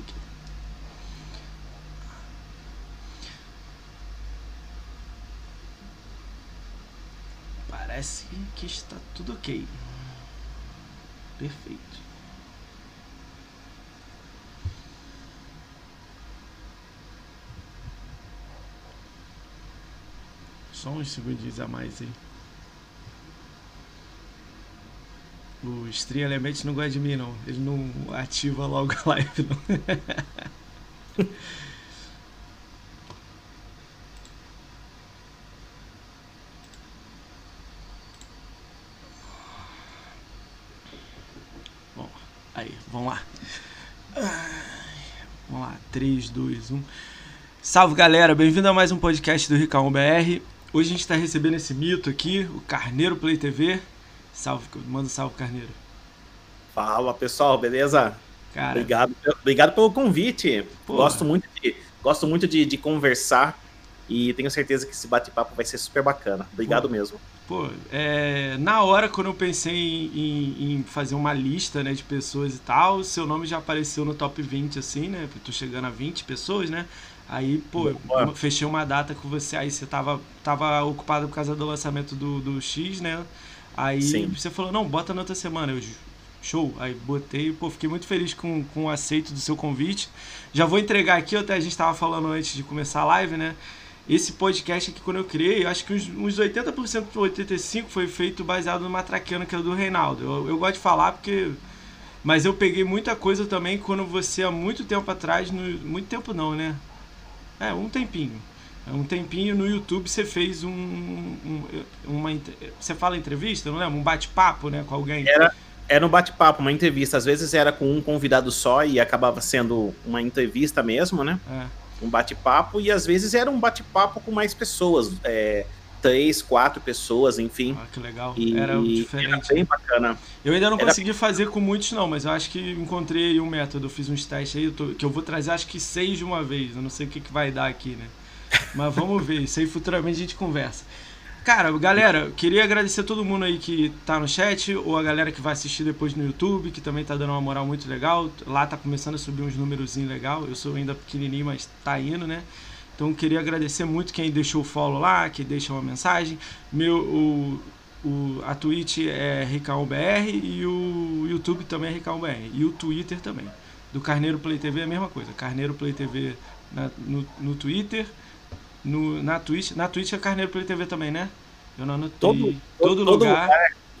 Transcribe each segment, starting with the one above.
aqui. Parece que está tudo ok. Perfeito. Só uns segundinhos a mais aí. O Stream Element não gosta de mim, não. Ele não ativa logo a live, não. Bom, aí, vamos lá. Vamos lá, 3, 2, 1. Salve galera, bem-vindo a mais um podcast do Ricão BR. Hoje a gente está recebendo esse mito aqui, o Carneiro Play TV. Salve, manda um salve, Carneiro. Fala pessoal, beleza? Cara, Obrigado, obrigado pelo convite. Pô. Gosto muito, de, gosto muito de, de conversar e tenho certeza que esse bate-papo vai ser super bacana. Obrigado Pô. mesmo. Pô, é, na hora quando eu pensei em, em- em fazer uma lista né, de pessoas e tal, seu nome já apareceu no top 20, assim, né? Tô chegando a 20 pessoas, né? Aí, pô, eu fechei uma data com você, aí você tava, tava ocupado por causa do lançamento do, do X, né? Aí Sim. você falou, não, bota na outra semana. Eu, show. Aí botei, pô, fiquei muito feliz com, com o aceito do seu convite. Já vou entregar aqui, até a gente tava falando antes de começar a live, né? Esse podcast aqui, quando eu criei, eu acho que uns, uns 80% ou 85% foi feito baseado numa traqueana que era do Reinaldo. Eu, eu gosto de falar porque. Mas eu peguei muita coisa também quando você, há muito tempo atrás, no, muito tempo não, né? É, um tempinho. É, Um tempinho no YouTube você fez um. um- uma, você fala entrevista, não lembro? Um bate-papo, né, com alguém. Era, era um bate-papo, uma entrevista. Às vezes era com um convidado só e acabava sendo uma entrevista mesmo, né? É. Um bate-papo. E às vezes era um bate-papo com mais pessoas. é, três, quatro pessoas, enfim. Ah, que legal. E Era era diferente. bem bacana. Eu ainda não Era- consegui fazer com muitos, não, mas eu acho que encontrei um método. Eu fiz uns testes aí, eu tô- que eu vou trazer acho que seis de uma vez. Eu não sei o que, que vai dar aqui, né? Mas vamos ver, isso aí futuramente a gente conversa. Cara, galera, queria agradecer a todo mundo aí que tá no chat, ou a galera que vai assistir depois no YouTube, que também tá dando uma moral muito legal. Lá tá começando a subir uns númerozinhos legal. Eu sou ainda pequenininho, mas tá indo, né? Então queria agradecer muito quem deixou o follow lá, que deixa uma mensagem. Meu, o, o, a Twitch é RicãoBR e o YouTube também é RicãoBR. E o Twitter também. Do Carneiro Play TV é a mesma coisa. Carneiro Play TV na- no, no Twitter, no, na Twitch. Na Twitch é Carneiro Play TV também, né? Eu não anotei. Todo- todo, todo lugar.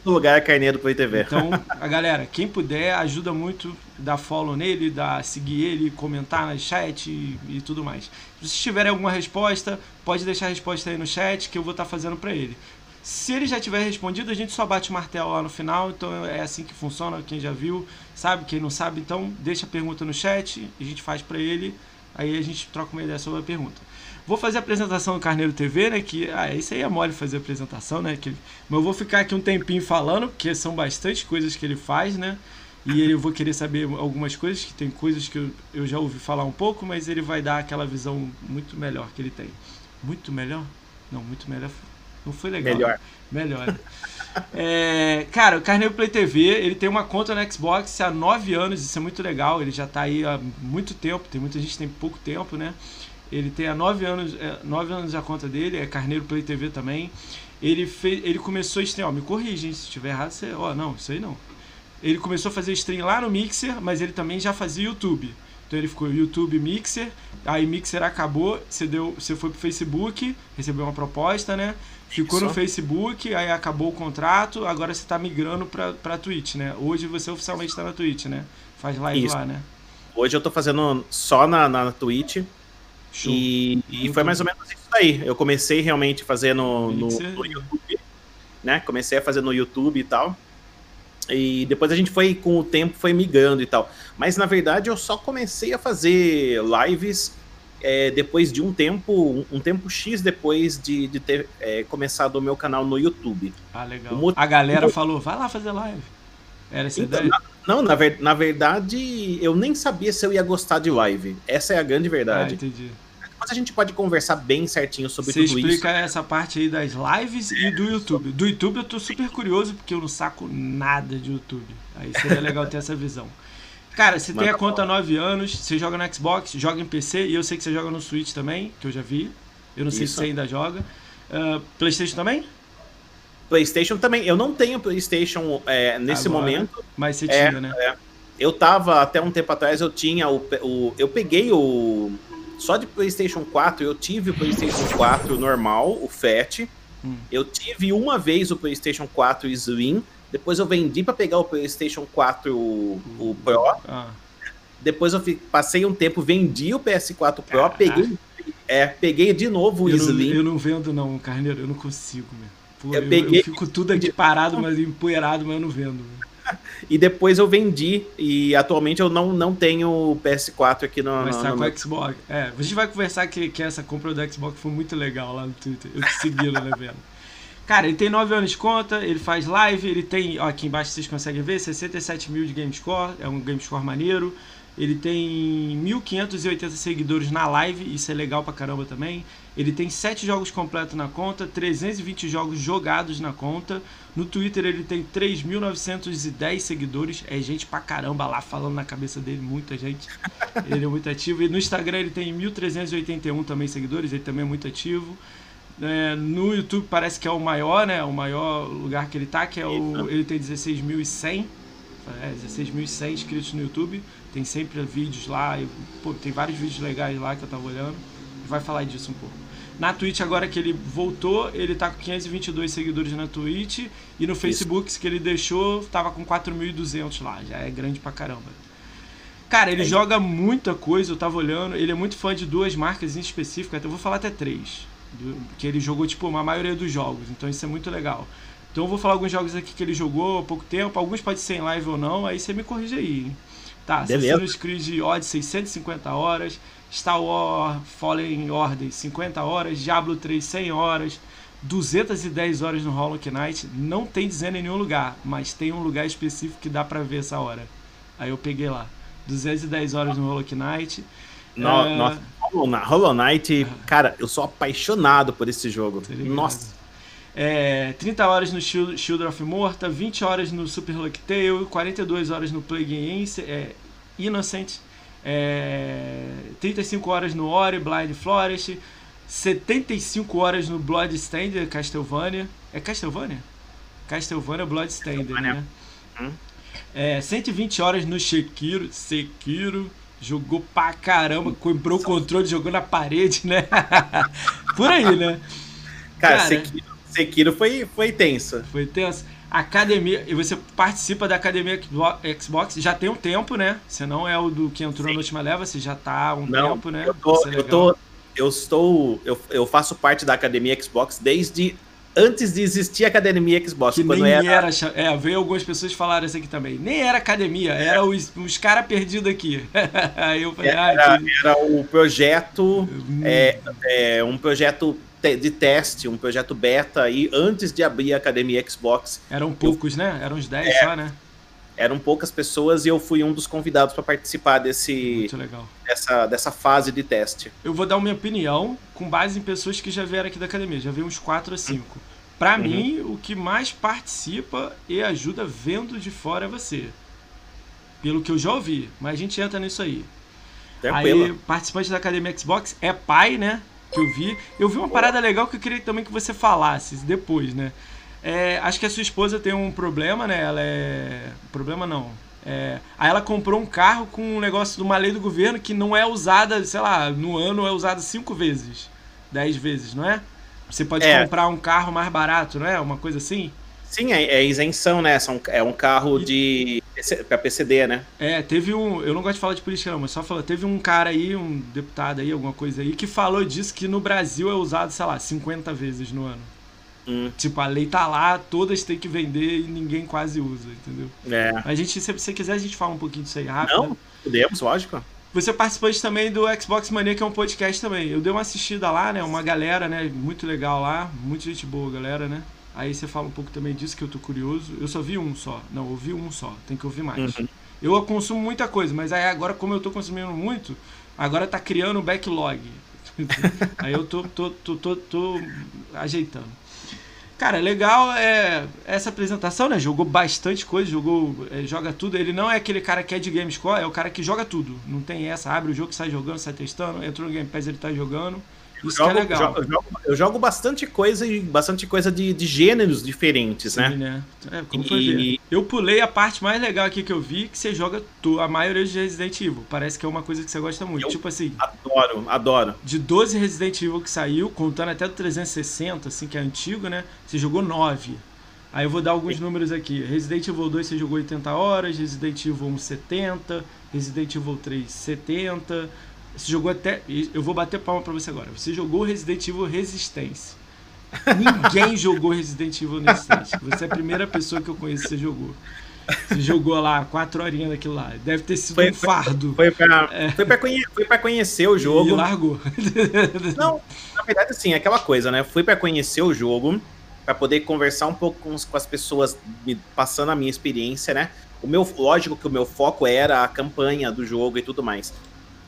Todo lugar é Carneiro Play TV. Então, a galera, quem puder, ajuda muito, dá follow nele, dá seguir ele, comentar no chat e, e tudo mais. Se vocês tiverem alguma resposta, pode deixar a resposta aí no chat que eu vou estar fazendo para ele. Se ele já tiver respondido, a gente só bate o martelo lá no final, então é assim que funciona, quem já viu, sabe, quem não sabe, então deixa a pergunta no chat, a gente faz para ele, aí a gente troca uma ideia sobre a pergunta. Vou fazer a apresentação do Carneiro TV, né? Que ah, isso aí é mole fazer a apresentação, né? Que, mas eu vou ficar aqui um tempinho falando, porque são bastante coisas que ele faz, né? E ele eu vou querer saber algumas coisas, que tem coisas que eu, eu já ouvi falar um pouco, mas ele vai dar aquela visão muito melhor que ele tem. Muito melhor? Não, muito melhor. Não foi legal. Melhor. Melhor. É, cara, o Carneiro Play TV, ele tem uma conta no Xbox há 9 anos, isso é muito legal. Ele já tá aí há muito tempo, tem muita gente que tem pouco tempo, né? Ele tem há 9 anos, é, 9 anos a conta dele, é Carneiro Play TV também. Ele, fez, ele começou a stream, ó, me corrigem se estiver errado, você, ó, não, isso aí não. Ele começou a fazer stream lá no Mixer, mas ele também já fazia YouTube. Então ele ficou YouTube Mixer, aí Mixer acabou, você, deu, você foi pro Facebook, recebeu uma proposta, né? Ficou no. Facebook, aí acabou o contrato, agora você tá migrando pra, pra Twitch, né? Hoje você oficialmente tá na Twitch, né? Faz live Isso. lá, né? Hoje eu tô fazendo só na, na Twitch. Show. E, e foi mais ou menos isso aí. Eu comecei realmente a fazer no, no, YouTube, né? Comecei a fazer no YouTube e tal. E depois a gente foi, com o tempo, foi migrando e tal. Mas na verdade eu só comecei a fazer lives é, depois de um tempo, um, tempo X depois de, de ter é, começado o meu canal no YouTube. Ah, legal. o mo- A galera falou, vai lá fazer live. Era essa Então, ideia? não, na, na verdade, eu nem sabia se eu ia gostar de live. Essa é a grande Ah, verdade. entendi. Depois a gente pode conversar bem certinho sobre Você tudo explica isso. essa parte aí das lives e do YouTube. Do YouTube eu tô super curioso porque eu não saco nada de YouTube. Aí seria legal ter essa visão. Cara, você tem a conta há 9 anos, você joga no Xbox, joga em PC, e eu sei que você joga no Switch também, que eu já vi. Eu não sei se você ainda joga. Uh, PlayStation também? PlayStation também. Eu não tenho PlayStation é, nesse Agora, momento. Mas você é, tinha, né? É. Eu tava, até um tempo atrás, eu tinha o. o eu peguei o. Só de PlayStation 4, eu tive o PlayStation 4 normal, o FAT. Hum. Eu tive uma vez o PlayStation 4 Slim. Depois eu vendi para pegar o PlayStation 4 o, o Pro. Ah. Depois eu passei um tempo, vendi o PS4 Pro, ah. peguei, é, peguei de novo o eu Slim. Não, eu não vendo, não, Carneiro, eu não consigo, meu. Pô, eu, eu, peguei... eu fico tudo aqui parado, mas empoeirado, mas eu não vendo. E depois eu vendi. E atualmente eu não, não tenho PS4 aqui no. Mas tá com o Xbox. É, a gente vai conversar que, que essa compra do Xbox foi muito legal lá no Twitter. Eu te segui lá, vendo? Cara, ele tem 9 anos de conta, ele faz live, ele tem, ó, aqui embaixo vocês conseguem ver, 67 mil de Gamescore, é um Gamescore maneiro. Ele tem 1.580 seguidores na live, isso é legal pra caramba também. Ele tem 7 jogos completos na conta, 320 jogos jogados na conta. No Twitter ele tem 3.910 seguidores, é gente pra caramba lá falando na cabeça dele, muita gente. Ele é muito ativo. E no Instagram ele tem 1.381 também seguidores, ele também é muito ativo. É, no YouTube parece que é o maior, né? O maior lugar que ele tá, que é o. Ele tem 16.100. É, 16.100 inscritos no YouTube. Tem sempre vídeos lá. E, pô, tem vários vídeos legais lá que eu tava olhando. Vai falar disso um pouco. Na Twitch, agora que ele voltou, ele tá com 522 seguidores na Twitch. E no Facebook, Isso. que ele deixou, tava com 4.200 lá. Já é grande pra caramba. Cara, ele é. joga muita coisa, eu tava olhando. Ele é muito fã de duas marcas em específico, até eu vou falar até três. Que ele jogou, tipo, uma maioria dos jogos. Então isso é muito legal. Então eu vou falar alguns jogos aqui que ele jogou há pouco tempo. Alguns pode ser em live ou não, aí você me corrige aí, hein? Tá, Assassin's Creed Odyssey 150 horas. Star Wars Fallen Order 50 horas, Diablo 3 100 horas, 210 horas no Hollow Knight. Não tem dizendo em nenhum lugar, mas tem um lugar específico que dá pra ver essa hora. Aí eu peguei lá. 210 horas no Hollow Knight. No, uh... Nossa, Hollow Knight, cara, eu sou apaixonado por esse jogo. Nossa. É, 30 horas no Shield of Morta, 20 horas no Super Lucky Tale, 42 horas no Plague Innocent, é, 35 horas no Ori, Blind Forest, 75 horas no Bloodstained, Castlevania. É Castlevania? Castlevania Bloodstained, né? Hum? É, 120 horas no Sekiro, Sekiro. Jogou pra caramba, quebrou o controle, jogou na parede, né? Por aí, né? Cara, Cara Sekiro, Sekiro foi, foi tenso. Foi tenso academia, e você participa da academia Xbox já tem um tempo, né? Você não é o do que entrou Sim. na última leva, você já tá há um não, tempo, né? Eu, tô, é eu, tô, eu estou, eu, eu faço parte da academia Xbox desde antes de existir a academia Xbox. Que nem era... era. É, veio algumas pessoas falaram isso aqui também. Nem era academia, é. era os, os caras perdidos aqui. Aí eu falei, era, ah, que... era o projeto, hum. é, é, um projeto de teste, um projeto beta aí, antes de abrir a academia Xbox. Eram poucos, eu, né? Eram uns 10 é, só, né? Eram poucas pessoas e eu fui um dos convidados para participar desse Dessa, dessa fase de teste. Eu vou dar minha opinião com base em pessoas que já vieram aqui da academia, já vi uns 4 a 5. Para uhum. mim, o que mais participa e ajuda vendo de fora é você. Pelo que eu já ouvi, mas a gente entra nisso aí. Tranquilo. Aí, participante da Academia Xbox é pai, né? Que eu vi. Eu vi uma parada legal que eu queria também que você falasse depois, né? É, acho que a sua esposa tem um problema, né? Ela é. Problema não. É... Aí ela comprou um carro com um negócio de uma lei do governo que não é usada, sei lá, no ano é usada cinco vezes, dez vezes, não é? Você pode é. comprar um carro mais barato, não é? Uma coisa assim? Sim, é, é isenção, né? São, é um carro de. para PCD, né? É, teve um. Eu não gosto de falar de política, não, mas só falou. Teve um cara aí, um deputado aí, alguma coisa aí, que falou disso que no Brasil é usado, sei lá, 50 vezes no ano. Hum. Tipo, a lei tá lá, todas têm que vender e ninguém quase usa, entendeu? É. A gente, se você quiser, a gente fala um pouquinho disso aí rápido. Não, podemos, lógico. Você participante também do Xbox Mania, que é um podcast também. Eu dei uma assistida lá, né? Uma galera, né? Muito legal lá. Muita gente boa, galera, né? Aí você fala um pouco também disso que eu tô curioso. Eu só vi um só. Não, ouvi um só. Tem que ouvir mais. Uhum. Eu consumo muita coisa, mas aí agora, como eu tô consumindo muito, agora tá criando um backlog. aí eu tô, tô, tô, tô, tô ajeitando. Cara, legal é essa apresentação, né? Jogou bastante coisa, jogou, é, joga tudo. Ele não é aquele cara que é de Gamescore, é o cara que joga tudo. Não tem essa, abre o jogo, sai jogando, sai testando, entrou no Game Pass, ele tá jogando. Isso jogo, é legal. Eu, jogo, eu, jogo, bastante coisa e bastante coisa de, de gêneros diferentes, né? Sim, né? É, como foi ver. Eu pulei a parte mais legal aqui que eu vi, que você joga tu, a maioria de Resident Evil. Parece que é uma coisa que você gosta muito. Eu tipo assim. Adoro, adoro. De 12 Resident Evil que saiu, contando até do 360, assim, que é antigo, né? Você jogou 9. Aí eu vou dar alguns números aqui. Resident Evil 2 você jogou 80 horas, Resident Evil 1 70, Resident Evil 3 70, você jogou até. Eu vou bater palma pra você agora. Você jogou Resident Evil Resistência. Ninguém jogou Resident Evil Resistência. Você é a primeira pessoa que eu conheço que você jogou. Você jogou lá quatro horinhas daquilo lá. Deve ter sido foi, um fardo. Foi, foi pra, é. foi, pra conhecer, foi pra conhecer o jogo. E largou. Não, na verdade, assim, é aquela coisa, né? Fui pra conhecer o jogo, pra poder conversar um pouco com, com as pessoas, me, passando a minha experiência, né? O meu, lógico que o meu foco era a campanha do jogo e tudo mais.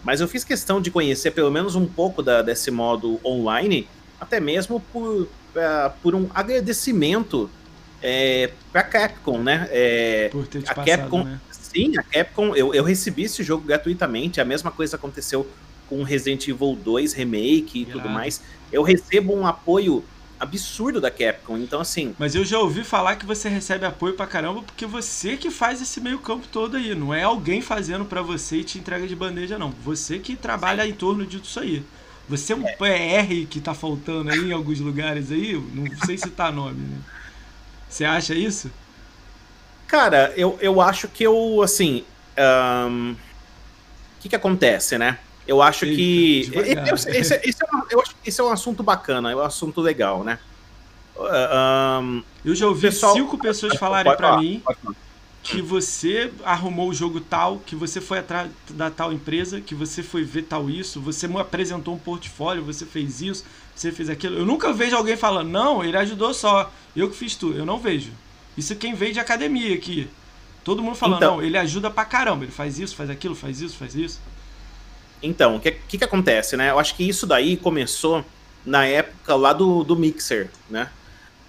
Mas eu fiz questão de conhecer pelo menos um pouco da, desse modo online, até mesmo por, uh, por um agradecimento é, para a Capcom, né? É, por ter te a passado, Capcom, né? Sim, a Capcom, eu, eu recebi esse jogo gratuitamente. A mesma coisa aconteceu com Resident Evil 2 Remake e Irado. tudo mais. Eu recebo um apoio absurdo da Capcom. Então, assim. Mas eu já ouvi falar que você recebe apoio pra caramba porque você que faz esse meio-campo todo aí. Não é alguém fazendo para você e te entrega de bandeja, não. Você que trabalha em torno disso aí. Você é um é. PR que tá faltando aí em alguns lugares aí, não sei citar nome, né? Você acha isso? Cara, eu, eu acho que eu, assim. O um... que, que acontece, né? Eu acho Eita, que. Esse, é um, eu acho que esse é um assunto bacana, é um assunto legal, né? Um, eu já ouvi pessoal... cinco pessoas falarem para mim que você arrumou o jogo tal, que você foi atrás da tal empresa, que você foi ver tal isso, você me apresentou um portfólio, você fez isso, você fez aquilo. Eu nunca vejo alguém falando, não, ele ajudou só, eu que fiz tudo. Eu não vejo. Isso é quem veio de academia aqui. Todo mundo falando, então, não, ele ajuda pra caramba, ele faz isso, faz aquilo, faz isso, faz isso. Então, o que, que, que acontece, né? Eu acho que isso daí começou na época lá do, do Mixer, né?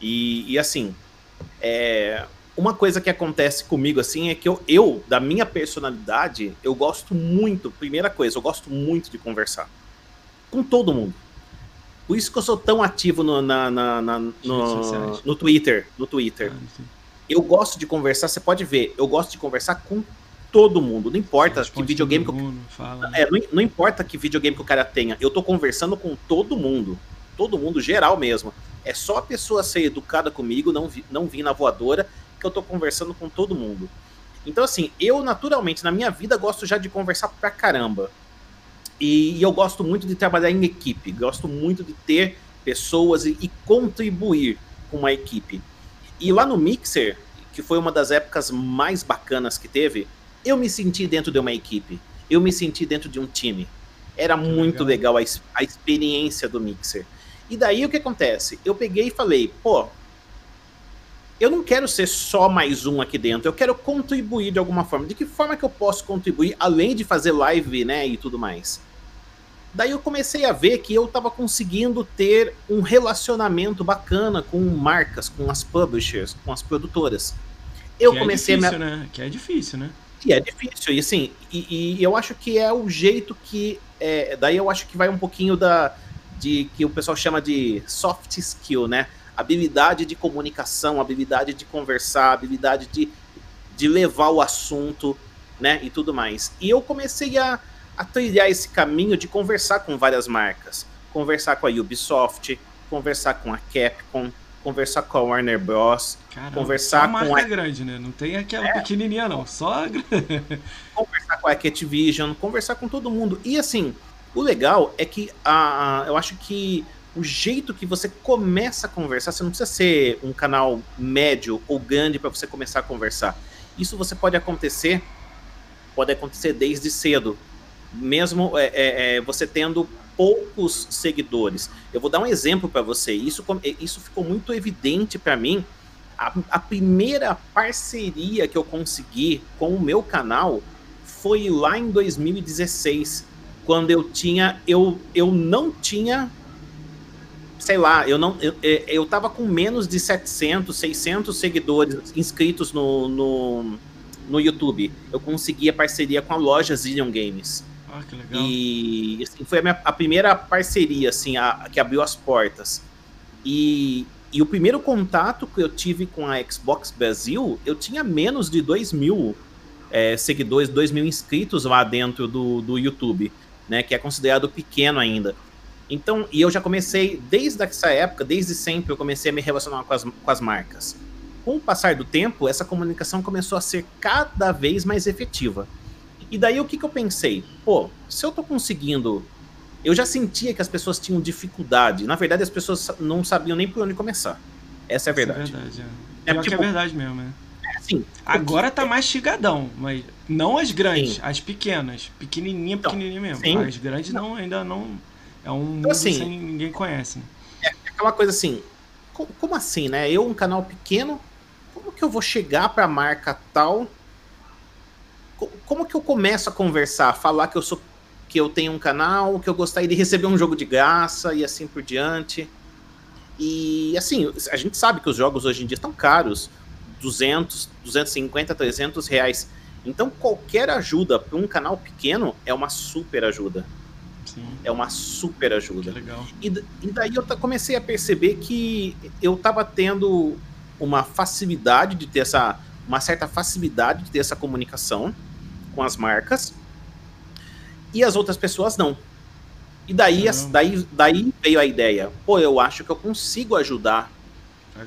E, e assim, é, uma coisa que acontece comigo, assim, é que eu, eu, da minha personalidade, eu gosto muito, primeira coisa, eu gosto muito de conversar. Com todo mundo. Por isso que eu sou tão ativo no, na, na, na no, no Twitter. No Twitter. Ah, eu gosto de conversar, você pode ver, eu gosto de conversar com todo mundo. Não importa que videogame que eu... fala, é, não, não, importa que videogame que o cara tenha. Eu tô conversando com todo mundo. Todo mundo, geral mesmo. É só a pessoa ser educada comigo, não, vi, não vir na voadora, que eu tô conversando com todo mundo. Então, assim, eu naturalmente, na minha vida, gosto já de conversar pra caramba. E, e eu gosto muito de trabalhar em equipe. Gosto muito de ter pessoas e, e contribuir com uma equipe. E lá no Mixer, que foi uma das épocas mais bacanas que teve, eu me senti dentro de uma equipe. Eu me senti dentro de um time. Era muito legal, legal a, a, experiência do Mixer. E daí o que acontece? Eu peguei e falei, pô, eu não quero ser só mais um aqui dentro, eu quero contribuir de alguma forma. De que forma que eu posso contribuir, além de fazer live, né, e tudo mais? Daí eu comecei a ver que eu estava conseguindo ter um relacionamento bacana com marcas, com as publishers, com as produtoras. Eu que é comecei é difícil, a me... né? Que é difícil, né? E é difícil, e assim, e, e, eu acho que é o jeito que. É, daí eu acho que vai um pouquinho da. de que o pessoal chama de soft skill, né? Habilidade de comunicação, habilidade de conversar, habilidade de, de levar o assunto, né? E tudo mais. E eu comecei a, a trilhar esse caminho de conversar com várias marcas. Conversar com a Ubisoft, conversar com a Capcom, conversar com a Warner Bros. Caramba, conversar só marca com a grande, né? Não tem aquela é. pequenininha não, só a... conversar com a Activision, conversar com todo mundo. E assim, o legal é que a, eu acho que o jeito que você começa a conversar, você não precisa ser um canal médio ou grande para você começar a conversar. Isso você pode acontecer, pode acontecer desde cedo, mesmo é, é, é você tendo poucos seguidores. Eu vou dar um exemplo para você. Isso, isso ficou muito evidente para mim. A, a, primeira parceria que eu consegui com o meu canal foi lá em 2016, quando eu tinha, eu, eu não tinha sei lá, eu não eu, é, eu tava com menos de 700, 600 seguidores inscritos no, no, no YouTube. Eu consegui a parceria com a loja Zillion Games. Ah, que legal. E assim, foi a, minha, a primeira parceria assim, a, que abriu as portas. E, e o primeiro contato que eu tive com a Xbox Brasil, eu tinha menos de 2 mil é, seguidores, 2 mil inscritos lá dentro do, do YouTube, né? Que é considerado pequeno ainda. Então, e eu já comecei, desde essa época, desde sempre, eu comecei a me relacionar com as, com as marcas. Com o passar do tempo, essa comunicação começou a ser cada vez mais efetiva. E daí o que, que eu pensei? Pô, se eu tô conseguindo. Eu já sentia que as pessoas tinham dificuldade. Na verdade, as pessoas não sabiam nem por onde começar. Essa é a verdade. Isso é verdade, é. é, tipo, que é verdade mesmo, né? Sim. Agora tá mais chigadão, mas não as grandes, sim. as pequenas. Pequenininha, então, pequenininha mesmo. Sim. As grandes não, ainda não. É um mundo então, assim, sem ninguém conhece. Né? É aquela coisa assim. Como assim, né? Eu, um canal pequeno, como que eu vou chegar pra marca tal como que eu começo a conversar, falar que eu sou que eu tenho um canal, que eu gostaria de receber um jogo de graça e assim por diante. E assim, a gente sabe que os jogos hoje em dia estão caros, 200, 250, 300 reais. Então qualquer ajuda para um canal pequeno é uma super ajuda. Sim. É uma super ajuda. Que legal. E, e daí eu comecei a perceber que eu estava tendo uma facilidade de ter essa, uma certa facilidade de ter essa comunicação com as marcas e as outras pessoas não. E daí, daí, daí veio a ideia, pô, eu acho que eu consigo ajudar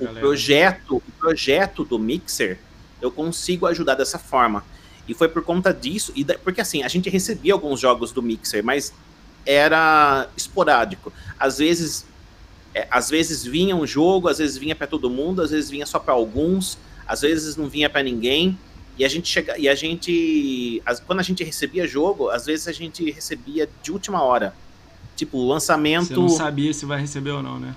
o projeto, o projeto do Mixer, eu consigo ajudar dessa forma. E foi por conta disso, e da, porque assim, a gente recebia alguns jogos do Mixer, mas era esporádico. Às vezes, é, às vezes vinha um jogo, às vezes vinha para todo mundo, às vezes vinha só para alguns, às vezes não vinha para ninguém. E a gente chega, e a gente, as, quando a gente recebia jogo, às vezes a gente recebia de última hora. Tipo, lançamento. Você não sabia se vai receber ou não, né?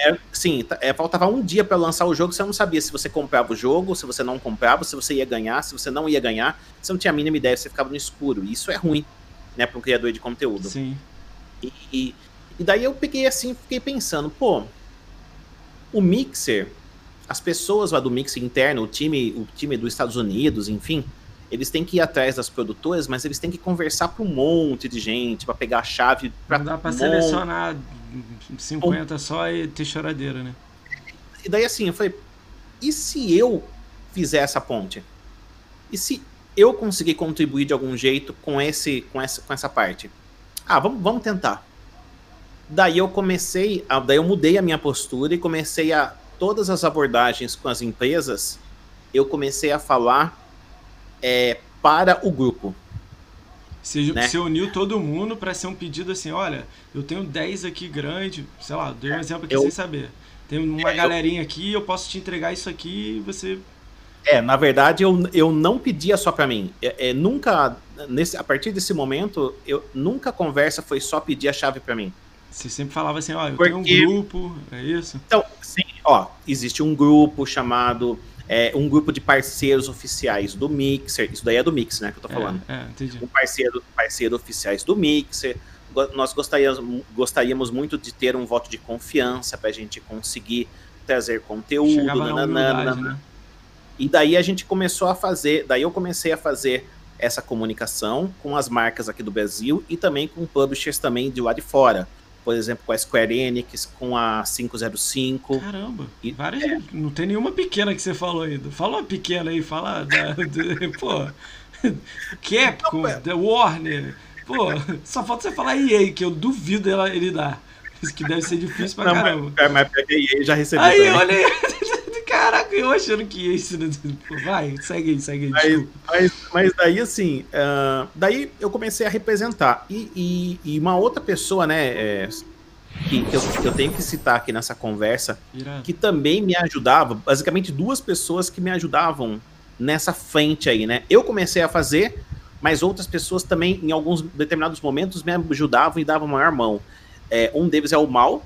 É, sim, é, faltava um dia para lançar o jogo, você não sabia se você comprava o jogo, se você não comprava, se você ia ganhar, se você não ia ganhar, você não tinha a mínima ideia, você ficava no escuro. E isso é ruim, né, para um criador de conteúdo. Sim. E, e, e daí eu peguei assim, fiquei pensando, pô, o Mixer, as pessoas lá do mix interno, o time, o time dos Estados Unidos, enfim, eles têm que ir atrás das produtoras, mas eles têm que conversar para um monte de gente, para pegar a chave. Pra Não dá para um selecionar 50 só e ter choradeira, né? E daí assim, eu falei, e se eu fizer essa ponte? E se eu conseguir contribuir de algum jeito com, esse, com, essa, com essa parte? Ah, vamos, vamos tentar. Daí eu comecei, a, daí eu mudei a minha postura e comecei a todas as abordagens com as empresas, eu comecei a falar é, para o grupo. Você, né? você uniu todo mundo para ser um pedido assim, olha, eu tenho 10 aqui grande, sei lá, dei um é, exemplo aqui eu, sem saber. Tem uma é, galerinha eu, aqui, eu posso te entregar isso aqui e você... É, na verdade, eu, eu não pedia só para mim. É, é, nunca, nesse, a partir desse momento, eu nunca a conversa foi só pedir a chave para mim. Você sempre falava assim, ó, eu Porque... tenho um grupo, é isso? Então, sim, ó, existe um grupo chamado é, um grupo de parceiros oficiais do Mixer. Isso daí é do Mixer, né, que eu tô é, falando. É, é entendi. Um parceiro, parceiro oficiais do Mixer. Nós gostaríamos, gostaríamos muito de ter um voto de confiança para a gente conseguir trazer conteúdo. Nananana, né? E daí a gente começou a fazer, daí eu comecei a fazer essa comunicação com as marcas aqui do Brasil e também com publishers também de lá de fora por exemplo, com a Square Enix, com a 505. Caramba, e, várias, é. não tem nenhuma pequena que você falou ainda. Fala uma pequena aí, fala da, de, pô, Capcom, não, The Warner. Pô, só falta você falar EA, que eu duvido ela, ele dar. Isso que deve ser difícil pra não, caramba. Mas, mas já recebeu Aí, também. olha aí. Caraca, eu achando que ia isso. Vai, segue aí, segue aí. Mas, mas, mas, daí, assim, uh, daí eu comecei a representar. E, e, e uma outra pessoa, né, é, que eu, eu, tenho que citar aqui nessa conversa, Irado. que também me ajudava, basicamente duas pessoas que me ajudavam nessa frente aí, né? Eu comecei a fazer, mas outras pessoas também, em alguns determinados momentos, me ajudavam e davam maior mão. É, um deles é o Mal,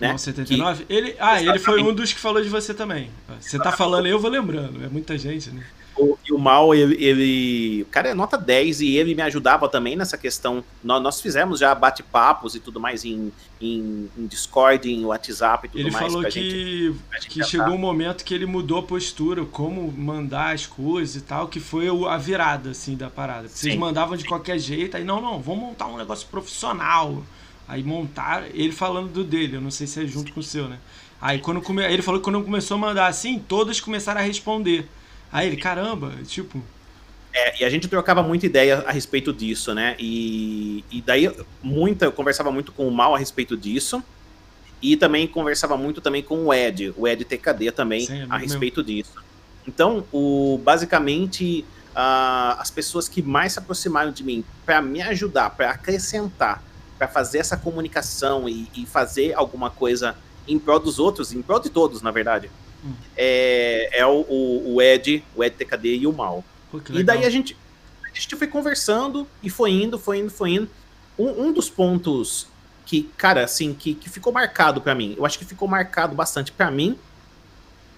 né? Não, 79? Que... Ele, ah, ele foi um dos que falou de você também. Você tá falando aí, eu vou lembrando. É muita gente, né? o, e o Mal, ele, ele. O cara é nota 10 e ele me ajudava também nessa questão. Nós, nós fizemos já bate-papos e tudo mais em, em, em, Discord, em WhatsApp e tudo ele mais. Ele falou que, gente, que chegou um momento que ele mudou a postura, como mandar as coisas e tal, que foi a virada, assim, da parada. Vocês Sim. mandavam de qualquer jeito, aí não, não, vamos montar um negócio profissional. Aí montar, ele falando do dele, eu não sei se é junto com o seu, né? Aí quando come... ele falou que quando começou a mandar assim, todos começaram a responder. Aí ele, caramba, tipo. É, e a gente trocava muita ideia a respeito disso, né? E, e daí muita, eu conversava muito com o Mal a respeito disso. E também conversava muito também com o Ed, o Ed TKD também, Sim, é a respeito mesmo. disso. Então, o, basicamente, uh, as pessoas que mais se aproximaram de mim para me ajudar, para acrescentar, para fazer essa comunicação e, e fazer alguma coisa em prol dos outros, em prol de todos, na verdade, hum. é, é o, o, o, Ed, o Ed TKD e o Mal. Pô, e daí a gente, a gente foi conversando e foi indo, foi indo, foi indo. Um, um dos pontos que, cara, assim, que, que ficou marcado para mim, eu acho que ficou marcado bastante para mim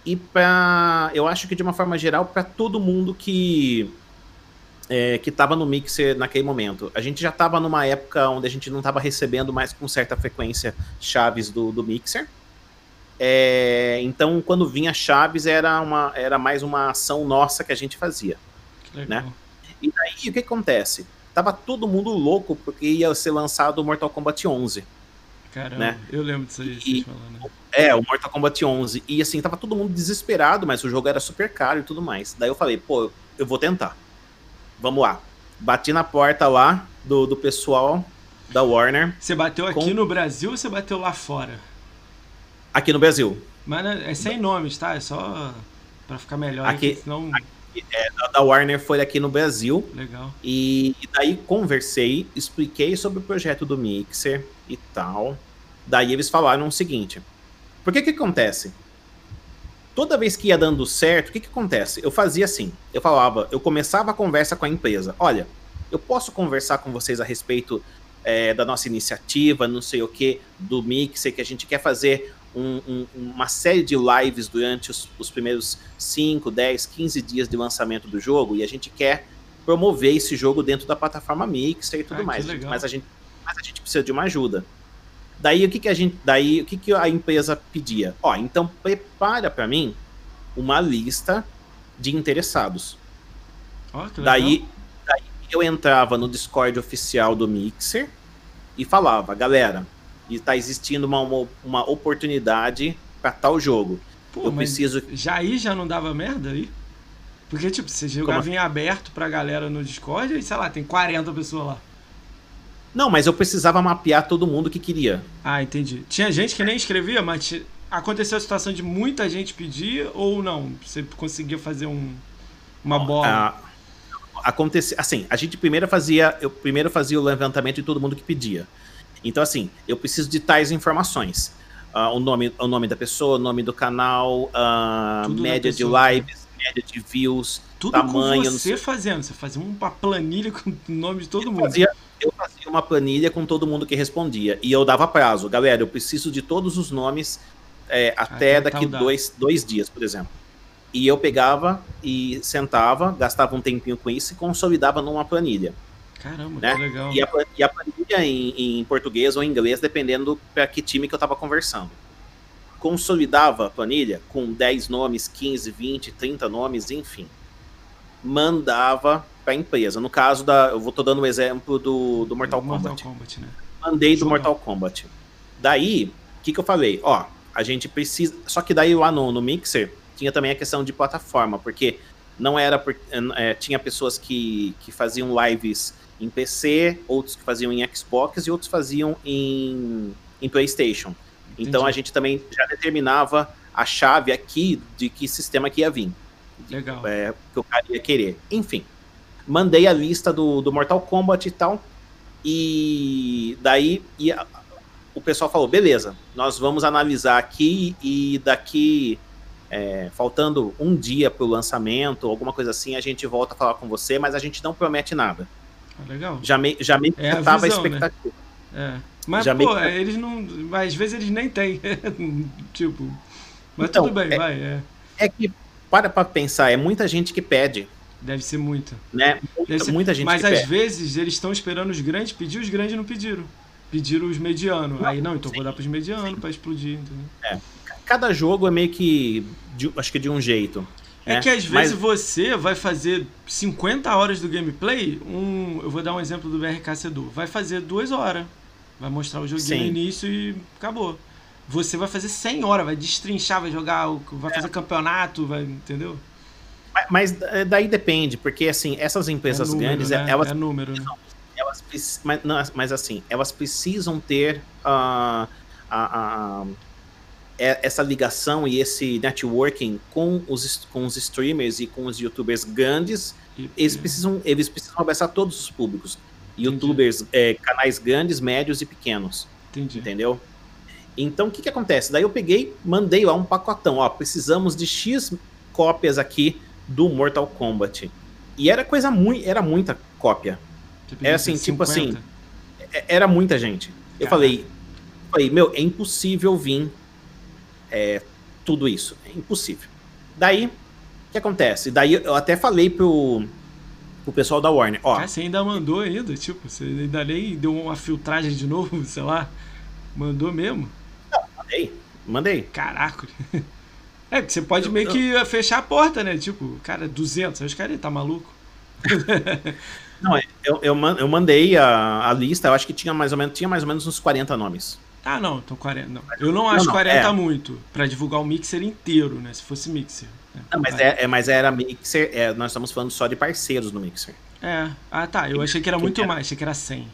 e para, eu acho que de uma forma geral, para todo mundo que é, que estava no Mixer naquele momento. A gente já estava numa época onde a gente não estava recebendo mais com certa frequência chaves do, do Mixer. É, então, quando vinha Chaves, era, uma, era mais uma ação nossa que a gente fazia. Né? E daí, o que acontece? Tava todo mundo louco porque ia ser lançado o Mortal Kombat 11. Caramba, né? eu lembro disso aí. E, falando. É, o Mortal Kombat 11. E assim, tava todo mundo desesperado, mas o jogo era super caro e tudo mais. Daí eu falei, pô, eu vou tentar. Vamos lá. Bati na porta lá do, do pessoal da Warner. Você bateu aqui com... no Brasil ou você bateu lá fora? Aqui no Brasil. Mas é sem nomes, tá? É só para ficar melhor. Aqui, aqui senão... aqui, é, da Warner foi aqui no Brasil. Legal. E, e, daí conversei, expliquei sobre o projeto do Mixer e tal. Daí eles falaram o seguinte: porque que acontece? Toda vez que ia dando certo, o que que acontece? Eu fazia assim, eu falava, eu começava a conversa com a empresa. Olha, eu posso conversar com vocês a respeito é, da nossa iniciativa, não sei o que, do Mixer, que a gente quer fazer um, um, uma série de lives durante os, os, primeiros 5, 10, 15 dias de lançamento do jogo e a gente quer promover esse jogo dentro da plataforma Mixer e tudo mais. Mas a, gente, mas a gente precisa de uma ajuda. Daí o que, que a gente, daí o que, que a empresa pedia? Ó, então prepara para mim uma lista de interessados. Oh, daí, daí eu entrava no Discord oficial do Mixer e falava, galera, está existindo uma, uma, uma oportunidade para tal jogo. Pô, eu preciso. Já aí já não dava merda aí? Porque, tipo, você jogava Como? em aberto pra galera no Discord e, sei lá, tem 40 pessoas lá. Não, mas eu precisava mapear todo mundo que queria. Ah, entendi. Tinha gente que nem escrevia, mas aconteceu a situação de muita gente pedir ou não? Você conseguia fazer um, uma bola? Ah, acontece, assim, a gente primeiro fazia, eu primeiro fazia o levantamento de todo mundo que pedia. Então, assim, eu preciso de tais informações. Uh, o, nome, o nome da pessoa, o nome do canal, uh, média de lives, média de views, Tudo tamanho. Tudo você fazendo, você fazia uma planilha com o nome de todo eu mundo. Fazia, fazia uma planilha com todo mundo que respondia. E eu dava prazo. Galera, eu preciso de todos os nomes é, até ah, daqui dois, dois dias, por exemplo. E eu pegava e sentava, gastava um tempinho com isso e consolidava numa planilha. Caramba, né? que legal. E a, e a planilha em, em, português ou em inglês, dependendo para que time que eu estava conversando. Consolidava a planilha com 10 nomes, 15, 20, 30 nomes, enfim. Mandava para a empresa. No caso da. Eu vou tô dando o um exemplo do, do Mortal, Mortal Kombat. Kombat né? Mandei do Mortal Kombat. Daí, o que, que eu falei? Ó, a gente precisa. Só que daí lá no, no Mixer tinha também a questão de plataforma, porque não era. É, tinha pessoas que, que faziam lives em PC, outros que faziam em Xbox e outros faziam em, em PlayStation. Entendi. Então a gente também já determinava a chave aqui de que sistema que ia vir. Legal. É, que o cara ia querer. Enfim, mandei a lista do, do Mortal Kombat e tal. E daí e a, o pessoal falou: beleza, nós vamos analisar aqui e daqui. É, faltando um dia para o lançamento, alguma coisa assim, a gente volta a falar com você, mas a gente não promete nada. Ah, legal. Já me, já me é a, visão, a né? expectativa. Né? É. Mas, já pô, me... eles não. Às vezes eles nem têm. tipo. Mas então, tudo bem, é, vai. É. é que para pra pensar, é muita gente que pede. Deve ser muita. Né? Muita, ser... muita gente Mas às pede. vezes eles estão esperando os grandes pedir, os grandes não pediram. Pediram os medianos. Aí não, então sim, vou dar pros medianos para explodir, entendeu? É. Cada jogo é meio que. De, acho que de um jeito. É né? que às vezes Mas... você vai fazer 50 horas do gameplay, um, eu vou dar um exemplo do BRK Sedu, vai fazer duas horas. Vai mostrar o joguinho Sim. no início e acabou. Você vai fazer 100 horas, vai destrinchar, vai jogar, vai fazer é. campeonato, vai, entendeu? Mas é, daí depende, porque assim, essas empresas é número, grandes, né? elas. É número, né? Elas, mas, não, mas assim, elas precisam ter uh, a, a, essa ligação e esse networking com os, com os streamers e com os youtubers grandes, e, eles, precisam, eles precisam abraçar todos os públicos. Youtubers, é, canais grandes, médios e pequenos. Entendi. Entendeu? Então, o que, que acontece? Daí eu peguei, mandei lá um pacotão. Ó, precisamos de X cópias aqui do Mortal Kombat. E era coisa muito, era muita cópia. Era assim, 50? tipo assim, é, era muita gente. Eu falei, falei, meu, é impossível vir é, tudo isso. É impossível. Daí, o que acontece? Daí eu até falei pro, pro pessoal da Warner, ó. Cara, você ainda mandou ainda, tipo, você ainda nem deu uma filtragem de novo, sei lá. Mandou mesmo? Não, mandei. Mandei. Caraca. É, porque você pode eu, meio eu... que fechar a porta, né? Tipo, cara, 200. Os caras, tá maluco? Não, eu, eu, eu mandei a, a lista, eu acho que tinha mais ou menos, tinha mais ou menos uns 40 nomes. Ah, não, então 40. Não. Eu não acho não, não, 40 é. muito para divulgar o mixer inteiro, né? Se fosse mixer. Né? Não, mas, é, é, mas era mixer, é, nós estamos falando só de parceiros no mixer. É. Ah, tá. Eu achei que era muito mais, achei que era 100.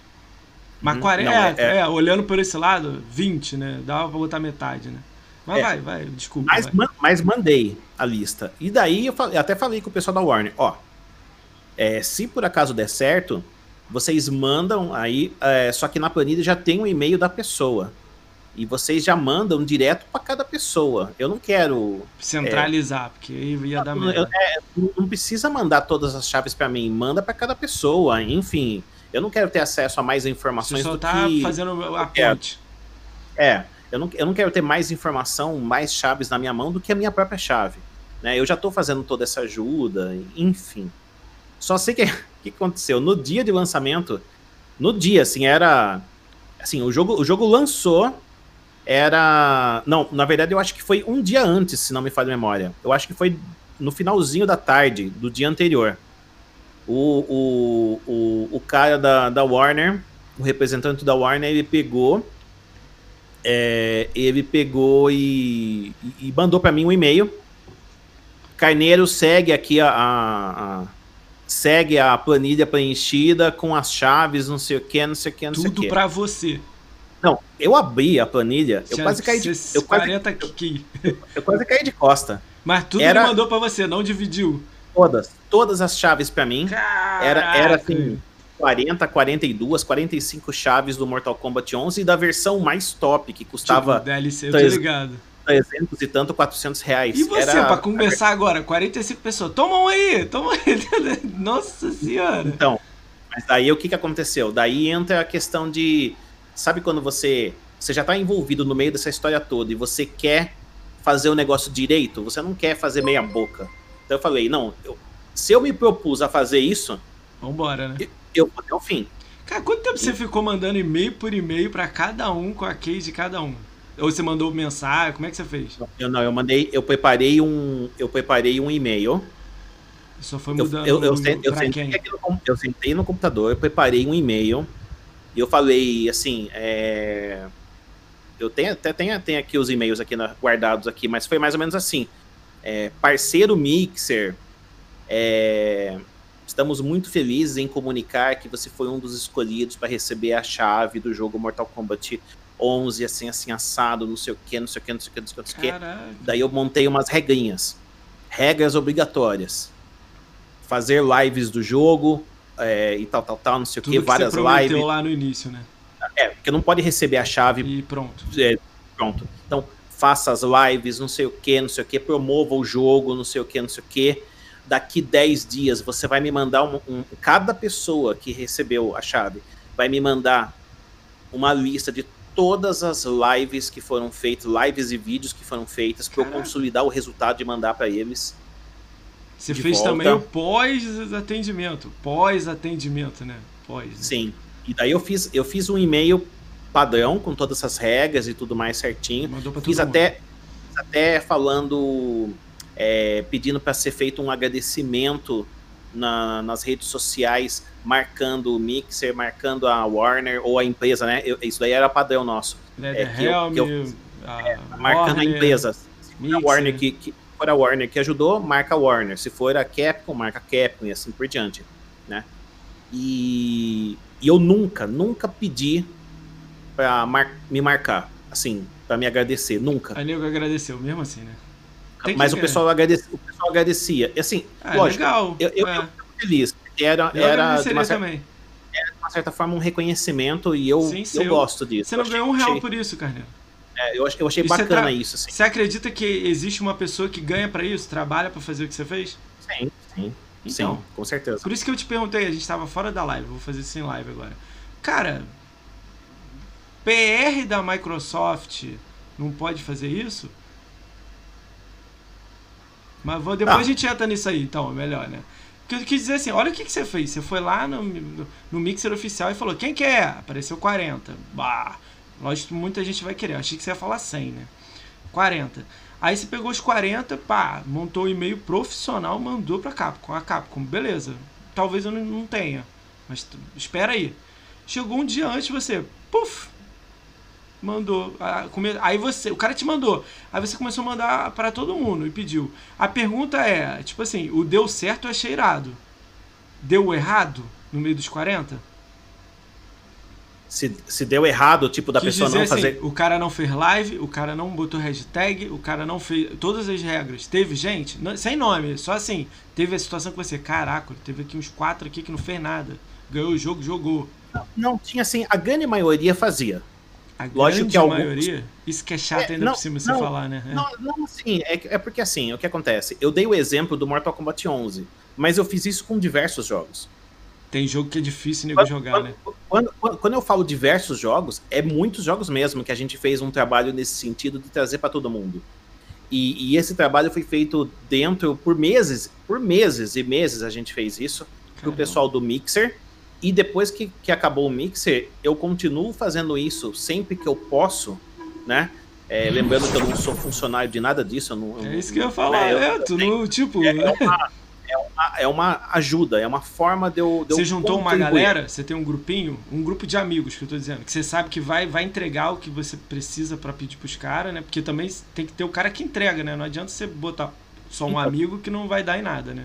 Mas hum, 40, não, é, é, é, olhando por esse lado, 20, né? Dava pra botar metade, né? Mas é. vai, vai, desculpa. Mas, vai. mas mandei a lista. E daí eu, falei, eu, até falei com o pessoal da Warner, ó. É, se por acaso der certo, vocês mandam aí, é, só que na planilha já tem o um e-mail da pessoa e vocês já mandam direto para cada pessoa. Eu não quero centralizar, é, porque aí ia dar merda. É, não precisa mandar todas as chaves para mim, manda para cada pessoa. Enfim, eu não quero ter acesso a mais informações Você só do tá que fazendo a ponte. É, eu não, eu não quero ter mais informação, mais chaves na minha mão do que a minha própria chave. Né? Eu já estou fazendo toda essa ajuda, enfim. Só sei que o que aconteceu no dia de lançamento, no dia assim era assim, o jogo o jogo lançou era. Não, na verdade eu acho que foi um dia antes, se não me falha a memória. Eu acho que foi no finalzinho da tarde do dia anterior. O, o, o, o cara da, da Warner, o representante da Warner, ele pegou. É, ele pegou e, e mandou para mim um e-mail. Carneiro segue aqui a, a, a, segue a planilha preenchida com as chaves, não sei o que, não sei o que, não Tudo sei o que. Tudo para você. Não, eu abri a planilha, eu quase caí de eu quase, eu, eu quase caí de costa. Mas tudo era, ele mandou para você, não dividiu. Todas, todas as chaves para mim. Caraca. Era era assim 40, 42, 45 chaves do Mortal Kombat 11 e da versão mais top que custava tipo, DLC, eu tô ligado. 300 e tanto, 400 reais. E você, era... para começar agora, 45 pessoas, tomam aí, tomam aí. Nossa senhora. Então, mas daí o que que aconteceu? Daí entra a questão de Sabe quando você, você já está envolvido no meio dessa história toda e você quer fazer o negócio direito? Você não quer fazer meia boca. Então eu falei, não, eu, se eu me propus a fazer isso... Vambora, né? Eu, eu vou até o fim. Cara, quanto tempo e... você ficou mandando e-mail por e-mail para cada um com a case de cada um? Ou você mandou mensagem? Como é que você fez? Eu não, eu mandei, eu preparei um, eu preparei um e-mail. Só foi mudando eu, eu, eu, eu, eu sentei no, eu sentei no computador, eu preparei um e-mail e eu falei assim, é... eu tenho até tenho, tenho aqui os e-mails aqui na, guardados aqui, mas foi mais ou menos assim. É, parceiro Mixer, é... estamos muito felizes em comunicar que você foi um dos escolhidos para receber a chave do jogo Mortal Kombat 11, assim, assim, assado, não sei o que, não sei o que, não sei o que, não sei o que. Daí eu montei umas regrinhas. Regras obrigatórias. Fazer lives do jogo, é, e tal, tal, tal, não sei Tudo o que, que várias você lives. lá no início, né? É, porque não pode receber a chave. E pronto. É, pronto. Então, faça as lives, não sei o que, não sei o que, promova o jogo, não sei o que, não sei o que. Daqui 10 dias você vai me mandar um, um, Cada pessoa que recebeu a chave vai me mandar uma lista de todas as lives que foram feitas, lives e vídeos que foram feitas, para eu consolidar o resultado e mandar para eles. Você fez volta. também o pós-atendimento. Pós-atendimento, né? Pós. Né? Sim. E daí eu fiz, eu fiz um e-mail padrão com todas essas regras e tudo mais certinho. Mandou pra fiz até, até falando, é, pedindo para ser feito um agradecimento na, nas redes sociais, marcando o Mixer, marcando a Warner ou a empresa, né? Eu, isso daí era padrão nosso. É, que eu, que eu, a é, marcando Warner, a empresa. Se a Warner que, que for a Warner que ajudou, marca a Warner. Se for a Capcom, marca a Capcom e assim por diante, né? E, e eu nunca, nunca pedi para mar, me marcar, assim, para me agradecer, nunca. A nego agradeceu, mesmo assim, né? Tem Mas o pessoal, agradecia, o pessoal agradecia. E assim, ah, lógico, legal. eu, eu, é. eu feliz. Era, eu era, de uma certa, era, de uma certa forma, um reconhecimento e eu, Sim, eu gosto disso. Você não ganhou um real achei, por isso, Carneiro. É, eu, eu achei e bacana tra... isso. Assim. Você acredita que existe uma pessoa que ganha para isso, trabalha para fazer o que você fez? Sim, sim. Então, sim, com certeza. Por isso que eu te perguntei, a gente estava fora da live, vou fazer isso em live agora. Cara, PR da Microsoft não pode fazer isso? Mas vou, depois ah. a gente entra nisso aí, então, é melhor, né? Porque eu quis dizer assim, olha o que, que você fez. Você foi lá no, no Mixer oficial e falou, quem quer? É? Apareceu 40. Bah, lógico que muita gente vai querer. Eu achei que você ia falar 100, né? 40. Aí você pegou os 40, pá, montou o um e-mail profissional, mandou pra Capcom. A Capcom, beleza. Talvez eu não tenha, mas espera aí. Chegou um dia antes você, puf, mandou. Aí você, o cara te mandou. Aí você começou a mandar para todo mundo e pediu. A pergunta é, tipo assim, o deu certo eu achei irado. Deu errado no meio dos 40? Se, se deu errado, tipo, da Quis pessoa não fazer. Assim, o cara não fez live, o cara não botou hashtag, o cara não fez. Todas as regras. Teve gente, não, sem nome, só assim. Teve a situação que você, caraca, teve aqui uns quatro aqui que não fez nada. Ganhou o jogo, jogou. Não, não tinha assim, a grande maioria fazia. A Lógico que alguns... maioria? Isso que é chato é, ainda não, por cima você não, falar, né? É. Não, não, sim, é, é porque assim, o que acontece? Eu dei o exemplo do Mortal Kombat 11, mas eu fiz isso com diversos jogos. Tem jogo que é difícil nego jogar, quando, né? Quando, quando, quando, eu falo diversos jogos, é muitos jogos mesmo que a gente fez um trabalho nesse sentido de trazer para todo mundo. E, e, esse trabalho foi feito dentro por meses, por meses e meses a gente fez isso para o pessoal do Mixer e depois que, que acabou o Mixer, eu continuo fazendo isso sempre que eu posso, né? É, lembrando que eu não sou funcionário de nada disso. Eu não, é isso que eu ia falar, né? Tu não, tipo. É, é, uma, é, uma, é uma ajuda, é uma forma de eu. De você eu juntou uma galera, você tem um grupinho, um grupo de amigos que eu tô dizendo, que você sabe que vai, vai entregar o que você precisa para pedir pros caras, né? Porque também tem que ter o cara que entrega, né? Não adianta você botar só um então, amigo que não vai dar em nada, né?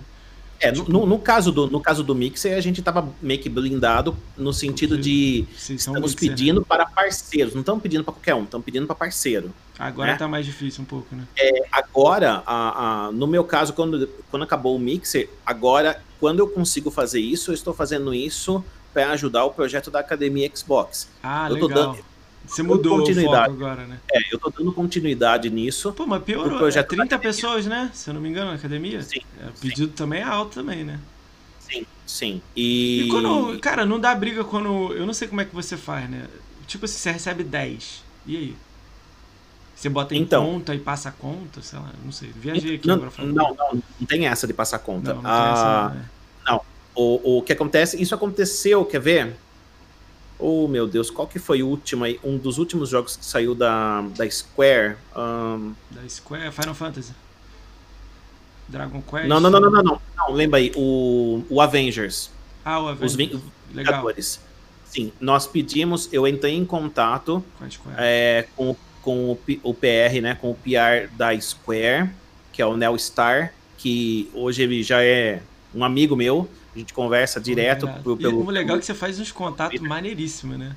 É, tipo, no, no, caso do, no caso do Mixer, a gente tava meio que blindado no sentido de estamos pedindo né? para parceiros, não estamos pedindo para qualquer um, estamos pedindo para parceiro. Agora né? tá mais difícil um pouco, né? É, agora, a, a, no meu caso, quando, quando acabou o Mixer, agora, quando eu consigo fazer isso, eu estou fazendo isso para ajudar o projeto da Academia Xbox. Ah, eu legal. Dando, você mudou continuidade. o foco agora, né? É, eu tô dando continuidade nisso. Pô, mas piorou. Projeto é 30 pessoas, né? Se eu não me engano, na academia. Sim. É, o pedido sim. também é alto também, né? Sim, sim. E... e quando. Cara, não dá briga quando. Eu não sei como é que você faz, né? Tipo assim, você recebe 10. E aí? Você bota em então, conta e passa a conta, sei lá, não sei. Viajei aqui não, agora falando. Não, não, não tem essa de passar conta. Não, não, ah, essa, né? não. O, o que acontece, isso aconteceu, quer ver? Oh, meu Deus, qual que foi o último aí? Um dos últimos jogos que saiu da, da Square? Um... Da Square? Final Fantasy? Dragon Quest? Não, não, não, não, não. não. não lembra aí, o, o Avengers. Ah, o Avengers. Os Vingadores. Sim, nós pedimos, eu entrei em contato é, com, com o, o PR, né, com o PR da Square, que é o Neo Star, que hoje ele já é um amigo meu, a gente conversa direto pelo, pelo. o legal é que você faz uns contatos maneiríssimos, né?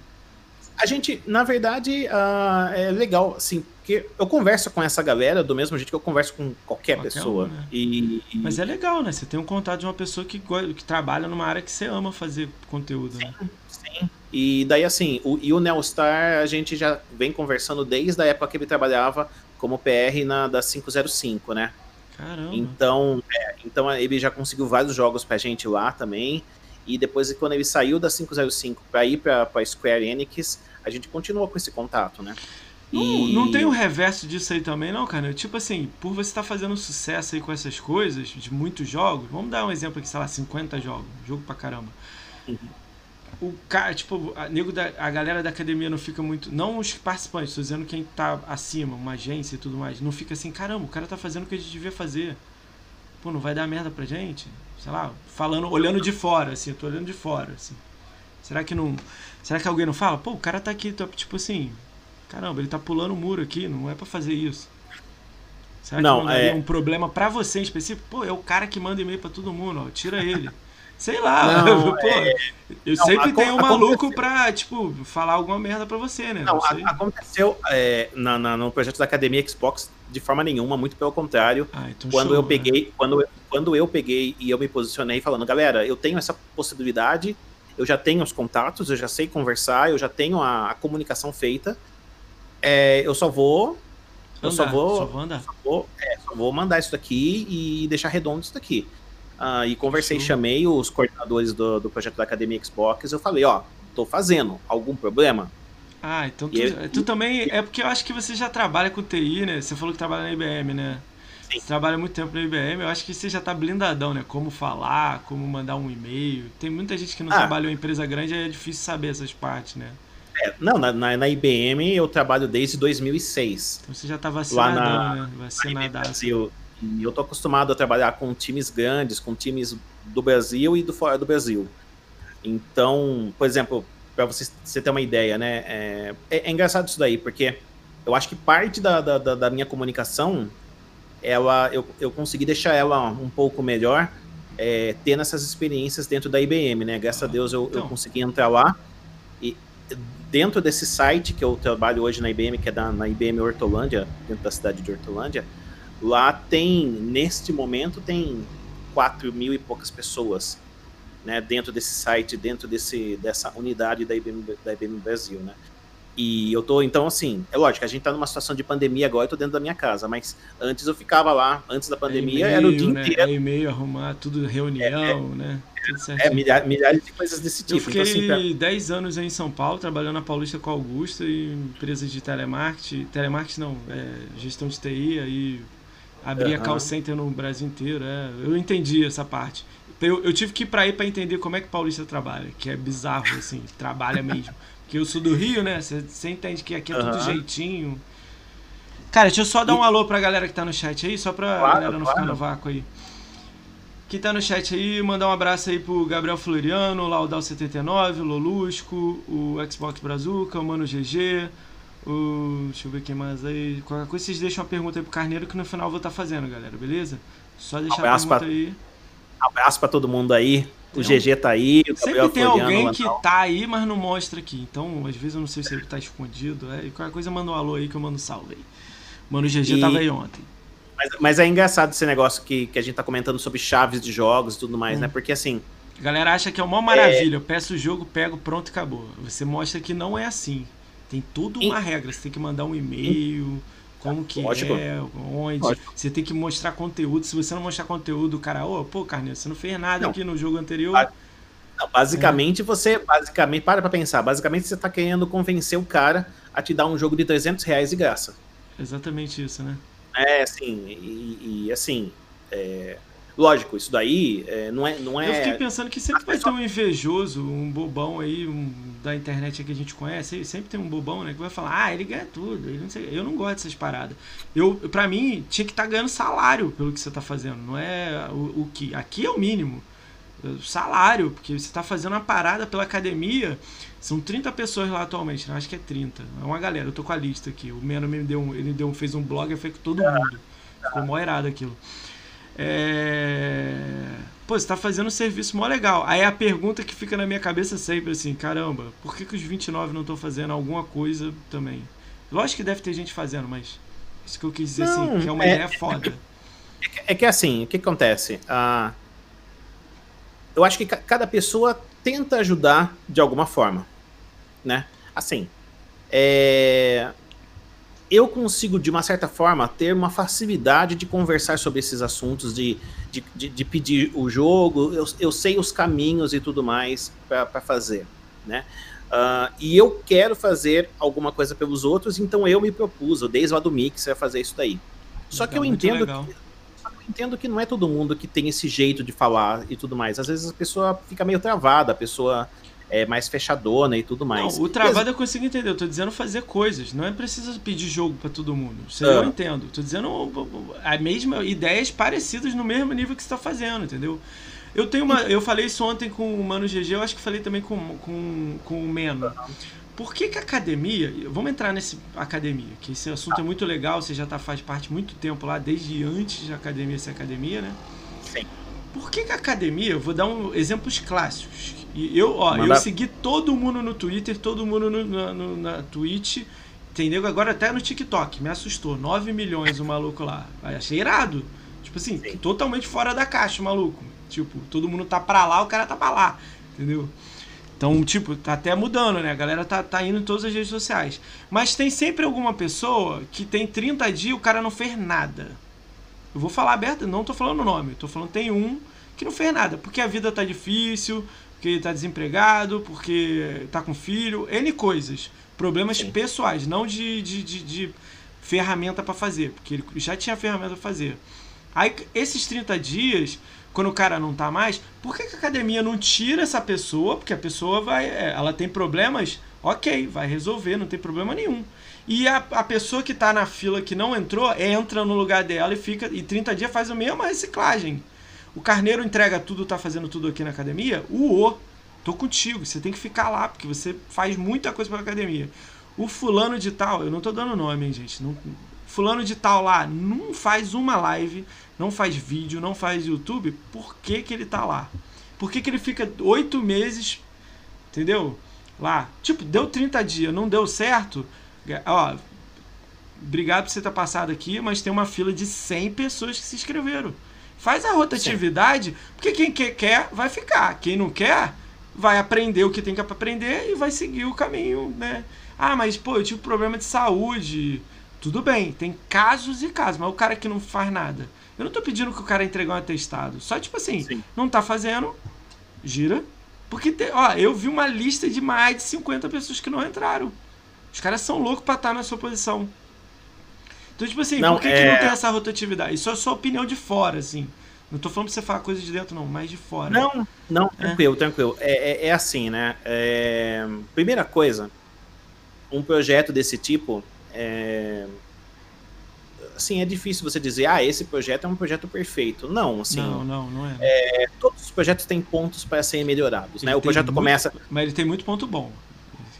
A gente, na verdade, uh, é legal, assim, porque eu converso com essa galera do mesmo jeito que eu converso com qualquer, qualquer pessoa. Um, né? e, e, Mas é legal, né? Você tem um contato de uma pessoa que, que trabalha numa área que você ama fazer conteúdo, sim, né? Sim. E daí, assim, o, e o Nelstar a gente já vem conversando desde a época que ele trabalhava como PR na da 505, né? Caramba. Então, é, então ele já conseguiu vários jogos pra gente lá também. E depois, quando ele saiu da 505 para ir para Square Enix, a gente continuou com esse contato, né? Não, e... não tem o reverso disso aí também, não, cara? Tipo assim, por você estar tá fazendo sucesso aí com essas coisas, de muitos jogos, vamos dar um exemplo aqui, sei lá, 50 jogos, jogo pra caramba. Uhum. O cara, tipo, a, nego da, a galera da academia não fica muito. Não os participantes, tô dizendo quem tá acima, uma agência e tudo mais. Não fica assim, caramba, o cara tá fazendo o que a gente devia fazer. Pô, não vai dar merda pra gente? Sei lá, falando, olhando de fora, assim, eu tô olhando de fora, assim. Será que não. Será que alguém não fala? Pô, o cara tá aqui, tipo assim, caramba, ele tá pulando o muro aqui, não é para fazer isso. Será não, que é um problema para você em específico? Pô, é o cara que manda e-mail para todo mundo, ó, tira ele. Sei lá, não, pô, é... eu não, sempre tenho um maluco pra, tipo, falar alguma merda pra você, né? Não, não aconteceu é, na, na, no projeto da Academia Xbox de forma nenhuma, muito pelo contrário. Ah, então quando show, eu peguei, né? quando, quando eu peguei e eu me posicionei falando, galera, eu tenho essa possibilidade, eu já tenho os contatos, eu já sei conversar, eu já tenho a, a comunicação feita, é, eu só vou. Eu só vou. Só vou, andar. Só vou, é, só vou mandar isso daqui e deixar redondo isso daqui. Uh, e conversei, Sim. chamei os coordenadores do, do projeto da Academia Xbox. Eu falei, ó, tô fazendo, algum problema? Ah, então tu, eu, tu também. É porque eu acho que você já trabalha com TI, né? Você falou que trabalha na IBM, né? Sim. Você trabalha muito tempo na IBM, eu acho que você já tá blindadão, né? Como falar, como mandar um e-mail. Tem muita gente que não ah. trabalha em empresa grande, é difícil saber essas partes, né? É, não, na, na, na, IBM eu trabalho desde 2006. Então você já tá vacinado, lá na, né? Vacinadaço. Eu, eu tô acostumado a trabalhar com times grandes, com times do Brasil e do fora do Brasil. Então, por exemplo, para você, você ter uma ideia, né? É, é, é, engraçado isso daí, porque eu acho que parte da, da, da, minha comunicação, ela, eu, eu consegui deixar ela um pouco melhor, é, tendo essas experiências dentro da IBM, né? Graças a Deus eu, então. eu consegui entrar lá. E dentro desse site que eu trabalho hoje na IBM, que é da, na IBM Hortolândia, dentro da cidade de Hortolândia, lá tem, neste momento, tem 4 mil e poucas pessoas né, dentro desse site, dentro desse, dessa unidade da IBM, da IBM Brasil, né? E eu tô, então, assim, é lógico, a gente tá numa situação de pandemia agora, eu tô dentro da minha casa, mas antes eu ficava lá, antes da pandemia, é era o dia né? inteiro. É e-mail, arrumar tudo, reunião, é, né? É, milhares, milhares, de coisas desse tipo. Eu fiquei então, assim, 10 anos em São Paulo, trabalhando na Paulista com Augusto, e empresas de telemarketing, telemarketing não, é, gestão de TI, aí abria uhum. call center no Brasil inteiro, é, eu entendi essa parte. Eu, eu tive que ir para ir para entender como é que Paulista trabalha, que é bizarro, assim, trabalha mesmo. Porque eu sou do Rio, né? Você entende que aqui é tudo uhum. jeitinho. Cara, deixa eu só dar um alô pra galera que tá no chat aí, só pra claro, galera não claro. ficar no vácuo aí. Quem tá no chat aí, mandar um abraço aí pro Gabriel Floriano, Laudal79, o Lolusco, o Xbox Brazuca, o Mano GG, o. Deixa eu ver quem mais aí. Qualquer coisa vocês deixam uma pergunta aí pro Carneiro que no final eu vou estar tá fazendo, galera, beleza? Só deixar um a pergunta pra, aí. Abraço pra todo mundo aí. O GG tá aí, o Sempre tem alguém que tá aí, mas não mostra aqui. Então, às vezes eu não sei se ele tá escondido. É, qualquer coisa manda um alô aí que eu mando um salve aí. Mano, o GG e... tava aí ontem. Mas, mas, é engraçado esse negócio que, que a gente tá comentando sobre chaves de jogos e tudo mais, né? hum. né? Porque assim. A galera acha que é uma maravilha. É... Eu peço o jogo, pego, pronto e acabou. Você mostra que não é assim. Tem toda uma e... regra. Você tem que mandar um e-mail. Como que Lógico. é, onde. Lógico. Você tem que mostrar conteúdo. Se você não mostrar conteúdo, o cara, ô, oh, pô, Carneiro, você não fez nada não. aqui no jogo anterior. Não, basicamente, é. você. Basicamente, para pra pensar. Basicamente, você tá querendo convencer o cara a te dar um jogo de 300 reais de graça. Exatamente isso, né? É, assim, e, e assim, é, lógico, isso daí é, não, é, não é. Eu fiquei pensando que sempre vai ter um invejoso, um bobão aí um, da internet que a gente conhece, sempre tem um bobão, né, que vai falar, ah, ele ganha tudo, ele não sei, eu não gosto dessas paradas. Eu, pra mim, tinha que estar tá ganhando salário pelo que você tá fazendo, não é o, o que. Aqui é o mínimo. Salário, porque você tá fazendo uma parada pela academia são 30 pessoas lá atualmente, né? acho que é 30. É uma galera, eu tô com a lista aqui. O Meno me deu um, ele deu, fez um blog e foi com todo mundo. Ficou mó irado aquilo. É... Pô, você tá fazendo um serviço mó legal. Aí a pergunta que fica na minha cabeça sempre assim, caramba, por que, que os 29 não estão fazendo alguma coisa também? Lógico que deve ter gente fazendo, mas isso que eu quis dizer assim, não, assim, que é uma é, ideia foda. É que, é que assim, o que acontece? Ah, eu acho que cada pessoa tenta ajudar de alguma forma né? Assim, é... eu consigo, de uma certa forma, ter uma facilidade de conversar sobre esses assuntos, de, de, de, de pedir o jogo, eu, eu sei os caminhos e tudo mais para fazer, né? Uh, e eu quero fazer alguma coisa pelos outros, então eu me propus, desde lá do Mixer, a fazer isso daí. Só que eu entendo que, eu entendo que não é todo mundo que tem esse jeito de falar e tudo mais. Às vezes a pessoa fica meio travada, a pessoa é mais fechadona e tudo mais. Não, o travado eu consigo entender. Eu tô dizendo fazer coisas. Não é preciso pedir jogo para todo mundo. Isso eu ah. entendo. Tô dizendo a mesma ideias parecidas no mesmo nível que você tá fazendo, entendeu? Eu tenho uma. Eu falei isso ontem com o Mano GG, eu acho que falei também com, com, com o Meno. Por que, que a academia. Vamos entrar nesse academia, que esse assunto é muito legal, você já tá, faz parte muito tempo lá, desde antes da academia ser academia, né? Sim. Por que, que a academia. Eu vou dar um, exemplos clássicos. E eu, ó, Manda... eu segui todo mundo no Twitter, todo mundo no, no, no, na Twitch. Entendeu? Agora até no TikTok, me assustou. 9 milhões o maluco lá. Achei irado. Tipo assim, Sim. totalmente fora da caixa o maluco. Tipo, todo mundo tá pra lá, o cara tá pra lá. Entendeu? Então, tipo, tá até mudando, né? A galera tá, tá indo em todas as redes sociais. Mas tem sempre alguma pessoa que tem 30 dias e o cara não fez nada. Eu vou falar aberto, não tô falando o nome. Tô falando tem um que não fez nada. Porque a vida tá difícil, porque tá desempregado, porque tá com filho, N coisas. Problemas Sim. pessoais, não de, de, de, de ferramenta para fazer. Porque ele já tinha ferramenta pra fazer. Aí, esses 30 dias quando o cara não tá mais, por que, que a academia não tira essa pessoa? Porque a pessoa vai. É, ela tem problemas, ok, vai resolver, não tem problema nenhum. E a, a pessoa que tá na fila que não entrou, entra no lugar dela e fica. E 30 dias faz a mesma reciclagem. O carneiro entrega tudo, tá fazendo tudo aqui na academia? O tô contigo, você tem que ficar lá, porque você faz muita coisa pra academia. O fulano de tal, eu não tô dando nome, hein, gente. Não, fulano de tal lá não faz uma live não faz vídeo, não faz YouTube, por que, que ele tá lá? Por que, que ele fica oito meses, entendeu? Lá. Tipo, deu 30 dias, não deu certo. Ó, obrigado por você ter passado aqui, mas tem uma fila de 100 pessoas que se inscreveram. Faz a rotatividade, Sim. porque quem quer, vai ficar. Quem não quer, vai aprender o que tem que aprender e vai seguir o caminho, né? Ah, mas pô, eu tive problema de saúde. Tudo bem, tem casos e casos, mas o cara que não faz nada eu não tô pedindo que o cara entregue um atestado. Só tipo assim, Sim. não tá fazendo, gira. Porque, te, ó, eu vi uma lista de mais de 50 pessoas que não entraram. Os caras são loucos pra estar na sua posição. Então, tipo assim, não, por que, é... que não tem essa rotatividade? Isso é só opinião de fora, assim. Não tô falando pra você falar coisa de dentro, não, mas de fora. Não, não, é. tranquilo, tranquilo. É, é, é assim, né? É... Primeira coisa, um projeto desse tipo, é assim, é difícil você dizer, ah, esse projeto é um projeto perfeito. Não, assim. Não, não, não é. é todos os projetos têm pontos para serem melhorados, né? O projeto muito, começa. Mas ele tem muito ponto bom.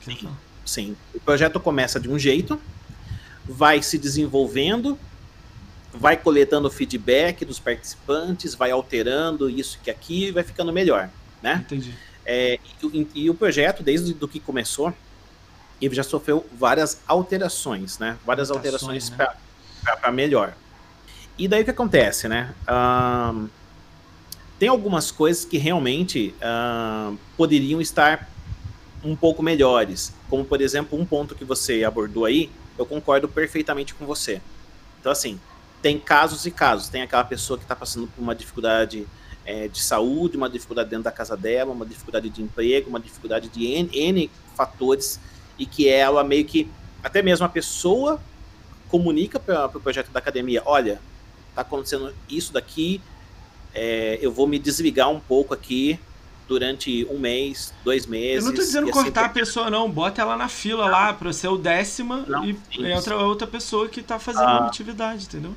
Sim, sim. O projeto começa de um jeito, vai se desenvolvendo, vai coletando feedback dos participantes, vai alterando isso que aqui e vai ficando melhor, né? Entendi. É, e, e, o projeto, desde do que começou, ele já sofreu várias alterações, né? Várias alterações, alterações né? para melhor. E daí o que acontece, né? Um, tem algumas coisas que realmente um, poderiam estar um pouco melhores. Como, por exemplo, um ponto que você abordou aí, eu concordo perfeitamente com você. Então, assim, tem casos e casos. Tem aquela pessoa que está passando por uma dificuldade é, de saúde, uma dificuldade dentro da casa dela, uma dificuldade de emprego, uma dificuldade de N, N fatores, e que ela meio que, até mesmo a pessoa comunica para o pro projeto da academia, olha, tá acontecendo isso daqui, é, eu vou me desligar um pouco aqui durante um mês, dois meses. Eu não tô dizendo assim cortar a pessoa, não. Bota ela na fila não. lá para ser o décima não, e sim, entra sim. outra pessoa que tá fazendo ah, atividade, entendeu?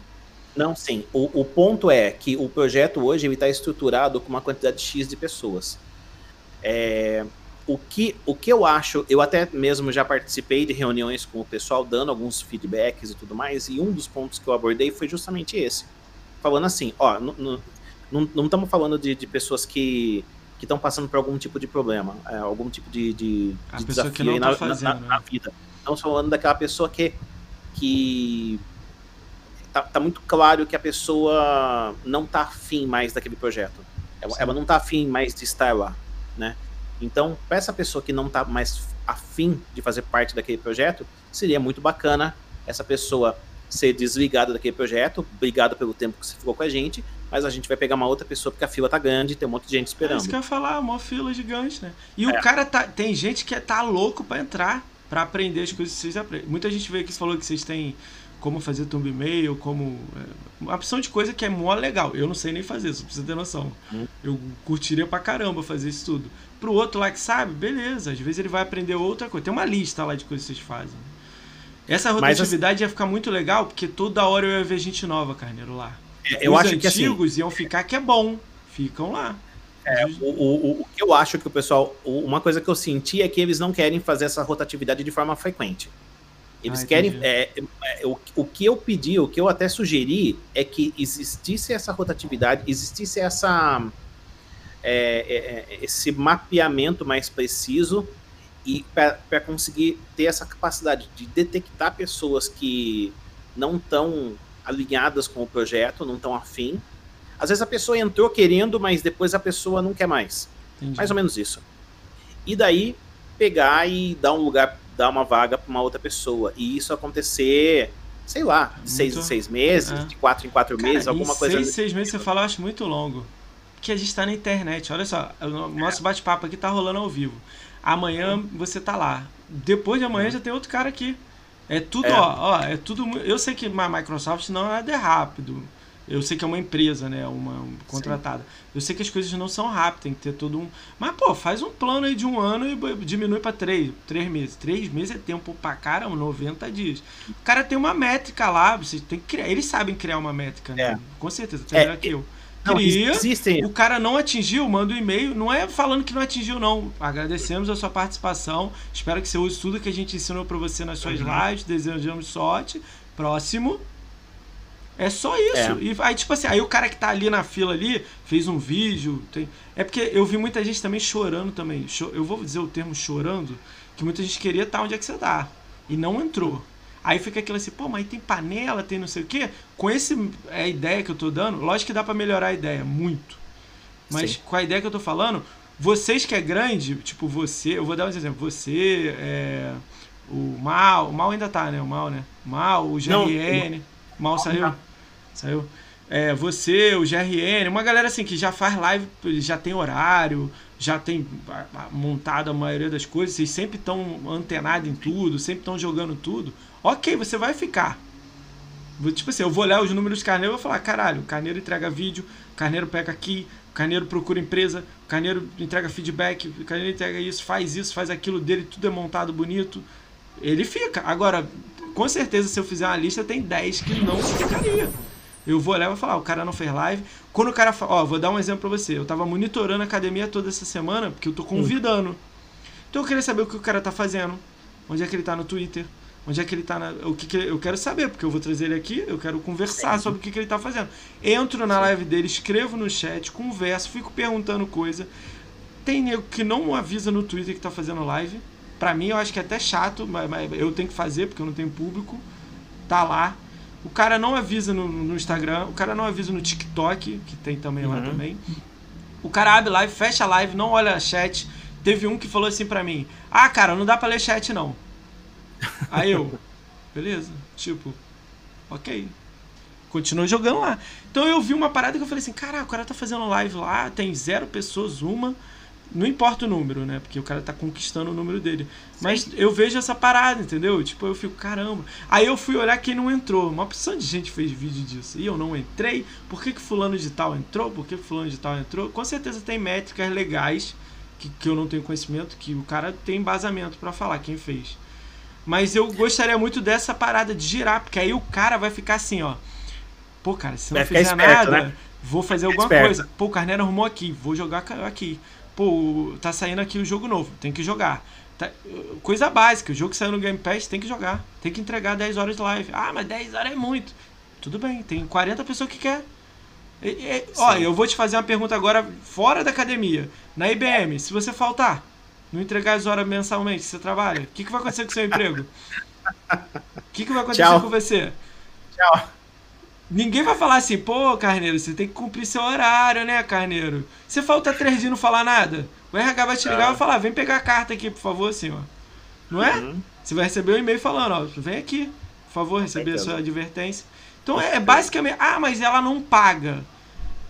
Não, sim. O, o ponto é que o projeto hoje está estruturado com uma quantidade X de pessoas. É, o que, o que eu acho, eu até mesmo já participei de reuniões com o pessoal, dando alguns feedbacks e tudo mais, e um dos pontos que eu abordei foi justamente esse. Falando assim, ó, não estamos falando de, de pessoas que estão passando por algum tipo de problema, é, algum tipo de, de, de desafio aí na, tá fazendo, na, na, na, vida. Estamos falando daquela pessoa que, que tá, tá muito claro que a pessoa não tá afim mais daquele projeto. Ela, ela não tá afim mais de estar lá, né? Então, para essa pessoa que não está mais afim de fazer parte daquele projeto, seria muito bacana essa pessoa ser desligada daquele projeto, obrigado pelo tempo que você ficou com a gente, mas a gente vai pegar uma outra pessoa porque a fila tá grande, tem um monte de gente esperando. É isso que eu ia falar, uma fila gigante, né? E é. o cara tá. Tem gente que tá louco para entrar, para aprender as coisas que vocês aprendem. Muita gente veio aqui e falou que vocês têm como fazer thumb mail, como. É, uma opção de coisa que é mó legal. Eu não sei nem fazer, só precisa ter noção. Hum. Eu curtiria pra caramba fazer isso tudo. Pro outro lá que sabe, beleza. Às vezes ele vai aprender outra coisa. Tem uma lista lá de coisas que vocês fazem. Essa rotatividade Mas, ia ficar muito legal, porque toda hora eu ia ver gente nova, Carneiro, lá. É, eu Os acho que assim, antigos iam ficar que é bom. Ficam lá. É, o, o, o que eu acho que o pessoal. Uma coisa que eu senti é que eles não querem fazer essa rotatividade de forma frequente. Eles ah, querem. É, é, o, o que eu pedi, o que eu até sugeri é que existisse essa rotatividade, existisse essa. É, é esse mapeamento mais preciso e para conseguir ter essa capacidade de detectar pessoas que não estão alinhadas com o projeto, não estão afim. Às vezes a pessoa entrou querendo, mas depois a pessoa não quer mais. Entendi. Mais ou menos isso. E daí pegar e dar um lugar, dar uma vaga para uma outra pessoa. E isso acontecer, sei lá, de seis em seis meses, é. de quatro em quatro Cara, meses, alguma coisa. Seis, seis meses você fala, eu acho muito longo. Porque a gente está na internet. Olha só, o nosso bate-papo aqui tá rolando ao vivo. Amanhã você tá lá. Depois de amanhã já tem outro cara aqui. É tudo, é. Ó, ó, é tudo. Eu sei que a Microsoft não é de rápido. Eu sei que é uma empresa, né? Uma contratada. Sim. Eu sei que as coisas não são rápidas, tem que ter todo um. Mas, pô, faz um plano aí de um ano e diminui para três, três meses. Três meses é tempo pra caramba, 90 dias. O cara tem uma métrica lá, você tem que criar. Eles sabem criar uma métrica, né? É. Com certeza, até melhor que eu. Cria, existem. o cara não atingiu, manda um e-mail, não é falando que não atingiu não. Agradecemos a sua participação. Espero que você use tudo que a gente ensinou para você nas suas uhum. lives. Desejamos sorte. Próximo. É só isso. É. E aí, tipo assim, aí o cara que tá ali na fila ali fez um vídeo. Tem... É porque eu vi muita gente também chorando também. Eu vou dizer o termo chorando, que muita gente queria estar onde é que você tá. E não entrou. Aí fica aquilo assim, pô, mas tem panela, tem não sei o quê. Com esse é a ideia que eu tô dando, lógico que dá para melhorar a ideia, muito. Mas Sim. com a ideia que eu tô falando, vocês que é grande, tipo você, eu vou dar um exemplo, você, é, o Mal, o Mal ainda tá, né? O Mal, né? Mal, o GRN. o Mal saiu? Saiu. É, você, o GRN, uma galera assim que já faz live, já tem horário, já tem montado a maioria das coisas, vocês sempre estão antenados em tudo, sempre estão jogando tudo. Ok, você vai ficar. Tipo assim, eu vou olhar os números do Carneiro e vou falar, caralho, o Carneiro entrega vídeo, o Carneiro pega aqui, o Carneiro procura empresa, o Carneiro entrega feedback, o Carneiro entrega isso, faz isso, faz aquilo dele, tudo é montado bonito. Ele fica. Agora, com certeza, se eu fizer uma lista, tem 10 que não ficaria. Eu vou olhar e vou falar, o cara não fez live. Quando o cara fala, ó, vou dar um exemplo pra você. Eu tava monitorando a academia toda essa semana, porque eu tô convidando. Então eu queria saber o que o cara tá fazendo. Onde é que ele tá no Twitter Onde é que ele tá? Na, o que, que eu quero saber, porque eu vou trazer ele aqui, eu quero conversar sobre o que, que ele tá fazendo. Entro na live dele, escrevo no chat, converso, fico perguntando coisa. Tem nego que não avisa no Twitter que tá fazendo live. Pra mim, eu acho que é até chato, mas, mas eu tenho que fazer, porque eu não tenho público. Tá lá. O cara não avisa no, no Instagram, o cara não avisa no TikTok, que tem também uhum. lá também. O cara abre live, fecha a live, não olha chat. Teve um que falou assim pra mim: Ah, cara, não dá pra ler chat não. Aí eu, beleza, tipo, ok. Continuou jogando lá. Então eu vi uma parada que eu falei assim, cara, o cara tá fazendo live lá, tem zero pessoas, uma. Não importa o número, né? Porque o cara tá conquistando o número dele. Mas Sim. eu vejo essa parada, entendeu? Tipo, eu fico, caramba. Aí eu fui olhar quem não entrou. Uma opção de gente fez vídeo disso. E eu não entrei. Por que, que fulano de tal entrou? Por que, que fulano de tal entrou? Com certeza tem métricas legais que, que eu não tenho conhecimento, que o cara tem embasamento para falar quem fez. Mas eu gostaria muito dessa parada de girar, porque aí o cara vai ficar assim, ó. Pô, cara, se não vai fizer esperto, nada, né? vou fazer alguma esperto. coisa. Pô, o Carneiro arrumou aqui, vou jogar aqui. Pô, tá saindo aqui o jogo novo, tem que jogar. Tá, coisa básica, o jogo que saiu no Game Pass tem que jogar. Tem que entregar 10 horas de live. Ah, mas 10 horas é muito. Tudo bem, tem 40 pessoas que quer. E, e, ó, eu vou te fazer uma pergunta agora fora da academia. Na IBM, se você faltar, não entregar as horas mensalmente você trabalha, o que, que vai acontecer com o seu emprego? O que, que vai acontecer Tchau. com você? Tchau. Ninguém vai falar assim, pô, Carneiro, você tem que cumprir seu horário, né, Carneiro? Você falta três dias e não falar nada? O RH vai te ligar e vai falar, vem pegar a carta aqui, por favor, senhor. Não é? Uhum. Você vai receber um e-mail falando, ó, vem aqui, por favor, receber a sua advertência. Então é basicamente, ah, mas ela não paga.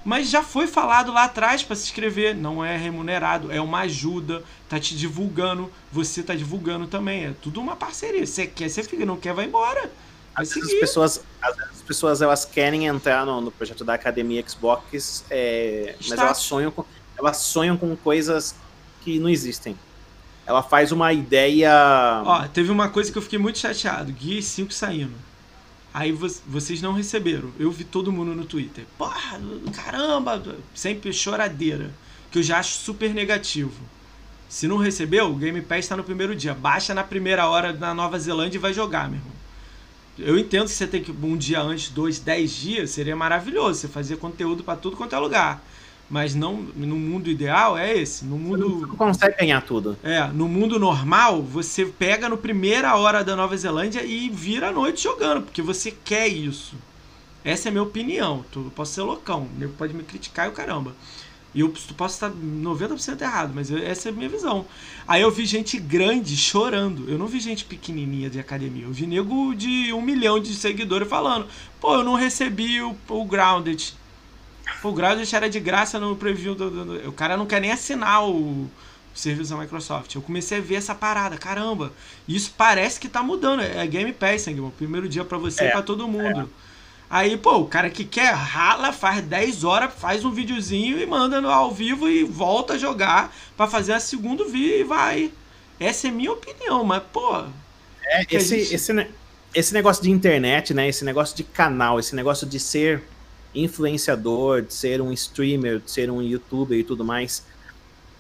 Mas já foi falado lá atrás para se inscrever, não é remunerado, é uma ajuda, tá te divulgando, você tá divulgando também, é tudo uma parceria. Você quer, você fica, não quer, vai embora. Às vezes as pessoas, às vezes as pessoas elas querem entrar no, no projeto da Academia Xbox, é, mas elas sonham, com, elas sonham com coisas que não existem. Ela faz uma ideia. Ó, teve uma coisa que eu fiquei muito chateado: Guia 5 saindo. Aí vocês não receberam. Eu vi todo mundo no Twitter. Porra, caramba! Sempre choradeira. Que eu já acho super negativo. Se não recebeu, o Game Pass está no primeiro dia. Baixa na primeira hora na Nova Zelândia e vai jogar, meu irmão. Eu entendo que você tem que um dia antes, dois, dez dias, seria maravilhoso. Você fazer conteúdo para tudo quanto é lugar. Mas não no mundo ideal é esse. No mundo você não consegue ganhar tudo. É, no mundo normal, você pega no primeira hora da Nova Zelândia e vira a noite jogando, porque você quer isso. Essa é a minha opinião. Tu posso ser loucão, pode me criticar e o caramba. E eu posso estar 90% errado, mas essa é a minha visão. Aí eu vi gente grande chorando. Eu não vi gente pequenininha de academia. Eu vi nego de um milhão de seguidores falando: pô, eu não recebi o, o Grounded. O Grounded era de graça no preview do, do, do, O cara não quer nem assinar o, serviço da Microsoft. Eu comecei a ver essa parada, caramba. Isso parece que tá mudando. É Game Pass, o primeiro dia para você é, e pra todo mundo. É. Aí, pô, o cara que quer rala, faz 10 horas, faz um videozinho e manda no ao vivo e volta a jogar para fazer a segundo vídeo e vai. Essa é minha opinião, mas, pô. É, esse, gente... esse, esse negócio de internet, né? Esse negócio de canal, esse negócio de ser influenciador, de ser um streamer, de ser um youtuber e tudo mais.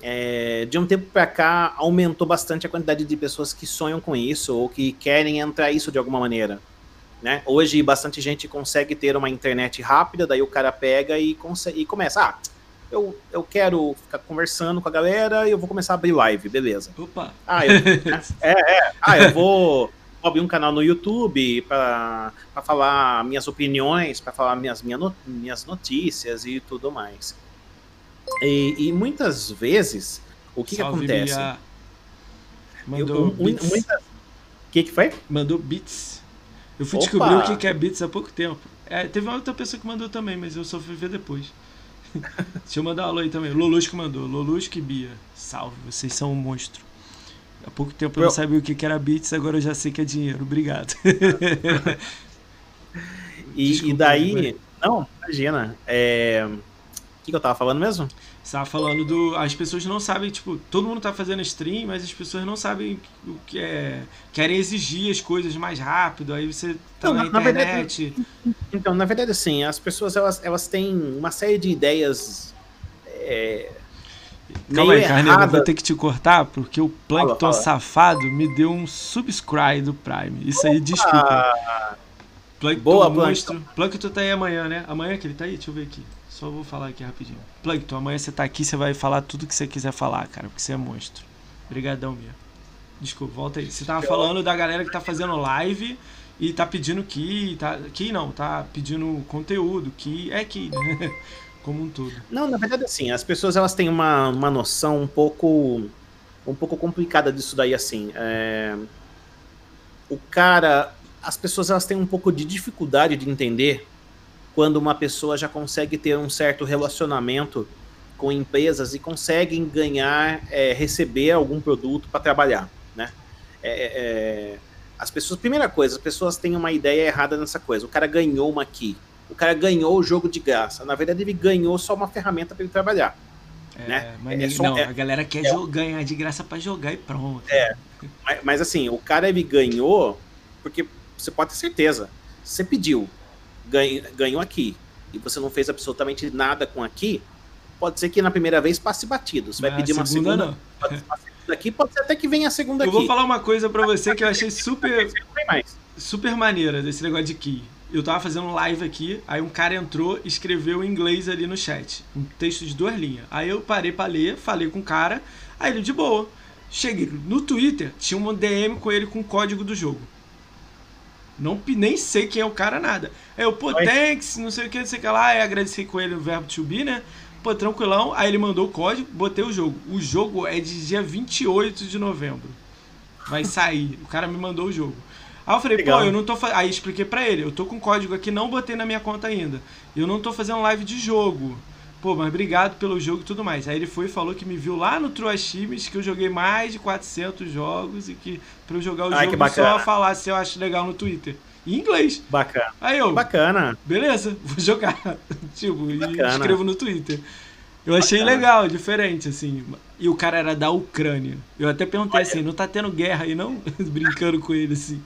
É, de um tempo para cá aumentou bastante a quantidade de pessoas que sonham com isso ou que querem entrar isso de alguma maneira. Né? Hoje bastante gente consegue ter uma internet rápida, daí o cara pega e, consegue, e começa, ah, eu, eu quero ficar conversando com a galera e eu vou começar a abrir live, beleza. Opa! Ah, eu, é, é, ah, eu vou abrir um canal no YouTube para falar minhas opiniões, para falar minhas, minha no, minhas notícias e tudo mais. E, e muitas vezes, o que, que acontece? Mandou eu, um, muita... O que, que foi? Mandou bits. Eu fui Opa. descobrir o que é bits há pouco tempo. É, teve uma outra pessoa que mandou também, mas eu só fui ver depois. Deixa eu mandar um alô aí também. Lolusco mandou. Lolusco e Bia. Salve, vocês são um monstro. Há pouco tempo eu não sabia o que era bits, agora eu já sei que é dinheiro. Obrigado. e, Desculpa, e, daí. Não, imagina. É... O que, que eu tava falando mesmo? Você tava falando do. As pessoas não sabem, tipo, todo mundo tá fazendo stream, mas as pessoas não sabem o que é. Querem exigir as coisas mais rápido, aí você tá não, na, na, internet. Verdade, então, na verdade, assim, as pessoas elas, elas têm uma série de ideias. É, Calma aí, Carneiro, eu vou ter que te cortar, porque o Plankton fala, fala. safado me deu um subscribe do Prime. Isso aí, desculpa. Plankton Boa, monstro. Plankton. Plankton tá aí amanhã, né? Amanhã que ele tá aí? Deixa eu ver aqui. Só vou falar aqui rapidinho. Plankton, amanhã você tá aqui, você vai falar tudo que você quiser falar, cara, porque você é monstro. Obrigadão, Mia. Desculpa, volta aí. Você tava falando da galera que tá fazendo live e tá pedindo que tá que não, tá pedindo conteúdo, que é que, né? Como um todo. Não, na verdade assim, as pessoas elas têm uma, uma noção um pouco um pouco complicada disso daí assim. É... O cara, as pessoas elas têm um pouco de dificuldade de entender quando uma pessoa já consegue ter um certo relacionamento com empresas e conseguem ganhar, é, receber algum produto para trabalhar, né? É, é, é, as pessoas, primeira coisa, as pessoas têm uma ideia errada nessa coisa. O cara ganhou uma key, o cara ganhou o jogo de graça. Na verdade, ele ganhou só uma ferramenta para ele trabalhar. É, né? mas é, não, a galera quer ganhar de graça para jogar e pronto. É, mas, mas, assim, o cara ele ganhou porque você pode ter certeza. Você pediu, ganhou aqui e você não fez absolutamente nada com aqui, pode ser que na primeira vez passe batido. Você vai pedir uma segunda. segunda pode, aqui, pode ser até que venha a segunda eu aqui. Eu vou falar uma coisa para você que eu achei super super maneira desse negócio de key. Eu tava fazendo live aqui, aí um cara entrou, escreveu em inglês ali no chat, um texto de duas linhas. Aí eu parei para ler, falei com o cara, aí ele de boa. Cheguei no Twitter, tinha um DM com ele com o código do jogo. Não, nem sei quem é o cara, nada. Aí eu, pô, Oi. thanks, não sei o que, não sei o que lá. Aí agradeci com ele o verbo to be, né? Pô, tranquilão. Aí ele mandou o código, botei o jogo. O jogo é de dia 28 de novembro. Vai sair. o cara me mandou o jogo. Aí eu falei, Legal. pô, eu não tô fazendo. Aí expliquei pra ele, eu tô com código aqui, não botei na minha conta ainda. Eu não tô fazendo live de jogo. pô, mas obrigado pelo jogo e tudo mais. Aí ele foi e falou que me viu lá no True Achievements, que eu joguei mais de 400 jogos e que pra eu jogar o Ai, jogo só falar se eu acho legal no Twitter. Em inglês. Bacana. Aí eu, Bacana. beleza, vou jogar. tipo, e escrevo no Twitter. Eu achei Bacana. legal, diferente, assim. E o cara era da Ucrânia. Eu até perguntei assim, não tá tendo guerra aí não? Brincando com ele, assim.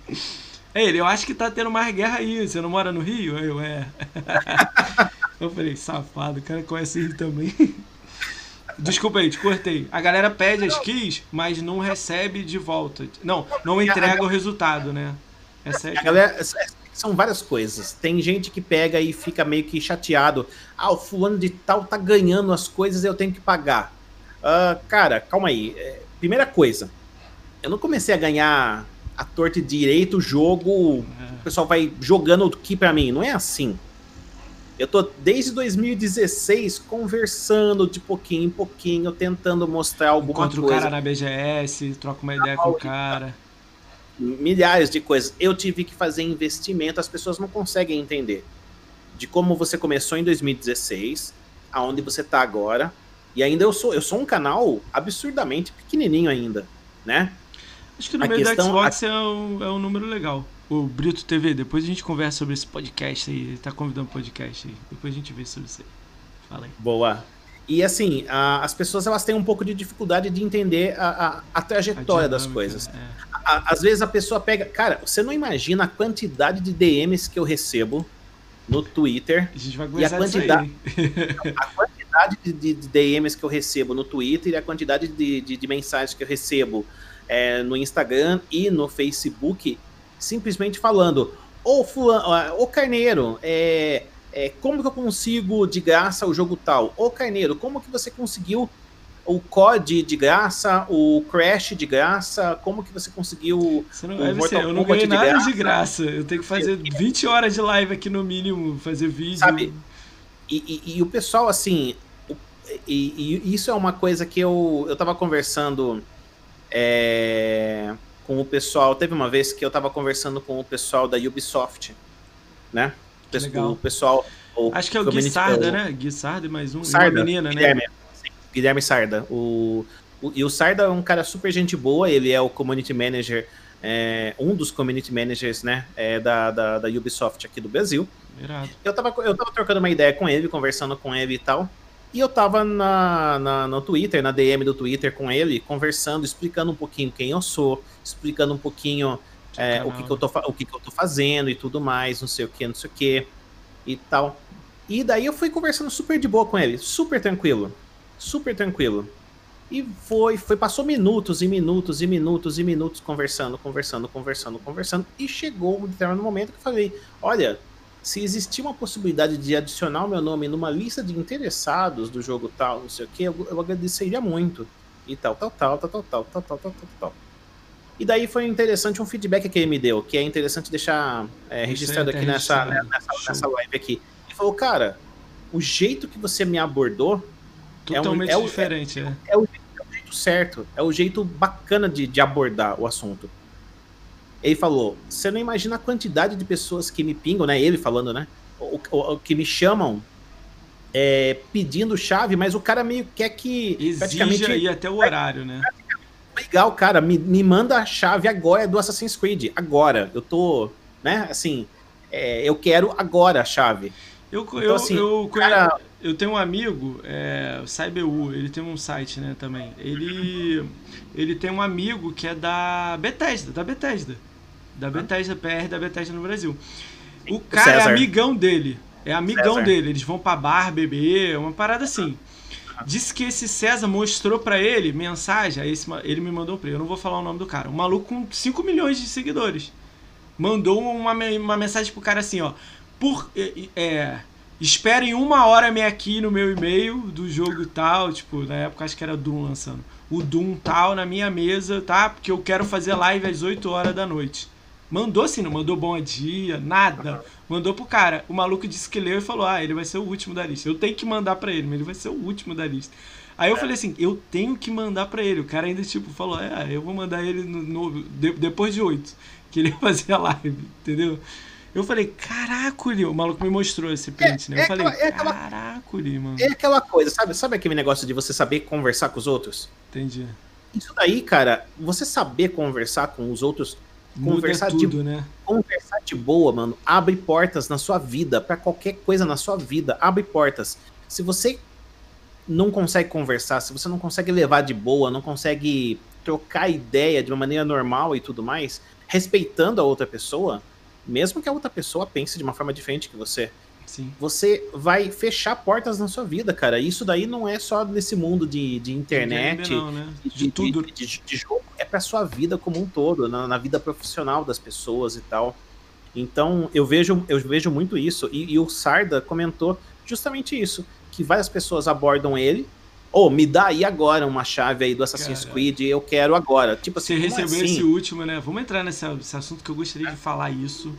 É ele, eu acho que tá tendo mais guerra aí. Você não mora no Rio? Aí eu, é. eu falei, safado, o cara conhece o Rio também. Desculpa aí, te cortei. A galera pede as keys, mas não recebe de volta. Não, não entrega o resultado, né? Essa é A galera, são várias coisas. Tem gente que pega e fica meio que chateado. Ah, o fulano de tal tá ganhando as coisas eu tenho que pagar. Ah, cara, calma aí. É, primeira coisa, eu não comecei a ganhar a torta direito o jogo, o pessoal vai jogando aqui pra mim. Não é assim. Eu tô desde 2016 conversando de pouquinho em pouquinho, tentando mostrar alguma Encontra o coisa. cara na BGS, troca uma ideia com o cara. milhares de coisas. Eu tive que fazer investimento, as pessoas não conseguem entender. De como você começou em 2016, aonde você tá agora. E ainda eu sou, eu sou um canal absurdamente pequenininho ainda, né? Acho que no A meio questão- da Xbox é, um, é um número legal. O Brito TV, depois a gente conversa sobre esse podcast aí. Ele tá convidando podcast aí. Depois a gente vê sobre isso aí. Fala aí. Boa. E assim, a- as pessoas elas têm um pouco de dificuldade de entender a, a- a trajetória A das dinâmica, coisas. é. A- às vezes a pessoa pega. Cara, você não imagina a quantidade de DMs que eu recebo no Twitter A gente vai E a quantidade- a quantidade de, de- de DMs que eu recebo no Twitter e a quantidade de, de- de mensagens que eu recebo é, no Instagram e no Facebook, simplesmente falando: Ô fulano, ô Carneiro, é, é, como que eu consigo de graça o jogo tal? Ô Carneiro, como que você conseguiu o COD de graça, o Crash de graça? Como que você conseguiu Você não, O Mortal eu não ganhei de nada graça. de graça. Eu tenho que fazer 20 horas de live aqui no mínimo, fazer vídeo. Sabe, E, e- e o pessoal, assim. E, e isso é uma coisa que eu, eu tava conversando é, com o pessoal. Teve uma vez que eu tava conversando com o pessoal da Ubisoft, né? Legal. o pessoal. o Acho que é o Gui community- Sarda, o- né? Gui Sarda e mais um. Sarda, uma menina, né? Guilherme, Guilherme Sarda. O, o- e o Sarda é um cara super gente boa, ele é o community manager, é, um dos community managers, né, é, da, da, da Ubisoft aqui do Brasil. Eu tava, eu tava trocando uma ideia com ele, conversando com ele e tal. E eu tava na, na, no Twitter, na DM do Twitter com ele, conversando, explicando um pouquinho quem eu sou, explicando um pouquinho é, o, que, que eu tô, o que, que eu tô fazendo e tudo mais, não sei o que, não sei o que e tal. E daí eu fui conversando super de boa com ele, super tranquilo, super tranquilo. E foi, foi, passou minutos e minutos e minutos e minutos conversando, conversando, conversando, conversando. E chegou um determinado momento que eu falei: olha, se existir uma possibilidade de adicionar o meu nome numa lista de interessados do jogo tal, não sei o que, eu, eu agradeceria muito. E tal, tal, tal, tal, tal, tal, tal, tal, tal, tal, tal. E daí foi interessante um feedback que ele me deu, que é interessante deixar é, registrado tá aqui nessa, nessa, nessa live aqui. Ele falou, cara, o jeito que você me abordou Totalmente é o- diferente, é. é o, é o jeito certo, é o jeito bacana de, de abordar o assunto. Ele falou: você não imagina a quantidade de pessoas que me pingam, né? Ele falando, né? O, o- o que me chamam é, pedindo chave, mas o cara meio quer que Exige aí até o horário, né? legal, cara, me, me manda a chave agora do Assassin's Creed. Agora. Eu tô, né? Assim, é, eu quero agora a chave. Eu, Então, eu, assim, eu, o cara- eu tenho um amigo, é, o CyberU, ele tem um site, né, também. Ele, ele tem um amigo que é da Bethesda, da Bethesda. Da Bethesda, PR da Bethesda no Brasil. O cara é César. amigão dele. É amigão César. dele. Eles vão pra bar beber, uma parada assim. Disse que esse César mostrou pra ele mensagem, aí esse ele me mandou pra ele, eu não vou falar o nome do cara. Um maluco com 5 milhões de seguidores. Mandou uma, uma mensagem pro cara assim, ó. Por, é, é, esperem uma hora me aqui no meu e-mail do jogo tal, tipo, na época acho que era Doom lançando. O Doom tal na minha mesa, tá? Porque eu quero fazer live às 8 horas da noite. Mandou assim, não mandou bom dia, nada. Mandou pro cara. O maluco disse que leu e falou: Ah, ele vai ser o último da lista. Eu tenho que mandar pra ele, mas ele vai ser o último da lista. Aí eu falei assim: Eu tenho que mandar pra ele. O cara ainda, tipo, falou: É, eu vou mandar ele no, no- de- depois de oito, que ele ia fazer a live, entendeu? Eu falei, caraca, o maluco me mostrou esse print, é, né? Eu é falei, aquela, é aquela, caraca, mano. É aquela coisa, sabe? Sabe aquele negócio de você saber conversar com os outros? Entendi. Isso daí, cara, você saber conversar com os outros, Muda conversar tudo, de né? conversar de boa, mano, abre portas na sua vida, para qualquer coisa na sua vida, abre portas. Se você não consegue conversar, se você não consegue levar de boa, não consegue trocar ideia de uma maneira normal e tudo mais, respeitando a outra pessoa, mesmo que a outra pessoa pense de uma forma diferente que você, Sim. você vai fechar portas na sua vida, cara. Isso daí não é só nesse mundo de, de internet, Não, né? de, De tudo. de, de- de jogo, é pra sua vida como um todo, na, na vida profissional das pessoas e tal. Então, eu vejo, eu vejo muito isso. E, e o Sarda comentou justamente isso: que várias pessoas abordam ele. Ô, me dá aí agora uma chave aí do Assassin's Cara. Creed, eu quero agora. Tipo Você assim, como recebeu assim? esse último, né? Vamos entrar nesse, nesse assunto que eu gostaria de falar isso.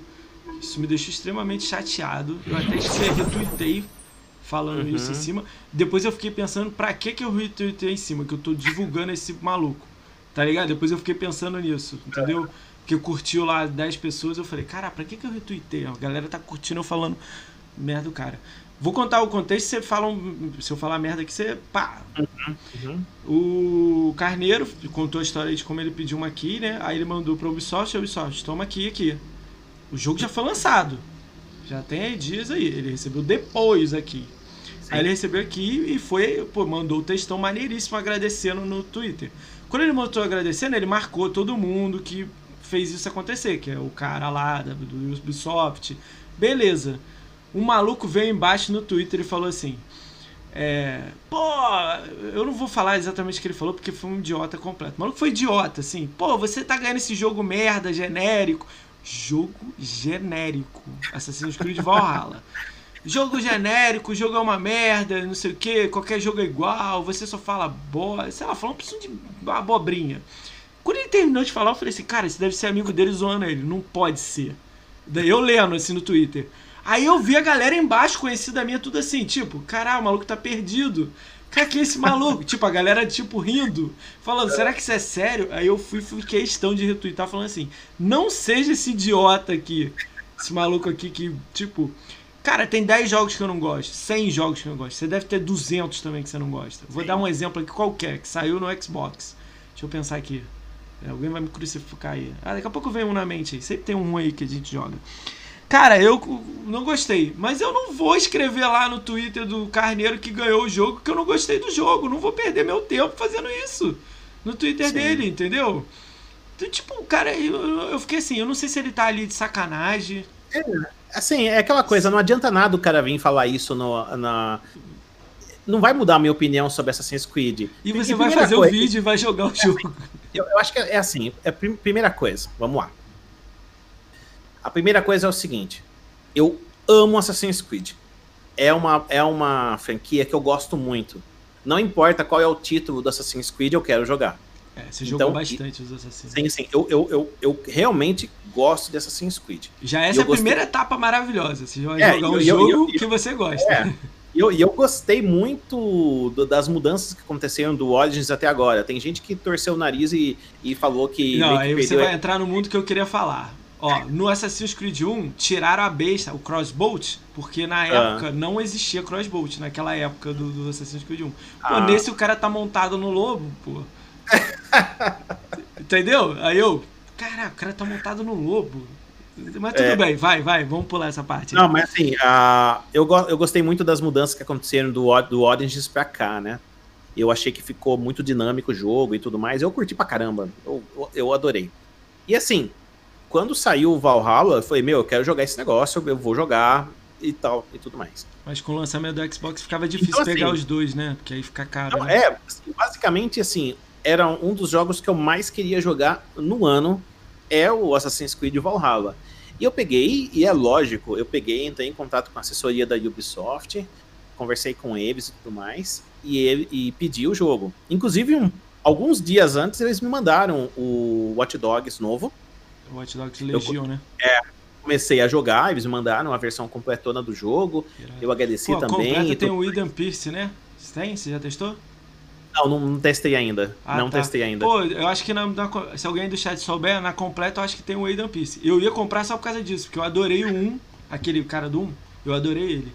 Isso me deixou extremamente chateado. Eu até te- retuitei falando Uhum. isso em cima. Depois eu fiquei pensando pra que, que eu retuitei em cima, que eu tô divulgando esse maluco. Tá ligado? Depois eu fiquei pensando nisso, entendeu? Que curtiu lá 10 pessoas, eu falei, cara, pra que, que eu retuitei? A galera tá curtindo eu falando merda do cara. Vou contar o contexto, você fala um- se eu falar merda aqui, você pá, Uhum. o Carneiro contou a história de como ele pediu uma key, né? Aí ele mandou pra Ubisoft, a Ubisoft, toma aqui aqui. O jogo já foi lançado. Já tem aí dias aí. Ele recebeu depois aqui. Aí ele recebeu aqui e foi, pô, mandou o textão maneiríssimo agradecendo no Twitter. Quando ele mostrou agradecendo, ele marcou todo mundo que fez isso acontecer, que é o cara lá do Ubisoft. Beleza. Um maluco veio embaixo no Twitter e falou assim: é, pô, eu não vou falar exatamente o que ele falou porque foi um idiota completo. O maluco foi idiota, assim. Pô, você tá ganhando esse jogo merda, genérico. Jogo genérico. Assassin's Creed Valhalla. Jogo genérico, jogo é uma merda, não sei o que, qualquer jogo é igual, você só fala boa, sei lá, falando preciso de abobrinha. Quando ele terminou de falar, eu falei assim, cara, esse deve ser amigo dele zoando ele, não pode ser. Daí eu lendo assim no Twitter. Aí eu vi a galera embaixo, conhecida minha, tudo assim, tipo, caralho, o maluco tá perdido. Cara, que é esse maluco? tipo, a galera, tipo, rindo, falando, será que isso é sério? Aí eu fui, fui questão de retweetar, falando assim, não seja esse idiota aqui, esse maluco aqui que, tipo, cara, tem 10 jogos que eu não gosto, 100 jogos que eu não gosto, você deve ter 200 também que você não gosta. Vou Sim. dar um exemplo aqui qualquer, que saiu no Xbox. Deixa eu pensar aqui. É, alguém vai me crucificar aí. Ah, daqui a pouco vem um na mente aí. Sempre tem um aí que a gente joga. Cara, eu não gostei. Mas eu não vou escrever lá no Twitter do Carneiro que ganhou o jogo que eu não gostei do jogo. Não vou perder meu tempo fazendo isso. No Twitter Sim. dele, entendeu? Então, tipo, cara, eu, eu fiquei assim, eu não sei se ele tá ali de sacanagem. Assim, é aquela coisa, não adianta nada o cara vir falar isso no, na. Não vai mudar a minha opinião sobre Assassin's Creed. E você vai primeira fazer o coisa- vídeo e vai jogar o jogo. Eu, eu acho que é assim, é a prim- primeira coisa, vamos lá. A primeira coisa é o seguinte, eu amo Assassin's Creed. É uma, é uma franquia que eu gosto muito. Não importa qual é o título do Assassin's Creed, eu quero jogar. É, você Então, jogou bastante os Assassinos. Sim, sim, eu, eu, eu, eu realmente gosto de Assassin's Creed. Já essa é eu a gostei- primeira etapa maravilhosa. Você vai É, jogar e um eu- jogo eu- eu- que você gosta. É. E eu, eu gostei muito do- das mudanças que aconteceram do Origins até agora. Tem gente que torceu o nariz e, e falou que. Não, meio que aí você vai entrar no mundo que eu queria falar. Ó, no Assassin's Creed 1, tiraram a besta, o crossbolt, porque na Ah. época não existia crossbolt, naquela época do, do Assassin's Creed 1. Pô, Ah. nesse o cara tá montado no lobo, pô. Entendeu? Aí eu, caraca, o cara tá montado no lobo. Mas tudo É. bem, vai, vai, vamos pular essa parte. Não, mas assim, a- eu, go- eu gostei muito das mudanças que aconteceram do, do Origins pra cá, né? Eu achei que ficou muito dinâmico o jogo e tudo mais. Eu curti pra caramba. Eu, eu adorei. E assim, quando saiu o Valhalla, eu falei, meu, eu quero jogar esse negócio, eu vou jogar e tal, e tudo mais. Mas com o lançamento do Xbox ficava difícil Então, assim, pegar os dois, né? Porque aí fica caro, Então, né? é, assim, basicamente, assim, era um dos jogos que eu mais queria jogar no ano, é o Assassin's Creed Valhalla. E eu peguei, e é lógico, eu peguei, entrei em contato com a assessoria da Ubisoft, conversei com eles e tudo mais, e, ele, e pedi o jogo. Inclusive, um- alguns dias antes, eles me mandaram o Watch Dogs novo, Watch Dogs Legion, né? comecei a jogar, eles me mandaram a versão completona do jogo, eu agradeci Pô, também. completa tem tudo o Eden Pierce, né? Você tem? Você já testou? Não, não, não testei ainda. Ah, não tá. testei ainda. Pô, eu acho que na, na, se alguém do chat souber, na completa eu acho que tem o Aiden Piece. Eu ia comprar só por causa disso, porque eu adorei o 1, aquele cara do 1, eu adorei ele.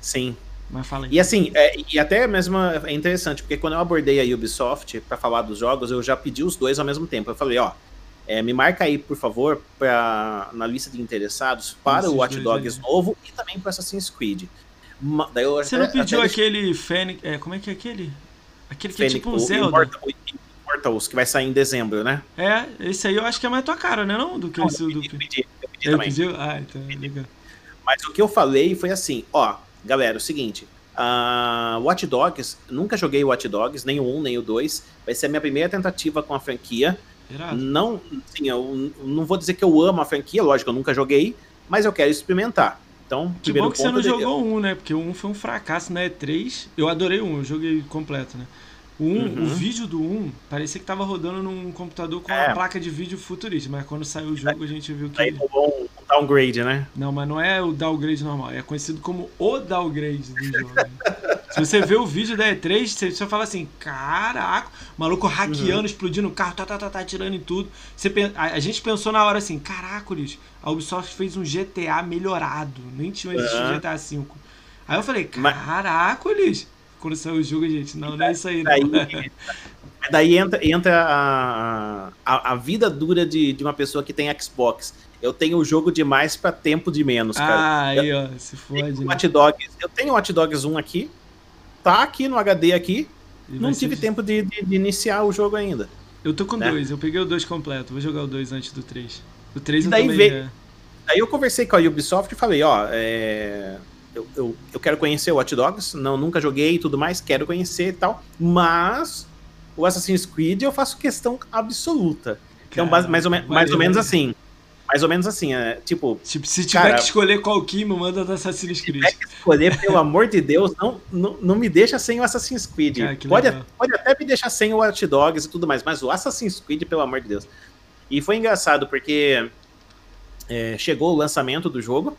Sim. Mas fala aí. E assim, é, e até mesmo é interessante, porque quando eu abordei a Ubisoft para falar dos jogos, eu já pedi os dois ao mesmo tempo. Eu falei, ó, é, me marca aí, por favor, pra, na lista de interessados para Esses o Watch Dogs novo e também para Assassin's Creed. Daí eu Você até, não pediu aquele Fênix. É, como é que é aquele? Aquele que Fênix, é tipo um Zelda. Immortal, Immortals, que vai sair em dezembro, né? É, esse aí eu acho que é mais tua cara, né? Não, do que não, esse do. Eu pedi, eu pedi eu também. Pediu? Ah, então, legal. Mas o que eu falei foi assim, ó, galera, é o seguinte. Uh, Watch Dogs, nunca joguei Watch Dogs, nem o 1, nem o 2. Vai ser a minha primeira tentativa com a franquia. Irado. Não, sim, eu não vou dizer que eu amo a franquia, lógico, eu nunca joguei, mas eu quero experimentar. Então, que bom que você não jogou um, né? Porque 1 foi um fracasso na E3. Eu adorei 1, eu joguei completo, né? O, 1, uhum. o vídeo do 1 parecia que tava rodando num computador com é. uma placa de vídeo futurista, mas quando saiu o jogo a gente viu que. Aí rolou um downgrade, né? Não, mas não é o downgrade normal, é conhecido como o downgrade do jogo. Se você vê o vídeo da E3, você, você fala assim: caraca, maluco hackeando, uhum. explodindo o carro, tá, tá, tá, tá, atirando em tudo. Você, a, a, gente pensou na hora assim: caracoles, a Ubisoft fez um GTA melhorado, nem tinha existido uhum. GTA V. Aí eu falei: caracoles quando saiu o jogo, gente. Não, não é isso aí, não. Daí, daí entra, entra a, a, a, vida dura de, de uma pessoa que tem Xbox. Eu tenho o jogo demais para tempo de menos, cara. Ah, aí, ó, se fode. Né? Dogs, eu tenho o Watch Dogs 1 aqui, tá aqui no HD aqui, e não tive ser... tempo de, de, de, iniciar o jogo ainda. Eu tô com né? dois, eu peguei o dois completo, vou jogar o dois antes do 3. O 3 eu daí também veio. Daí eu conversei com a Ubisoft e falei, ó, é eu, eu, eu quero conhecer o Watch Dogs, não, nunca joguei e tudo mais, quero conhecer e tal, mas o Assassin's Creed eu faço questão absoluta. Então, Cara, mais, ou, mais ou menos assim. Mais ou menos assim, é, tipo. Tipo, se tiver cara, que escolher qual Kimo, manda do Assassin's Creed. Se tiver que escolher, pelo amor de Deus, não, não, não me deixa sem o Assassin's Creed. Cara, pode, pode até me deixar sem o Watch Dogs e tudo mais, mas o Assassin's Creed, pelo amor de Deus. E foi engraçado, porque é, chegou o lançamento do jogo,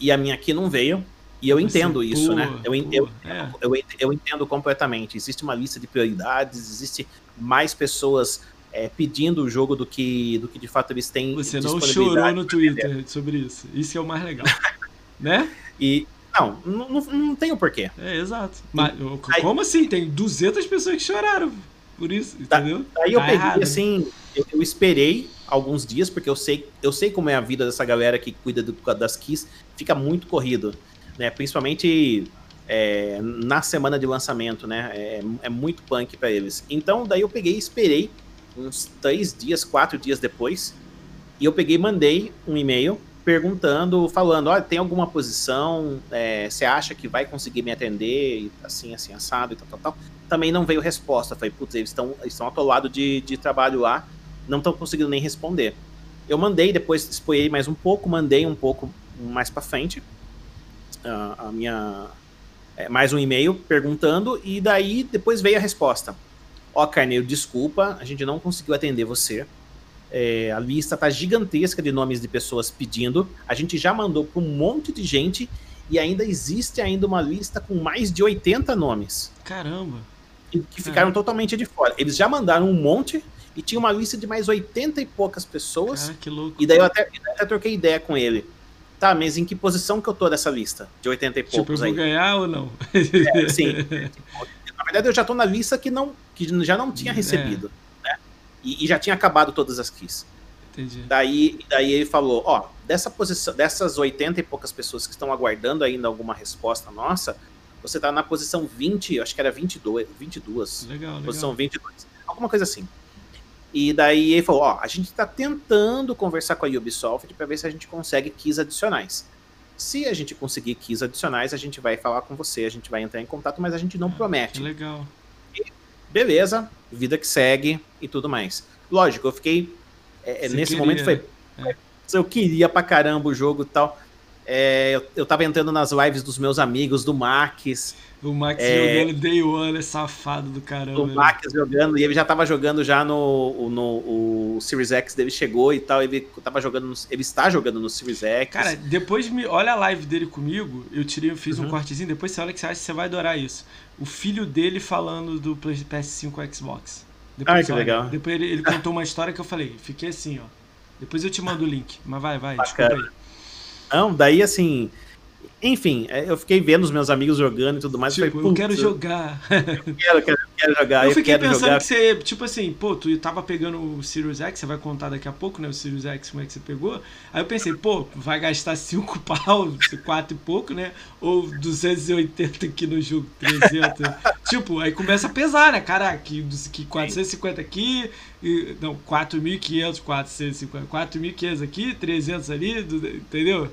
e a minha aqui não veio. E eu entendo Você, isso, né? Eu, eu, é. eu, eu, entendo completamente. Existe uma lista de prioridades, existe mais pessoas é, pedindo o jogo do que, do que de fato eles têm. Você não chorou no Twitter sobre isso. Isso é o mais legal. né? E. Não, não, não tem o porquê. É, exato. Mas, aí, como assim? Tem 200 pessoas que choraram por isso, entendeu? Aí eu tá peguei errado, assim, eu, eu, esperei alguns dias, porque eu sei, eu sei como é a vida dessa galera que cuida do, das keys, fica muito corrido, né? Principalmente é, na semana de lançamento, né? É, é muito punk para eles. Então, daí eu peguei e esperei uns três dias, quatro dias depois, e eu peguei mandei um e-mail perguntando, falando, olha, tem alguma posição, é, você acha que vai conseguir me atender, assim, assim, assado e tal, tal, tal. Também não veio resposta, falei, putz, eles estão atolados de, de trabalho lá, não estão conseguindo nem responder. Eu mandei, depois expoei mais um pouco, mandei um pouco mais para frente a, a minha é, mais um e-mail perguntando e daí depois veio a resposta. Ó, oh, Carneiro, desculpa, a gente não conseguiu atender você. É, a lista tá gigantesca de nomes de pessoas pedindo. A gente já mandou para um monte de gente e ainda existe ainda uma lista com mais de 80 nomes. Caramba! Que ficaram Caramba. totalmente de fora. Eles já mandaram um monte e tinha uma lista de mais 80 e poucas pessoas. Cara, que louco. E daí eu até, eu até troquei ideia com ele. Tá, mas em que posição que eu tô dessa lista? De 80 e poucos tipo, eu vou aí? ganhar ou não? É, sim. na verdade, eu já tô na lista que, não, que já não tinha é. recebido. É. Né? E, e, já tinha acabado todas as keys. Entendi. Daí, daí ele falou, ó, dessa posição, dessas 80 e poucas pessoas que estão aguardando ainda alguma resposta nossa, você tá na posição 20, acho que era 22, 22. Legal, posição legal. 22. Alguma coisa assim. E daí ele falou: ó, a gente está tentando conversar com a Ubisoft para ver se a gente consegue keys adicionais. Se a gente conseguir keys adicionais, a gente vai falar com você, a gente vai entrar em contato, mas a gente não ah, promete. legal. E beleza, vida que segue e tudo mais. Lógico, eu fiquei. É, nesse queria, momento foi. É. Eu queria pra caramba o jogo e tal. É, eu, eu tava entrando nas lives dos meus amigos, do Max. O Max é, jogando Day One, é safado do caramba. O Max jogando, e ele já tava jogando já no, no o Series X dele chegou e tal, ele tava jogando, no, ele está jogando no Series X. Cara, depois me, olha a live dele comigo, eu tirei, eu fiz uhum. um cortezinho, depois você olha que você acha que você vai adorar isso. O filho dele falando do PS5 Xbox. Depois, Ai, que olha, legal. Depois ele, ele contou uma história que eu falei, fiquei assim, ó. Depois eu te mando o link, mas vai, vai, Bacana. desculpa aí. Não, daí assim. Enfim, é, eu fiquei vendo os meus amigos jogando e tudo mais. Tipo, falei, eu quero jogar. Eu quero, quero, quero jogar. Eu fiquei eu pensando jogar. que você, tipo assim, pô, tu tava pegando o Sirius X, você vai contar daqui a pouco, né? O Sirius X, como é que você pegou. Aí eu pensei, pô, vai gastar 5 pau, 4 e pouco, né? Ou 280 aqui no jogo, 300. tipo, aí começa a pesar, né? Caraca, que, que 450 aqui, e, não, 4.500, 450, 4.500 aqui, 300 ali, entendeu?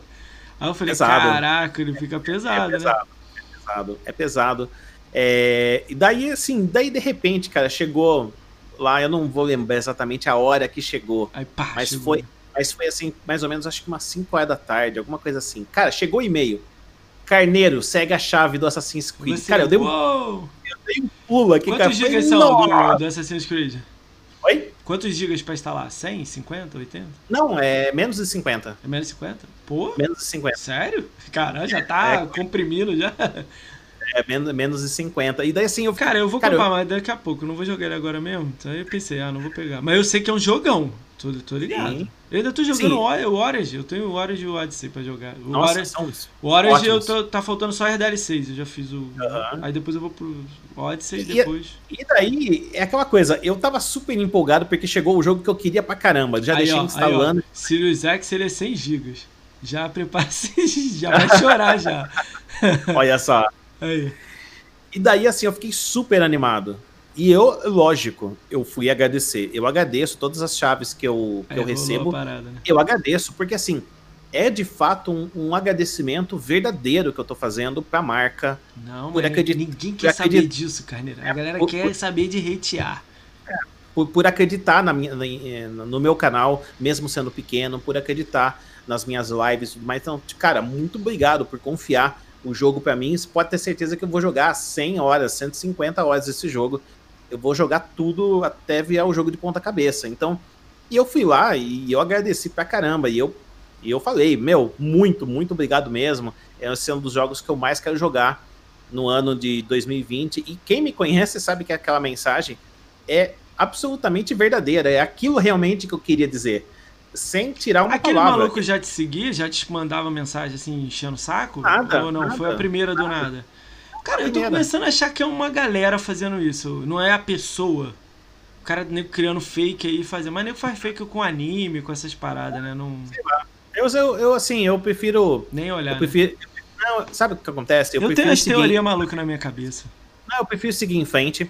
Aí eu falei, pesado. caraca, ele fica pesado, é pesado, né? É pesado, é pesado. É, e daí, assim, daí de repente, cara, chegou lá, eu não vou lembrar exatamente a hora que chegou, Aí, pá, mas chegou. foi mas foi assim, mais ou menos, acho que umas 5 horas da tarde, alguma coisa assim. Cara, chegou o e-mail. Carneiro, segue a chave do Assassin's Creed. Você, cara, eu dei, um, eu dei um pulo aqui, Quantos cara. gigas Falei, são do, do Assassin's Creed? Oi? Quantos gigas pra instalar? 100, 50, 80? Não, é menos de 50. É menos de 50? Pô, Menos de 50. sério? Caramba, já tá É. comprimindo já. É, menos, menos de 50. E daí assim, eu Cara, eu vou Cara, comprar, mas daqui a pouco. Eu não vou jogar ele agora mesmo. Então aí eu pensei, ah, não vou pegar. Mas eu sei que é um jogão. Tô, tô ligado. Sim. Eu ainda tô jogando Sim. o Or- o Origin. Eu tenho o Origin e o Odyssey pra jogar. O Nossa, Origin, são o Origin eu tô, tá faltando só as DLCs. Eu já fiz o. Aí depois eu vou pro Odyssey e E- depois. E daí, é aquela coisa, eu tava super empolgado porque chegou o jogo que eu queria pra caramba. Já aí, deixei ó, instalando. Aí, ó, Sirius X ele é 100 GB. Já prepara-se, já vai chorar já. Olha só. Aí. E daí, assim, eu fiquei super animado. E eu, lógico, eu fui agradecer. Eu agradeço todas as chaves que eu, que Aí eu recebo. parada, né? Eu agradeço, porque assim, é de fato um, um agradecimento verdadeiro que eu tô fazendo pra marca. Não, Por mas acredi- ninguém quer saber acredi- disso, Carneiro. A É, galera por- quer por- saber de hatear. Por, por acreditar na minha, eh, no meu canal, mesmo sendo pequeno, por acreditar nas minhas lives. Mas, então, cara, muito obrigado por confiar o jogo pra mim. Você pode ter certeza que eu vou jogar 100 horas, 150 horas esse jogo. Eu vou jogar tudo até virar o jogo de ponta cabeça. Então, e eu fui lá e eu agradeci pra caramba. E eu, e eu falei, meu, muito, muito obrigado mesmo. Esse é um dos jogos que eu mais quero jogar no ano de 2020. E quem me conhece sabe que aquela mensagem é absolutamente verdadeira. É aquilo realmente que eu queria dizer. Sem tirar uma Aquele palavra. maluco já te seguia, já te mandava mensagem assim, enchendo o saco? Nada, Ou não? nada, Foi a primeira do nada? Cara, eu tô começando a achar que é uma galera fazendo isso. Não é a pessoa. O cara nego criando fake aí fazendo. Mas nego faz fake com anime, com essas paradas, né? Não. Eu, eu, eu, assim, eu prefiro. Nem olhar. Eu né? prefiro. Não, sabe o que acontece? Eu, prefiro tenho as teorias malucas na minha cabeça. Não, eu prefiro seguir em frente.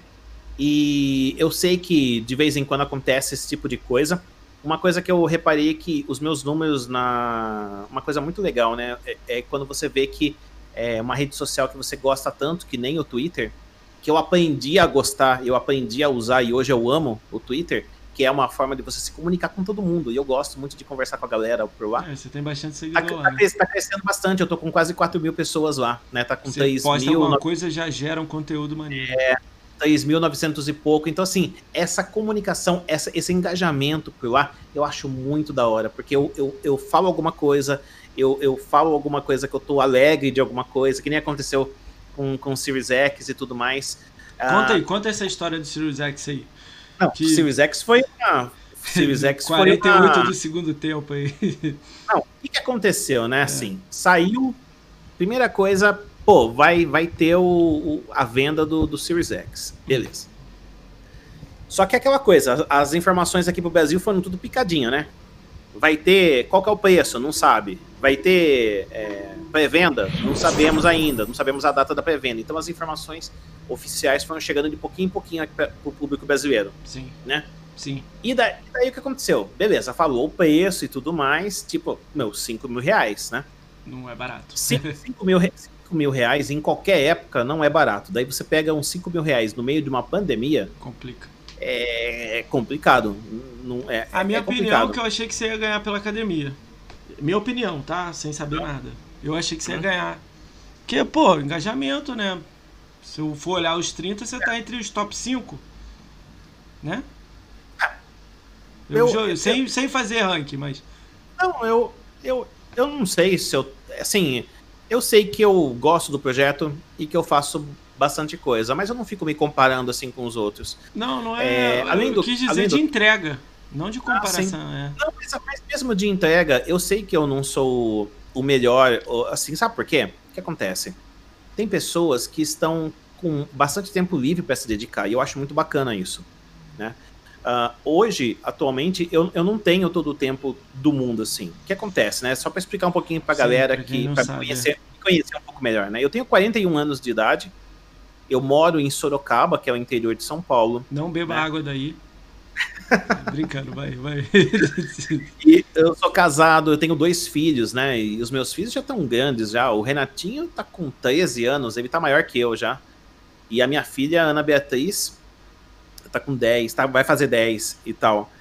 E eu sei que de vez em quando acontece esse tipo de coisa. Uma coisa que eu reparei é que os meus números na. Uma coisa muito legal, né? É, é quando você vê que é uma rede social que você gosta tanto, que nem o Twitter, que eu aprendi a gostar, eu aprendi a usar e hoje eu amo o Twitter, que é uma forma de você se comunicar com todo mundo. E eu gosto muito de conversar com a galera por lá. É, você tem bastante Tá, seguidor lá. tá Né? tá crescendo bastante, eu tô com quase 4 mil pessoas lá, né? Tá com Você 3 posta mil, alguma coisa já gera um conteúdo maneiro. 3.900 e pouco. Então, assim, essa comunicação, essa, esse engajamento por lá, eu acho muito da hora, porque eu, eu, eu falo alguma coisa, eu, eu falo alguma coisa que eu tô alegre de alguma coisa, que nem aconteceu com, com o Series X e tudo mais. Conta Ah, aí, conta essa história do Sirius X aí. Não, que- o Series X foi uma... Series X foi 48 uma... do segundo tempo aí. Não, o que, que aconteceu, É. né? Assim, saiu. Primeira coisa, pô, vai, vai ter o, o- a venda do, do Series X. Beleza. Só que é aquela coisa, as, as informações aqui pro Brasil foram tudo picadinho, né? Vai ter. Qual que é o preço? Não sabe. Vai ter é, pré-venda? Não sabemos ainda. Não sabemos a data da pré-venda. Então as informações oficiais foram chegando de pouquinho em pouquinho para o público brasileiro. Sim. Né? Sim. E daí, daí o que aconteceu? Beleza, falou o preço e tudo mais, tipo, meu, 5 mil reais, né? Não é barato. 5 mil, mil reais em qualquer época não é barato. Daí você pega uns 5 mil reais no meio de uma pandemia, Complica. é complicado. Não, é, A minha é opinião é que eu achei que você ia ganhar pela academia. Minha opinião, tá? Sem saber nada. Eu achei que você ia ganhar. Porque, pô, engajamento, né? Se eu for olhar os 30, você tá entre os top 5. Né? Eu, Eu- eu- sem, sem fazer ranking, mas. Não, eu, eu, eu não sei se eu. Assim, eu sei que eu gosto do projeto e que eu faço bastante coisa, mas eu não fico me comparando assim com os outros. Não, não é. É, além eu do- quis dizer além de do- entrega, não de comparação. é. Não, mas, mesmo de entrega, eu sei que eu não sou o melhor. Assim, sabe por quê? O que acontece? Tem pessoas que estão com bastante tempo livre para se dedicar, e eu acho muito bacana isso. Né? Ah, hoje, atualmente, eu, eu não tenho todo o tempo do mundo assim. O que acontece, né? Só para explicar um pouquinho para a galera que para é. conhecer, conhecer um pouco melhor, né? Eu tenho 41 anos de idade. Eu moro em Sorocaba, que é o interior de São Paulo. Não beba Né? água daí. Brincando, vai, vai. E eu sou casado, eu tenho dois filhos, né? E os meus filhos já estão grandes já. O Renatinho tá com 13 anos, ele tá maior que eu já. E a minha filha, a Ana Beatriz, tá com 10, tá, vai fazer 10 e tal.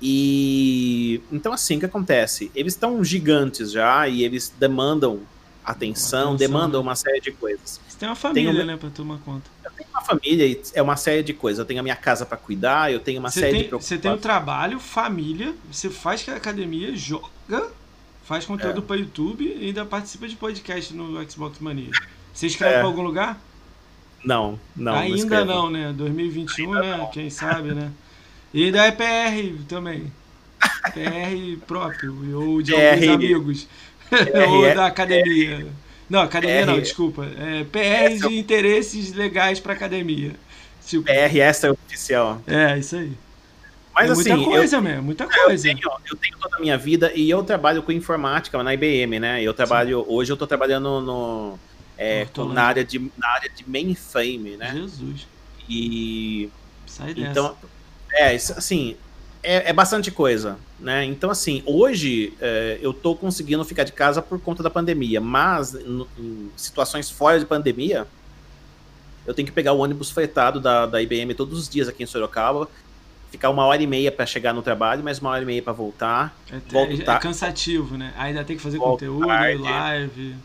E então assim, o que acontece? Eles estão gigantes já e eles demandam atenção, Atenção, demandam né? uma série de coisas. Você tem uma família, Tenho- né, pra tomar conta. Eu tenho uma família e é uma série de coisas. Eu tenho a minha casa para cuidar, eu tenho uma Você série tem, de você tem o preocupações. trabalho, família, você faz academia, joga, faz conteúdo É. pra YouTube e ainda participa de podcast no Xbox Mania. Você escreve É. pra algum lugar? Não, não. não ainda não, né? 2021, né? Quem sabe, né? E ainda é PR também. PR próprio, ou de alguns amigos. ou da academia. Não, academia não, PR. desculpa. É PR de interesses legais pra academia. Tipo, PR extra oficial. é, isso aí. Mas é assim, muita eu- coisa mesmo, muita Eu coisa. tenho, eu tenho toda a minha vida e eu trabalho com informática na IBM, né? Eu trabalho hoje eu tô trabalhando no é, Hortolândia. na área de na área de mainframe, né? Jesus, E sai dessa. então é isso, assim é, é bastante coisa, né? Então assim hoje é, eu tô conseguindo ficar de casa por conta da pandemia, mas no- em situações fora de pandemia eu tenho que pegar o ônibus fretado da, da IBM todos os dias aqui em Sorocaba. Ficar uma hora e meia para chegar no trabalho, mais uma hora e meia para voltar. é, volto é- é cansativo, né? Ainda tem que fazer Volto conteúdo, tarde. live.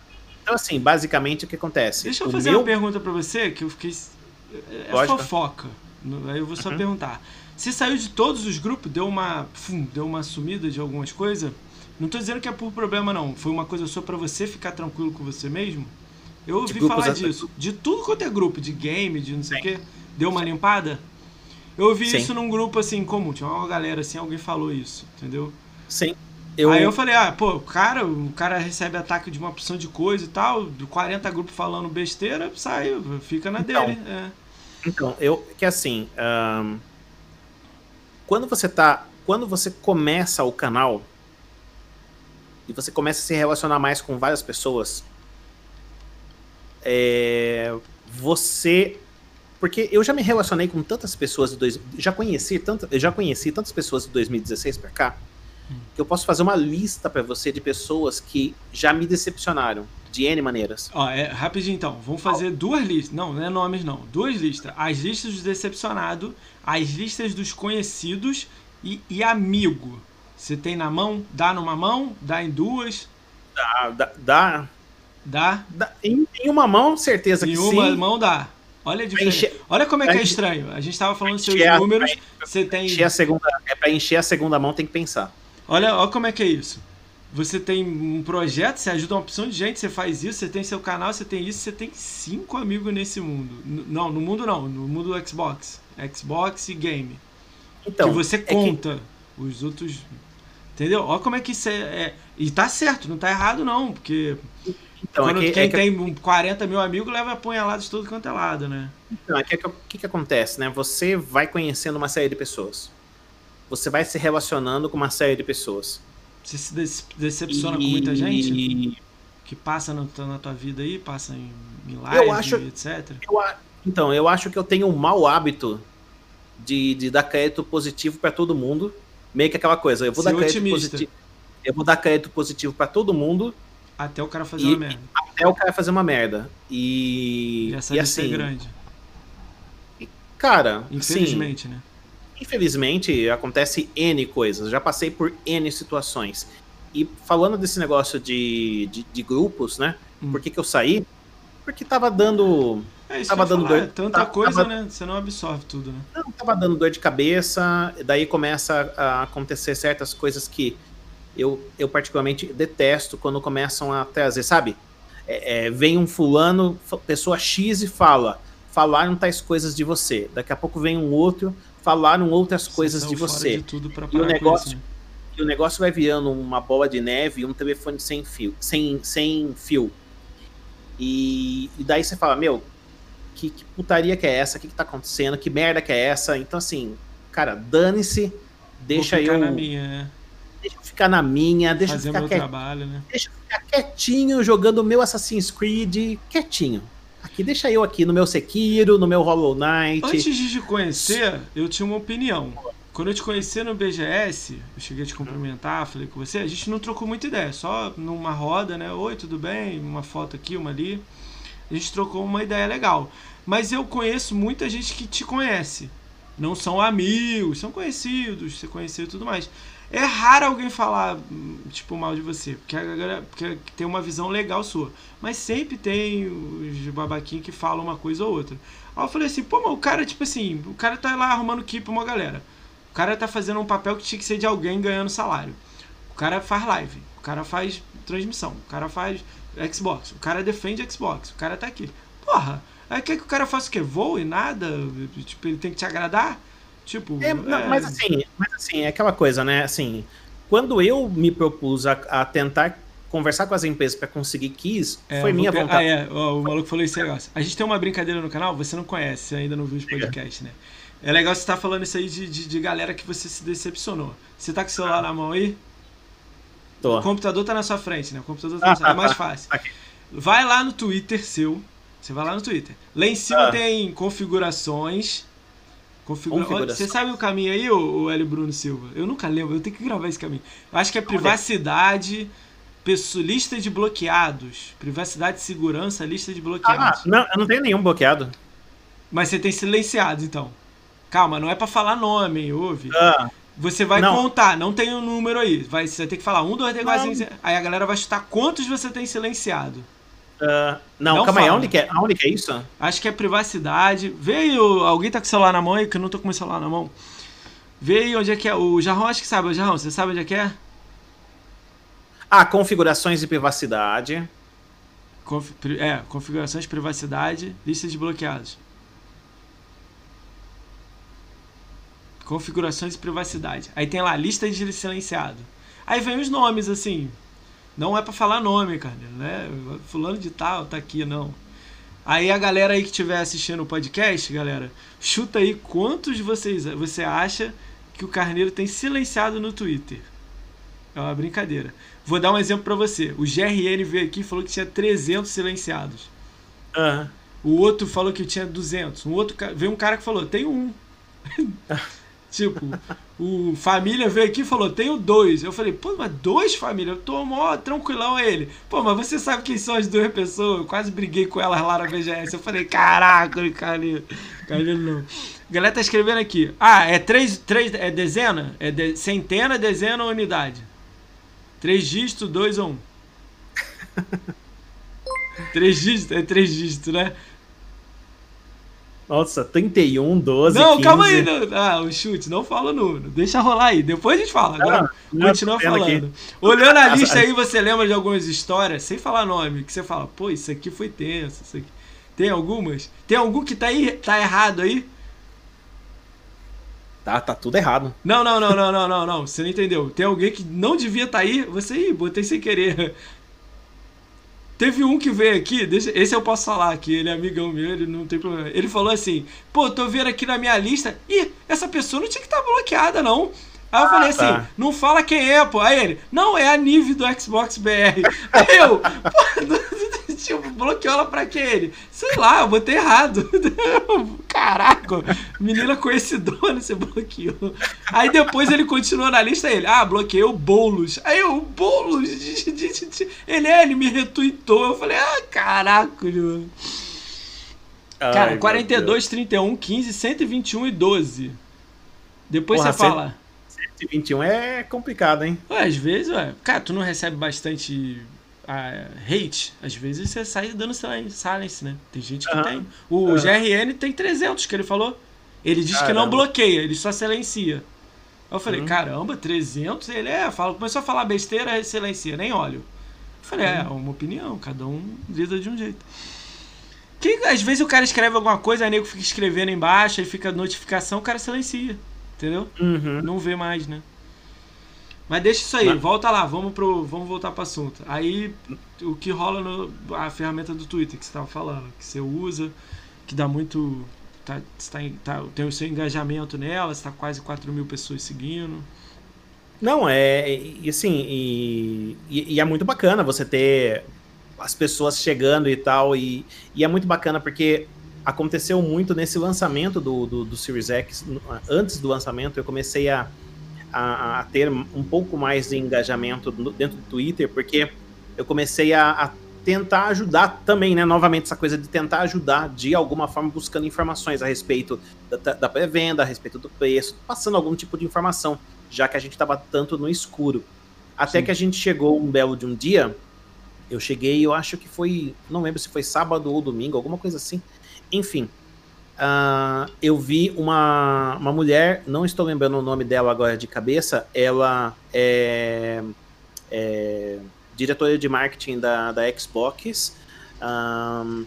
Então, assim, basicamente o que acontece? Deixa eu O fazer meu- uma pergunta pra você que eu fiquei. É Lógico. fofoca. Aí eu vou só Uhum. perguntar. Você saiu de todos os grupos, deu uma. fum, deu uma sumida de algumas coisas? Não tô dizendo que é por problema, não. Foi uma coisa só pra você ficar tranquilo com você mesmo? Eu ouvi grupos falar disso. De tudo quanto é grupo, de game, de não sei o quê. Deu uma limpada? Eu ouvi Sim. isso num grupo assim comum. Tinha uma galera assim, alguém falou isso, entendeu? Sim. Eu, Aí eu falei, ah, pô, o cara, o cara recebe ataque de uma opção de coisa e tal, do 40 grupos falando besteira, sai, fica na Então, dele. É. Então, eu. Que assim. ahn, quando você tá. Quando você começa o canal e você começa a se relacionar mais com várias pessoas, é, você. Porque eu já me relacionei com tantas pessoas de dois, já conheci tanta, eu já conheci tantas pessoas de 2016 pra cá que eu posso fazer uma lista pra você de pessoas que já me decepcionaram de N maneiras. Ó, é, rapidinho então, vamos fazer duas listas. Não, não é nomes não. Duas listas. As listas dos decepcionados, as listas dos conhecidos e, e amigo. Você tem na mão? Dá numa mão? Dá em duas? Dá, dá, dá- Dá? dá- em, em uma mão, certeza Em que uma sim. mão dá. Olha a diferença. encher- Olha como é que é estranho. A gente tava falando dos seus a- números. Você tem. Encher a segunda, é pra encher a segunda mão, tem que pensar. Olha, olha como é que é isso. Você tem um projeto, você ajuda uma opção de gente, você faz isso, você tem seu canal, você tem isso, você tem cinco amigos nesse mundo. N- não, no mundo não, no mundo do Xbox. Xbox e game. Então, que você é que- conta os outros. Entendeu? Olha como é que isso é, é- E tá certo, não tá errado não, porque então, é quando que, quem é que- tem um 40 mil amigos leva apunhalados de todo quanto é lado, né? então, é que- é que- o que, que acontece, né? Você vai conhecendo uma série de pessoas. Você vai se relacionando com uma série de pessoas. Você se dece- decepciona com E- muita gente que passa no- na tua vida aí, passa em, em live, Eu acho- etc. Eu então, eu acho que eu tenho um mau hábito de, de dar crédito positivo pra todo mundo. Meio que aquela coisa, eu vou Ser dar crédito otimista. positivo. Eu vou dar crédito positivo pra todo mundo Até o cara fazer E- uma merda. até o cara fazer uma merda. E, E essa e é assim, grande. cara, assim, Infelizmente, né? Infelizmente, acontece N coisas. Já passei por N situações. e falando desse negócio de, de, de grupos, né? Hum. Por que, que eu saí? Porque tava dando. É isso tava dando falar, dor. É tanta tava, coisa, né? Você não absorve tudo, né? Não, tava dando dor de cabeça, daí começa a acontecer certas coisas que eu, eu particularmente detesto quando começam a trazer, sabe? É, é, vem um fulano, pessoa X e fala, falaram tais coisas de você. Daqui a pouco vem um outro, falaram outras você coisas de você. De tudo pra e o negócio, né? e o negócio vai virando uma bola de neve e um telefone sem fio, sem, sem fio. E, e daí você fala, meu, que, que, putaria que é essa? O que, que tá acontecendo? Que merda que é essa? Então, assim, cara, dane-se, deixa eu. Na minha, né? Deixa eu ficar na minha, deixa Fazer eu ficar meu trabalho, né? Deixa eu ficar quietinho jogando o meu Assassin's Creed, quietinho. Aqui, deixa eu aqui no meu Sekiro, no meu Hollow Knight. Antes de te conhecer, eu tinha uma opinião. Quando eu te conheci no BGS, eu cheguei a te cumprimentar, falei com você, a gente não trocou muita ideia, só numa roda, né? Oi, tudo bem? Uma foto aqui, uma ali. A gente trocou uma ideia legal. Mas eu conheço muita gente que te conhece. Não são amigos, são conhecidos, você conheceu e tudo mais. É raro alguém falar, tipo, mal de você, porque, a galera, porque tem uma visão legal sua. Mas sempre tem os babaquinhos que falam uma coisa ou outra. Aí eu falei assim, pô, mas o cara, tipo assim, o cara tá lá arrumando keep pra uma galera. O cara tá fazendo um papel que tinha que ser de alguém ganhando salário. O cara faz live, o cara faz transmissão, o cara faz Xbox, o cara defende Xbox, o cara tá aqui. Porra, aí quer que o cara faça o quê? Voe, nada? Tipo, ele tem que te agradar? Tipo. É, não, é... Mas assim, mas assim, é aquela coisa, né? Assim, quando eu me propus a, a tentar conversar com as empresas para conseguir keys, é, foi minha vontade. Ah, é, o maluco falou esse negócio. A gente tem uma brincadeira no canal, você não conhece, você ainda não viu os podcasts, né? É legal você estar tá falando isso aí de, de, de, galera que você se decepcionou. Você tá com o celular ah. na mão aí? Tô. O computador tá na sua frente, né? O computador tá na sua frente. É mais fácil. Vai lá no Twitter seu. Você vai lá no Twitter. Lá em cima ah. tem configurações. Configura... Configuração. Você sabe o caminho aí, o L. Bruno Silva? Eu nunca lembro, eu tenho que gravar esse caminho. Eu acho que é privacidade, pessoa, lista de bloqueados. Privacidade segurança, lista de bloqueados. Ah, não, eu não tenho nenhum bloqueado. Mas você tem silenciado, então. Calma, não é para falar nome, ouve. Ah, você vai não. contar, não tem o um número aí. Vai, você vai ter que falar um, dois, três, Aí a galera vai chutar quantos você tem silenciado. Uh, não, não, calma fala. aí, aonde que, é, aonde que é isso? Acho que é privacidade. Veio. Alguém tá com o celular na mão aí, que eu não tô com o celular na mão. Veio onde é que é. O Jarrão acho que sabe, o Jarrão, você sabe onde é que é? Ah, configurações de privacidade. Conf, é, configurações de privacidade, lista de bloqueados. Configurações e privacidade. Aí tem lá, lista de silenciado. Aí vem os nomes, assim. Não é para falar nome, cara, né? Fulano de tal, tá aqui, não. Aí a galera aí que estiver assistindo o podcast, galera, chuta aí quantos vocês você acha que o Carneiro tem silenciado no Twitter. É uma brincadeira. Vou dar um exemplo para você. O GRN veio aqui e falou que tinha 300 silenciados. Uhum. O outro falou que tinha 200. Um outro veio um cara que falou: "Tem um". Tipo, o família veio aqui e falou: tenho dois. Eu falei, pô, mas dois família? Eu tô mó tranquilão ele. Pô, mas você sabe quem são as duas pessoas? Eu quase briguei com elas lá na VGS. Eu falei, caraca, Carlinhos. Carlinhos não. A galera tá escrevendo aqui. Ah, é três, três é dezena? É de, centena, dezena ou unidade? Três dígitos, dois ou um? três dígitos, é três dígitos, né? Nossa, 31, 12. Não, 15. calma aí. Não, ah, o chute, não fala o número. Deixa rolar aí. Depois a gente fala. Agora não, continua falando. Aqui. Olhando a lista aí, você lembra de algumas histórias, sem falar nome, que você fala, pô, isso aqui foi tenso. Isso aqui. Tem algumas? Tem algum que tá, aí, tá errado aí? Tá, tá tudo errado. Não, não, não, não, não, não, não. Você não entendeu. Tem alguém que não devia estar tá aí, você aí, botei sem querer. Teve um que veio aqui, esse eu posso falar aqui, ele é amigão meu, ele não tem problema. Ele falou assim: pô, tô vendo aqui na minha lista, ih, essa pessoa não tinha que estar tá bloqueada, não. Aí eu ah, falei assim, tá. não fala quem é, pô. Aí ele, não, é a Nive do Xbox BR. Aí eu, pô, tipo, bloqueou ela pra quê? Ele, sei lá, eu botei errado. Caraca, menina conhecedora, você bloqueou. Aí depois ele continuou na lista, ele, ah, bloqueei o Boulos. Aí eu, Boulos? Ele é, ele me retuitou. Eu falei, ah, caraca, mano. Cara, 42, 31, 15, 121 e 12. Depois Porra, você fala. 121 é complicado, hein? Ué, às vezes, ué. Cara, tu não recebe bastante uh, hate? Às vezes você sai dando silence, né? Tem gente que uhum. tem. O uhum. GRN tem 300, que ele falou. Ele diz Caramba. que não bloqueia, ele só silencia. Eu falei, uhum. caramba, 300? Ele é, fala, começou a falar besteira, silencia, nem olho. Eu falei, é, é uma opinião, cada um lida de um jeito. Que às vezes o cara escreve alguma coisa, aí nego fica escrevendo embaixo, aí fica notificação, o cara silencia. Entendeu? Uhum. Não vê mais, né? Mas deixa isso aí, Mas... volta lá, vamos, pro, vamos voltar para o assunto. Aí, o que rola no, a ferramenta do Twitter que você estava falando, que você usa, que dá muito. Tá, tá, tá, tem o seu engajamento nela, está quase 4 mil pessoas seguindo. Não, é. E assim, e, e, é muito bacana você ter as pessoas chegando e tal. E, e é muito bacana porque aconteceu muito nesse lançamento do, do, do Series X. Antes do lançamento, eu comecei a, a, a, ter um pouco mais de engajamento dentro do Twitter, porque eu comecei a, a tentar ajudar também, né? Novamente, essa coisa de tentar ajudar de alguma forma, buscando informações a respeito da, da pré-venda, a respeito do preço, passando algum tipo de informação, já que a gente estava tanto no escuro. Até Sim. que a gente chegou um belo de um dia, eu cheguei, eu acho que foi, não lembro se foi sábado ou domingo, alguma coisa assim. Enfim, uh, eu vi uma, uma mulher, não estou lembrando o nome dela agora de cabeça, ela é, é diretora de marketing da, da Xbox. Um,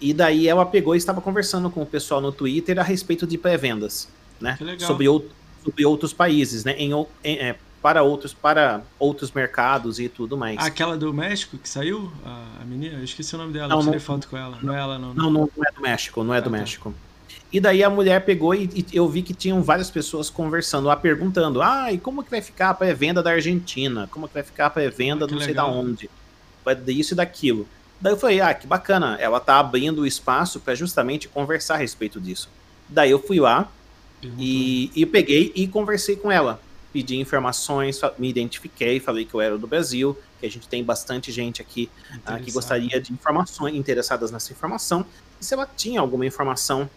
e daí ela pegou e estava conversando com o pessoal no Twitter a respeito de pré-vendas, né? Sobre, sobre outros países, né? Em, em, é, para outros para outros mercados e tudo mais. Aquela do México que saiu, a, menina, eu esqueci o nome dela, não, eu tirei não, foto com ela. Não é ela não. Não, não, não é do México, não é ah, do tá. México. E daí a mulher pegou e, e, eu vi que tinham várias pessoas conversando, lá perguntando: "Ah, e como que vai ficar a pré-venda da Argentina? Como que vai ficar a pré-venda ah, não sei da onde? Vai disso e daquilo". Daí eu falei: "Ah, que bacana, ela tá abrindo o espaço para justamente conversar a respeito disso". Daí eu fui lá e, e peguei e conversei com ela pedi informações, me identifiquei, falei que eu era do Brasil, que a gente tem bastante gente aqui uh, que gostaria de informações, interessadas nessa informação. E se ela tinha alguma informação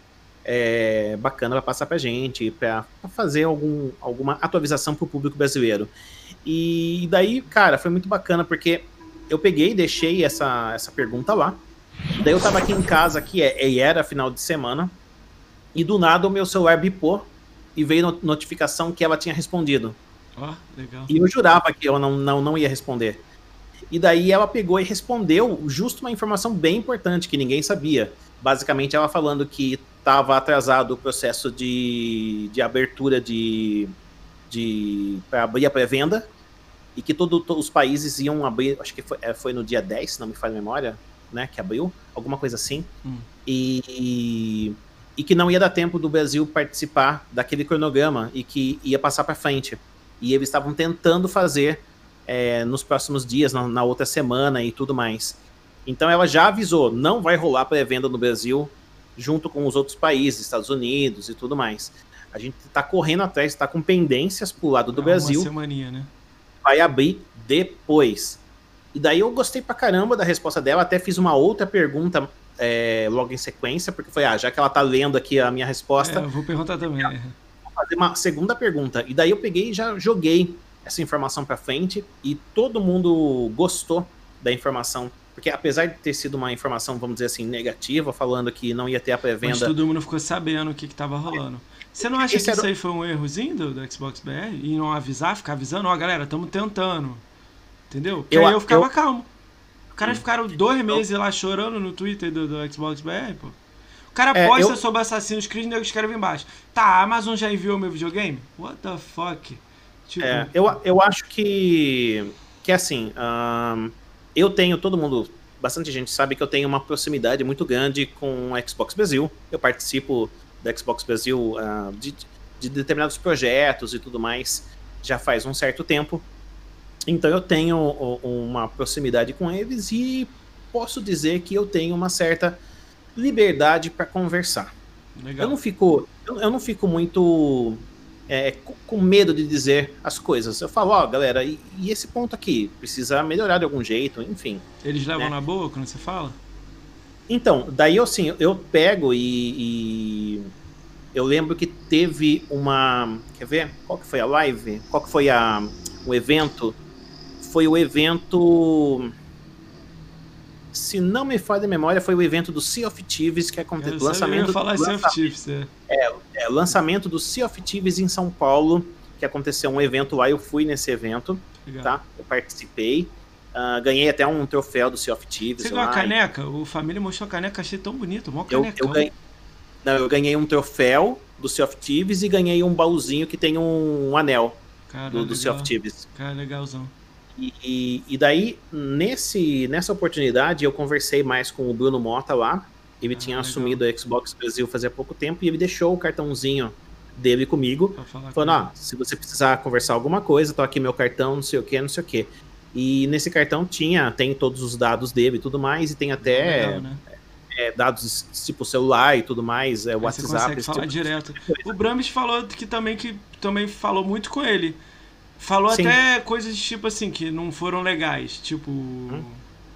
é, bacana para passar para gente, para fazer algum, alguma atualização para o público brasileiro. E daí, cara, foi muito bacana porque eu peguei e deixei essa, essa pergunta lá. Daí eu estava aqui em casa, que é, e era final de semana, e do nada o meu celular bipou e veio notificação que ela tinha respondido. Oh, legal. E eu jurava que ela não, não, não ia responder. E daí ela pegou e respondeu justo uma informação bem importante que ninguém sabia. Basicamente, ela falando que estava atrasado o processo de, de abertura de, de para abrir a pré-venda e que todos os países iam abrir, acho que foi, é, foi no dia 10, se não me falha a memória, né, que abriu, alguma coisa assim. Hum. E e que não ia dar tempo do Brasil participar daquele cronograma e que ia passar para frente. E eles estavam tentando fazer é, nos próximos dias, na, na, outra semana e tudo mais. Então ela já avisou, não vai rolar pré-venda no Brasil junto com os outros países, Estados Unidos e tudo mais. A gente está correndo atrás, está com pendências pro lado do é Brasil. Uma semaninha, né? Vai abrir depois. E daí eu gostei pra caramba da resposta dela, até fiz uma outra pergunta é, logo em sequência, porque foi, ah, já que ela tá lendo aqui a minha resposta. É, eu vou perguntar também. Vou fazer uma segunda pergunta. E daí eu peguei e já joguei essa informação para frente e todo mundo gostou da informação. Porque apesar de ter sido uma informação, vamos dizer assim, negativa, falando que não ia ter a pré-venda. Mas todo mundo ficou sabendo o que, que tava rolando. Você não acha Esse que era... isso aí foi um errozinho do, do Xbox BR? E não avisar, ficar avisando, ó, oh, galera, estamos tentando. Entendeu? Porque eu, aí eu ficava eu... calmo. Caras ficaram dois meses lá chorando no Twitter do, do Xbox BR, pô. O cara é, posta eu... sobre Assassin's Creed e nego escreve embaixo. Tá, a Amazon já enviou meu videogame? What the fuck? Tipo... É, eu, eu acho que. Que assim. Um, eu tenho, todo mundo. Bastante gente sabe que eu tenho uma proximidade muito grande com o Xbox Brasil. Eu participo do Xbox Brasil uh, de, de determinados projetos e tudo mais já faz um certo tempo. Então eu tenho uma proximidade com eles e posso dizer que eu tenho uma certa liberdade para conversar. Legal. Eu não fico, eu, não fico muito é, com medo de dizer as coisas. Eu falo, ó, oh, galera, e, e, esse ponto aqui precisa melhorar de algum jeito, enfim. Eles levam né? na boa quando você fala? Então, daí assim, eu pego e, e Eu lembro que teve uma. Quer ver? Qual que foi a live? Qual que foi a, o evento? Foi o evento. Se não me falha a memória, foi o evento do Sea of Thieves que aconteceu. Lançamento, falar Sea of Thieves, é. É, é, lançamento do Sea of Thieves em São Paulo, que aconteceu um evento lá. Eu fui nesse evento, Legal. tá? Eu participei. Uh, ganhei até um troféu do Sea of Thieves. Você ganhou a caneca? O família mostrou a caneca, achei tão bonito, mó eu, eu, ganhei, não, eu ganhei um troféu do Sea of Thieves e ganhei um baúzinho que tem um, um anel Cara, do, do Sea of Thieves. Cara, legalzão. E, e, daí, nesse, nessa oportunidade, eu conversei mais com o Bruno Mota lá. Ele ah, tinha legal. assumido a Xbox Brasil fazia pouco tempo e ele deixou o cartãozinho dele comigo. Falando, ó, se você precisar conversar alguma coisa, tô aqui meu cartão, não sei o que, não sei o que. E nesse cartão tinha, tem todos os dados dele e tudo mais, e tem até Legal, né? é, dados tipo celular e tudo mais, é, WhatsApp. Você consegue falar tipo direto. O Brames falou que também que também falou muito com ele. Falou Sim. até coisas tipo assim que não foram legais, tipo, hum?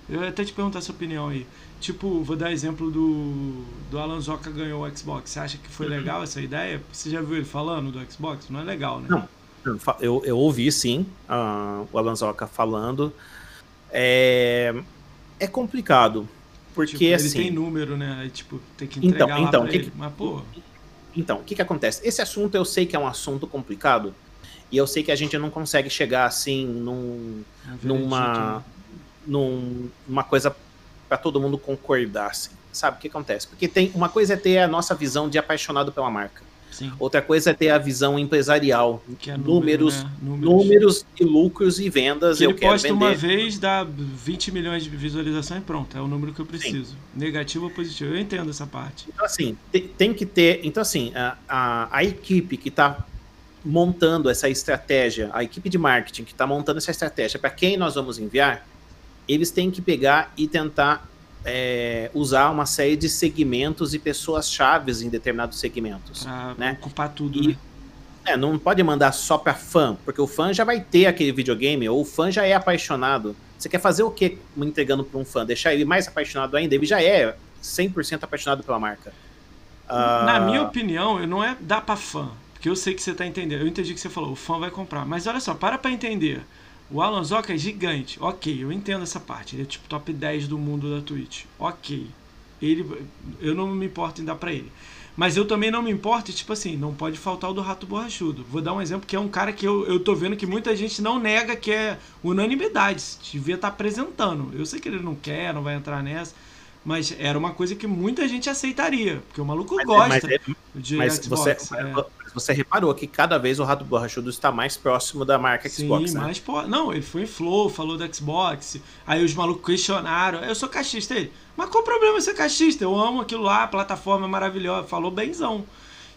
eu ia até te perguntar sua opinião aí. Tipo, vou dar exemplo do do Alan Zoka ganhou o Xbox. Você acha que foi uhum. legal essa ideia? Você já viu ele falando do Xbox? Não é legal, né? Não eu, eu ouvi sim uh, o Alanzoca falando. É, é complicado. Porque tipo, ele assim. Ele tem número, né? Aí, tipo, tem que então, entregar então, então, que, ele. Mas, pô. Então, o que, que acontece? Esse assunto eu sei que é um assunto complicado. E eu sei que a gente não consegue chegar assim num, numa, né? num, numa coisa para todo mundo concordar. Assim. Sabe o que acontece? Porque tem uma coisa é ter a nossa visão de apaixonado pela marca. Sim. Outra coisa é ter a visão empresarial. Que é número, números, né? números. números e lucros e vendas. Que eu ele posta uma vez, dá 20 milhões de visualizações e pronto, é o número que eu preciso. Sim. Negativo ou positivo. Eu entendo essa parte. Então, assim, tem, tem que ter. Então, assim, a, a, a equipe que está montando essa estratégia, a equipe de marketing que está montando essa estratégia para quem nós vamos enviar, eles têm que pegar e tentar é, usar uma série de segmentos e pessoas chaves em determinados segmentos. Pra né? ocupar tudo, e, né? É, não pode mandar só para fã, porque o fã já vai ter aquele videogame, ou o fã já é apaixonado. Você quer fazer o que entregando para um fã? Deixar ele mais apaixonado ainda? Ele já é 100% apaixonado pela marca. Na uh... minha opinião, não é dar para fã, porque eu sei que você tá entendendo. Eu entendi que você falou, o fã vai comprar. Mas olha só, para para entender. O Alan Zoka é gigante. Ok, eu entendo essa parte. Ele é tipo top 10 do mundo da Twitch. Ok. Ele, eu não me importo em dar pra ele. Mas eu também não me importo, tipo assim, não pode faltar o do Rato Borrachudo. Vou dar um exemplo que é um cara que eu, eu tô vendo que muita gente não nega que é unanimidade. Devia estar tá apresentando. Eu sei que ele não quer, não vai entrar nessa. Mas era uma coisa que muita gente aceitaria, porque o maluco mas, gosta mas, é, de mas Xbox. Você, é. você reparou que cada vez o Rato Borrachudo está mais próximo da marca Sim, Xbox, né? mais. Não, ele foi em Flow, falou do Xbox, aí os malucos questionaram, eu sou cachista, ele, mas qual o problema ser cachista? Eu amo aquilo lá, a plataforma é maravilhosa, falou benzão.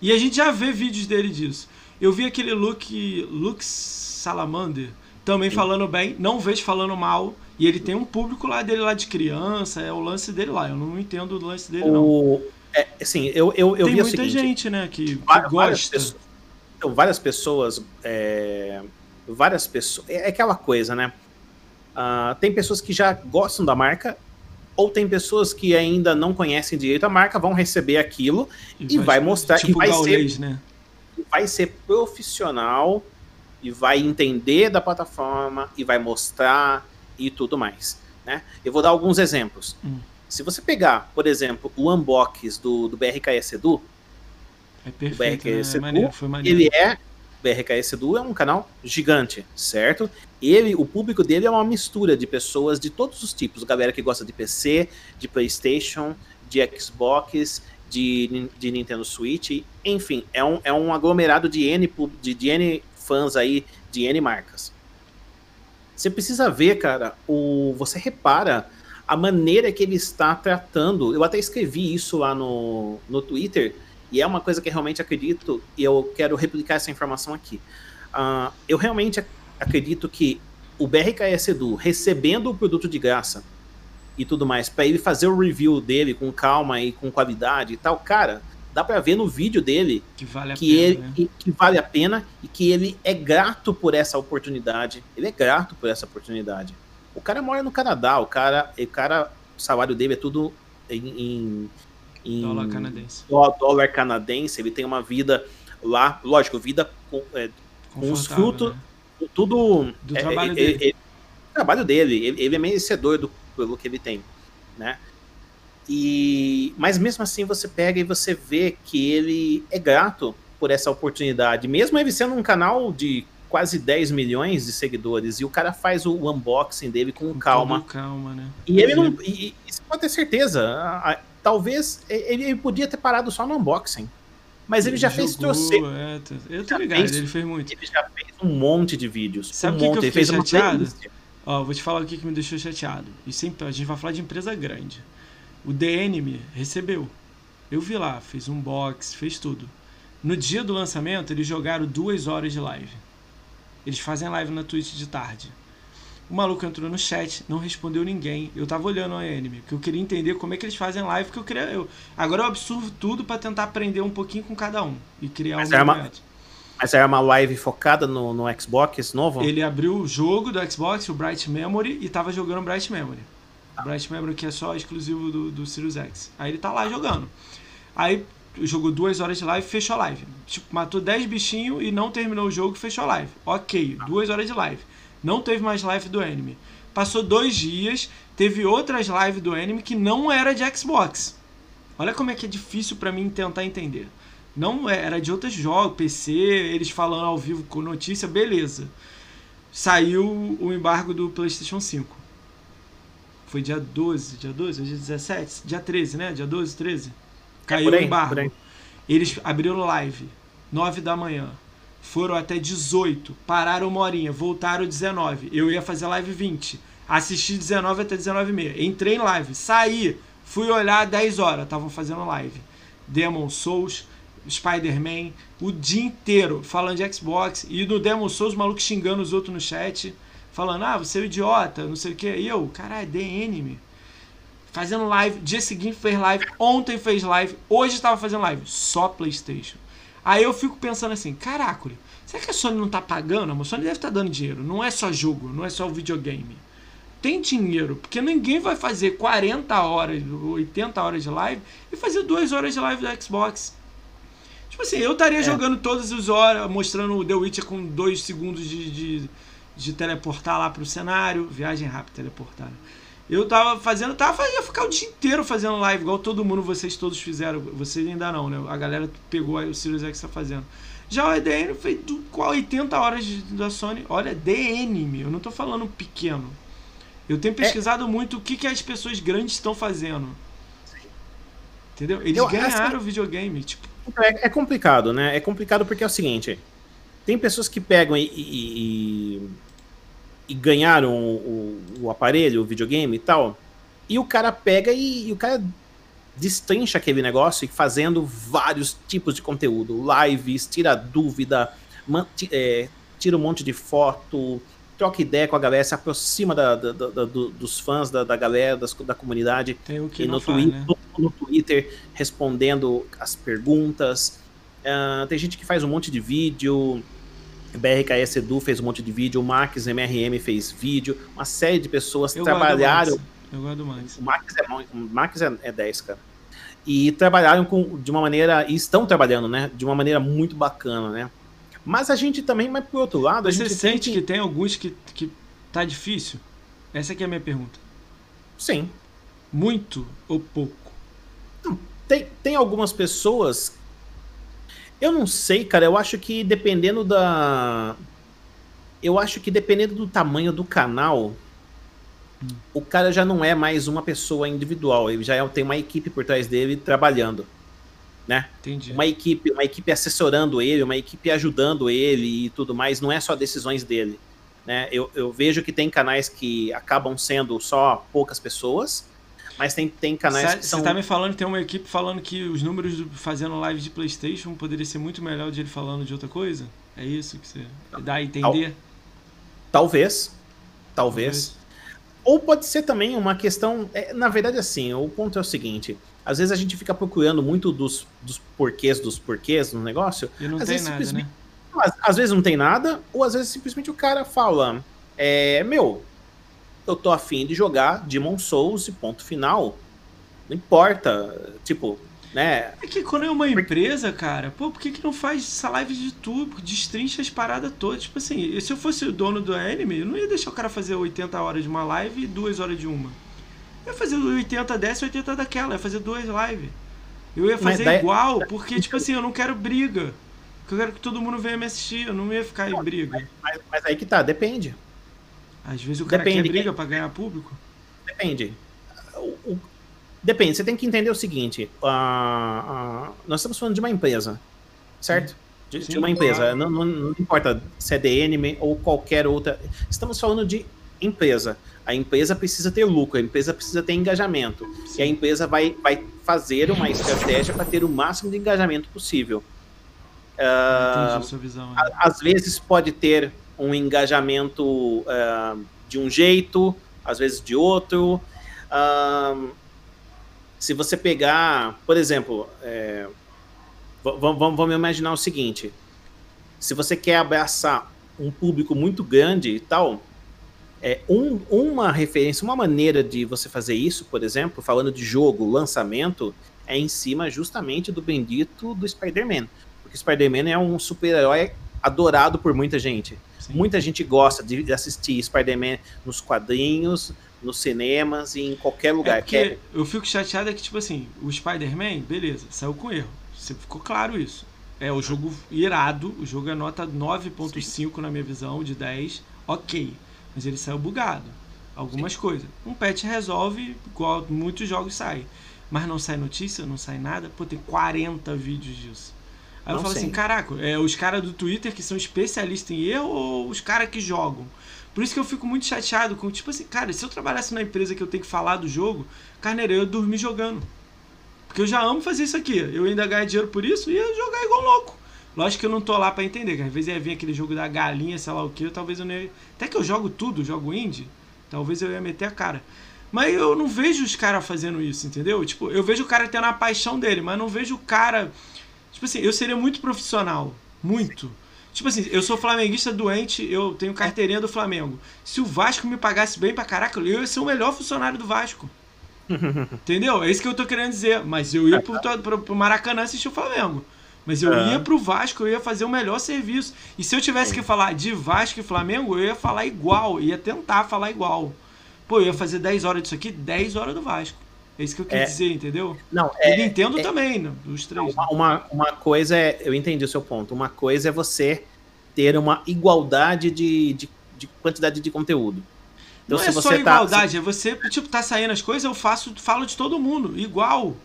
E a gente já vê vídeos dele disso. Eu vi aquele Luke, Luke Salamander também Sim. falando bem, não vejo falando mal, e ele tem um público lá dele lá de criança, é o lance dele lá. Eu não entendo o lance dele, o... não. É, assim, eu, eu, eu tem vi muita seguinte, gente, né, que, várias, gosta. Pessoas, então, várias pessoas. É, várias pessoas. É, é aquela coisa, né? Uh, tem pessoas que já gostam da marca, ou tem pessoas que ainda não conhecem direito a marca, vão receber aquilo e, e vai, vai, mostrar tipo e vai gaulês, ser. Né? Vai ser profissional e vai entender da plataforma e vai mostrar e tudo mais. Né? Eu vou dar alguns exemplos. Hum. Se você pegar, por exemplo, o unbox do, do BRKS Edu, é perfeito, o BRKS é, Edu, ele é BRKS Edu é um canal gigante, certo? Ele, o público dele é uma mistura de pessoas de todos os tipos, galera que gosta de PC, de PlayStation, de Xbox, de, de Nintendo Switch, enfim, é um, é um aglomerado de N, de, de N fãs aí, de N marcas. Você precisa ver, cara, o você repara a maneira que ele está tratando. Eu até escrevi isso lá no, no Twitter, e é uma coisa que eu realmente acredito, e eu quero replicar essa informação aqui. Uh, eu realmente acredito que o BRKS Edu recebendo o produto de graça e tudo mais, para ele fazer o review dele com calma e com qualidade e tal, cara, dá para ver no vídeo dele que vale a que pena, ele né? que, que, vale a pena e que ele é grato por essa oportunidade. Ele é grato por essa oportunidade. O cara mora no Canadá, o cara, o cara, o salário dele é tudo em, em dólar canadense. dólar canadense, ele tem uma vida lá, lógico, vida com, é, com os frutos, né? tudo do é, trabalho é, dele. é, é, trabalho dele, ele, ele é merecedor do pelo que ele tem, né? E mas mesmo assim você pega e você vê que ele é grato por essa oportunidade, mesmo ele sendo um canal de quase 10 milhões de seguidores e o cara faz o unboxing dele com, com calma. calma, né? E ele não. E, e, você pode ter certeza, a, a, talvez ele, ele, podia ter parado só no unboxing. Mas ele, ele já jogou, fez troceiro. É, eu tô ligado, fez, ele fez muito. Ele já fez um monte de vídeos. Sabe um que monte. que eu fiquei ele fez chateado? Ó, vou te falar o que, que me deixou chateado. E sempre a gente vai falar de empresa grande. O DNM recebeu. Eu vi lá, fez um box, fez tudo. No dia do lançamento, eles jogaram duas horas de live. Eles fazem live na Twitch de tarde. O maluco entrou no chat, não respondeu ninguém. Eu tava olhando a anime, porque eu queria entender como é que eles fazem live, que eu queria. Eu, agora eu absorvo tudo para tentar aprender um pouquinho com cada um e criar Mas um era uma, Mas era uma live focada no, no Xbox novo? Ele abriu o jogo do Xbox, o Bright Memory, e tava jogando o Bright Memory. Bright Memory que é só exclusivo do, do Sirius X. Aí ele tá lá jogando. Aí jogou duas horas de live fechou a live. Tipo, matou 10 bichinhos e não terminou o jogo fechou a live. Ok, duas horas de live. Não teve mais live do anime. Passou dois dias, teve outras lives do anime que não era de Xbox. Olha como é que é difícil para mim tentar entender. Não é, era de outros jogos, PC, eles falando ao vivo com notícia, beleza. Saiu o embargo do PlayStation 5. Foi dia 12, dia 12, dia 17, dia 13, né? Dia 12, 13. Caiu é o embargo. Eles abriram live, 9 da manhã. Foram até 18, pararam uma horinha, voltaram 19. Eu ia fazer live 20. Assisti 19 até 19 e meia. Entrei em live, saí, fui olhar 10 horas, estavam fazendo live. Demon Souls, Spider-Man, o dia inteiro falando de Xbox. E no Demon Souls, o maluco xingando os outros no chat, falando: Ah, você é um idiota, não sei o que. E eu, caralho, DN, Fazendo live, dia seguinte fez live, ontem fez live, hoje estava fazendo live, só PlayStation. Aí eu fico pensando assim: caraca, será que a Sony não tá pagando? A Sony deve estar tá dando dinheiro. Não é só jogo, não é só videogame. Tem dinheiro, porque ninguém vai fazer 40 horas, 80 horas de live e fazer 2 horas de live do Xbox. Tipo assim, eu estaria é. jogando todas as horas, mostrando o The Witcher com 2 segundos de, de, de, teleportar lá pro cenário. Viagem rápida, teleportar. Eu tava fazendo, tava, ia ficar o dia inteiro fazendo live, igual todo mundo, vocês todos fizeram. Vocês ainda não, né? A galera pegou aí o Sirius X tá fazendo. Já o EDN fez 80 horas da Sony. Olha, DN, eu não tô falando pequeno. Eu tenho é. pesquisado é. muito o que, que as pessoas grandes estão fazendo. Entendeu? Eles eu, ganharam o videogame. Tipo. É, é, complicado, né? É complicado porque é o seguinte: tem pessoas que pegam e, e, e ganharam o, o, aparelho, o videogame e tal, e o cara pega e, e o cara destrincha aquele negócio fazendo vários tipos de conteúdo, lives, tira dúvida, é, tira um monte de foto, troca ideia com a galera, se aproxima da, da, da, dos fãs, da, galera, das, da comunidade. Tem o que e no, faz, Twitter, né? no, Twitter respondendo as perguntas. Uh, tem gente que faz um monte de vídeo. BRKS Edu fez um monte de vídeo, o Max MRM fez vídeo, uma série de pessoas Eu trabalharam. Eu gosto do Max. O Max é, o Max é, é 10, cara. E trabalharam com, de uma maneira, e estão trabalhando, né? De uma maneira muito bacana, né? Mas a gente também, mas por outro lado, Você a gente sente que... que tem alguns que, que tá difícil? Essa aqui é a minha pergunta. Sim. Muito ou pouco? Tem, tem algumas pessoas. Eu não sei, cara. Eu acho que dependendo da. Eu acho que dependendo do tamanho do canal, hum. o cara já não é mais uma pessoa individual. Ele já é, tem uma equipe por trás dele trabalhando né? Entendi. Uma equipe, uma equipe assessorando ele, uma equipe ajudando ele e tudo mais, não é só decisões dele. Né? Eu, eu vejo que tem canais que acabam sendo só poucas pessoas, mas tem, tem canais Cê, que são. Você tá me falando, tem uma equipe falando que os números do, fazendo live de PlayStation poderia ser muito melhor de ele falando de outra coisa? É isso que você dá a entender? Talvez. Talvez. Talvez. Ou pode ser também uma questão. É, na verdade, assim, o ponto é o seguinte: às vezes a gente fica procurando muito dos, dos porquês dos porquês no negócio. E não às tem vezes, nada, né? Às, às, vezes não tem nada, ou às vezes simplesmente o cara fala: é, Meu, eu tô afim de jogar Demon Souls e ponto final. Não importa. Tipo, né? É que quando é uma empresa, cara, pô, por que, que não faz essa live de tudo, destrincha as paradas todas? Tipo assim, se eu fosse o dono do anime, eu não ia deixar o cara fazer 80 horas de uma live e 2 horas de uma. Eu ia fazer 80 dessa e 80 daquela, eu ia fazer duas lives. Eu ia fazer daí... igual, porque, tipo assim, eu não quero briga. Porque eu quero que todo mundo venha me assistir, eu não ia ficar em briga. Mas, mas aí que tá, depende. Às vezes o cara depende. quer briga pra ganhar público. Depende. O, o, Depende, você tem que entender o seguinte: nós estamos falando de uma empresa, certo? De, Sim, de uma empresa. Não, não, não, importa se é DN ou qualquer outra. Estamos falando de empresa. A empresa precisa ter lucro, a empresa precisa ter engajamento. Sim. E a empresa vai, vai fazer uma estratégia para ter o máximo de engajamento possível. Uh, sua visão, é. Às vezes pode ter um engajamento uh, de um jeito, às vezes de outro. Uh, se você pegar, por exemplo, é, vamos, vamos imaginar o seguinte: se você quer abraçar um público muito grande e tal, é, um, uma referência, uma maneira de você fazer isso, por exemplo, falando de jogo, lançamento, é em cima justamente do bendito do Spider-Man. Porque Spider-Man é um super-herói adorado por muita gente. Sim. Muita gente gosta de assistir Spider-Man nos quadrinhos, nos cinemas e em qualquer lugar. É é... eu fico chateado é que, tipo assim, o Spider-Man, beleza, saiu com erro. Ficou claro isso. É o jogo irado, o jogo é nota 9.5 na minha visão, de 10. Ok. Mas ele saiu bugado. Algumas Sim. coisas. Um patch resolve, igual muitos jogos saem. Mas não sai notícia, não sai nada. Pô, tem 40 vídeos disso. Aí não eu falo sei. assim, caraca, é os caras do Twitter que são especialistas em erro ou os caras que jogam? Por isso que eu fico muito chateado com, tipo assim, cara, se eu trabalhasse na empresa que eu tenho que falar do jogo, carneiro, eu ia dormir jogando. Porque eu já amo fazer isso aqui. Eu ainda ganho dinheiro por isso e ia jogar igual louco. Lógico que eu não tô lá para entender, que às vezes ia vir aquele jogo da galinha, sei lá o que, talvez eu não ia... Até que eu jogo tudo, jogo indie, talvez eu ia meter a cara. Mas eu não vejo os caras fazendo isso, entendeu? Tipo, eu vejo o cara tendo a paixão dele, mas não vejo o cara. Tipo assim, eu seria muito profissional. Muito. Tipo assim, eu sou flamenguista doente, eu tenho carteirinha do Flamengo. Se o Vasco me pagasse bem pra caraca, eu ia ser o melhor funcionário do Vasco. Entendeu? É isso que eu tô querendo dizer. Mas eu ia pro, pro, pro Maracanã assistir o Flamengo. Mas eu ia pro Vasco, eu ia fazer o melhor serviço. E se eu tivesse que falar de Vasco e Flamengo, eu ia falar igual, ia tentar falar igual. Pô, eu ia fazer 10 horas disso aqui, 10 horas do Vasco. É isso que eu quis é, dizer, entendeu? Não, é, e Nintendo é, também, né, os três. Uma, uma, uma, coisa é, eu entendi o seu ponto. Uma coisa é você ter uma igualdade de, de, de quantidade de conteúdo. Então, não é só tá, igualdade, é você, tipo, tá saindo as coisas, eu faço, falo de todo mundo, igual.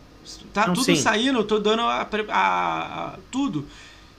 Tá não, tudo sim. saindo, eu tô dando a, a, a, tudo.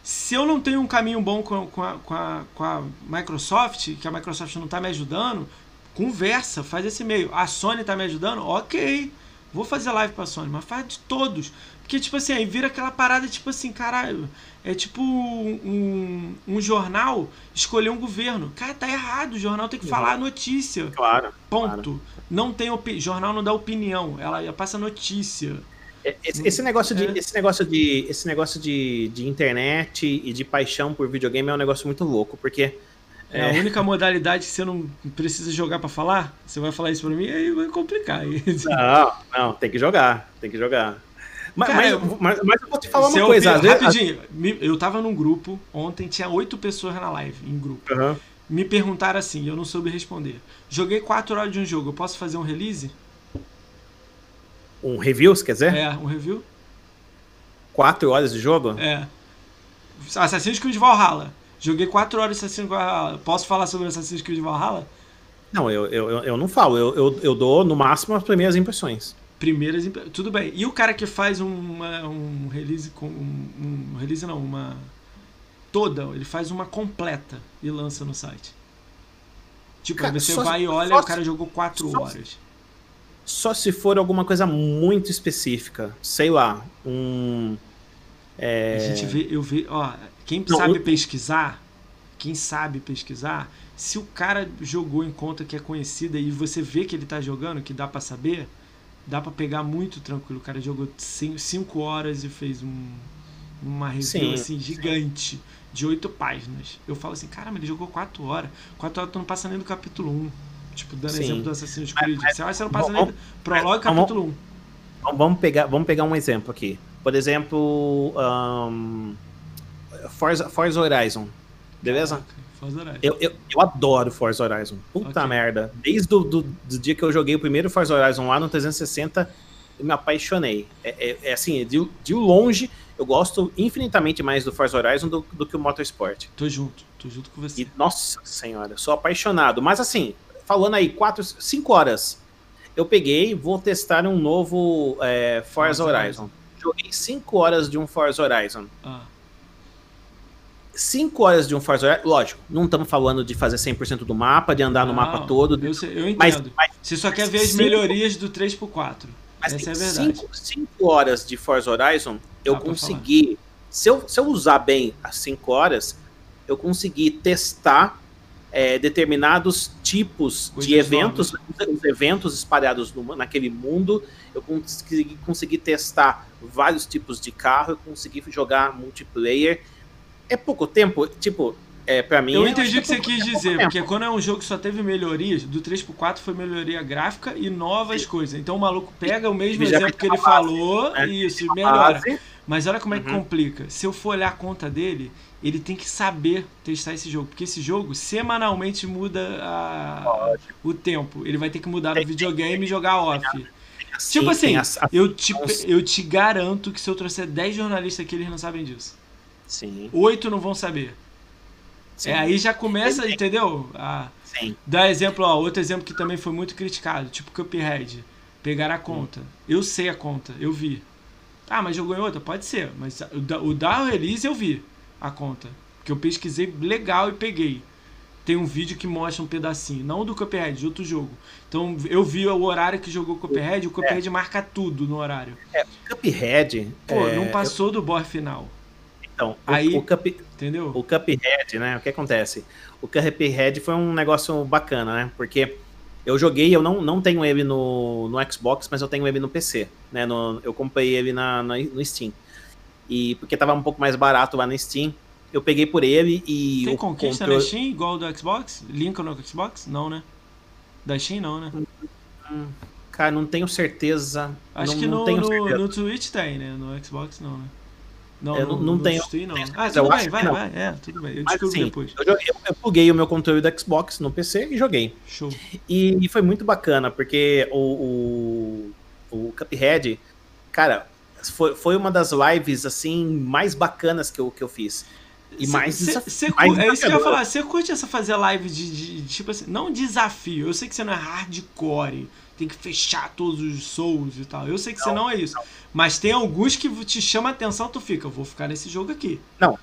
Se eu não tenho um caminho bom com, com, a, com, a, com a Microsoft, que a Microsoft não tá me ajudando, conversa, faz esse meio. A Sony tá me ajudando? Ok. Vou fazer live pra Sony, mas faz de todos. Porque, tipo assim, aí vira aquela parada, tipo assim, caralho. É tipo um, um jornal escolher um governo. Cara, tá errado. O jornal tem que falar a notícia. Claro. Ponto. Claro. Não tem jornal não dá opinião. Ela passa notícia. É, esse, esse, negócio, de, é. esse negócio, de, esse negócio de, de internet e de paixão por videogame é um negócio muito louco, porque é, a única modalidade que você não precisa jogar para falar? Você vai falar isso para mim, aí vai complicar. Não, não, tem que jogar, tem que jogar. Mas, Cara, mas, mas, mas, eu vou te falar uma coisa. Opina, rapidinho, eu tava num grupo, ontem tinha oito pessoas na live, em grupo. Uhum. Me perguntaram assim, eu não soube responder. Joguei quatro horas de um jogo, eu posso fazer um release? Um review, você quer dizer? É, um review. Quatro horas de jogo? É. Assassin's Creed Valhalla. Joguei 4 horas de Assassin's Creed Valhalla. Posso falar sobre Assassin's Creed Valhalla? Não, eu, eu, eu não falo. Eu, eu, eu dou, no máximo, as primeiras impressões. Primeiras impressões. Tudo bem. E o cara que faz uma, um release com. Um, um release não, uma. Toda, ele faz uma completa e lança no site. Tipo, cara, você vai e olha, o cara jogou 4 horas. Só se for alguma coisa muito específica. Sei lá, um. É... A gente vê, eu vi, ó, quem não, sabe pesquisar, quem sabe pesquisar, se o cara jogou em conta que é conhecida e você vê que ele tá jogando, que dá para saber, dá para pegar muito tranquilo. O cara jogou 5 horas e fez um, uma review sim, assim gigante sim. de 8 páginas. Eu falo assim, cara, mas ele jogou 4 horas. 4 horas tu não passa nem do capítulo 1. Tipo, dando sim. exemplo do Assassin's Creed. Acha que você não passa nem do prologue capítulo 1. Vamos pegar, vamos pegar um exemplo aqui. Por exemplo, um, Forza, Forza Horizon. Beleza? Forza Horizon. Eu, eu, eu adoro Forza Horizon. Puta okay. merda. Desde do, do, dia que eu joguei o primeiro Forza Horizon lá no 360, eu me apaixonei. É, é, é assim, de, de longe, eu gosto infinitamente mais do Forza Horizon do, do que o Motorsport. Tô junto, tô junto com você. E, nossa senhora, sou apaixonado. Mas assim, falando aí, 4, 5 horas, eu peguei, vou testar um novo é, Forza, Forza Horizon. Horizon. Joguei 5 horas de um Forza Horizon. Ah. 5 horas de um Forza Horizon, lógico, não estamos falando de fazer 100% do mapa, de andar não, no mapa todo. Eu, eu entendo. Mas, mas Você só quer ver as cinco, melhorias do 3x4. Mas Essa é verdade. 5 horas de Forza Horizon, eu ah, consegui. Se eu, se eu usar bem as 5 horas, eu consegui testar é, determinados tipos Coisas de eventos, os eventos espalhados no, naquele mundo. Eu consegui, consegui testar vários tipos de carro, eu consegui jogar multiplayer é pouco tempo, tipo, é, pra mim. Eu entendi o que, você quis dizer, porque quando é um jogo que só teve melhorias, do 3 pro 4 foi melhoria gráfica e novas coisas. Então o maluco pega o mesmo exemplo que ele base, falou né? e isso, melhora. Mas olha como é que uhum. complica. Se eu for olhar a conta dele, ele tem que saber testar esse jogo. Porque esse jogo semanalmente muda a... o tempo. Ele vai ter que mudar no videogame e jogar off. tipo assim, eu te, eu te garanto que se eu trouxer 10 jornalistas aqui, eles não sabem disso. Sim. Oito não vão saber. Sim. É, aí já começa, Sim. entendeu? A Sim. Dar exemplo, ó, outro exemplo que também foi muito criticado, tipo Cuphead. Pegar a conta. Hum. Eu sei a conta, eu vi. Ah, mas jogou em outra? Pode ser, mas o da, o da release eu vi a conta. Que eu pesquisei legal e peguei. Tem um vídeo que mostra um pedacinho, não do Cuphead, de outro jogo. Então eu vi o horário que jogou o Cuphead, o Cuphead é. marca tudo no horário. É, Cuphead. Pô, é... não passou do boss final. Então, Aí, o, Cup, entendeu? o Cuphead, né? O que acontece? O Cuphead foi um negócio bacana, né? Porque eu joguei, eu não, não tenho ele no, no Xbox, mas eu tenho ele no PC, né? No, eu comprei ele na, na, no Steam. E porque tava um pouco mais barato lá no Steam, eu peguei por ele e... Tem conquista controle... na Steam igual do Xbox? Linka no Xbox? Não, né? Da Steam não, né? Hum, cara, não tenho certeza. Acho não, que no, no, no Twitch tem, né? No Xbox não, né? Não, eu não, não, não tenho. não. Ah, tudo bem, vai, vai. É, tudo bem. Eu descubro assim, depois. Eu, joguei, eu pluguei o meu controle do Xbox no PC e joguei. Show. E, e foi muito bacana, porque o, o, o Cuphead, cara, foi, foi uma das lives, assim, mais bacanas que eu, que eu fiz. E cê, mais, cê, cê, mais É isso que eu ia falar. Você curte essa fazer live de, de, de, tipo assim, não desafio. Eu sei que você não é hardcore tem que fechar todos os souls e tal. Eu sei que não, você não é isso. Não. Mas tem alguns que te chamam a atenção, tu fica, vou ficar nesse jogo aqui. Não.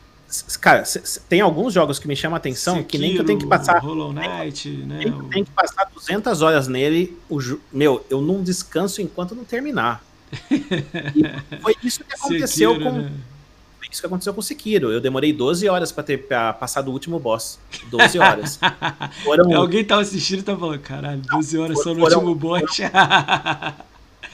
Cara, tem alguns jogos que me chamam a atenção Sekiro, que nem que eu tenho que passar. Hollow Knight, né? Tem, tem que passar 200 horas nele. O, meu, eu não descanso enquanto não terminar. E foi isso que aconteceu Sekiro, com. Né? Isso que aconteceu com o Sekiro. Eu demorei 12 horas pra ter pra passar do último boss. 12 horas. Foram... Alguém tava assistindo e tava falando, caralho, 12 horas só no foram, último boss.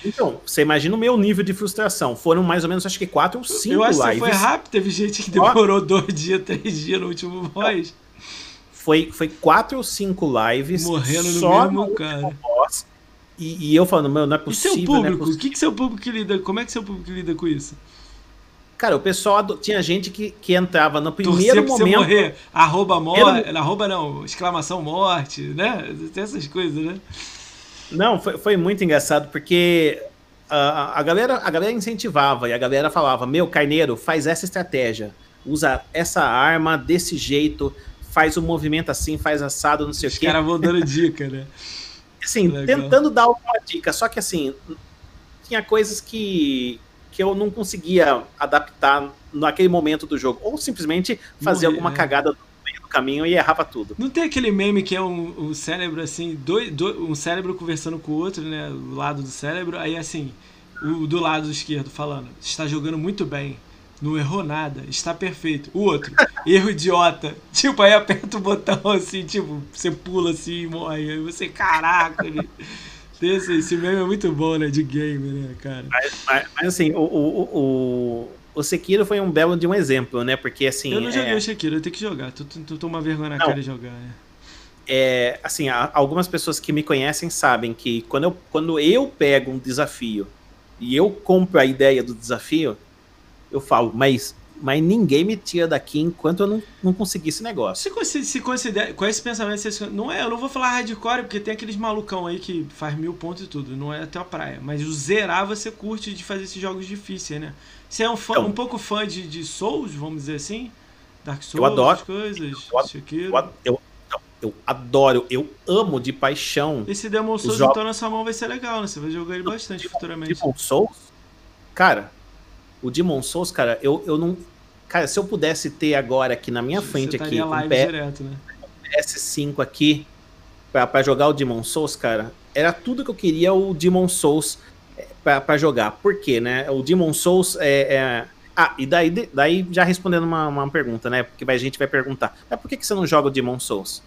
Então, você imagina o meu nível de frustração. Foram mais ou menos, acho que 4 ou 5 lives. Eu acho que foi rápido. Teve gente que demorou 2 dias, 3 dias no último boss. Foi, foi 4 ou 5 lives. Morrendo no só mesmo, no cara. Boss, e, e, eu falando, meu, não é possível. E seu público? É possível. O que, que seu público lida? Como é que seu público lida com isso? Cara, o pessoal tinha gente que, que entrava no primeiro momento. Você morrer, arroba morte, era... arroba não, exclamação morte, né? Tem essas coisas, né? Não, foi, foi muito engraçado porque a, a, galera, a galera incentivava e a galera falava: Meu, carneiro, faz essa estratégia, usa essa arma desse jeito, faz o um movimento assim, faz assado, não sei Os o quê. Os caras vão dando dica, né? Assim, Legal. tentando dar alguma dica, só que assim, tinha coisas que que eu não conseguia adaptar naquele momento do jogo. Ou simplesmente fazer Morrer, alguma é. cagada no meio do caminho e errava tudo. Não tem aquele meme que é um, um cérebro assim, dois, dois, um cérebro conversando com o outro, né? O lado do cérebro, aí assim, o do lado esquerdo falando, está jogando muito bem. Não errou nada, está perfeito. O outro, erro idiota. Tipo, aí aperta o botão assim, tipo, você pula assim e morre. Aí você, caraca, Esse, esse meme é muito bom, né? De game, né, cara? Mas, mas, mas assim, o, o, o, o Sekiro foi um belo de um exemplo, né? Porque assim. Eu não joguei é... o Sekiro, eu tenho que jogar. Tu, tu, tu toma vergonha na não. cara de jogar, né? É, assim, algumas pessoas que me conhecem sabem que quando eu, quando eu pego um desafio e eu compro a ideia do desafio, eu falo, mas mas ninguém me tira daqui enquanto eu não, não conseguir esse negócio. Se, se considera, com esse pensamento, você, não é, eu não vou falar hardcore, porque tem aqueles malucão aí que faz mil pontos e tudo, não é até a praia. Mas o zerar você curte de fazer esses jogos difíceis, né? Você é um, fã, então, um pouco fã de, de Souls, vamos dizer assim? Dark Souls, eu adoro, coisas, eu, eu, eu, eu, adoro, eu amo de paixão. Esse Demon Souls, então, na sua mão vai ser legal, né? Você vai jogar ele bastante futuramente. Demon Souls? Cara, o Demon Souls, cara, eu, eu não Cara, se eu pudesse ter agora aqui na minha frente aqui um, P direto, né? PS5 aqui para jogar o Demon Souls, cara, era tudo que eu queria o Demon Souls é, para jogar. Por quê, né? O Demon Souls é, é... Ah, e daí, daí já respondendo uma, uma pergunta, né? Porque a gente vai perguntar, mas por que, que você não joga o Demon Souls?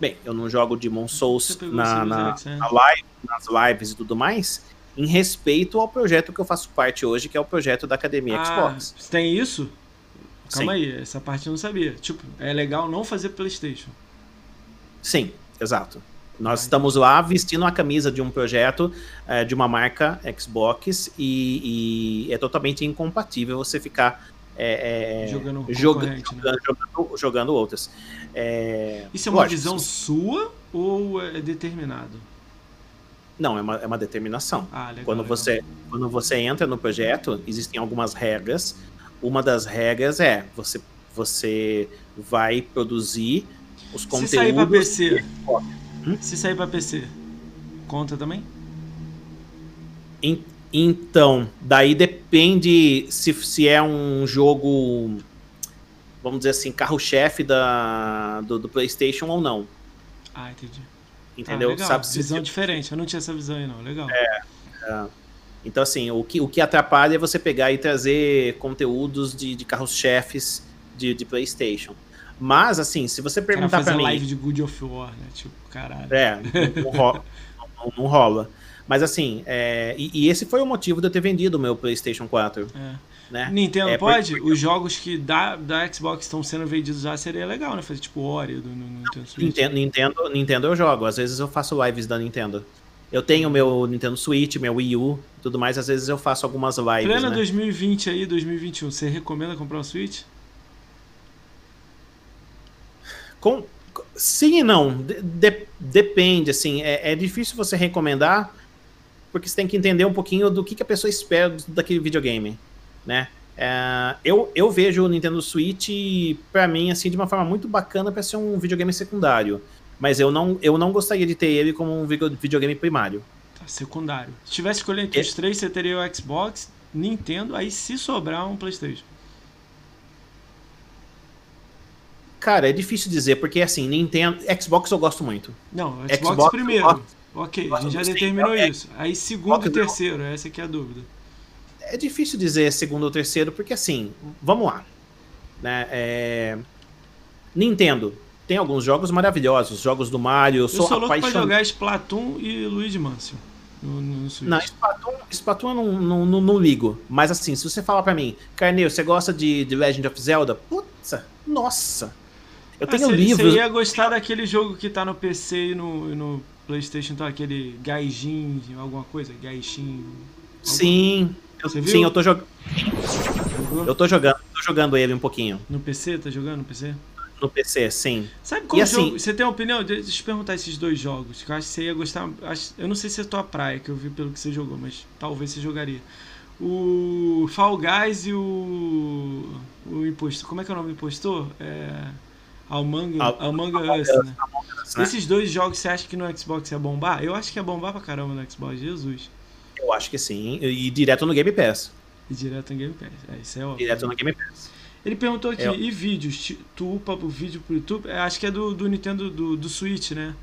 Bem, eu não jogo o Demon Souls na, na, né? na live, nas lives e tudo mais, em respeito ao projeto que eu faço parte hoje, que é o projeto da Academia ah, Xbox. Tem isso? Calma Sim. aí, essa parte eu não sabia. Tipo, é legal não fazer PlayStation. Sim, exato. Nós estamos lá vestindo a camisa de um projeto é, de uma marca Xbox e, e, é totalmente incompatível você ficar é, é, jogando, joga, né? jogando, jogando, outras. Isso é uma lógico, visão sua ou é determinado? Não, é uma, é uma determinação. Ah, legal, quando, legal. Você, quando você entra no projeto, existem algumas regras uma das regras é você, você vai produzir os conteúdos. Se sair para PC, hum? se sair para PC, conta também? então, daí depende se, se é um jogo, vamos dizer assim, carro-chefe da, do, do, PlayStation ou não. Ah, entendi. Entendeu? Ah, Sabe, visão se, diferente, eu não tinha essa visão aí, não. Legal. É. é. Então, assim, o que, o que atrapalha é você pegar e trazer conteúdos de, de carros-chefes de, de PlayStation. Mas, assim, se você perguntar para mim. live de Good of War, né? Tipo, caralho. É, não, rola, não, não rola. Mas, assim, é, e, e, esse foi o motivo de eu ter vendido o meu PlayStation 4. É. Né? Nintendo é, pode? Porque... Os jogos que da, da Xbox estão sendo vendidos já seria legal, né? Fazer tipo Ori do no, no Nintendo Switch. Nintendo, Nintendo, Nintendo eu jogo. Às vezes eu faço lives da Nintendo. Eu tenho meu Nintendo Switch, meu Wii U tudo mais, às vezes eu faço algumas lives. Plena né? 2020 aí, 2021, você recomenda comprar um Switch? Com, sim e não. De, de, depende, assim. É, é, difícil você recomendar, porque você tem que entender um pouquinho do que, que a pessoa espera daquele videogame, né? É, eu, eu vejo o Nintendo Switch, para mim, assim, de uma forma muito bacana para ser um videogame secundário. Mas eu não, eu não gostaria de ter ele como um videogame primário. Tá, secundário. Se tivesse escolhido entre é. os três, você teria o Xbox, Nintendo, aí se sobrar um PlayStation. Cara, é difícil dizer, porque assim, Nintendo. Xbox eu gosto muito. Não, Xbox, Xbox primeiro. Gosto, ok, a gente já determinou sim, é, isso. Aí segundo e terceiro, essa aqui é a dúvida. É difícil dizer segundo ou terceiro, porque assim, vamos lá. Né, é... Nintendo, tem alguns jogos maravilhosos, jogos do Mario. Eu sou, sou louco apaixon... pra jogar Splatoon e Luigi Mansion. No, no não, Splatoon, Splatoon eu não, não, não, não, ligo. Mas assim, se você falar pra mim, Carneiro, você gosta de, de Legend of Zelda? Putz, nossa. Eu ah, tenho livros. Você ia gostar daquele jogo que tá no PC e no, no PlayStation, tá? Aquele Gaijin, alguma coisa? Gaijin. Sim. Eu, sim, eu tô jogando. Eu tô jogando, tô jogando ele um pouquinho. No PC? Tá jogando no PC? No PC, sim. Sabe qual e jogo? Assim, você tem uma opinião? Deixa eu te perguntar esses dois jogos. Que eu acho que você ia gostar. eu não sei se é tua praia, que eu vi pelo que você jogou, mas talvez você jogaria. O Fall Guys e o. O impostor. Como é que é o nome do impostor? É. Among, Among Us, né? né? Esses dois jogos você acha que no Xbox ia bombar? Eu acho que ia bombar pra caramba no Xbox, Jesus. Eu acho que sim. E direto no Game Pass. E direto no Game Pass. É, isso é óbvio. Direto no Game Pass. Ele perguntou aqui, e vídeos? Tu upa o vídeo pro YouTube? É, acho que é do, do Nintendo do, do Switch, né?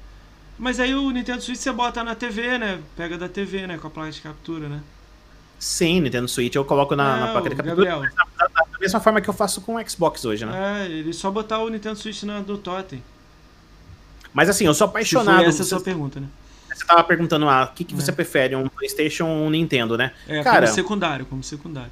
Mas aí o Nintendo Switch você bota na TV, né? Pega da TV, né? Com a placa de captura, né? Sim, Nintendo Switch eu coloco na, é, na placa de captura. Gabriel. Da, mesma forma que eu faço com o Xbox hoje, né? É, ele só botar o Nintendo Switch na, no Totem. Mas assim, eu sou apaixonado. essa é a sua pergunta, né? Você tava perguntando, ah, o que, que é. você prefere, um PlayStation ou um Nintendo, né? É, Cara, como secundário, como secundário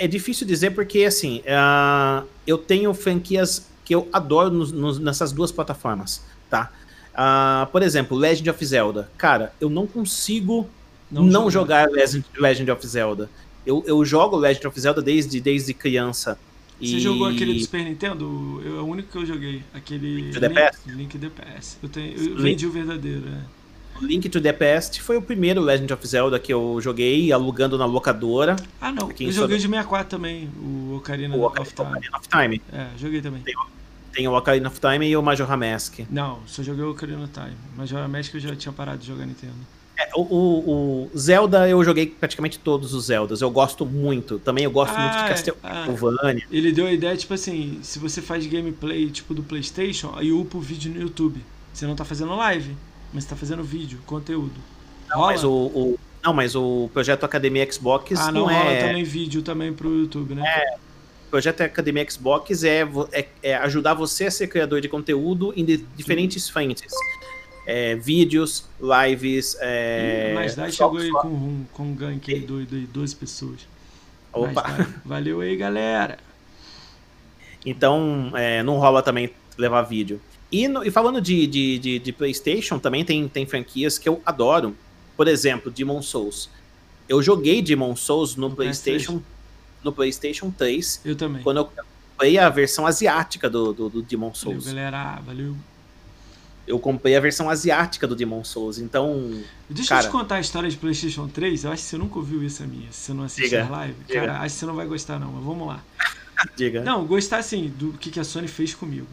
é difícil dizer porque, assim, uh, eu tenho franquias que eu adoro nos, nos, nessas duas plataformas, tá? Uh, por exemplo, Legend of Zelda. Cara, eu não consigo não, não jogar Legend, Legend of Zelda. Eu, eu jogo Legend of Zelda desde, desde criança. Você e... jogou aquele do Super Nintendo? Eu, é o único que eu joguei. Aquele. Link? Link, Past. Eu, tenho, eu vendi o verdadeiro, é. Link to the Past foi o primeiro Legend of Zelda que eu joguei alugando na locadora. Ah, não. Eu joguei de 64 também, o Ocarina, o of, Time. Ocarina of Time. É, joguei também. Tem, tem o Ocarina of Time e o Majora Mask. Não, só joguei o Ocarina of Time. Majora Mask eu já tinha parado de jogar Nintendo. É, o, o, o, Zelda eu joguei praticamente todos os Zeldas. Eu gosto muito. Também eu gosto ah, muito de Castlevania. Ah, ele deu a ideia, tipo assim, se você faz gameplay tipo do Playstation, aí upa o vídeo no YouTube. Você não tá fazendo live, mas tá fazendo vídeo, conteúdo. Não, rola? mas o, o, não, mas o projeto Academia Xbox ah, não, não é... também vídeo também pro YouTube, né? É, o projeto Academia Xbox é, é, é, ajudar você a ser criador de conteúdo em de, diferentes frentes é, vídeos, lives. É, Mais Dai chegou aí com, com um gank aí de 12 pessoas. Opa! Valeu aí, galera! Então, é, não rola também levar vídeo. E, no, e falando de, de, de, de, PlayStation, também tem, tem franquias que eu adoro. Por exemplo, Demon Souls. Eu joguei Demon Souls no, no PlayStation, no PlayStation 3. Eu também. Quando eu comprei a versão asiática do, do, do Demon Souls. Valeu, galera. Valeu eu comprei a versão asiática do Demon Souls, então. Deixa cara... eu te contar a história de PlayStation 3. Eu acho que você nunca ouviu isso a minha. Se você não assistiu a live. Diga. Cara, acho que você não vai gostar, não, mas vamos lá. Diga. Não, gostar assim do que, que a Sony fez comigo.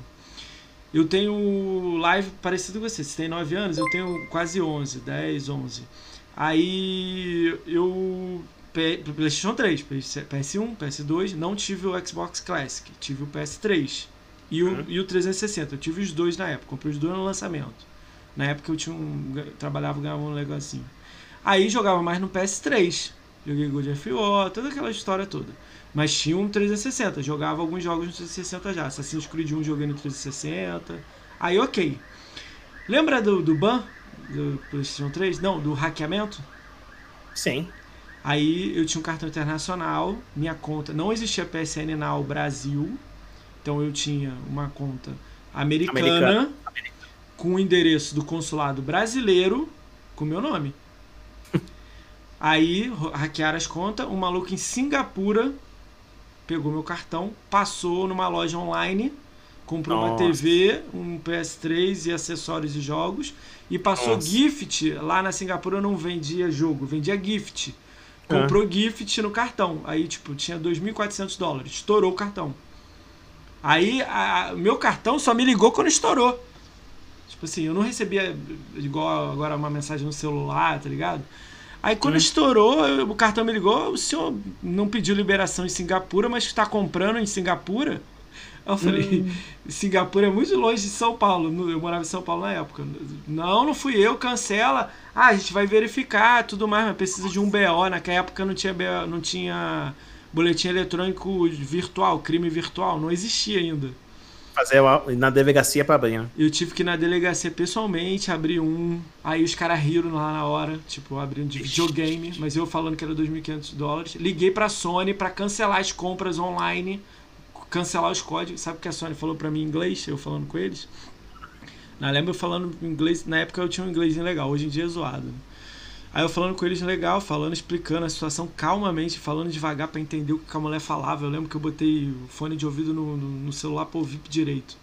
Eu tenho live parecido com você. Você tem 9 anos, eu tenho quase 11, 10, 11. Aí eu. PlayStation 3, PS1, PS2, não tive o Xbox Classic, tive o PS3 e o, uhum. e o 360. Eu tive os dois na época, comprei os dois no lançamento. Na época eu tinha um, trabalhava ganhava um negocinho. Aí jogava mais no PS3. Joguei God of War, toda aquela história toda. Mas tinha um 360, jogava alguns jogos no 360 já. Assassin's Creed 1 joguei no 360. Aí ok. Lembra do, do ban do PlayStation 3? Não, do hackeamento? Sim. Aí eu tinha um cartão internacional, minha conta. Não existia PSN Now Brasil, então eu tinha uma conta americana, americana. com o endereço do consulado brasileiro com meu nome. Aí hackearam as contas, um maluco em Singapura pegou meu cartão, passou numa loja online, comprou Nossa. uma TV, um PS3 e acessórios e jogos e passou Nossa. gift. Lá na Singapura não vendia jogo, vendia gift. Comprou é. gift no cartão. Aí, tipo, tinha 2.400 dólares. Estourou o cartão. Aí, a, meu cartão só me ligou quando estourou. Tipo assim, eu não recebia igual agora uma mensagem no celular, tá ligado? Aí quando hum. estourou, o cartão me ligou, o senhor não pediu liberação em Singapura, mas está comprando em Singapura? Eu falei, hum. Singapura é muito longe de São Paulo. Eu morava em São Paulo na época. Não, não fui eu, cancela. Ah, a gente vai verificar tudo mais, mas precisa de um BO. Naquela época não tinha BO, não tinha boletim eletrônico virtual, crime virtual, não existia ainda. Fazer na delegacia para abrir, né? Eu tive que ir na delegacia pessoalmente abrir um. Aí os caras riram lá na hora, tipo, abrindo de videogame, mas eu falando que era 2.500 dólares. Liguei pra Sony para cancelar as compras online, cancelar os códigos. Sabe o que a Sony falou para mim em inglês? Eu falando com eles? Na lembro eu falando inglês, na época eu tinha um inglês legal, hoje em dia é zoado. Aí eu falando com eles legal, falando, explicando a situação calmamente, falando devagar para entender o que a mulher falava. Eu lembro que eu botei o fone de ouvido no, no, no celular para ouvir direito.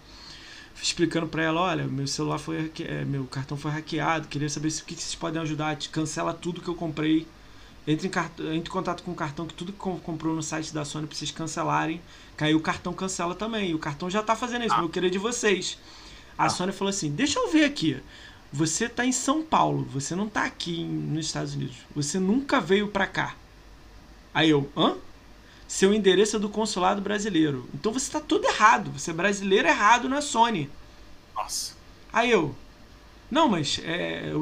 Explicando para ela, olha, meu celular foi é, meu cartão foi hackeado, queria saber se o que, vocês podem ajudar, cancela tudo que eu comprei. Entre em, entre em contato com o cartão que tudo que comprou no site da Sony pra vocês cancelarem. Caiu o cartão cancela também. E o cartão já tá fazendo isso, ah. eu queria de vocês. A ah. Sony falou assim: deixa eu ver aqui. Você está em São Paulo, você não está aqui nos Estados Unidos. Você nunca veio para cá. Aí eu, hã? Seu endereço é do consulado brasileiro. Então você está todo errado. Você é brasileiro errado na Sony. Nossa. Aí eu, não, mas é,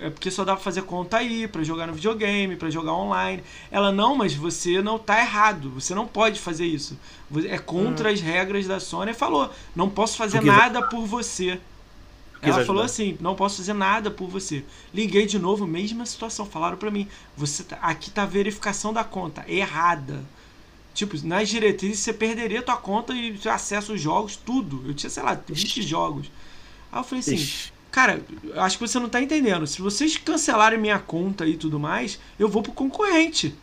é porque só dá pra fazer conta aí, para jogar no videogame, para jogar online. Ela, não, mas você não tá errado, você não pode fazer isso. É contra hum. as regras da Sony. Falou, não posso fazer nada por você. Ela ajudar. falou assim: não posso fazer nada por você. Liguei de novo, mesma situação. Falaram para mim: você tá, aqui tá a verificação da conta errada. Tipo, nas diretrizes você perderia tua conta e acesso aos jogos, tudo. Eu tinha, sei lá, 20 Ixi. jogos. Aí eu falei assim: Ixi. cara, acho que você não tá entendendo. Se vocês cancelarem minha conta e tudo mais, eu vou pro concorrente.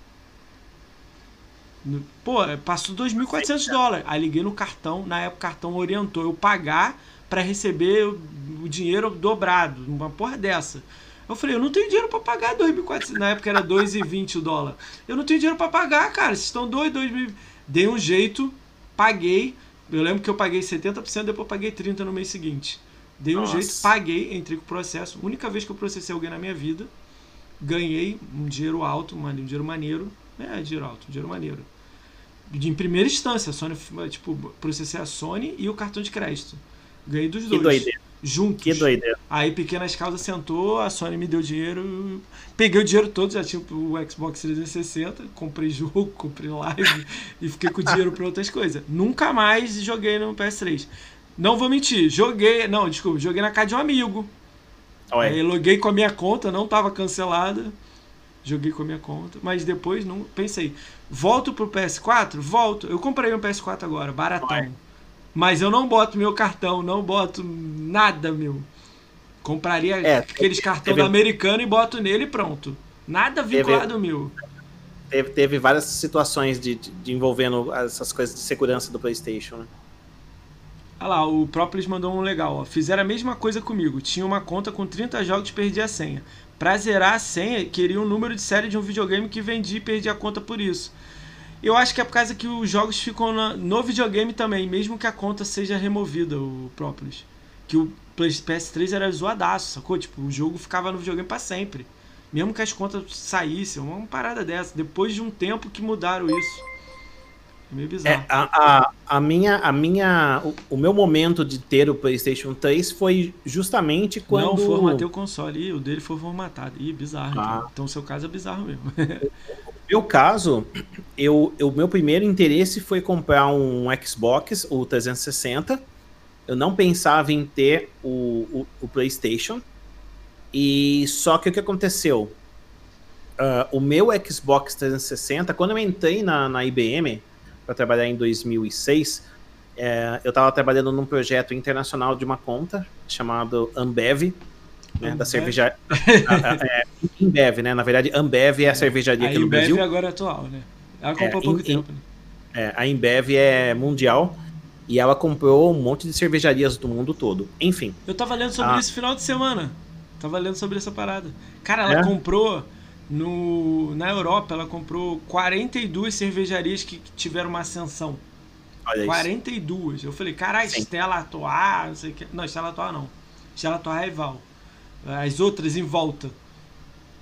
Pô, passou 2.400 dólares. Aí liguei no cartão, na época o cartão orientou eu pagar para receber o, dinheiro dobrado, uma porra dessa. Eu falei, eu não tenho dinheiro para pagar 2.400, na época era 2,20 o dólar. Eu não tenho dinheiro para pagar, cara, vocês estão doidos, 2.000. Dei um jeito, paguei. Eu lembro que eu paguei 70%, depois eu paguei 30% no mês seguinte. Dei um Nossa. jeito, paguei, entrei com o processo. Única vez que eu processei alguém na minha vida, ganhei um dinheiro alto, um dinheiro maneiro. É, dinheiro alto, um dinheiro maneiro em primeira instância, a Sony, tipo, processei a Sony e o cartão de crédito. Ganhei dos que dois. Doideira. Juntos. Que doideira. Aí Pequenas Causas sentou, a Sony me deu dinheiro. Peguei o dinheiro todo, já tinha o Xbox 360, comprei jogo, comprei live e fiquei com o dinheiro para outras coisas. Nunca mais joguei no PS3. Não vou mentir, joguei. Não, desculpa, joguei na casa de um amigo. Oi. Aí loguei com a minha conta, não estava cancelada. Joguei com a minha conta, mas depois não pensei, volto pro PS4? Volto. Eu comprei um PS4 agora, baratão. Vai. Mas eu não boto meu cartão, não boto nada, meu. Compraria é, aqueles cartões teve... americano e boto nele e pronto. Nada vinculado teve... meu. Teve, teve várias situações de, de, de, envolvendo essas coisas de segurança do PlayStation, né? Olha lá, o Propolis mandou um legal. Ó. Fizeram a mesma coisa comigo. Tinha uma conta com 30 jogos e perdi a senha. Pra zerar a senha, queria o um número de série de um videogame que vendi e perdi a conta por isso. Eu acho que é por causa que os jogos ficam no videogame também, mesmo que a conta seja removida, o Propolis. Que o PS3 era zoadaço, sacou? Tipo, o jogo ficava no videogame para sempre. Mesmo que as contas saíssem, uma parada dessa. Depois de um tempo que mudaram isso. É meio bizarro. É, a, a, a, minha, a minha, o, o, meu momento de ter o PlayStation 3 foi justamente quando. Não, formatei o console. Ih, o dele foi formatado. Ih, bizarro. Ah. Então. então, o seu caso é bizarro mesmo. no meu caso, eu, o meu primeiro interesse foi comprar um Xbox, o 360. Eu não pensava em ter o, o, o PlayStation. E só que o que aconteceu? Uh, o meu Xbox 360, quando eu entrei na, na IBM, para trabalhar em 2006, é, eu estava trabalhando num projeto internacional de uma conta chamado Ambev, né, da é, Ambev, né? Na verdade, Ambev é a é, cervejaria aqui no Brasil. A Ambev agora é atual, né? Ela comprou há pouco in, tempo. Né? É, a Ambev é mundial e ela comprou um monte de cervejarias do mundo todo. Enfim. Eu tava lendo sobre ah. isso final de semana. Tava lendo sobre essa parada. Cara, ela é? comprou no, na Europa, ela comprou 42 cervejarias que, que tiveram uma ascensão. Olha 42. Isso. Eu falei, caralho, Stella Atoar, não sei o que. Não, Stella Atoar não. Stella Atoar é rival. As outras em volta.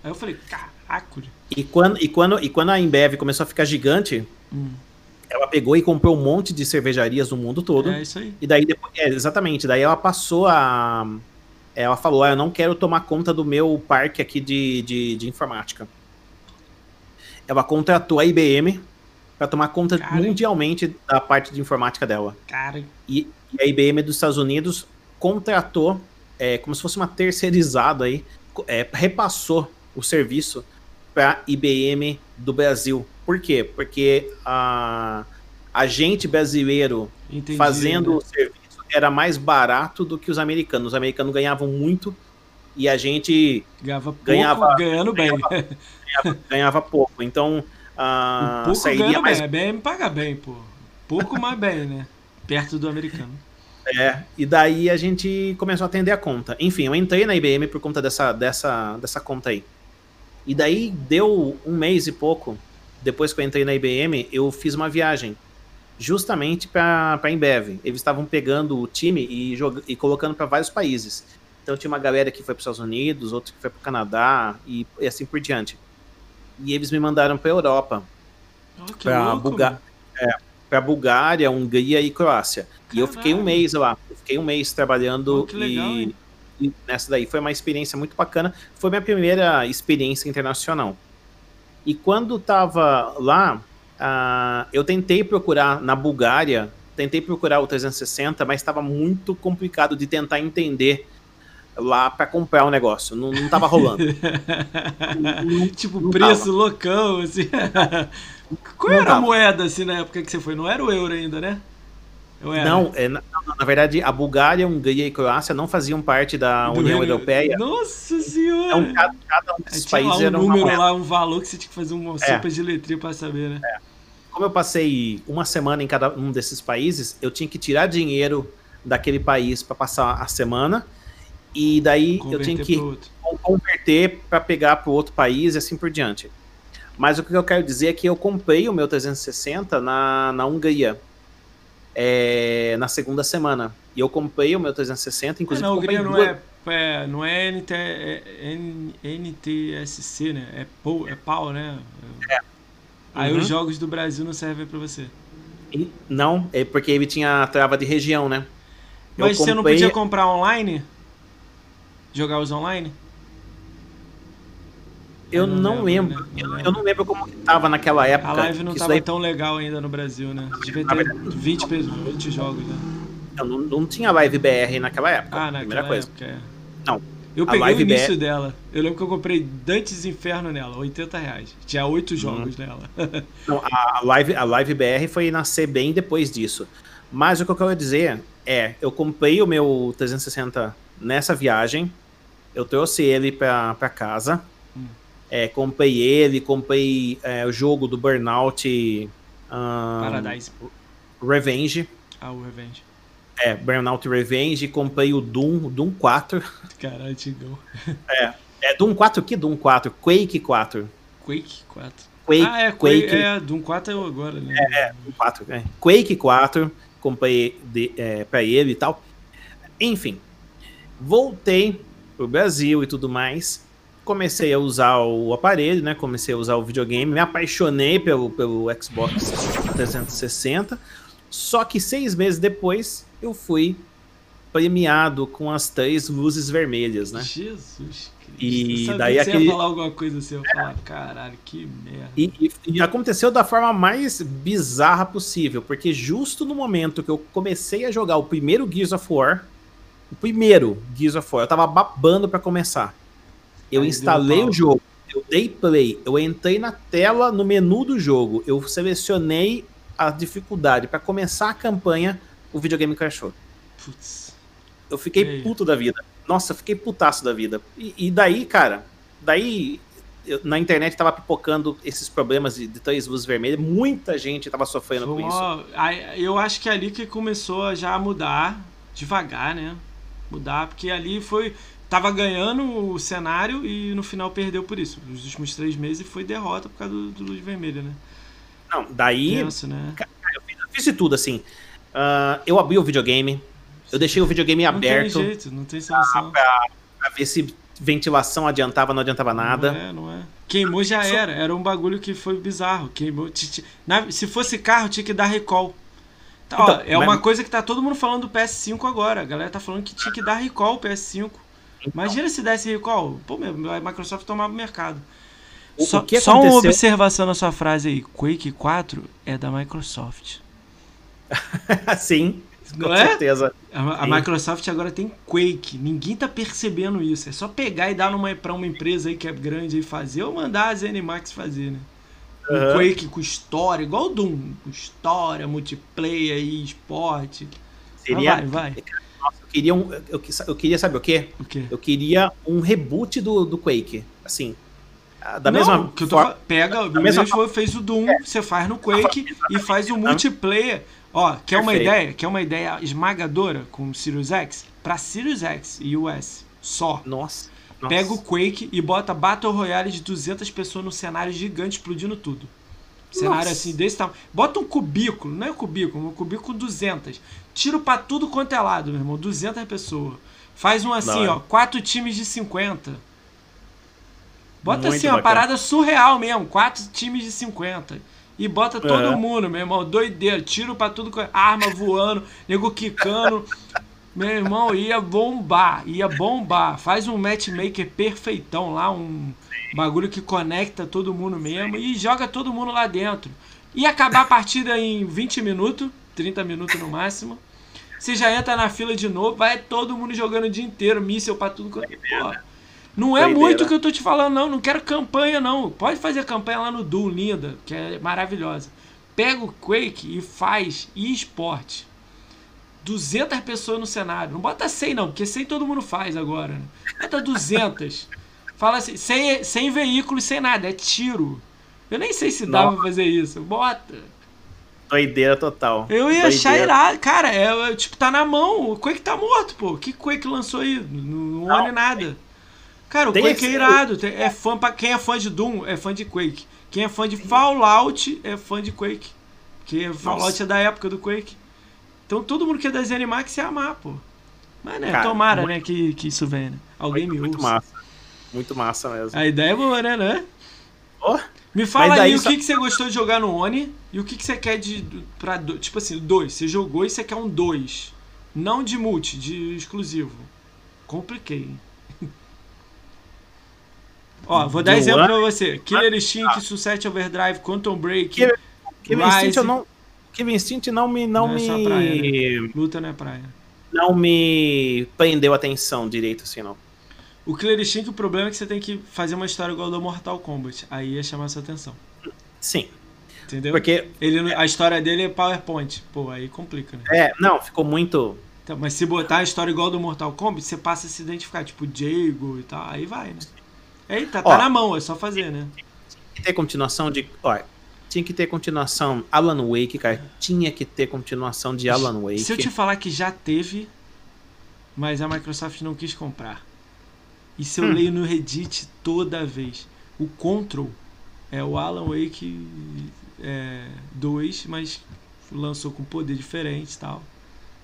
Aí eu falei, caraca. E quando, e quando, e quando a Embev começou a ficar gigante, hum. ela pegou e comprou um monte de cervejarias no mundo todo. É isso aí. E daí depois, é, exatamente, daí ela passou a ela falou: ah, eu não quero tomar conta do meu parque aqui de, de, de informática. Ela contratou a IBM para tomar conta Cara. mundialmente da parte de informática dela. Cara. E, e a IBM dos Estados Unidos contratou, é, como se fosse uma terceirizada aí, é, repassou o serviço para IBM do Brasil. Por quê? Porque a, a gente brasileiro Entendi, fazendo né? o serviço era mais barato do que os americanos. Os americanos ganhavam muito e a gente ganhava pouco, ganhava, ganhando bem. Ganhava, ganhava, pouco. Então, uh, pouco sairia mais... bem. A BM paga bem, pô. Pouco, mais bem, né? Perto do americano. É, e daí a gente começou a atender a conta. Enfim, eu entrei na IBM por conta dessa, dessa, dessa conta aí. E daí deu um mês e pouco, depois que eu entrei na IBM, eu fiz uma viagem justamente para a Embev. Eles estavam pegando o time e, e colocando para vários países. Então tinha uma galera que foi para os Estados Unidos, outro que foi para o Canadá e, e, assim por diante. E eles me mandaram para a Europa, oh, para Bulga é, Bulgária, Hungria e Croácia. Caralho. E eu fiquei um mês lá, eu fiquei um mês trabalhando oh, legal, e, e nessa daí foi uma experiência muito bacana. Foi minha primeira experiência internacional. E quando tava lá, Uh, eu tentei procurar na Bulgária, tentei procurar o 360, mas estava muito complicado de tentar entender lá para comprar o um negócio. Não, não tava rolando. não, tipo, não preço tava. loucão, assim. Qual não era tava. a moeda, assim, na época que você foi? Não era o euro ainda, né? Não, é, na, na, verdade, a Bulgária, Hungria e Croácia não faziam parte da Do União Reino... Europeia. Nossa senhora! Então, cada, cada um desses países era um número lá, um valor que você tinha que fazer uma é. sopa de letria para saber, né? É. como eu passei uma semana em cada um desses países, eu tinha que tirar dinheiro daquele país para passar a semana e daí converter eu tinha que converter para pegar para o outro país e assim por diante. Mas o que eu quero dizer é que eu comprei o meu 360 na, na Hungria é, na segunda semana. E eu comprei o meu 360, inclusive. É, na Hungria não é, é, não é, NT, é NTSC, né? É, POU, é PAU, né? É. Aí uhum. os jogos do Brasil não servem para você. E, não, é porque ele tinha trava de região, né? Mas comprei... você não podia comprar online? Jogar os online? Eu não, não lembro. lembro. Né? Eu, eu, não lembro como que tava naquela época. A live não tava daí... tão legal ainda no Brasil, né? Devia ter 20, 20 jogos, né? Eu não, não tinha live BR naquela época. Ah, naquela primeira coisa. época, é. Não. Eu peguei o início BR... dela. Eu lembro que eu comprei Dantes Inferno nela, 80 reais. Tinha 8 uhum. jogos nela. não, a live, a live BR foi nascer bem depois disso. Mas o que eu quero dizer é, eu comprei o meu 360 nessa viagem, eu trouxe ele pra, pra casa. É, comprei ele, comprei é, o jogo do Burnout um, Paradise Revenge. Ah, o Revenge. É, Burnout Revenge, comprei o Doom, Doom 4. Caralho, antigão. É, é Doom 4 que Doom 4? Quake 4. Quake 4. Quake, ah, é, Quake. É, Doom 4 é agora, né? É, é Doom 4. É. Quake 4, comprei de, é, pra ele e tal. Enfim, voltei pro Brasil e tudo mais. Comecei a usar o aparelho, né? Comecei a usar o videogame, me apaixonei pelo, pelo Xbox 360. Só que seis meses depois eu fui premiado com as três luzes vermelhas, né? Jesus E daí aquele... Você ia falar alguma coisa assim, eu ia falar, caralho, que merda. E, e, e, aconteceu da forma mais bizarra possível, porque justo no momento que eu comecei a jogar o primeiro Gears of War, o primeiro Gears of War, eu tava babando para começar. Eu Aí instalei o jogo, eu dei play, eu entrei na tela, no menu do jogo, eu selecionei a dificuldade para começar a campanha, o videogame crashou. Putz. Eu fiquei puto da vida. Nossa, eu fiquei putaço da vida. E, e daí, cara, daí eu, na internet tava pipocando esses problemas de, de três luzes vermelhas. Muita gente tava sofrendo com isso. Eu acho que é ali que começou já a mudar, devagar, né? Mudar, porque ali foi. Tava ganhando o cenário e no final perdeu por isso. Nos últimos três meses foi derrota por causa do, do luz vermelha, né? Não, daí. Tenso, né? Cara, eu, fiz, eu fiz tudo, assim. Uh, eu abri o videogame, eu deixei o videogame não aberto. Não tem jeito, não tem solução. Pra, pra, ver se ventilação adiantava, não adiantava nada. Não é, não é. Queimou já era, era um bagulho que foi bizarro. Queimou. Se fosse carro, tinha que dar recall. Então, ó, é mas... uma coisa que tá todo mundo falando do PS5 agora. A galera tá falando que tinha que dar recall o PS5. Então. Imagina se desse recall. Pô, meu, a Microsoft tomava o mercado. Só, o só uma observação na sua frase aí. Quake 4 é da Microsoft. Sim, com Não é? certeza. É? A, a Microsoft agora tem Quake. Ninguém tá percebendo isso. É só pegar e dar numa, pra uma empresa aí que é grande e fazer ou mandar a ZeniMax fazer, né? Um uhum. Quake com história, igual o Doom. Com história, multiplayer e esporte. Seria... Ah, vai, vai. Nossa, eu queria, um, eu, eu queria saber o quê? o quê? Eu queria um reboot do, do Quake. Assim, da não, mesma que eu tô forma, pega, o mesmo forma. fez o Doom, é. você faz no Quake e faz o multiplayer. Ó, quer uma ideia? Quer uma ideia esmagadora com o Sirius X? Pra Sirius X e US, só. Nossa. Pega o Quake e bota Battle Royale de 200 pessoas no cenário gigante explodindo tudo. Cenário Nossa. assim, desse tamanho. Bota um cubículo, não é um cubículo, um cubículo 200. Tiro pra tudo quanto é lado, meu irmão. 200 pessoas. Faz um assim, não, ó, quatro times de 50 Bota Muito assim, uma parada surreal mesmo. Quatro times de 50. E bota todo é. mundo, meu irmão. Doideira. Tiro pra tudo com arma voando, nego quicando. meu irmão, ia bombar. Ia bombar. Faz um matchmaker perfeitão lá, um bagulho que conecta todo mundo mesmo. E joga todo mundo lá dentro. E acabar a partida em 20 minutos, 30 minutos no máximo. Você já entra na fila de novo, vai todo mundo jogando o dia inteiro, míssel pra tudo. Porra. Não é muito o que eu tô te falando, não. Não quero campanha, não. Pode fazer campanha lá no Doom, linda, que é maravilhosa. Pega o Quake e faz esporte. 200 pessoas no cenário. Não bota 100, não, porque 100 todo mundo faz agora. Né? Bota 200. Fala assim, sem, sem veículo e sem nada, é tiro. Eu nem sei se dá pra fazer isso. Bota. Doideira total. Eu ia Doideira. achar irado. Cara, é, é, tipo, tá na mão. O Quake tá morto, pô. Que Quake lançou aí? Não, não olha nada. Cara, o Tem Quake é irado. Tem- É fã pra, quem é fã de Doom é fã de Quake. Quem é fã de Fallout é fã de Quake. Porque Fallout é da época do Quake. Então todo mundo que é da ZeniMax ia amar, pô. Mas né, Cara, tomara, muito- né, que, que isso venha. né? Alguém me Muito ouça. massa. Muito massa mesmo. A ideia é boa, né, né? Ó, Me fala aí o só- que, que você gostou de jogar no Oni e o que, que você quer de. Pra, tipo assim, dois. Você jogou e você quer um dois. Não de multi, de exclusivo. Compliquei. Ó, vou dar Do exemplo Oni? pra você. Killer Instinct, Sunset Overdrive, Quantum Break. Killer- Killer Rise. Instinct eu não. Killer Instinct não me. Não, Não é me. sua praia, né? Luta não é praia. Não me prendeu a atenção direito, assim, não. O Killer Instinct, o problema é que você tem que fazer uma história igual ao do Mortal Kombat. Aí ia chamar sua atenção. Sim. Entendeu? Porque. Ele, não- a história dele é PowerPoint. Pô, aí complica, né? É, não, ficou muito. Então, mas se botar a história igual do Mortal Kombat, você passa a se identificar, tipo Diego e tal, aí vai, né? Eita, tá Ó. na mão, é só fazer, né? Tinha que ter continuação de. Olha, tinha que ter continuação Alan Wake, cara. Tinha que ter continuação de Alan Wake. Se eu te falar que já teve, mas a Microsoft não quis comprar. Isso eu Hum. leio no Reddit toda vez. O Control é o Alan Wake 2, mas lançou com poder diferente e tal.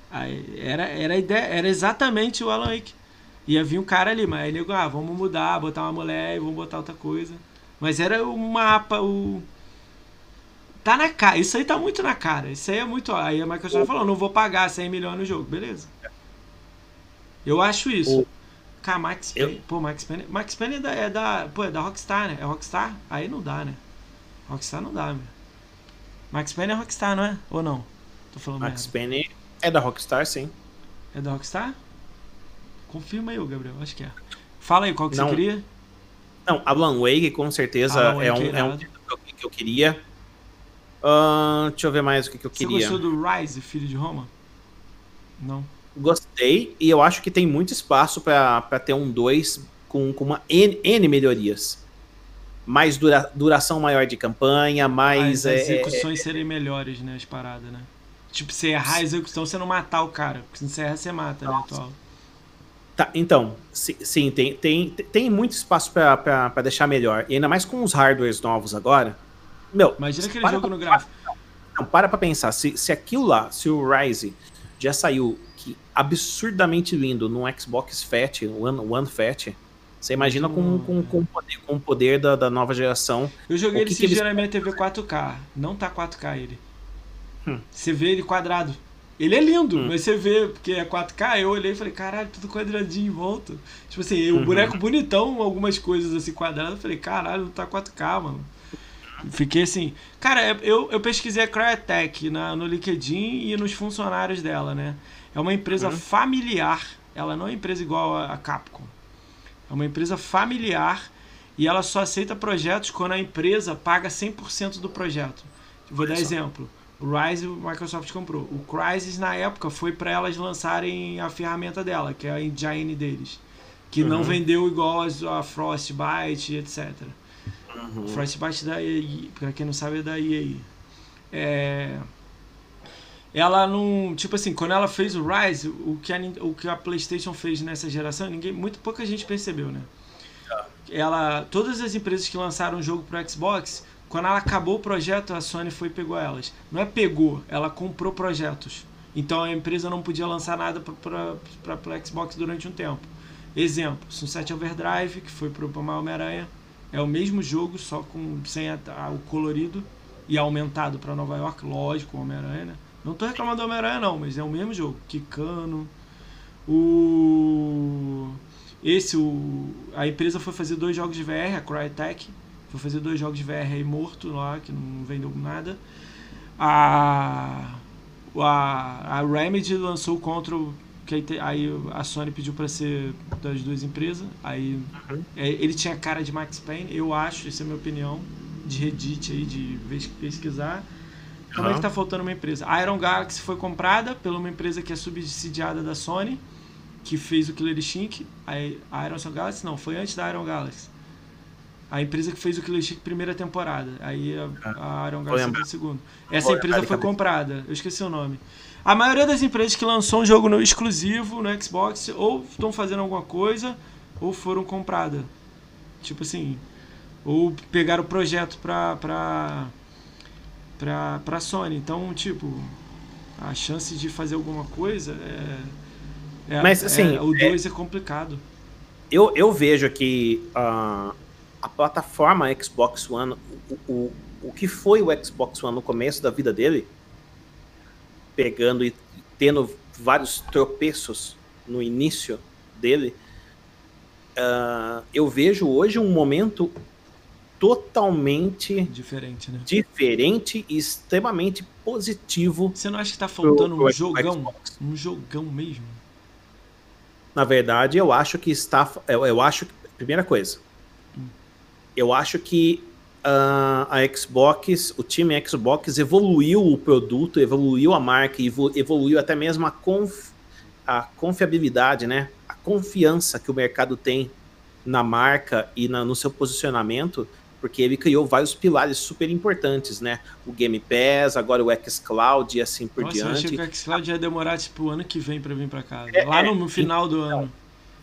Aí, era, era, a ideia, era exatamente o Alan Wake. Ia vir um cara ali, mas aí nego, ah, vamos mudar, botar uma mulher e vamos botar outra coisa. Mas era o mapa, o. Tá na cara, isso aí tá muito na cara. Isso aí é muito. Aí a Microsoft falou: não vou pagar 100 milhões no jogo, beleza. Eu acho isso. Cara, Max Eu- Payne. Pô, Max Payne. Max Payne é da, é da. Pô, é da Rockstar, né? É Rockstar? Aí não dá, né? Rockstar não dá, meu. Max Payne é Rockstar, não é? Ou não? Tô falando Max merda. Payne é da Rockstar, sim. É da Rockstar? Confirma aí, Gabriel. Acho que é. Fala aí, qual que Não. você queria? Não, Alan Wake com certeza Alan é, um, é um que eu, que eu queria. Ahn, deixa eu ver mais o que, que eu Você queria. gostou do Rise, Filho de Roma? Não. Gostei e eu acho que tem muito espaço pra ter um 2 com, com uma N, N melhorias. Mais dura, duração maior de campanha, mais. As é, execuções serem melhores, né? As paradas, né? Tipo, você errar a execução, você não matar o cara. Porque se você erra, você mata, né? Atual. Tá, então, si- sim, tem, tem, tem muito espaço pra deixar melhor. E ainda mais com os hardwares novos agora. Meu, Imagina aquele para jogo pra- no gráfico. Não, para pra pensar. Se, se aquilo lá, se o Rise já saiu absurdamente lindo no Xbox Fat, One, One Fat, você imagina com, com, com o poder, com o poder da, da nova geração. Eu joguei ele eles- dias na minha TV 4K. Não tá 4K ele. Hum. Você vê ele quadrado. Ele é lindo, Hum. mas você vê, porque é 4K, eu olhei e falei, caralho, tudo quadradinho em volta. Tipo assim, o Uhum. boneco bonitão, algumas coisas assim quadradas, eu falei, caralho, não tá 4K, mano. Fiquei assim. Cara, é- eu, eu pesquisei a Cryotech na, no LinkedIn e nos funcionários dela, né? É uma empresa Uhum. familiar. Ela não é empresa igual a, Capcom. É uma empresa familiar e ela só aceita projetos quando a empresa paga 100% do projeto. Vou dar exemplo. O Rise o Microsoft comprou. O Crysis na época foi para elas lançarem a ferramenta dela, que é a engine deles, que não Uhum. vendeu igual a Frostbite, etc. Uhum. Frostbite da EA, pra quem não sabe é da EA. É... Ela não. Tipo assim, quando ela fez o Rise, o que a, o que a PlayStation fez nessa geração, ninguém, muito pouca gente percebeu, né? Ela, todas as empresas que lançaram o jogo pro Xbox, quando ela acabou o projeto, a Sony foi e pegou elas. Não é pegou, ela comprou projetos. Então a empresa não podia lançar nada para o Xbox durante um tempo. Exemplo, Sunset Overdrive, que foi pro pro Homem-Aranha, é o mesmo jogo, só com sem a- a- o colorido e aumentado para Nova York, lógico, o Homem-Aranha, né? Não tô reclamando do Homem-Aranha não, mas é o mesmo jogo. Kikano. O esse o a empresa foi fazer dois jogos de VR, a Crytek, foi fazer dois jogos de VR aí morto lá, que não vendeu nada. A a, a Remedy lançou o Control que aí, a Sony pediu para ser das duas empresas. Aí Uhum. é, ele tinha cara de Max Payne, eu acho, essa é a minha opinião, de Reddit aí, de pesquisar. Como é Aham. que tá faltando uma empresa? A Iron Galaxy foi comprada por uma empresa que é subsidiada da Sony, que fez o Killer Instinct. A Iron Galaxy não, foi antes da Iron Galaxy. A empresa que fez o Killer Instinct primeira temporada. Aí a, Ah, a Garcia lembrar. foi segundo. Essa empresa foi comprada. Eu esqueci o nome. A maioria das empresas que lançou um jogo no exclusivo no Xbox ou estão fazendo alguma coisa ou foram compradas. Tipo assim, ou pegaram o projeto pra, pra, pra, pra Sony. Então, tipo, a chance de fazer alguma coisa é. é Mas, assim, é- o é- 2 é, complicado. Eu, eu vejo que ah, a plataforma Xbox One, o, o, o que foi o Xbox One no começo da vida dele, pegando e tendo vários tropeços no início dele, ah, eu vejo hoje um momento totalmente Diferente, né? diferente e extremamente positivo Você não acha que tá faltando pro um Xbox. jogão? Um jogão mesmo? Na verdade, eu acho que está. Eu, eu acho que. Primeira coisa. Eu acho que ah, a Xbox, o time Xbox evoluiu o produto, evoluiu a marca, evo- evoluiu até mesmo a, conf, a confiabilidade, né? A confiança que o mercado tem na marca e na- no seu posicionamento, porque ele criou vários pilares super importantes, né? O Game Pass, agora o xCloud e assim por Nossa, eu diante. achei que o xCloud ia demorar, tipo, o ano que vem pra vir pra casa. É, Lá no, é, final do ano.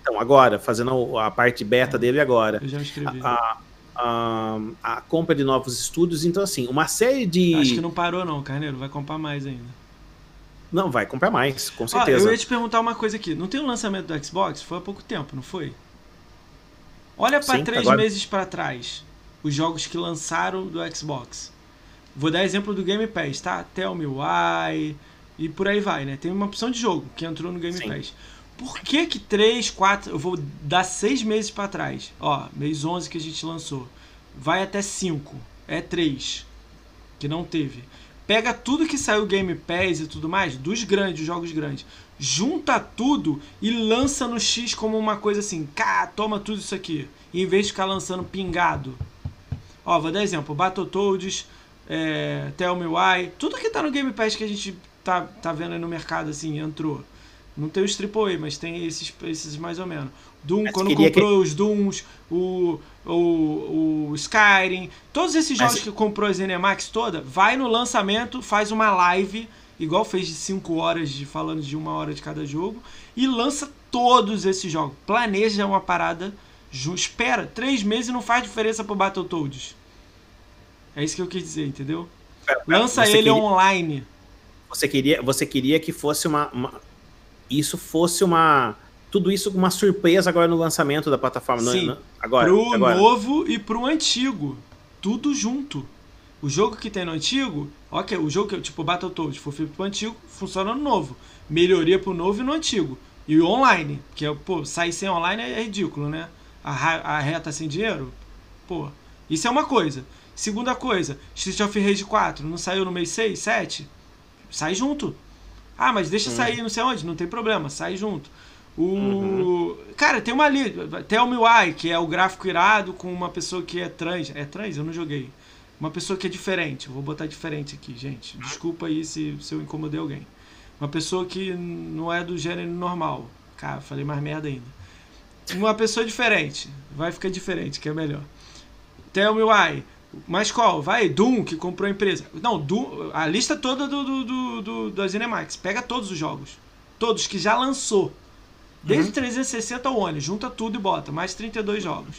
Então, agora, fazendo a parte beta dele agora. Eu já me inscrevi. a, a, a compra de novos estúdios. Então, assim, uma série de. Acho que não parou não, Carneiro. Vai comprar mais ainda. Não, vai comprar mais, com certeza. eu ia te perguntar uma coisa aqui. Não tem o lançamento do Xbox? Foi há pouco tempo, não foi? Olha pra Sim, três agora- meses pra trás. Os jogos que lançaram do Xbox. Vou dar exemplo do Game Pass, tá? Tell Me Why e por aí vai, né? Tem uma opção de jogo que entrou no Game Sim. Pass. Por que que 3, 4... Eu vou dar seis meses pra trás. Ó, mês 11 que a gente lançou. Vai até 5. É 3. Que não teve. Pega tudo que saiu Game Pass e tudo mais, dos grandes, dos jogos grandes. Junta tudo e lança no X como uma coisa assim. Cá, toma tudo isso aqui. Em vez de ficar lançando pingado. Ó, vou dar exemplo. Battletoads, é, Tell Me Why. Tudo que tá no Game Pass que a gente tá, tá vendo aí no mercado, assim, entrou. Não tem os AAA, mas tem esses, esses mais ou menos. Doom, Mas quando comprou os Dooms, o, o, o Skyrim, todos esses Mas- jogos que comprou a ZeniMax toda, vai no lançamento, faz uma live, igual fez de 5 horas, de falando de uma hora de cada jogo, e lança todos esses jogos. Planeja uma parada, espera, três meses e não faz diferença pro Battletoads. É isso que eu quis dizer, entendeu? Lança Você ele queria- online. Você queria, você queria que fosse uma, uma- Isso fosse uma. Tudo isso uma surpresa agora no lançamento da plataforma. não- Sim. não- agora. pro agora. novo e pro antigo. Tudo junto. O jogo que tem no antigo, ok, o jogo que tipo Battletoads foi feito pro antigo, funciona no novo. Melhoria pro novo e no antigo. E o online, que é, pô, sair sem online é ridículo, né? A, a reta sem dinheiro, pô. Isso é uma coisa. Segunda coisa, Street of Rage 4 não saiu no mês 6, 7? Sai junto. Ah, mas deixa sair não sei onde, não tem problema, sai junto. O. Cara, tem uma ali, Tell Me Why, que é o gráfico irado com uma pessoa que é trans. É trans? Eu não joguei. Uma pessoa que é diferente. Vou botar diferente aqui, gente. Desculpa aí se, se eu incomodei alguém. Uma pessoa que não é do gênero normal. Cara, falei mais merda ainda. Uma pessoa diferente. Vai ficar diferente, que é melhor. Tell Me Why. Mas qual? Vai, Doom, que comprou a empresa. Não, Doom, a lista toda do, do, do, do, da. Pega todos os jogos. Todos que já lançou. Desde 360 ao One. Junta tudo e bota. Mais 32 jogos.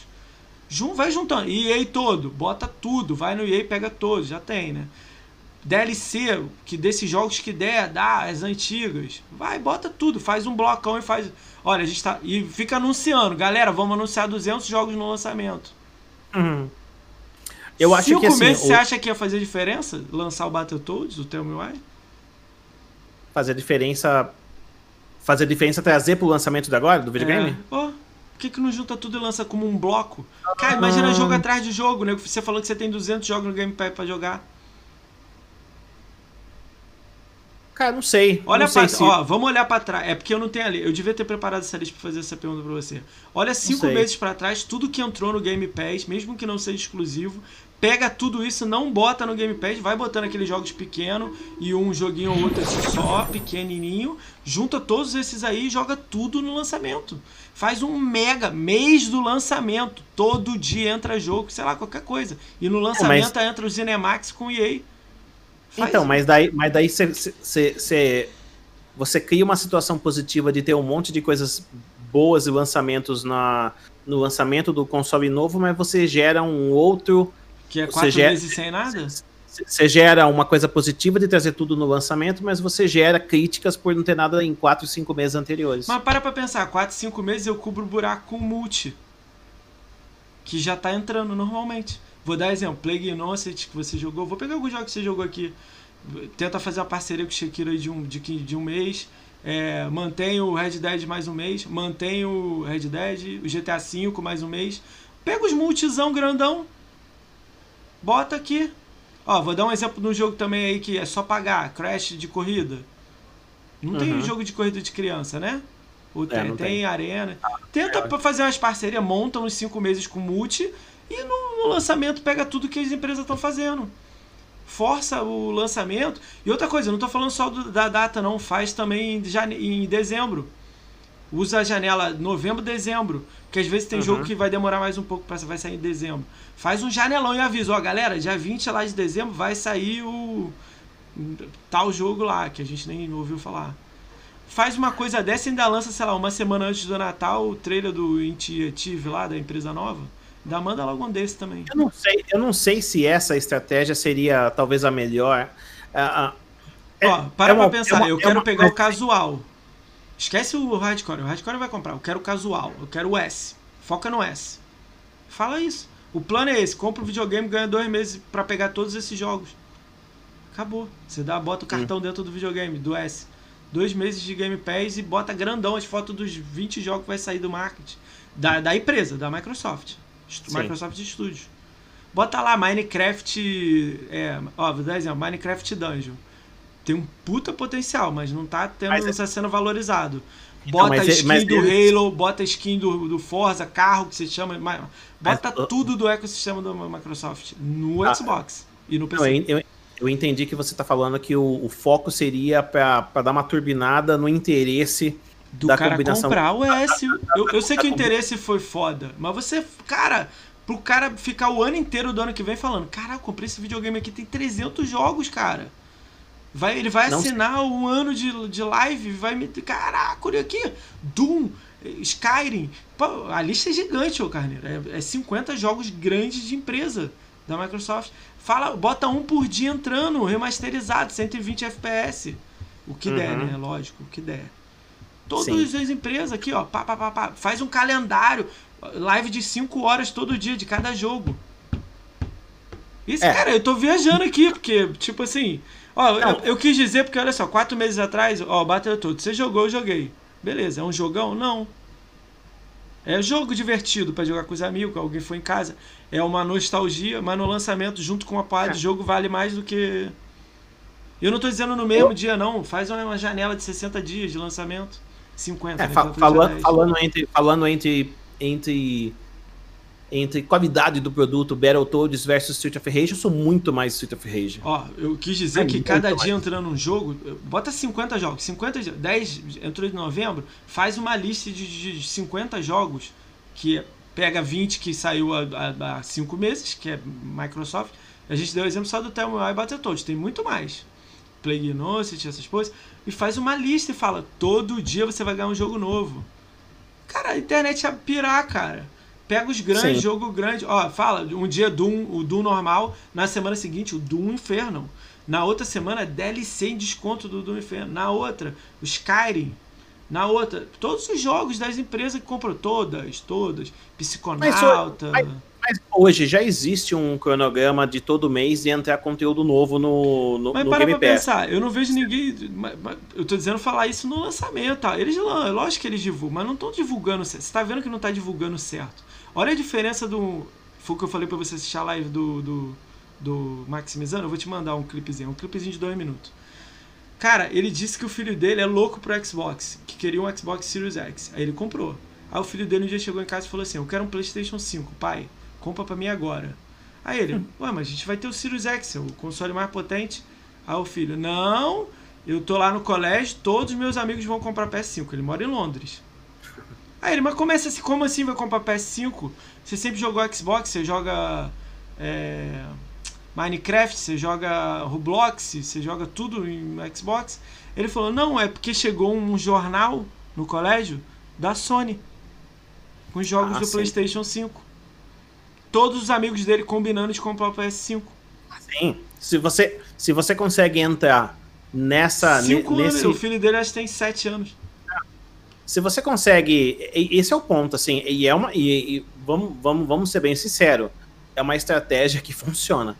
Jun, vai juntando. EA todo. Bota tudo. Vai no EA pega todos. Já tem, né? DLC, que desses jogos que der, dá, as antigas. Vai, bota tudo. Faz um blocão e faz... Olha, a gente tá... E fica anunciando. Galera, vamos anunciar 200 jogos no lançamento. Uhum. Eu acho Cinco que assim. meses, o- você acha que ia fazer diferença? Lançar o Battletoads, o Tell Me Why? Fazer diferença. Fazer a diferença trazer pro lançamento de agora, do videogame? É. Ó, por que, que não junta tudo e lança como um bloco? Cara, imagina Ah. jogo atrás de jogo, né? Você falou que você tem 200 jogos no Game Pass pra jogar. Cara, não sei. Olha não sei pra, se... ó, vamos olhar para trás. É porque eu não tenho ali. Eu devia ter preparado essa lista para fazer essa pergunta para você. Olha cinco sei. meses para trás, tudo que entrou no Game Pass, mesmo que não seja exclusivo, pega tudo isso, não bota no Game Pass, vai botando aqueles jogos pequenos e um joguinho ou outro assim só, pequenininho, junta todos esses aí e joga tudo no lançamento. Faz um mega mês do lançamento, todo dia entra jogo, sei lá, qualquer coisa. E no lançamento mas... entra o Cinemax com EA. Faz então, mas daí, mas daí você você cria uma situação positiva de ter um monte de coisas boas e lançamentos na, no lançamento do console novo, mas você gera um outro. Que é quatro gera, meses sem nada? Você gera uma coisa positiva de trazer tudo no lançamento, mas você gera críticas por não ter nada em 4, 5 meses anteriores. Mas para pra pensar, 4, 5 meses eu cubro o buraco com multi. Que já tá entrando normalmente. Vou dar exemplo, Plague Innocent que você jogou. Vou pegar alguns jogos que você jogou aqui. Tenta fazer uma parceria com o Shakira de um, de, de um mês. É, mantém o Red Dead mais um mês. Mantém o Red Dead, o GTA V mais um mês. Pega os multizão grandão. Bota aqui. Ó, vou dar um exemplo de um jogo também aí que é só pagar. Crash de corrida. Não uhum. tem jogo de corrida de criança, né? Ou tem, é, tem, tem, arena. Tenta é. fazer umas parcerias, monta uns 5 meses com multi e no, no lançamento pega tudo que as empresas estão fazendo. Força o lançamento. E outra coisa, não estou falando só do, da data, não. Faz também em, em dezembro. Usa a janela novembro, dezembro. Que às vezes tem uhum. jogo que vai demorar mais um pouco para vai sair em dezembro. Faz um janelão e avisa, ó, galera, dia 20 lá de dezembro vai sair o tal jogo lá, que a gente nem ouviu falar. Faz uma coisa dessa e ainda lança, sei lá, uma semana antes do Natal, o trailer do Intuitive lá, da empresa nova. Da manda logo um desse também. Eu não sei, eu não sei se essa estratégia seria talvez a melhor. Uh, é, Ó, para é uma, pra pensar, é uma, eu quero uma, pegar o casual. Esquece o hardcore, o hardcore vai comprar. Eu quero o casual, eu quero o S. Foca no S. Fala isso. O plano é esse: compra o videogame, ganha dois meses para pegar todos esses jogos. Acabou. Você dá, bota o cartão hum. dentro do videogame, do S. Dois meses de Game Pass e bota grandão as fotos dos 20 jogos que vai sair do marketing. Da, da empresa, da Microsoft. Sim. Microsoft Studios. Bota lá Minecraft. É, ó, vou dar exemplo, Minecraft Dungeon. Tem um puta potencial, mas não tá, tendo, mas, não tá sendo valorizado. Então, bota então, a skin do Halo, bota a skin do, do Forza, carro que se chama. Bota mas, tudo do ecossistema da Microsoft no ah, Xbox e no PC. Eu, eu, eu, entendi que você tá falando que o, o foco seria para dar uma turbinada no interesse do da cara combinação. comprar o S. Eu, eu sei que o interesse foi foda, mas você, cara, pro cara ficar o ano inteiro do ano que vem falando: Caraca, comprei esse videogame aqui, tem 300 jogos, cara. Vai, ele vai não assinar sei. um ano de, de live, vai me. Caraca, olha aqui. Doom, Skyrim. Pô, a lista é gigante, ô Carneiro. É, é 50 jogos grandes de empresa da Microsoft. Fala, bota um por dia entrando, remasterizado, 120 FPS. O que uhum. der, né? Lógico, o que der. Todas Sim. as empresas aqui, ó, pá, pá, pá, pá, faz um calendário, live de 5 horas todo dia de cada jogo. Isso, é. cara, eu tô viajando aqui, porque, tipo assim, ó, eu, eu, quis dizer, porque olha só, quatro meses atrás, ó, Battletoads, você jogou, eu joguei. Beleza, é um jogão? Não. É jogo divertido para jogar com os amigos, alguém foi em casa. É uma nostalgia, mas no lançamento, junto com uma parte é. de jogo, vale mais do que. Eu não tô dizendo no mesmo eu... dia, não. Faz uma janela de 60 dias de lançamento. 50. É, né? fa falando, falando, entre, falando entre, entre, entre qualidade do produto Battletoads versus Street of Rage, eu sou muito mais Street of Rage. Ó, eu quis dizer é que cada dia mais. entrando um jogo, bota 50 jogos, 50, 10 entrou em novembro, faz uma lista de, de 50 jogos que pega 20 que saiu há 5 meses, que é Microsoft. A gente deu o exemplo só do Telltale e Battletoads, tem muito mais. Plague Innocent, essas coisas e faz uma lista e fala: todo dia você vai ganhar um jogo novo. Cara, a internet é pirar, cara. Pega os grandes, Sim. jogo grande. Ó, fala, um dia Doom, o Doom normal, na semana seguinte o Doom Inferno. Na outra semana, DLC em desconto do Doom Inferno. Na outra, o Skyrim. Na outra, todos os jogos das empresas que compram, todas, todas. Psiconauta. Mas, mas, mas hoje já existe um cronograma de todo mês de entrar conteúdo novo no, no, mas no para Game pra pensar, eu não vejo ninguém. Eu tô dizendo falar isso no lançamento, tá? Eles, lógico que eles divulgam, mas não estão divulgando certo. Você tá vendo que não tá divulgando certo. Olha a diferença do. Foi o que eu falei pra você assistir a live do, do, do Maximizano. Eu vou te mandar um clipezinho, um clipezinho de dois minutos. Cara, ele disse que o filho dele é louco pro Xbox, que queria um Xbox Series X. Aí ele comprou. Aí o filho dele um dia chegou em casa e falou assim: Eu quero um PlayStation 5, pai, compra pra mim agora. Aí ele, ué, mas a gente vai ter o Sirius X, o console mais potente. Aí o filho, não, eu tô lá no colégio, todos os meus amigos vão comprar PS5. Ele mora em Londres. Aí ele, mas começa assim, como assim vai comprar PS5? Você sempre jogou Xbox, você joga é, Minecraft, você joga Roblox, você joga tudo em Xbox. Ele falou, não, é porque chegou um jornal no colégio da Sony com os jogos ah, do sim. PlayStation 5 todos os amigos dele combinando de comprar o PS5. Sim. Se você, se você consegue entrar nessa. Cinco nesse... anos, o filho dele acho que tem sete anos. Se você consegue. Esse é o ponto, assim, e é uma. E, e vamos, vamos, vamos ser bem sinceros. É uma estratégia que funciona.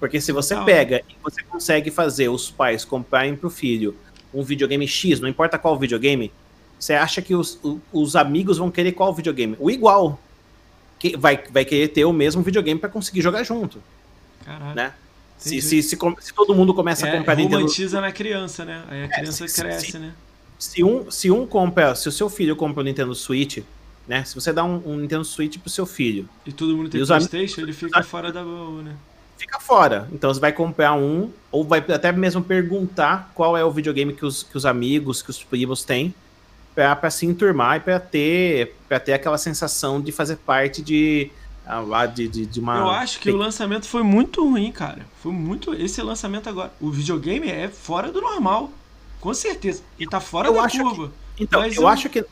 Porque se você pega e você consegue fazer os pais comprarem pro filho um videogame X, não importa qual videogame, você acha que os, os amigos vão querer qual videogame? O igual que vai, vai querer ter o mesmo videogame para conseguir jogar junto. Caralho. Né? Se, se, se, se, todo mundo começa é, a comprar romantiza Nintendo... na criança, né? Aí a é, criança é, cresce, né? Se um, se um compra, se o seu filho compra o um Nintendo Switch, né? Se você dá um, um, Nintendo Switch pro seu filho. E todo mundo tem Playstation, ele fica fora da boa, né? Fica fora. Então você vai comprar um, ou vai até mesmo perguntar qual é o videogame que os, que os amigos, que os primos têm para se enturmar e para ter, pra ter aquela sensação de fazer parte de, ah, de, de, de uma. Eu acho que o lançamento foi muito ruim, cara. Foi muito. Esse lançamento agora. O videogame é fora do normal. Com certeza. E tá fora eu da curva. Que, então, eu, eu acho que.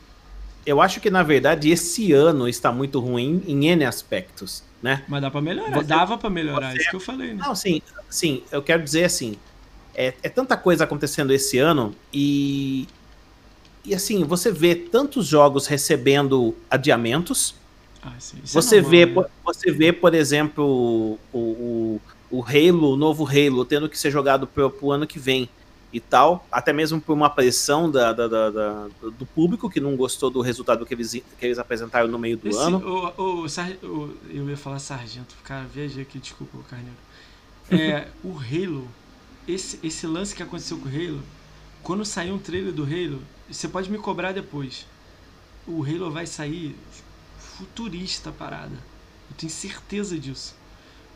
Eu acho que, na verdade, esse ano está muito ruim em N aspectos, né? Mas dá para melhorar. Você, Dava para melhorar, você, isso que eu falei, né? Não, sim, sim, eu quero dizer assim, é, é tanta coisa acontecendo esse ano e e assim, você vê tantos jogos recebendo adiamentos. Ah, sim, é você, é vê, né? você vê, por exemplo, o, o, o Halo, o novo Halo, tendo que ser jogado pro, pro ano que vem e tal, até mesmo por uma pressão da, da, da, da, do público que não gostou do resultado que eles, que eles apresentaram no meio do Esse, ano. O, o, o, eu ia falar sargento, cara, viajei aqui, desculpa, Carneiro. É, o Halo, esse, esse lance que aconteceu com o Halo, quando saiu um trailer do Halo, você pode me cobrar depois. O Halo vai sair futurista parada. Eu tenho certeza disso.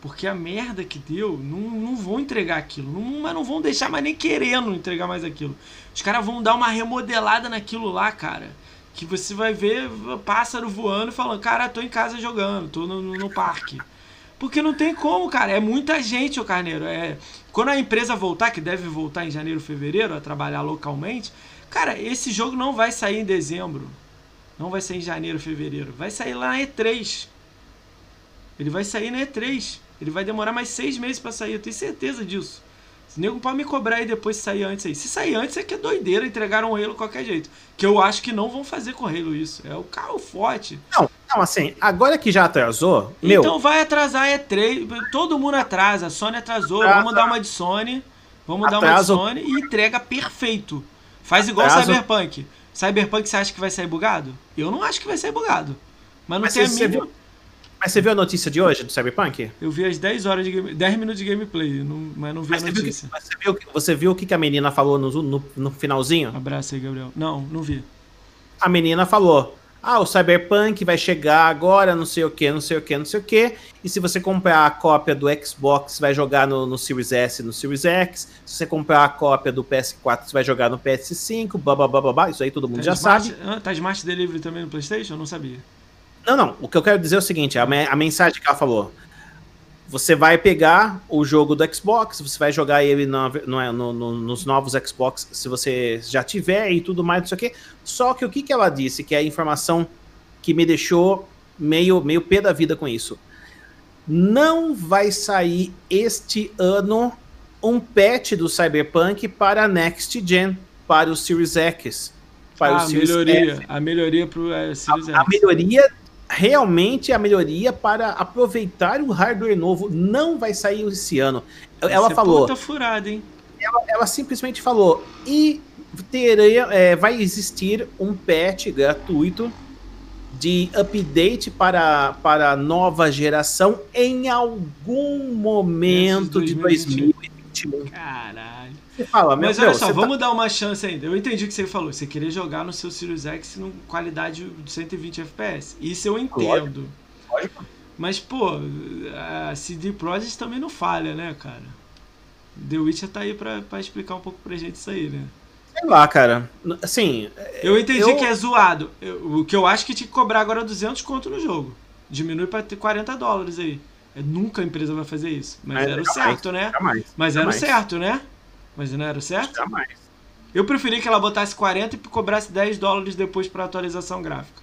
Porque a merda que deu, não, não vão entregar aquilo. Não, mas não vão deixar mais nem querendo entregar mais aquilo. Os caras vão dar uma remodelada naquilo lá, cara. Que você vai ver pássaro voando e falando, cara, tô em casa jogando, tô no, no parque. Porque não tem como, cara. É muita gente, o Carneiro. É... Quando a empresa voltar, que deve voltar em janeiro, fevereiro, a trabalhar localmente, Cara, esse jogo não vai sair em dezembro. Não vai sair em janeiro, fevereiro. Vai sair lá na E3. Ele vai sair na E3. Ele vai demorar mais seis meses para sair. Eu tenho certeza disso. Se nego pode me cobrar aí depois se sair antes aí. Se sair antes é que é doideira, entregaram um Halo qualquer jeito. Que eu acho que não vão fazer com o Halo isso. É o carro forte. Não, não, assim, agora que já atrasou. Então meu... vai atrasar a E3. Todo mundo atrasa. A Sony atrasou. Atrasa. Vamos dar uma de Sony. Vamos Atraso. dar uma de Sony e entrega perfeito. Faz igual o Cyberpunk. Cyberpunk você acha que vai sair bugado? Eu não acho que vai sair bugado. Mas não mas tem você, mínimo... Mas você viu a notícia de hoje do Cyberpunk? Eu vi as 10 horas de game... 10 minutos de gameplay, não, mas não vi mas a notícia. Viu, você, viu, você viu o que a menina falou no, no, no finalzinho? Abraço aí, Gabriel. Não, não vi. A menina falou: ah, o Cyberpunk vai chegar agora, não sei o que, não sei o que, não sei o que. E se você comprar a cópia do Xbox, vai jogar no, no Series S no Series X. Se você comprar a cópia do PS4, você vai jogar no PS5, blá blá blá blá, blá. Isso aí todo mundo tá já smart, sabe. Ah, tá Smart Delivery também no PlayStation? Eu não sabia. Não, não. O que eu quero dizer é o seguinte: a, a mensagem que ela falou. Você vai pegar o jogo do Xbox, você vai jogar ele no, no, no, nos novos Xbox, se você já tiver e tudo mais, não sei o quê. Só que o que, que ela disse, que é a informação que me deixou meio, meio pé da vida com isso. Não vai sair este ano um patch do Cyberpunk para a Next Gen, para o Series X. Para ah, o Series melhoria, F. a melhoria para o é, Series a, X. A melhoria realmente a melhoria para aproveitar o hardware novo não vai sair esse ano. Vai ela falou. Puta furada, hein? Ela, ela, simplesmente falou e teria, é, vai existir um patch gratuito de update para para nova geração em algum momento de 2021. ótimo. Caralho. Fala, Mas meu, olha só, você vamos tá... dar uma chance ainda. Eu entendi o que você falou. Você queria jogar no seu Series X com qualidade de 120 FPS. Isso eu entendo. Lógico. Mas, pô, a CD Projekt também não falha, né, cara? The Witcher tá aí pra, pra explicar um pouco pra gente isso aí, né? Sei lá, cara. Assim. Eu entendi eu- que é zoado. Eu- o que eu acho que tinha que cobrar agora é 200 conto no jogo. Diminui pra ter 40 dólares aí. É, nunca a empresa vai fazer isso. Mas, Mas era o certo, né? Jamais. Mas era o certo, né? Mas não era o certo? Jamais. Eu preferi que ela botasse 40 e cobrasse 10 dólares depois pra atualização gráfica.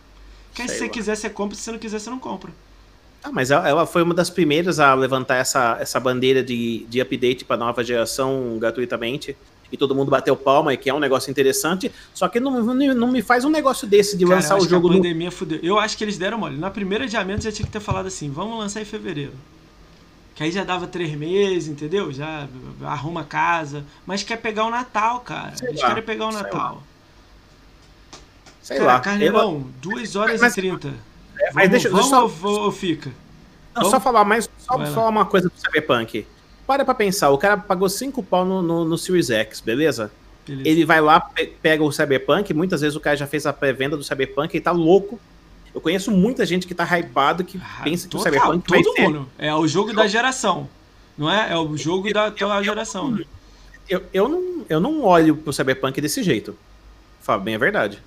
Que aí, se você quiser, você compra. Se você não quiser, você não compra. Ah, mas ela, foi uma das primeiras a levantar essa, essa bandeira de, de update para nova geração gratuitamente. E todo mundo bateu palma, e que é um negócio interessante. Só que não, não, me faz um negócio desse de Cara, lançar o que jogo a no. pandemia fudeu. Eu acho que eles deram mole. Na primeira adiamento já tinha que ter falado assim: vamos lançar em fevereiro. Que aí já dava três meses, entendeu? Já arruma casa. Mas quer pegar o Natal, cara. Sei eles lá, querem pegar o sei Natal. Sei cara, lá. Carneirão, 2 horas Mas- e 30. É, mas vamos deixa, vamos eu só, ou- ou fica? não, vamos? só falar mais. Só falar uma coisa do Cyberpunk. Para pra pensar, o cara pagou 5 pau no, no, no Series X, beleza? Beleza. Ele vai lá, pe- pega o Cyberpunk, muitas vezes o cara já fez a pré-venda do Cyberpunk e tá louco. Eu conheço muita gente que tá hypado, que Ah, pensa que o Cyberpunk vai todo ser... mundo. É o jogo da geração. Não é? É o jogo da tua geração. Eu, eu, não, eu não olho pro Cyberpunk desse jeito. Falo bem a verdade.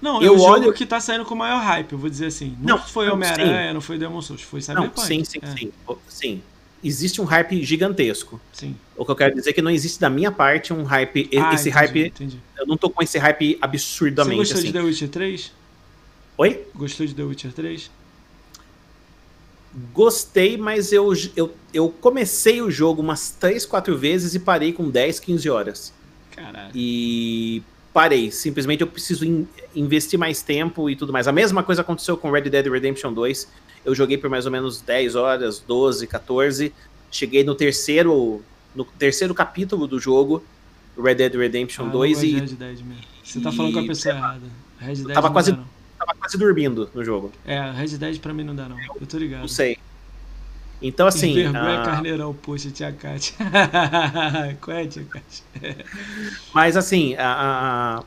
Não, é Eu o jogo olho- que tá saindo com o maior hype, eu vou dizer assim. Não, Não, foi Homem-Aranha, não foi Demon Souls, foi Cyberpunk. Não, sim, sim, É, sim. O- Sim. Existe um hype gigantesco. sim. O que eu quero dizer é que não existe da minha parte um hype. Ah, esse entendi, hype. Entendi. Eu não tô com esse hype Você absurdamente gostou assim. de The Witcher 3? Oi? Gostou de The Witcher 3? Gostei, mas eu, eu, eu comecei o jogo umas 3, 4 vezes e parei com 10, 15 horas. Caralho. E parei. Simplesmente eu preciso in- investir mais tempo e tudo mais. A mesma coisa aconteceu com Red Dead Redemption 2. Eu joguei por mais ou menos 10 horas, 12, 14. Cheguei no terceiro, no terceiro capítulo do jogo, Red Dead Redemption Ah, eu 2, gosto de e Red Dead mesmo. Você tá falando com a pessoa errada. Red Dead tava quase- não. Tava quase dormindo no jogo. É, Red Dead pra mim não dá, não. Eu tô ligado. Não sei. Então, assim. Vergonha ah, Carneirão, poxa, tia Kátia. Qual é, tia Kátia? Mas assim, a, a- a-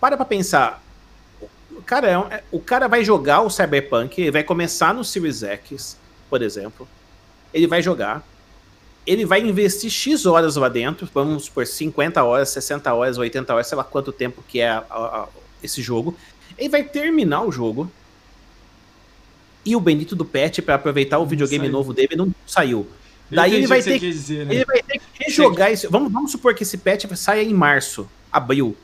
para pra pensar. O cara, é é- o cara vai jogar o Cyberpunk, ele vai começar no Series X, por exemplo. Ele vai jogar. Ele vai investir X horas lá dentro, vamos por 50 horas, 60 horas, 80 horas, sei lá quanto tempo que é a- a- a- esse jogo. Ele vai terminar o jogo. E o bendito do patch para aproveitar o videogame saiu. novo dele não saiu. Daí ele vai que quis dizer, né? ele vai ter que rejogar esse. Vamos, vamos supor que esse patch saia em março, abril.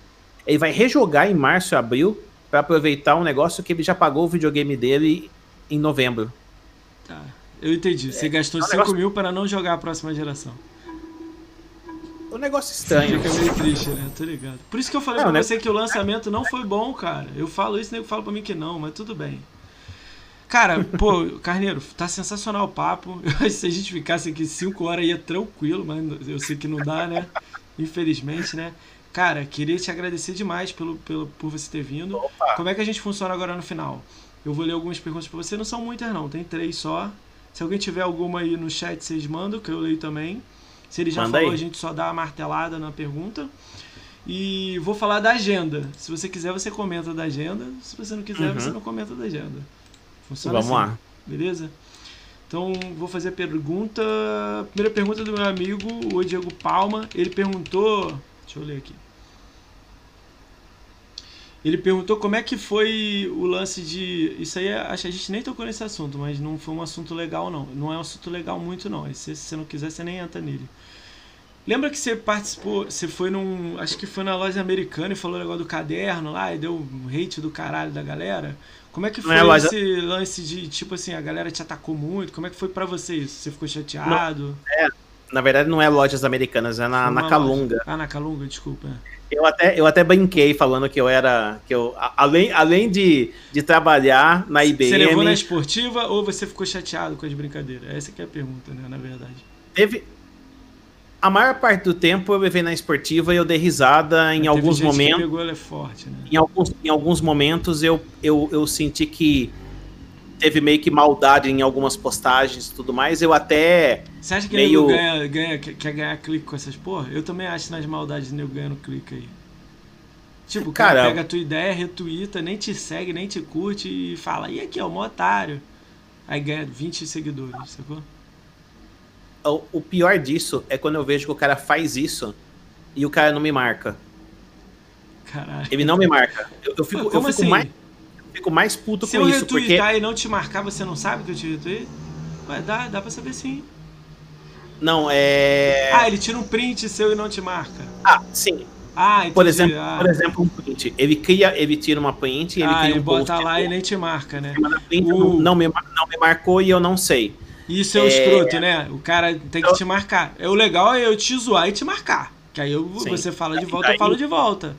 Ele vai rejogar em março e abril para aproveitar um negócio que ele já pagou o videogame dele em novembro. Tá, eu entendi. Você gastou é um 5 negócio- mil para não jogar a próxima geração. Um negócio estranho. Fica meio triste, né? Tô ligado. Por isso que eu falei Não, pra né? você que o lançamento não foi bom, cara. Eu falo isso, nego fala pra mim que não, mas tudo bem. Cara, pô, Carneiro, tá sensacional o papo. Eu acho que se a gente ficasse aqui 5 horas ia tranquilo, mas eu sei que não dá, né? Infelizmente, né? Cara, queria te agradecer demais pelo, pelo, por você ter vindo. Opa. Como é que a gente funciona agora no final? Eu vou ler algumas perguntas pra você, não são muitas não, tem três só. Se alguém tiver alguma aí no chat, vocês mandam, que eu leio também. Se ele já Manda falou, aí. a gente só dá a martelada na pergunta. E vou falar da agenda. Se você quiser, você comenta da agenda. Se você não quiser, Uhum. você não comenta da agenda. Funciona Vamos assim, lá. Beleza? Então, vou fazer a pergunta. Primeira pergunta do meu amigo, o Diego Palma. Ele perguntou. Deixa eu ler aqui. Ele perguntou como é que foi o lance de. Isso aí, acho que a gente nem tocou nesse assunto, mas não foi um assunto legal, não. Não é um assunto legal muito, não. Se, você não quiser, você nem entra nele. Lembra que você participou, você foi num. Acho que foi na loja americana e falou o negócio do caderno lá e deu um hate do caralho da galera? Como é que Não foi é loja- esse lance de, tipo assim, a galera te atacou muito? Como é que foi pra você isso? Você ficou chateado? Na verdade, não é lojas americanas, é na, na Calunga. loja- Ah, na Calunga, desculpa. Eu até, eu até brinquei falando que eu era. que eu Além, além de, de trabalhar na IBM. Você levou na esportiva ou você ficou chateado com as brincadeiras? Essa que é a pergunta, né, na verdade. Teve. A maior parte do tempo eu levei na esportiva e eu dei risada em Teve alguns gente que momentos. pegou ela é forte, né? Em alguns, em alguns momentos eu, eu, eu senti que teve meio que maldade em algumas postagens e tudo mais, eu até. Você acha que meio... nego ganha, ganha, quer ganhar clique com essas porra? Eu também acho nas maldades nego ganhando clique aí. Tipo, o cara, cara pega a tua ideia, retuita, nem te segue, nem te curte e fala, e aqui, ó, um otário. Aí ganha 20 seguidores, sacou? O, o pior disso é quando eu vejo que o cara faz isso e o cara não me marca. Caralho. Ele não me marca. Eu, eu fico, eu fico assim? mais fico mais puto Se com isso. Se eu retweetar porque... e não te marcar, você não sabe que eu te retweet? Ué, dá, dá pra saber sim. Não, é. Ah, ele tira um print seu e não te marca. Ah, sim. Ah, entendi. Por exemplo, ah. por exemplo, um print. Ele cria, ele tira uma print, ele ah, cria ele um bota post. lá e nem te marca, né? Print, uh. não, me, não me marcou e eu não sei. Isso é, o é... escroto, né? O cara tem que eu... te marcar. É, o legal é eu te zoar e te marcar. Que aí eu, você fala de volta, eu falo de volta.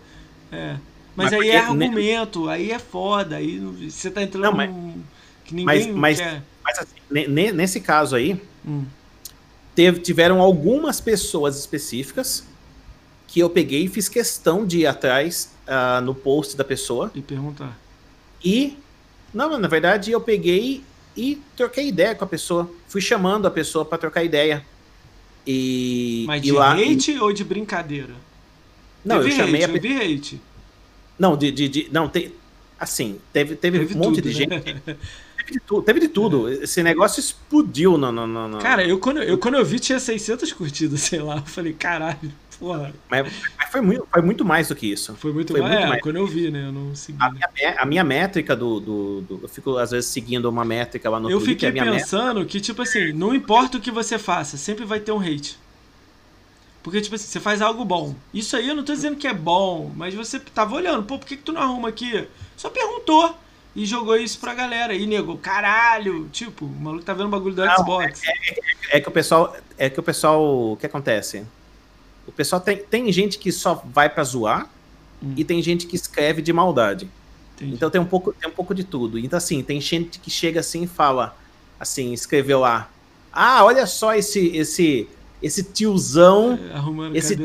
É. Mas, mas aí é argumento, ne... aí é foda, aí você tá entrando não, mas, num... que ninguém mas, quer. Mas assim, nesse caso aí, hum. teve, tiveram algumas pessoas específicas que eu peguei e fiz questão de ir atrás uh, no post da pessoa. E perguntar. E, não, na verdade, eu peguei e troquei ideia com a pessoa. Fui chamando a pessoa para trocar ideia. E, Mas e de lá, hate e... ou de brincadeira? Não, teve eu chamei hate, a hate. Não, de, de, de, não, tem, assim, teve, teve, teve um monte tudo, de né? gente. Teve de, tudo, teve de tudo. Esse negócio explodiu no, no, no, Cara, eu quando, eu quando eu vi tinha 600 curtidas, sei lá. Eu falei, caralho, porra. Mas, mas foi, muito, foi muito mais do que isso. Foi muito, foi mais, muito é, mais. quando eu vi, né? Eu não segui. A minha, a minha métrica do, do, do, Eu fico, às vezes, seguindo uma métrica lá no eu Twitter. Eu fiquei pensando métrica... que, tipo assim, não importa o que você faça, sempre vai ter um hate. Porque, tipo assim, você faz algo bom. Isso aí eu não tô dizendo que é bom, mas você tava olhando, pô, por que, que tu não arruma aqui? Só perguntou e jogou isso pra galera. E negou, caralho, tipo, o maluco tá vendo o bagulho do não, Xbox. É, é, é, que o pessoal. É que o pessoal. O que acontece? O pessoal tem, tem gente que só vai pra zoar hum. e tem gente que escreve de maldade. Entendi. Então tem um, pouco, tem um pouco de tudo. Então, assim, tem gente que chega assim e fala, assim, escreveu lá. Ah, olha só esse, esse esse tiozão. É, arrumando esse, é,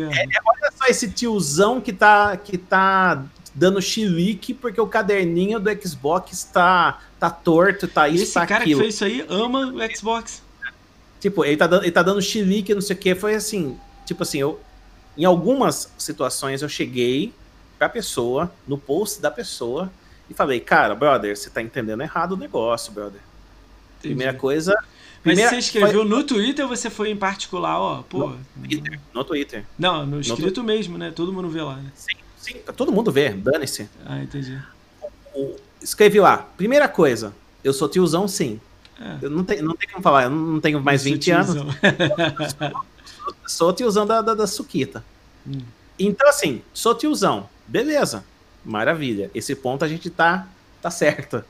olha só esse tiozão que tá, que tá dando chilique porque o caderninho do Xbox tá, tá torto, tá isso, esse tá cara aquilo. que fez isso aí ama o Xbox. Tipo, ele tá, dando, ele tá dando chilique, não sei o que. Foi assim, tipo assim, eu. Em algumas situações eu cheguei pra pessoa, no post da pessoa, e falei, cara, brother, você tá entendendo errado o negócio, brother. Entendi. Primeira coisa, mas Primeira, você escreveu foi... no Twitter ou você foi em particular, ó? Pô. No Twitter. No Twitter. Não, no escrito no mesmo, né? Todo mundo vê lá, né? Sim, sim. Todo mundo vê, dane-se. Ah, entendi. Escrevi lá. Primeira coisa, eu sou tiozão, sim. É. Eu não, tenho, não tem como falar, eu não tenho mais eu 20 anos. sou, sou tiozão da, da, da Suquita. Hum. Então, assim, sou tiozão. Beleza. Maravilha. Esse ponto a gente tá, tá certo.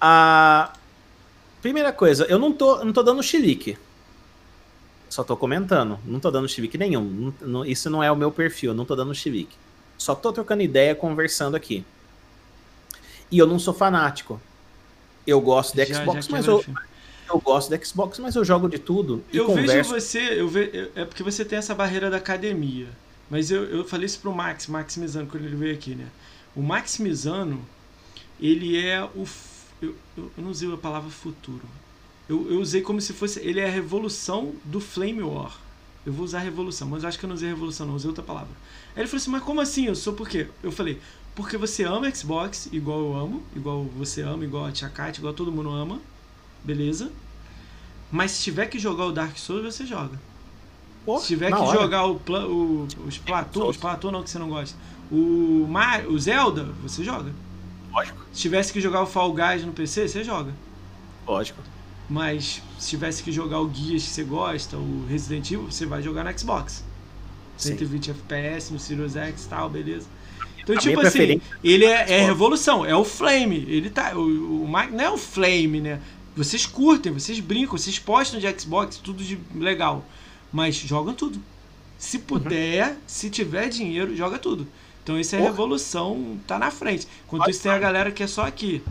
Ah, Primeira coisa, eu não tô, não tô dando chilique. Só tô comentando. Não tô dando chilique nenhum. Não, não, isso não é o meu perfil, não tô dando chilique. Só tô trocando ideia, conversando aqui. E eu não sou fanático. Eu gosto de já, Xbox, já mas eu, eu gosto de Xbox, mas eu jogo de tudo. eu converso. vejo você, eu ve, é porque você tem essa barreira da academia. Mas eu, eu falei isso pro Max, Max Mizano, quando ele veio aqui, né? O Max Mizano, ele é o eu, eu, eu, não usei a palavra futuro. Eu, eu usei como se fosse. Ele é a revolução do Flame War. Eu vou usar revolução, mas eu acho que eu não usei revolução, não, usei outra palavra. Aí ele falou assim: Mas como assim? Eu sou por quê? Eu falei: Porque você ama Xbox igual eu amo, igual você ama, igual a Tia Kat, igual todo mundo ama. Beleza? Mas se tiver que jogar o Dark Souls, você joga. Pô, se tiver que hora. jogar o, o, os Platão, os Platão não que você não gosta. O, Mar, o Zelda, você joga. Lógico. Se tivesse que jogar o Fall Guys no PC, você joga. Lógico. Mas se tivesse que jogar o Guias que você gosta, o Resident Evil, você vai jogar no Xbox. 120 Sim. FPS no Series X e tal, beleza. Então, a tipo assim, ele é, é, revolução, é o Flame. Ele tá. O, o Mike não é o Flame, né? Vocês curtem, vocês brincam, vocês postam de Xbox, tudo de legal. Mas jogam tudo. Se puder, uhum. se tiver dinheiro, joga tudo. Então isso é Porra. revolução, tá na frente. Enquanto isso tem a galera que é só aqui.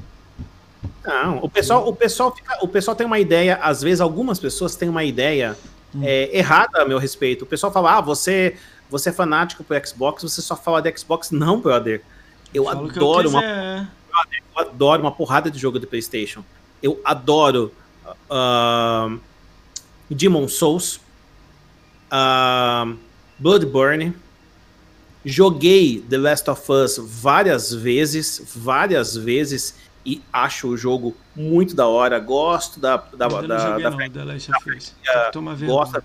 Não, o pessoal, o pessoal, fica, o pessoal tem uma ideia, às vezes algumas pessoas têm uma ideia hum. é, errada a meu respeito. O pessoal fala, ah, você, você é fanático pro Xbox, você só fala de Xbox. Não, brother. Eu adoro uma. Eu adoro uma porrada de jogo de PlayStation. Eu adoro uh, Demon Souls, uh, Bloodborne. Joguei The Last of Us várias vezes, várias vezes, e acho o jogo muito da hora. Gosto da. da, da, da não, The Last of Us. franquia, Toma gosto,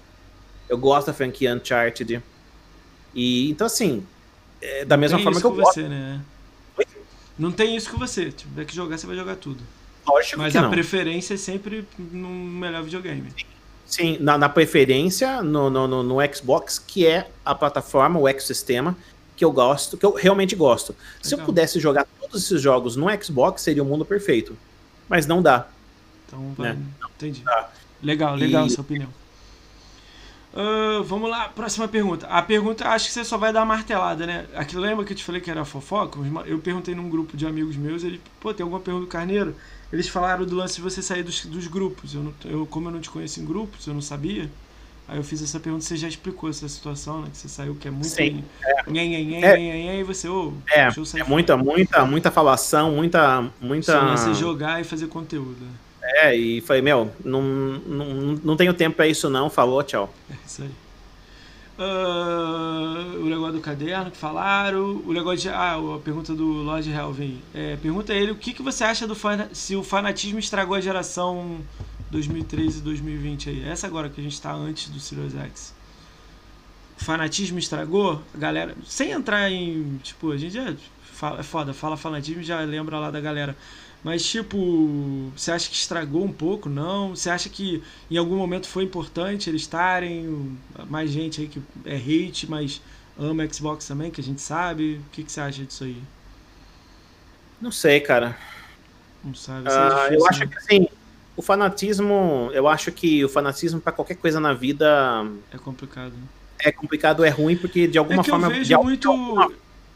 eu gosto da franquia Uncharted. E então, assim, é da mesma forma que eu gosto. você, né? Não tem isso com você. Se tiver que jogar, você vai jogar tudo. Lógico Mas a não. preferência é sempre no melhor videogame. Sim, na, na preferência no, no, no, no Xbox, que é a plataforma, o ecossistema que eu gosto, que eu realmente gosto. Se eu pudesse jogar todos esses jogos no Xbox, seria o mundo perfeito. Mas não dá. Então, vai... Né? entendi. Legal, legal E- a sua opinião. Ah, vamos lá, próxima pergunta. A pergunta, acho que você só vai dar martelada, né? Aqui, lembra que eu te falei que era fofoca? Eu perguntei num grupo de amigos meus, eles, pô, tem alguma pergunta do Carneiro? Eles falaram do lance de você sair dos, dos grupos. Eu, não, eu, como eu não te conheço em grupos, eu não sabia. Aí eu fiz essa pergunta, você já explicou essa situação, né? Que você saiu, que é muito. Sim, Nhen, nhen, nhen, É. nhen, e você, ô, É, deixa eu sair é fora. muita, muita, muita falação, muita, muita. É jogar e fazer conteúdo. É, e falei, meu, não, não, não tenho tempo pra isso não, falou, tchau. É isso aí. Ah, o negócio do caderno que falaram. O negócio de. Ah, a pergunta do Lord Helvin. É, pergunta a ele o que, que você acha do fana, se o fanatismo estragou a geração 2013 e 2020 aí. Essa agora que a gente tá antes do Sirius X. O fanatismo estragou? A galera. Sem entrar em. Tipo, a gente já. Fala, é foda, fala fanatismo e já lembra lá da galera. Mas, tipo, você acha que estragou um pouco? Não? Você acha que em algum momento foi importante eles estarem? Mais gente aí que é hate, mas ama Xbox também, que a gente sabe. O que, que você acha disso aí? Não sei, cara. Não sabe? É Ah, difícil, eu acho né? que assim, o fanatismo, eu acho que o fanatismo pra qualquer coisa na vida É complicado. né? é complicado, é ruim, porque de alguma é forma. eu vejo muito. alguma-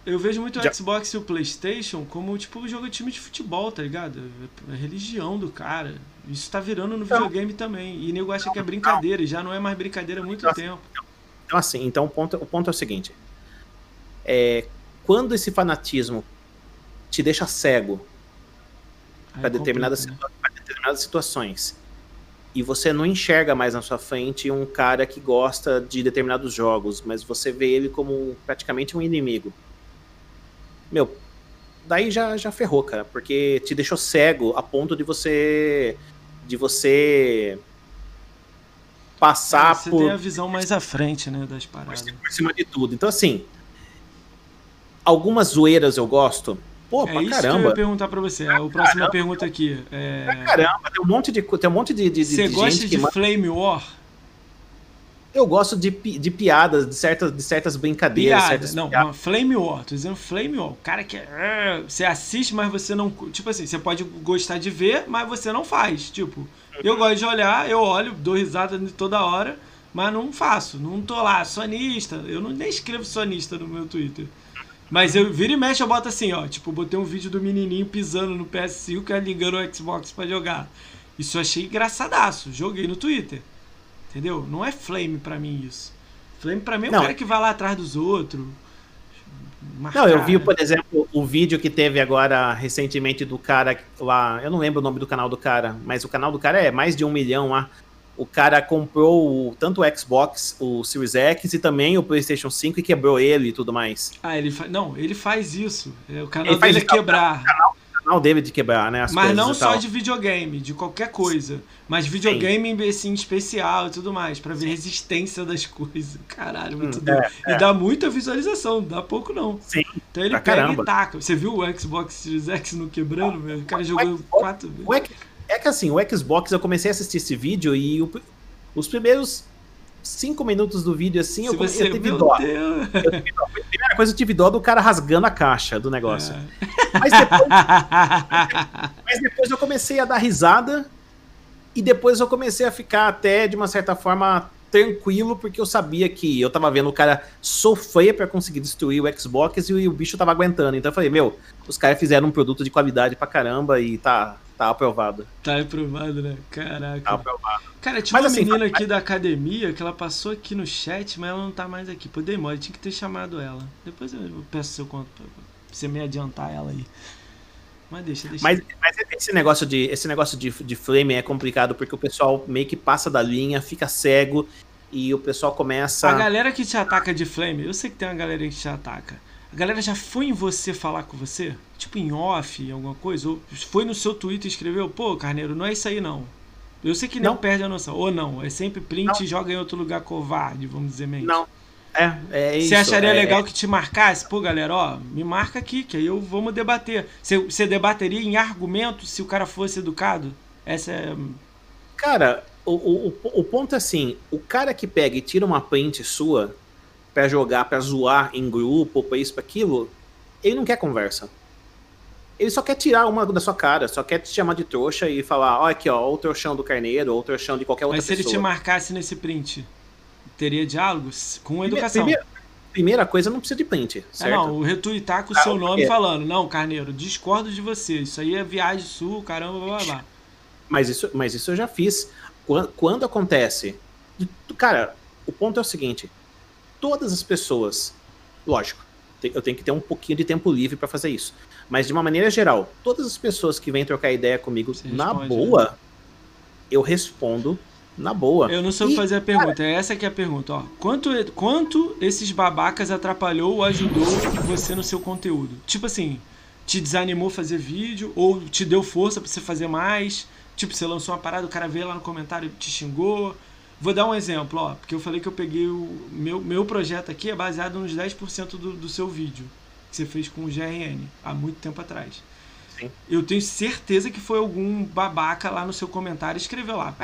Eu vejo muito o Xbox e o PlayStation como tipo um jogo de time de futebol, tá ligado? É a religião do cara. Isso tá virando no Não. videogame também. E nego acha que é brincadeira, e já não é mais brincadeira há muito Nossa. tempo. Então, assim, então o ponto, o ponto é o seguinte: é, quando esse fanatismo te deixa cego para determinadas, complica, né? situa- pra determinadas situações e você não enxerga mais na sua frente um cara que gosta de determinados jogos, mas você vê ele como praticamente um inimigo. Meu, daí já, já ferrou, cara, porque te deixou cego a ponto de você de você passar É, você por, tem a visão mais à frente, né, das paradas. por cima de tudo. Então, assim, algumas zoeiras eu gosto. Pô, É pra isso que eu caramba. ia perguntar pra você. A próxima pergunta aqui. É... Caramba, tem um monte de, tem um monte de, de, Você de gosta gente de que Flame War? Eu gosto de, de piadas, de certas, de certas brincadeiras. Piada. certas Não, piadas. Flame War. Tô dizendo Flame War. O cara que é... "Ah", Você assiste, mas você não... Tipo assim, você pode gostar de ver, mas você não faz. Tipo, eu gosto de olhar, eu olho, dou risada toda hora, mas não faço. Não tô lá, sonista. Eu não, nem escrevo sonista no meu Twitter. Mas eu vira e mexe, eu boto assim, ó. Tipo, botei um vídeo do menininho pisando no PS5 e ligando o Xbox pra jogar. Isso eu achei engraçadaço. Joguei no Twitter. Entendeu? Não é flame pra mim isso. Flame pra mim é o Não. cara que vai lá atrás dos outros. Não, eu vi, marcar. por exemplo, o vídeo que teve agora recentemente do cara lá. Eu não lembro o nome do canal do cara, mas o canal do cara é mais de um milhão lá. O cara comprou o- tanto o Xbox, o Series X e também o PlayStation 5 e quebrou ele e tudo mais. Ah, ele faz. Não, ele faz isso. É, O canal Ele faz dele é quebrar. O canal dele de quebrar, né? As Mas não só de videogame, de qualquer coisa. Mas videogame assim, especial e tudo mais, pra ver resistência das coisas. Caralho, muito Hum, doido. é, E dá muita visualização, não dá pouco não. Sim, Então ele pega caramba. e taca. Você viu o Xbox Series X no quebrando, meu? O cara jogou Xbox- quatro vezes. É que assim, o Xbox, eu comecei a assistir esse vídeo e o- os primeiros cinco minutos do vídeo, assim, eu, Se come- você, eu tive dó. Deus. Primeira coisa, eu tive dó do cara rasgando a caixa do negócio. É. Mas, depois, mas depois eu comecei a dar risada e depois eu comecei a ficar até, de uma certa forma, tranquilo, porque eu sabia que eu tava vendo o cara sofrer pra conseguir destruir o Xbox e o, e o bicho tava aguentando. Então eu falei, meu, os caras fizeram um produto de qualidade pra caramba e tá, tá aprovado. Tá aprovado, né? Caraca. Tá aprovado. Cara, tinha Mas uma assim, menina aqui da academia que ela passou aqui no chat, mas ela não tá mais aqui. Pô, dei mole, tinha que ter chamado ela. Depois eu peço seu conto pra você me adiantar ela aí. Mas deixa, deixa. Mas, mas esse negócio, de, esse negócio de, de flame é complicado porque o pessoal meio que passa da linha, fica cego e o pessoal começa. A galera que te ataca de flame, eu sei que tem uma galera que te ataca. A galera já foi em você falar com você? Tipo em off, alguma coisa? Ou foi no seu Twitter e escreveu, pô, Carneiro, não é isso aí não. Eu sei que não, não perde a noção. Ou não, é sempre print não. e joga em outro lugar covarde, vamos dizer mesmo. Não. É, é isso. Você acharia é, legal que te marcasse? Pô, galera, ó, me marca aqui, que aí eu vamos debater. Você, você debateria em argumento se o cara fosse educado? Essa é. Cara, o, o, o ponto é assim: o cara que pega e tira uma print sua para jogar, para zoar em grupo, pra isso, pra aquilo, ele não quer conversa. Ele só quer tirar uma da sua cara, só quer te chamar de trouxa e falar, ó, aqui, ó, o trouxão do carneiro, ou o trouxão de qualquer outra pessoa. Mas se pessoa. ele te marcasse nesse print, teria diálogos com educação. Primeira, primeira coisa, não precisa de print, certo? É, não, o retweetar com o ah, seu nome falando, não, carneiro, discordo de você, isso aí é viagem sul, caramba, blá, blá, blá. Mas isso, mas isso eu já fiz. Quando, quando acontece, cara, o ponto é o seguinte, todas as pessoas, lógico, eu tenho que ter um pouquinho de tempo livre para fazer isso. Mas de uma maneira geral, todas as pessoas que vêm trocar ideia comigo Você na responde, boa, né? eu respondo na boa. Eu não soube e, fazer a pergunta, cara, é essa que é a pergunta, ó. Quanto, quanto esses babacas atrapalhou ou ajudou você no seu conteúdo? Tipo assim, te desanimou fazer vídeo ou te deu força para você fazer mais? Tipo, você lançou uma parada, o cara veio lá no comentário e te xingou. Vou dar um exemplo, ó, porque eu falei que eu peguei o meu, meu projeto aqui é baseado nos 10% do, do seu vídeo que você fez com o GRN há muito tempo atrás. Sim. Eu tenho certeza que foi algum babaca lá no seu comentário e escreveu lá.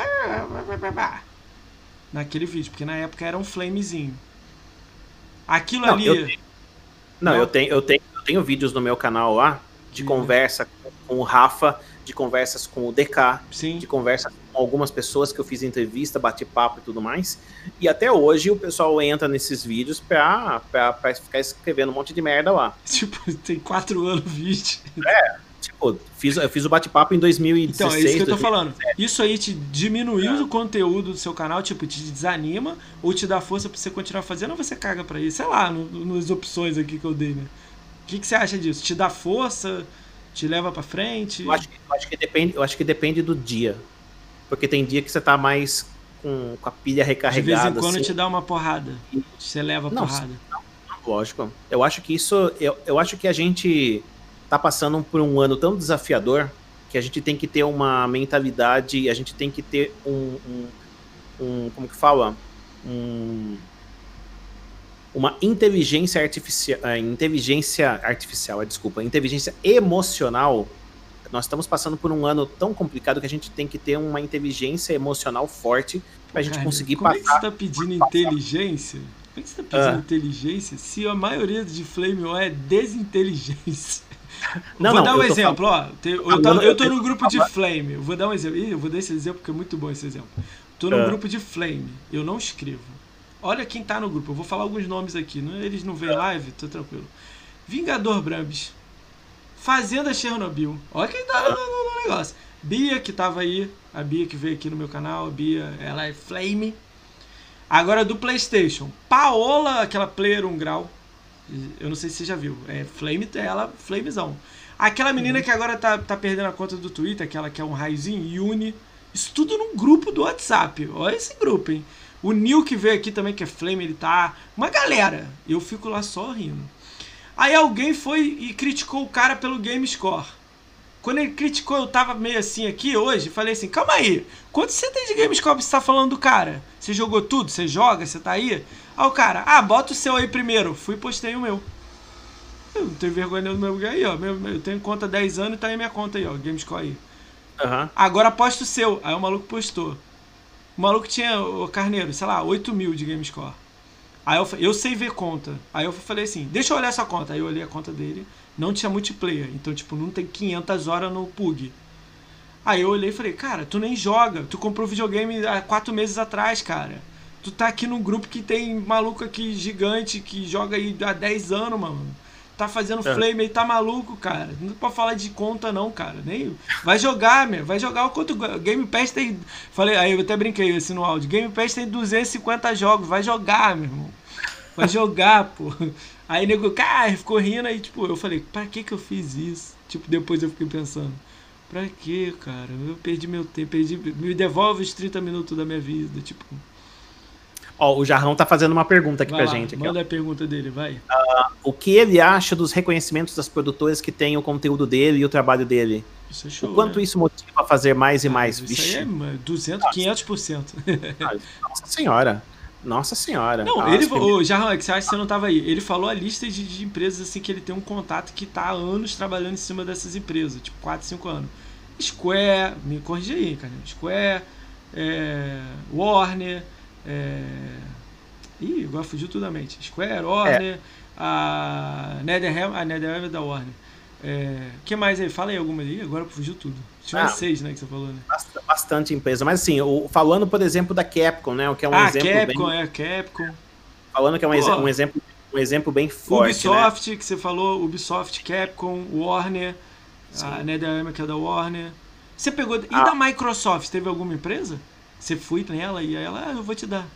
Naquele vídeo, porque na época era um flamezinho. Aquilo não, ali. Eu tenho, não, Eu, tenho, eu, tenho, eu tenho vídeos no meu canal lá de conversa com o Rafa, de conversas com o DK, Sim. de conversa com algumas pessoas que eu fiz entrevista, bate papo e tudo mais. E até hoje o pessoal entra nesses vídeos pra, pra, pra ficar escrevendo um monte de merda lá. Tipo, tem quatro anos vídeo. É, tipo, fiz, eu fiz o bate-papo em 2016. Então, é isso que eu tô 2017. falando. Isso aí te diminuiu é. o conteúdo do seu canal, tipo, te desanima ou te dá força pra você continuar fazendo ou você caga pra isso? Sei lá, no, nas opções aqui que eu dei, né? O que, que você acha disso? Te dá força? Te leva para frente? Eu acho, que, eu acho, que, depende, eu acho que depende do dia. Porque tem dia que você tá mais com, com a pilha recarregada. De vez em quando assim. te dá uma porrada. Você leva a porrada. Não, lógico. Eu acho que isso. Eu, eu acho que a gente tá passando por um ano tão desafiador que a gente tem que ter uma mentalidade, a gente tem que ter um, um, um como que fala? Um, uma inteligência artificial, uh, inteligência artificial, desculpa, inteligência emocional. Nós estamos passando por um ano tão complicado que a gente tem que ter uma inteligência emocional forte para a gente conseguir como passar. Como é que você tá pedindo inteligência? Como é que você tá pedindo uh. inteligência se a maioria de Flame é desinteligência? Não, vou não, dar um exemplo, falando... ó. Eu, tô, eu tô no grupo de Flame. Vou dar um exemplo. Ih, eu vou dar esse exemplo porque é muito bom esse exemplo. Tô no uh. grupo de Flame. Eu não escrevo. Olha quem tá no grupo. Eu vou falar alguns nomes aqui. Eles não veem live, tô tranquilo. Vingador Brambis. Fazenda Chernobyl. Olha quem tá no, no, no, negócio. Bia, que tava aí. A Bia que veio aqui no meu canal. A Bia, ela é Flame. Agora do PlayStation. Paola, aquela player 1 grau. Eu não sei se você já viu. É Flame, ela, Flamezão. Aquela menina uhum. que agora tá, tá perdendo a conta do Twitter, aquela que é um raizinho, Yuni. Isso tudo num grupo do WhatsApp. Olha esse grupo, hein? O Nil que veio aqui também, que é Flame, ele tá. Uma galera. Eu fico lá só rindo. Aí alguém foi e criticou o cara pelo Game Score. Quando ele criticou, eu tava meio assim aqui hoje, falei assim, calma aí, quanto você tem de Game Score você tá falando do cara? Você jogou tudo? Você joga? Você tá aí? Aí o cara, ah, bota o seu aí primeiro. Fui e postei o meu. Eu não tenho vergonha do meu lugar aí, ó. Eu tenho conta 10 anos e tá aí minha conta aí, ó. Game Score aí. Uhum. Agora posta o seu. Aí o maluco postou. O maluco tinha, o Carneiro, sei lá, 8 mil de game score. Aí eu, eu sei ver conta. Aí eu falei assim, deixa eu olhar essa conta. Aí eu olhei a conta dele, não tinha multiplayer. Então, tipo, não tem 500 horas no PUG. Aí eu olhei e falei, cara, tu nem joga. Tu comprou videogame há 4 meses atrás, cara. Tu tá aqui num grupo que tem maluco aqui gigante que joga aí há 10 anos, mano tá fazendo é. flame aí, tá maluco, cara. Não pode falar de conta, não, cara. Nem. Vai jogar, meu. Vai jogar o quanto. Game Pass tem. Falei, aí eu até brinquei assim no áudio. Game Pass tem 250 jogos. Vai jogar, meu irmão. Vai jogar, pô. Aí nego, cara, ficou rindo aí, tipo, eu falei, pra que que eu fiz isso? Tipo, depois eu fiquei pensando, pra quê, cara? Eu perdi meu tempo, perdi. Me devolve os 30 minutos da minha vida, tipo. Ó, o Jarrão tá fazendo uma pergunta aqui Vai pra lá, gente. Aqui, manda ó. a pergunta dele, vai. O que ele acha dos reconhecimentos das produtoras que têm o conteúdo dele e o trabalho dele? Isso é show. o quanto né? isso motiva a fazer mais e mais? Isso Vixe, aí é mano, 200, 500%. nossa senhora. Nossa senhora. Não, Nossa, ele, ô, Jarrão, é que você acha que você não tava aí. Ele falou a lista de, de empresas assim que ele tem um contato que tá há anos trabalhando em cima dessas empresas, tipo 4, 5 anos. Square, me corrija aí, cara. Square, é, Warner, é, Ih, agora fugiu tudo da mente. Square, Warner, a NetherRealm, a NetherRealm é da Warner. É, que mais aí? Fala aí alguma aí, agora fugiu tudo. Tinha Ah. seis, né, que você falou, né? Bast- Bastante empresa. Mas assim, o- falando, por exemplo, da Capcom, né? O que é um ah, exemplo Capcom, bem. é, Capcom. Falando que é um, Pô. um exemplo, um exemplo bem forte. né? Ubisoft, que você falou, Ubisoft, Capcom, Warner, Sim. a NetherRealm que é da Warner. Você pegou. E Ah. da Microsoft, teve alguma empresa? Você foi nela e aí ela, ah, eu vou te dar.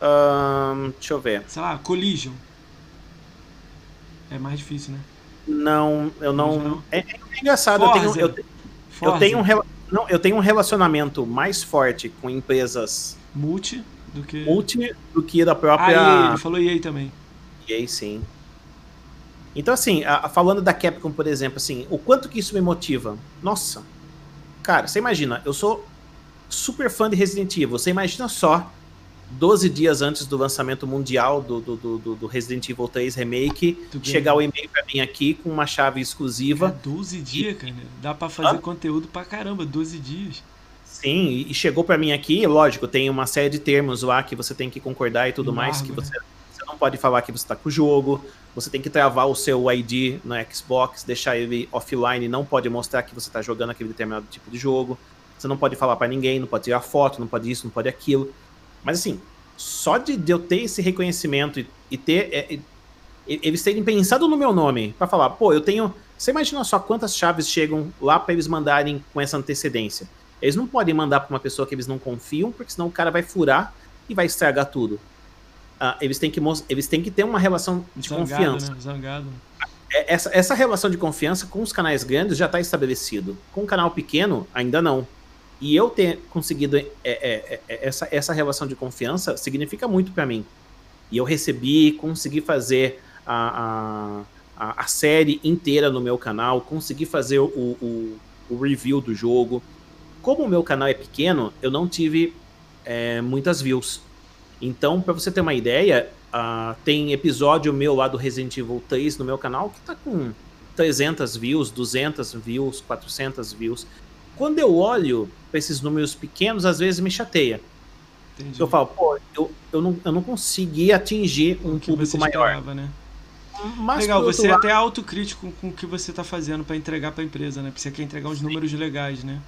Ahn, deixa eu ver. Sei lá, Collision. É mais difícil, né? Não, eu não. Não? É, é engraçado, eu tenho, eu, te- eu tenho um, não, eu tenho um relacionamento mais forte com empresas Multi do que. multi do que da Ah, própria. EA, ele falou EA também. E aí sim. Então, assim, a- a- falando da Capcom, por exemplo, assim, o quanto que isso me motiva? Nossa. Cara, você imagina, eu sou super fã de Resident Evil. Você imagina só, 12 dias antes do lançamento mundial do, do, do- do- Resident Evil 3 Remake, chegar o e-mail pra mim aqui com uma chave exclusiva. Cara, 12 dias, cara. Dá pra fazer conteúdo pra caramba, 12 dias. Sim, e e chegou pra mim aqui, lógico, tem uma série de termos lá que você tem que concordar e tudo mais, que Embargo, você, você não pode falar que você tá com o jogo, você tem que travar o seu ID no Xbox, deixar ele offline, não pode mostrar que você tá jogando aquele determinado tipo de jogo, você não pode falar pra ninguém, não pode tirar foto, não pode isso, não pode aquilo. Mas assim, só de, de eu ter esse reconhecimento e, e ter. é, e- eles terem pensado no meu nome pra falar, pô, eu tenho. Você imagina só quantas chaves chegam lá pra eles mandarem com essa antecedência? Eles não podem mandar pra uma pessoa que eles não confiam, porque senão o cara vai furar e vai estragar tudo. Ah, eles, têm que, eles têm que ter uma relação de Zangado, confiança. né? Zangado. É, Essa, essa relação de confiança com os canais grandes já está estabelecido. Com o canal pequeno, ainda não. E eu ter conseguido é, é, é, essa, essa relação de confiança significa muito para mim. E eu recebi, consegui fazer a, a, a, série inteira no meu canal, consegui fazer o, o, o review do jogo. Como o meu canal é pequeno, eu não tive é, muitas views. Então, para você ter uma ideia, ah, tem episódio meu lá do Resident Evil 3 no meu canal que tá com 300 views, 200 views, 400 views. Quando eu olho para esses números pequenos, às vezes me chateia. Entendi. Eu falo, pô, eu, eu, não, eu não consegui atingir um público maior. esperava, né? Mas, Legal, você é lado- até autocrítico com o que você tá fazendo pra entregar pra empresa, né? Porque você quer entregar uns números legais, né?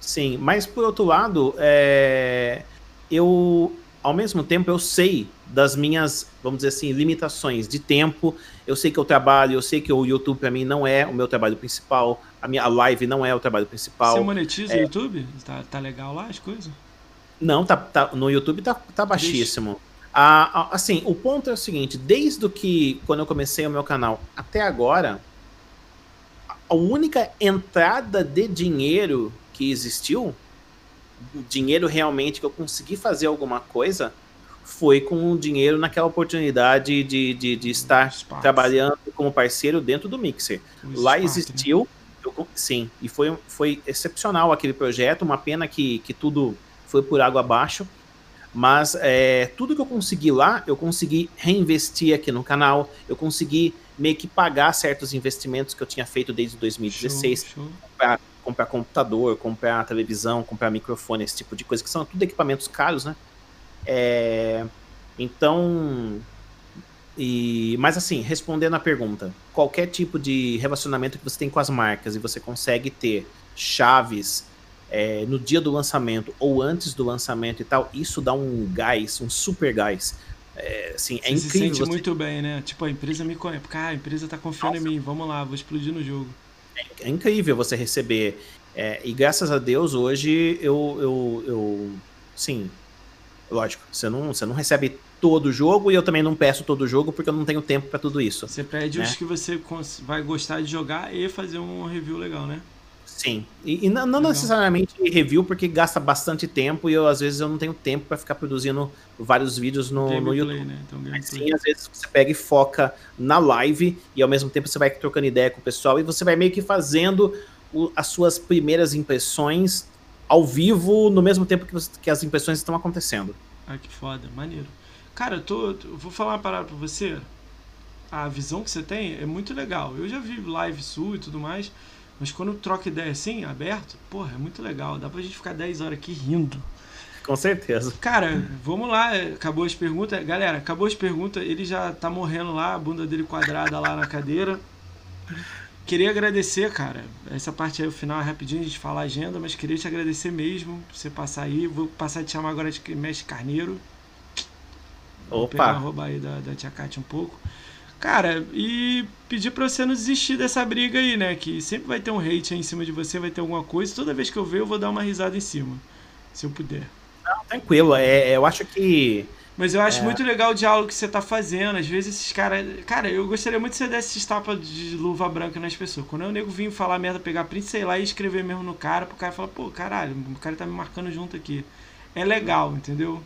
Sim, mas por outro lado, é, eu, ao mesmo tempo, eu sei das minhas, vamos dizer assim, limitações de tempo. Eu sei que eu trabalho, eu sei que o YouTube para mim não é o meu trabalho principal, a minha live não é o trabalho principal. Você monetiza é. o YouTube? Tá, tá legal lá as coisas? Não, tá, tá- no YouTube tá, tá baixíssimo. Ah, assim, o ponto é o seguinte: desde que quando eu comecei o meu canal até agora, a única entrada de dinheiro que existiu, dinheiro realmente que eu consegui fazer alguma coisa, foi com o dinheiro naquela oportunidade de, de, de estar Sparks. trabalhando como parceiro dentro do Mixer. O Lá né? existiu, eu sim, e foi, foi excepcional aquele projeto, uma pena que, que tudo foi por água abaixo, mas é, tudo que eu consegui lá, eu consegui reinvestir aqui no canal, eu consegui meio que pagar certos investimentos que eu tinha feito desde 2016, Show, show. comprar, comprar computador, comprar televisão, comprar microfone, esse tipo de coisa, que são tudo equipamentos caros, né? É, então, e, mas assim, respondendo a pergunta, qualquer tipo de relacionamento que você tem com as marcas e você consegue ter chaves é, no dia do lançamento ou antes do lançamento e tal, isso dá um gás, um super gás. É, assim, é Você se incrível. sente você- muito bem, né? Tipo, a empresa me conhece. Cara, a empresa tá confiando em mim. Vamos lá, vou explodir no jogo. é incrível você receber. é, e graças a Deus, hoje eu, eu, eu sim, lógico, você não, você não recebe todo o jogo e eu também não peço todo o jogo porque eu não tenho tempo para tudo isso. Você pede né? os que você vai gostar de jogar e fazer um review legal, né? Sim, e, e não, não necessariamente review porque gasta bastante tempo e eu às vezes eu não tenho tempo para ficar produzindo vários vídeos no, no YouTube. Né? Então, Mas sim, às vezes você pega e foca na live e ao mesmo tempo você vai trocando ideia com o pessoal e você vai meio que fazendo o, as suas primeiras impressões ao vivo no mesmo tempo que, você, que as impressões estão acontecendo. Ah, que foda, maneiro. Cara, eu tô, eu vou falar uma parada pra você. A visão que você tem é muito legal. Eu já vi live sua e tudo mais, mas quando troca ideia assim, aberto, porra, é muito legal. Dá pra gente ficar 10 horas aqui rindo. Com certeza. Cara, vamos lá. Acabou as perguntas. Galera, acabou as perguntas. Ele já tá morrendo lá, a bunda dele quadrada lá na cadeira. Queria agradecer, cara. Essa parte aí, o final é rapidinho, a gente fala a agenda, mas queria te agradecer mesmo por você passar aí. Vou passar a te chamar agora de Mestre Carneiro. Opa! pegar roubar aí da, da Tia Kátia um pouco. Cara, e pedir pra você não desistir dessa briga aí, né? Que sempre vai ter um hate aí em cima de você, vai ter alguma coisa. Toda vez que eu ver, eu vou dar uma risada em cima. Se eu puder. Não, tranquilo. É, eu acho que mas eu acho é. muito legal o diálogo que você tá fazendo. Às vezes esses caras. Cara, eu gostaria muito que você desse esses tapas de luva branca nas pessoas. Quando o nego vinha falar merda, pegar print, sei lá, e escrever mesmo no cara, pro cara falar, pô, caralho, o cara tá me marcando junto aqui. É legal, entendeu?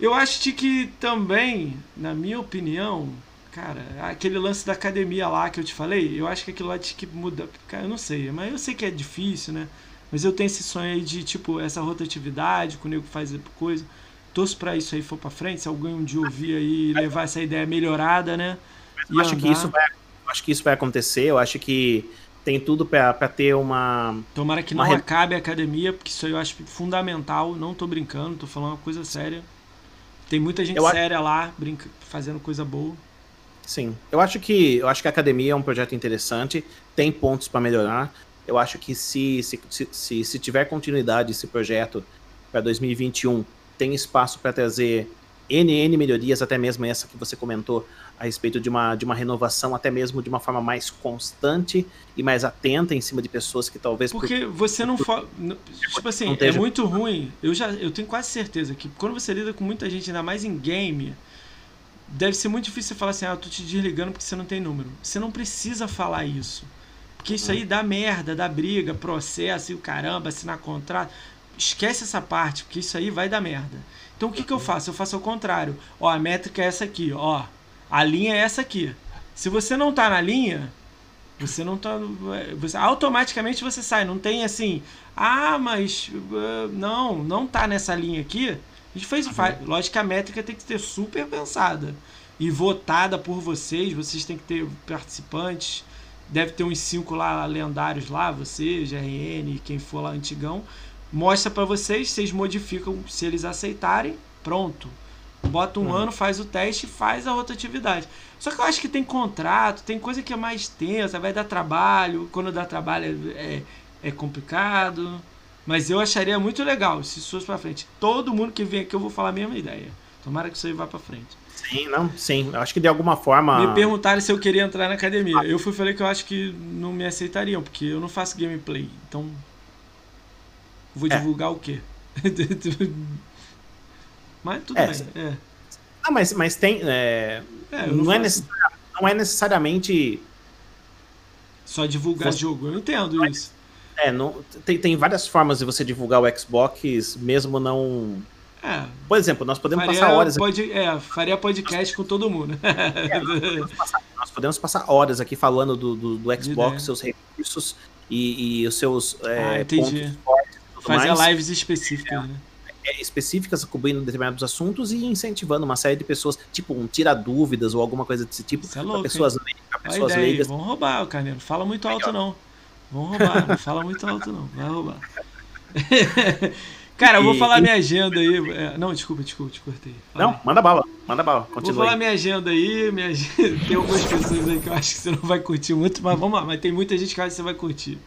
Eu acho que também, na minha opinião, cara, aquele lance da academia lá que eu te falei, eu acho que aquilo lá tinha que mudar. Cara, eu não sei, mas eu sei que é difícil, né? Mas eu tenho esse sonho aí de, tipo, essa rotatividade, com o nego faz coisa torço para isso aí for para frente, se alguém um dia ouvir aí levar essa ideia melhorada, né? Eu acho, que isso vai, acho que isso vai acontecer, eu acho que tem tudo para ter uma. Tomara que uma não acabe a academia, porque isso aí eu acho fundamental, não tô brincando, tô falando uma coisa séria. Tem muita gente eu séria acho... lá, brinca, fazendo coisa boa. Sim, eu acho que eu acho que a academia é um projeto interessante, tem pontos para melhorar. Eu acho que se, se, se, se tiver continuidade esse projeto para 2021 tem espaço para trazer NN melhorias, até mesmo essa que você comentou a respeito de uma, de uma renovação, até mesmo de uma forma mais constante e mais atenta em cima de pessoas que talvez. Porque por, você não fala. Tipo assim, é muito ruim. Eu já eu tenho quase certeza que quando você lida com muita gente, ainda mais em game, deve ser muito difícil você falar assim: ah, eu tô te desligando porque você não tem número. Você não precisa falar isso. Porque isso aí dá merda, dá briga, processo e o caramba, assinar contrato esquece essa parte, porque isso aí vai dar merda. Então o que, que eu faço? Eu faço ao contrário. Ó, a métrica é essa aqui, ó. A linha é essa aqui. Se você não tá na linha, você não tá. Você, automaticamente você sai. Não tem assim. Ah, mas. Uh, não, não tá nessa linha aqui. A gente fez. Faz, lógico que a métrica tem que ser super pensada. E votada por vocês. Vocês têm que ter participantes. Deve ter uns cinco lá lendários lá, você, GRN, quem for lá antigão mostra para vocês, vocês modificam se eles aceitarem, pronto. Bota um uhum. ano, faz o teste e faz a rotatividade. Só que eu acho que tem contrato, tem coisa que é mais tensa, vai dar trabalho. Quando dá trabalho é, é, é complicado. Mas eu acharia muito legal se isso fosse pra frente. Todo mundo que vem aqui eu vou falar a mesma ideia. Tomara que isso aí vá pra frente. Sim, não, sim. Eu acho que de alguma forma. Me perguntaram se eu queria entrar na academia. Eu fui falei que eu acho que não me aceitariam, porque eu não faço gameplay. Então Vou é. divulgar o quê? mas tudo é, bem. É. Ah, mas, mas tem. É, é não, não, é não é necessariamente. Só divulgar você... jogo, eu entendo isso. É, não, tem, tem várias formas de você divulgar o Xbox, mesmo não. É. Por exemplo, nós podemos faria passar horas. Pod, aqui. É, faria podcast com todo mundo. É, nós, podemos passar, nós, podemos passar, horas aqui falando do, do, do Xbox, seus recursos e, e os seus é, ah, pontos fortes Fazer mais. lives específicas, né? É, específicas cobrindo determinados assuntos e incentivando uma série de pessoas, tipo um tira dúvidas ou alguma coisa desse tipo, Isso é louco, pessoas, pessoas leigas. Vão roubar o Carneiro. Fala muito alto não. Vão roubar, não fala muito alto não. Vai roubar. Cara, eu vou falar minha agenda aí. É, não, desculpa, desculpa, te cortei. Fala não, manda bala, manda bala. Continua vou falar aí. minha agenda aí. Minha. Tem algumas pessoas aí que eu acho que você não vai curtir muito, mas vamos lá. Mas tem muita gente que acha que você vai curtir.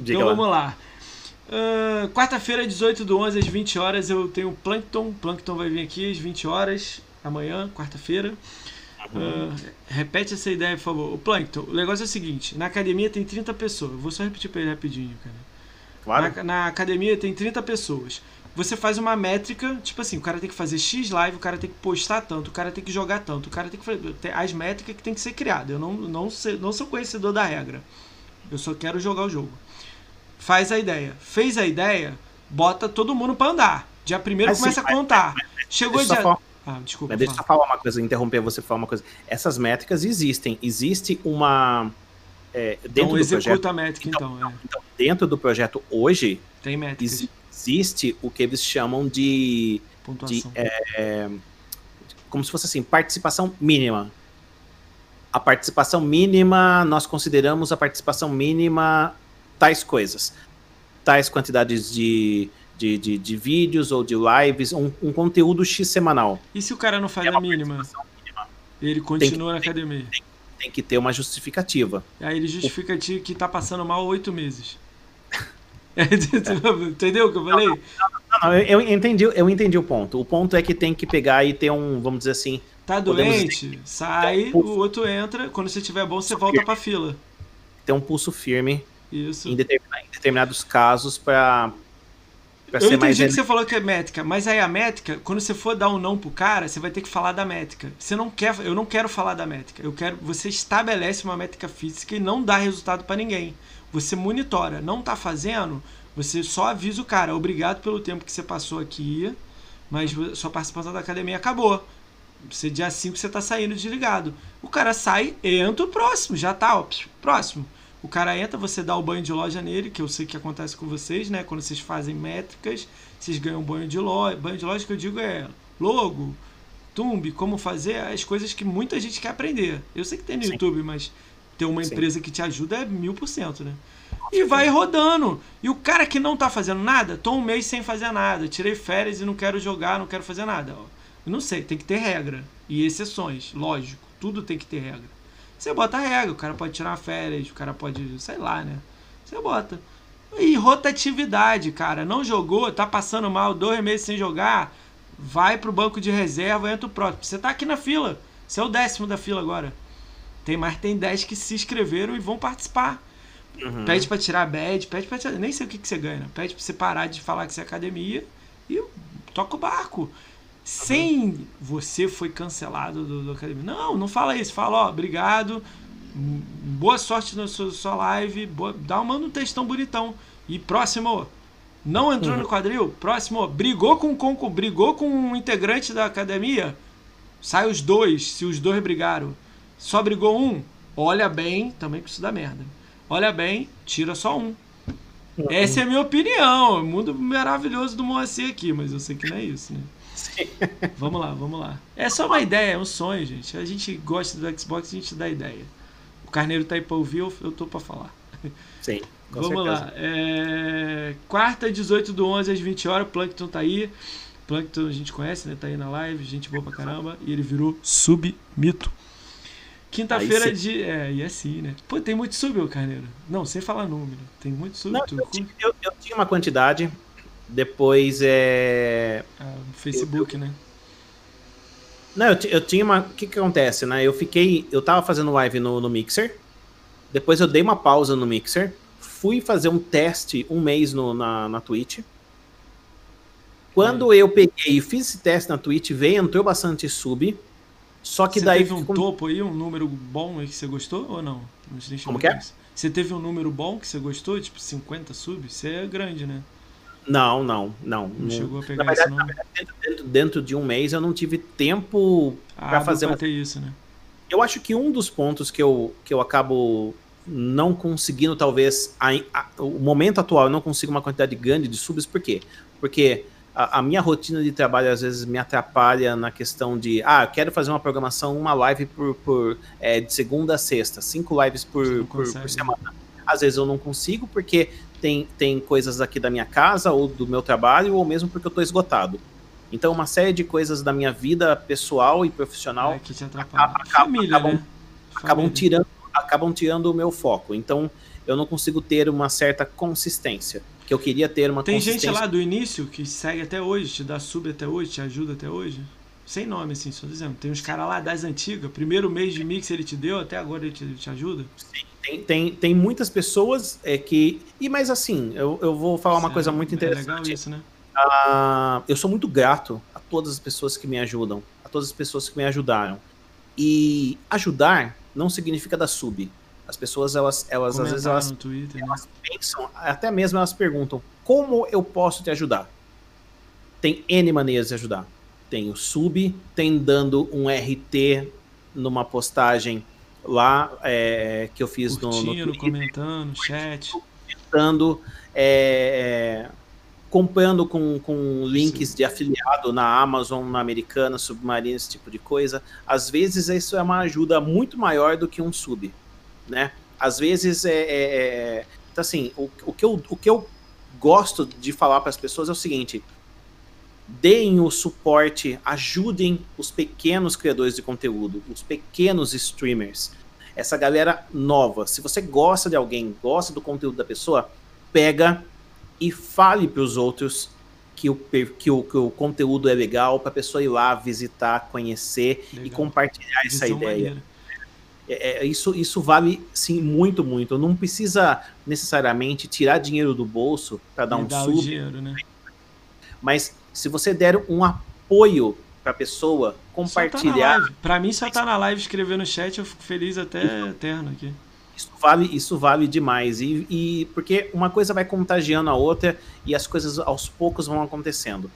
Diga então lá. vamos lá. Uh, Quarta-feira, 18 do 11 às 20 horas, eu tenho o Plankton. Plankton vai vir aqui às 20 horas, amanhã, quarta-feira. Uh, repete essa ideia, por favor. O Plankton, o negócio é o seguinte: na academia tem 30 pessoas. vou só repetir para ele rapidinho, cara. Claro. Na, na, academia tem 30 pessoas. você faz uma métrica, tipo assim, o cara tem que fazer X live, o cara tem que postar tanto, o cara tem que jogar tanto, o cara tem que fazer. As métricas que tem que ser criadas. Eu não, não, sei, não sou conhecedor da regra. Eu só quero jogar o jogo. Faz a ideia. Fez a ideia, bota todo mundo pra andar. Dia primeiro começa a contar. Mas, mas, Chegou dia. Falar, ah, desculpa. Mas deixa eu falar uma coisa, interromper você falar uma coisa. Essas métricas existem. Existe uma. É, dentro então executa projeto, a métrica, então, então, é. então, Dentro do projeto hoje. Tem métricas existe o que eles chamam de, de é, como se fosse assim, participação mínima. A participação mínima, nós consideramos a participação mínima tais coisas. Tais quantidades de, de, de, de vídeos ou de lives, um, um, conteúdo X semanal. E se o cara não faz é a mínima? mínima? Ele continua que, na academia. Tem, tem, que ter uma justificativa. Aí ele justifica que tá passando mal oito meses. Entendeu o que eu falei? Não, não, não, eu, entendi, eu entendi o ponto. O ponto é que tem que pegar e ter um, vamos dizer assim. Tá doente, sai, um o outro entra. Quando você tiver bom, você volta pra fila. Tem um pulso firme. Isso. Em, determinados, em determinados casos para eu entendi que você falou que é métrica, mas aí a métrica, quando você for dar um não pro cara, você vai ter que falar da métrica. Você não quer, eu não quero falar da métrica. Eu quero, você estabelece uma métrica física e não dá resultado para ninguém. Você monitora, não tá fazendo, você só avisa o cara, obrigado pelo tempo que você passou aqui, mas sua participação da academia acabou. Você dia 5 você tá saindo desligado. O cara sai, entra o próximo, já tá, ó, próximo. O cara entra, você dá o banho de loja nele, que eu sei que acontece com vocês, né? Quando vocês fazem métricas, vocês ganham banho de loja. Banho de loja que eu digo é logo, tumbe, como fazer as coisas que muita gente quer aprender. Eu sei que tem no Sim. YouTube, mas ter uma Sim. empresa que te ajuda é mil por cento, né? E vai rodando. E o cara que não tá fazendo nada, tô um mês sem fazer nada. Tirei férias e não quero jogar, não quero fazer nada. Eu não sei, tem que ter regra. E exceções, lógico. Tudo tem que ter regra. Você bota a regra, o cara pode tirar férias, o cara pode, sei lá, né? Você bota. E rotatividade, cara. Não jogou, tá passando mal, dois meses sem jogar, vai pro banco de reserva, entra o próximo. Você tá aqui na fila. Você é o décimo da fila agora. Tem mais tem 10 que se inscreveram e vão participar. Uhum. Pede pra tirar badge, pede pra tirar. Nem sei o que, que você ganha. Né? Pede pra você parar de falar que você é academia e toca o barco. Sem você foi cancelado do, do academia. Não, não fala isso. Fala, ó, obrigado. Boa sorte na sua, sua live. Boa, dá um, manda um textão bonitão. E próximo, não entrou uhum. no quadril? Próximo, brigou com, com, brigou com um integrante da academia? Sai os dois, se os dois brigaram. Só brigou um? Olha bem, também que isso dá merda. Olha bem, tira só um. Uhum. Essa é a minha opinião. O mundo maravilhoso do Moacir aqui, mas eu sei que não é isso, né? Sim. Vamos lá, vamos lá. É só uma ideia, é um sonho, gente. A gente gosta do Xbox, a gente dá ideia. O Carneiro tá aí pra ouvir, eu tô pra falar. Sim. Vamos certeza. lá. É... Quarta, 18 do 11 às 20 horas, o Plankton tá aí. Plankton a gente conhece, né? Tá aí na live, gente boa pra caramba. E ele virou submito. Quinta-feira de. É, e assim, né? Pô, tem muito sub, ô Carneiro. Não, sem falar número. Tem muito sub. Não, eu, tinha, eu, eu, tinha uma quantidade. Depois é. Ah, Facebook, eu, né? Não, eu, eu tinha uma. O que, que acontece, né? Eu fiquei. Eu tava fazendo live no, no Mixer. Depois eu dei uma pausa no Mixer. Fui fazer um teste um mês no, na, na Twitch. Quando é. eu peguei e fiz esse teste na Twitch, veio, entrou bastante sub. Só que você daí. teve um topo aí, um número bom aí que você gostou ou não? não Como que é? Você teve um número bom que você gostou? Tipo 50 subs? Você é grande, né? Não, não, não. Não, chegou a pegar na verdade, esse verdade, dentro, dentro, de um mês eu não tive tempo ah, para fazer uma... isso, né? Eu acho que um dos pontos que eu, que eu acabo não conseguindo, talvez, a, a, o momento atual, eu não consigo uma quantidade grande de subs, por quê? Porque a, a, minha rotina de trabalho às vezes me atrapalha na questão de, ah, eu quero fazer uma programação, uma live por, por é, de segunda a sexta, cinco lives por, por, por, semana. Às vezes eu não consigo porque tem, tem coisas aqui da minha casa ou do meu trabalho, ou mesmo porque eu estou esgotado. Então, uma série de coisas da minha vida pessoal e profissional é que te acabam, Família, acabam, né? acabam tirando acabam tirando o meu foco. Então, eu não consigo ter uma certa consistência que eu queria ter uma Tem gente lá do início que segue até hoje, te dá sub até hoje, te ajuda até hoje? Sem nome, assim, só dizendo. Tem uns caras lá das antigas, primeiro mês de mix ele te deu, até agora ele te, te ajuda? Sim, tem, tem, tem muitas pessoas é, que. E mas assim, eu, eu vou falar uma coisa muito interessante. É legal isso, né? Uh, eu sou muito grato a todas as pessoas que me ajudam, a todas as pessoas que me ajudaram. E ajudar não significa dar sub. As pessoas, elas, elas às vezes, elas, Twitter, né? elas pensam, até mesmo elas perguntam, como eu posso te ajudar? Tem N maneiras de ajudar. Tem o sub, tem dando um RT numa postagem lá é, que eu fiz Curtindo, no, no Twitter, comentando, chat. Comentando, é, comprando com, com links Sim. de afiliado na Amazon, na Americana, Submarina, esse tipo de coisa. Às vezes isso é uma ajuda muito maior do que um sub, né? Às vezes é, é, é então, assim, o, o, que eu, o que eu gosto de falar para as pessoas é o seguinte: deem o suporte, ajudem os pequenos criadores de conteúdo, os pequenos streamers, essa galera nova. Se você gosta de alguém, gosta do conteúdo da pessoa, pega e fale para os outros que o, que, o, que o conteúdo é legal, para a pessoa ir lá visitar, conhecer legal. e compartilhar essa Visão ideia. É, é, isso, isso vale sim muito, muito. Não precisa necessariamente tirar dinheiro do bolso para dar um dar sub. Dinheiro, né? Mas se você der um apoio para a pessoa, compartilhar. Tá para mim, só tá na live escrever no chat, eu fico feliz até eterno aqui. Isso vale, isso vale demais. E, e porque uma coisa vai contagiando a outra e as coisas aos poucos vão acontecendo.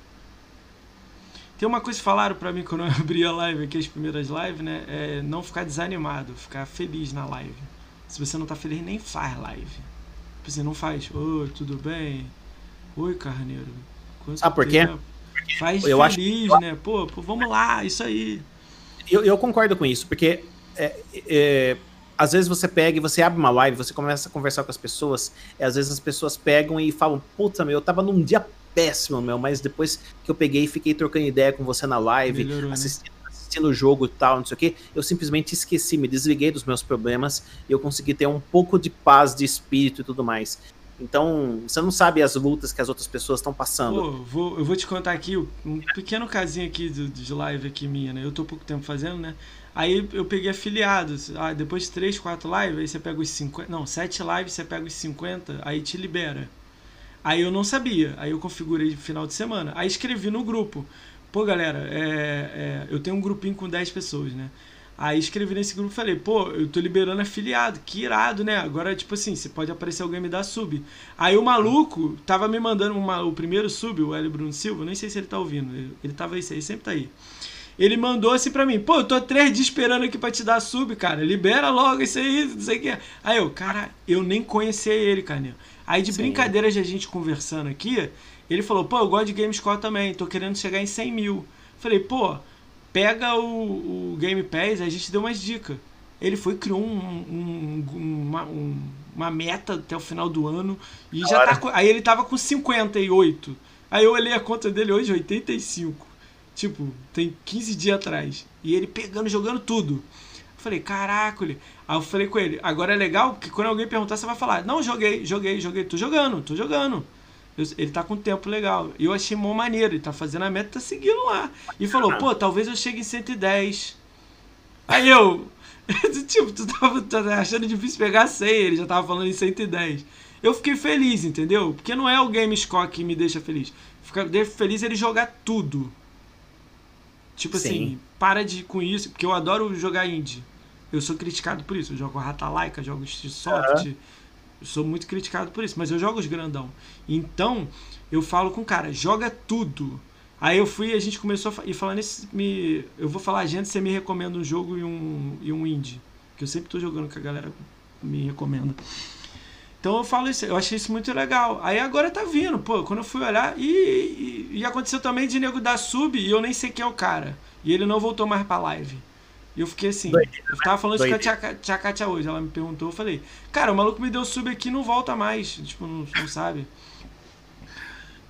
Tem uma coisa que falaram para mim quando eu abri a live aqui, as primeiras lives, né? É não ficar desanimado, ficar feliz na live. Se você não tá feliz, nem faz live. Você não faz, oi, tudo bem? Oi, carneiro. Ah, por quê? Faz eu feliz, acho... né? Pô, pô, vamos lá, isso aí. Eu, eu concordo com isso, porque é, é, às vezes você pega e você abre uma live, você começa a conversar com as pessoas, e às vezes as pessoas pegam e falam, puta, meu, eu tava num dia péssimo, meu, mas depois que eu peguei e fiquei trocando ideia com você na live, Melhorou, assistindo, né? assistindo o jogo e tal, não sei o que, eu simplesmente esqueci, me desliguei dos meus problemas e eu consegui ter um pouco de paz de espírito e tudo mais. Então, você não sabe as lutas que as outras pessoas estão passando. Pô, vou, eu vou te contar aqui um pequeno casinho aqui de, de live aqui minha, né? Eu tô pouco tempo fazendo, né? Aí eu peguei afiliados. Ah, depois de 3, 4 lives, aí você pega os 50. Não, 7 lives, você pega os 50, aí te libera. Aí eu não sabia. Aí eu configurei final de semana. Aí escrevi no grupo. Pô, galera, é, é, eu tenho um grupinho com 10 pessoas, né? Aí escrevi nesse grupo e falei, pô, eu tô liberando afiliado, que irado, né? Agora, tipo assim, você pode aparecer alguém me dar sub. Aí o maluco tava me mandando uma, o primeiro sub, o L. Bruno Silva, nem sei se ele tá ouvindo, ele tava aí, ele sempre tá aí. Ele mandou assim pra mim, pô, eu tô três dias esperando aqui pra te dar sub, cara, libera logo isso aí, não sei o que. Aí eu, cara, eu nem conhecia ele, cara. Aí de Sim. brincadeira de a gente conversando aqui, ele falou, pô, eu gosto de Gamescore também, tô querendo chegar em 100 mil. Falei, pô, pega o, o Game Pass, a gente deu umas dicas. Ele foi criou um, um, uma, um, uma, meta até o final do ano e já tá com, aí ele tava com 58. Aí eu olhei a conta dele hoje, 85. Tipo, tem 15 dias atrás. E ele pegando, jogando tudo. Eu falei, caraca, ele. Aí eu falei com ele, agora é legal que quando alguém perguntar, você vai falar, não, joguei, joguei, joguei, tô jogando, tô jogando ele tá com tempo legal. E eu achei mó maneiro, ele tá fazendo a meta, tá seguindo lá. E falou, pô, talvez eu chegue em 110. Aí eu, tipo, tu tava, tava achando difícil pegar 100, ele já tava falando em 110. Eu fiquei feliz, entendeu? Porque não é o Game Score que me deixa feliz. Fica feliz ele jogar tudo. Tipo Sim. assim, para de com isso, porque eu adoro jogar indie. Eu sou criticado por isso. Eu jogo Ratalaika, jogo Soft. Uhum eu sou muito criticado por isso, mas eu jogo os grandão. Então, eu falo com o cara, joga tudo. Aí eu fui e a gente começou a e falando isso, me, eu vou falar, gente, você me recomenda um jogo e um, e um indie. Que eu sempre tô jogando que a galera me recomenda. Então eu falo isso, eu achei isso muito legal. Aí agora tá vindo, pô, quando eu fui olhar, e, e, e aconteceu também de nego dar sub e eu nem sei quem é o cara. E ele não voltou mais pra live. E eu fiquei assim, Doideira, eu tava falando isso com a tia, tia hoje, ela me perguntou, eu falei, cara, o maluco me deu sub aqui não volta mais, tipo, não, não sabe.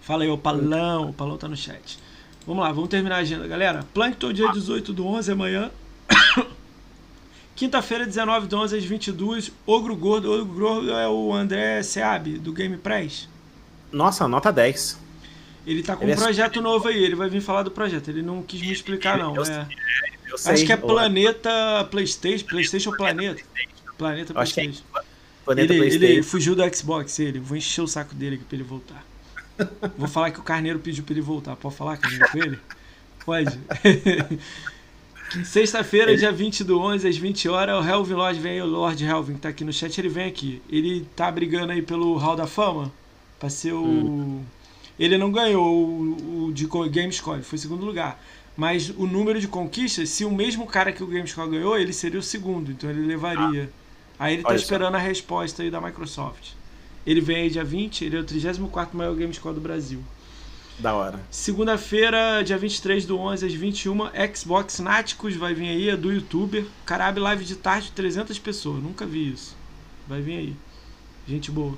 Fala aí, o Palão, o Palão tá no chat. Vamos lá, vamos terminar a agenda, galera. Plankton dia 18 do 11, amanhã. Quinta-feira, 19 do 11 às 22, Ogro Gordo. Ogro Gordo é o André Seab, do Game Press. Nossa, nota 10. Ele tá com ele um é projeto é... novo aí, ele vai vir falar do projeto. Ele não quis me explicar, não. É... Acho que é Planeta PlayStation, PlayStation Planeta. Planeta PlayStation. É Planeta ele, PlayStation. ele fugiu do Xbox, ele. Vou encher o saco dele aqui pra ele voltar. Vou falar que o Carneiro pediu pra ele voltar. Pode falar, Carneiro, com ele? Pode. Sexta-feira, dia 20 do 11, às 20 horas, o Helvin Lodge vem aí, o Lord Helvin, que tá aqui no chat, ele vem aqui. Ele tá brigando aí pelo Hall da Fama, pra ser o... Hum. Ele não ganhou o, o de Gamescore, foi segundo lugar. Mas o número de conquistas, se o mesmo cara que o Gamescore ganhou, ele seria o segundo, então ele levaria. Ah. Aí ele tá Olha esperando a resposta aí da Microsoft. Ele vem aí dia 20, ele é o 34 maior Gamescore do Brasil. Da hora. Segunda-feira, dia 23 do 11 às 21, Xbox Náticos vai vir aí, é do youtuber. Cara, abre live de tarde de 300 pessoas, nunca vi isso. Vai vir aí. Gente boa.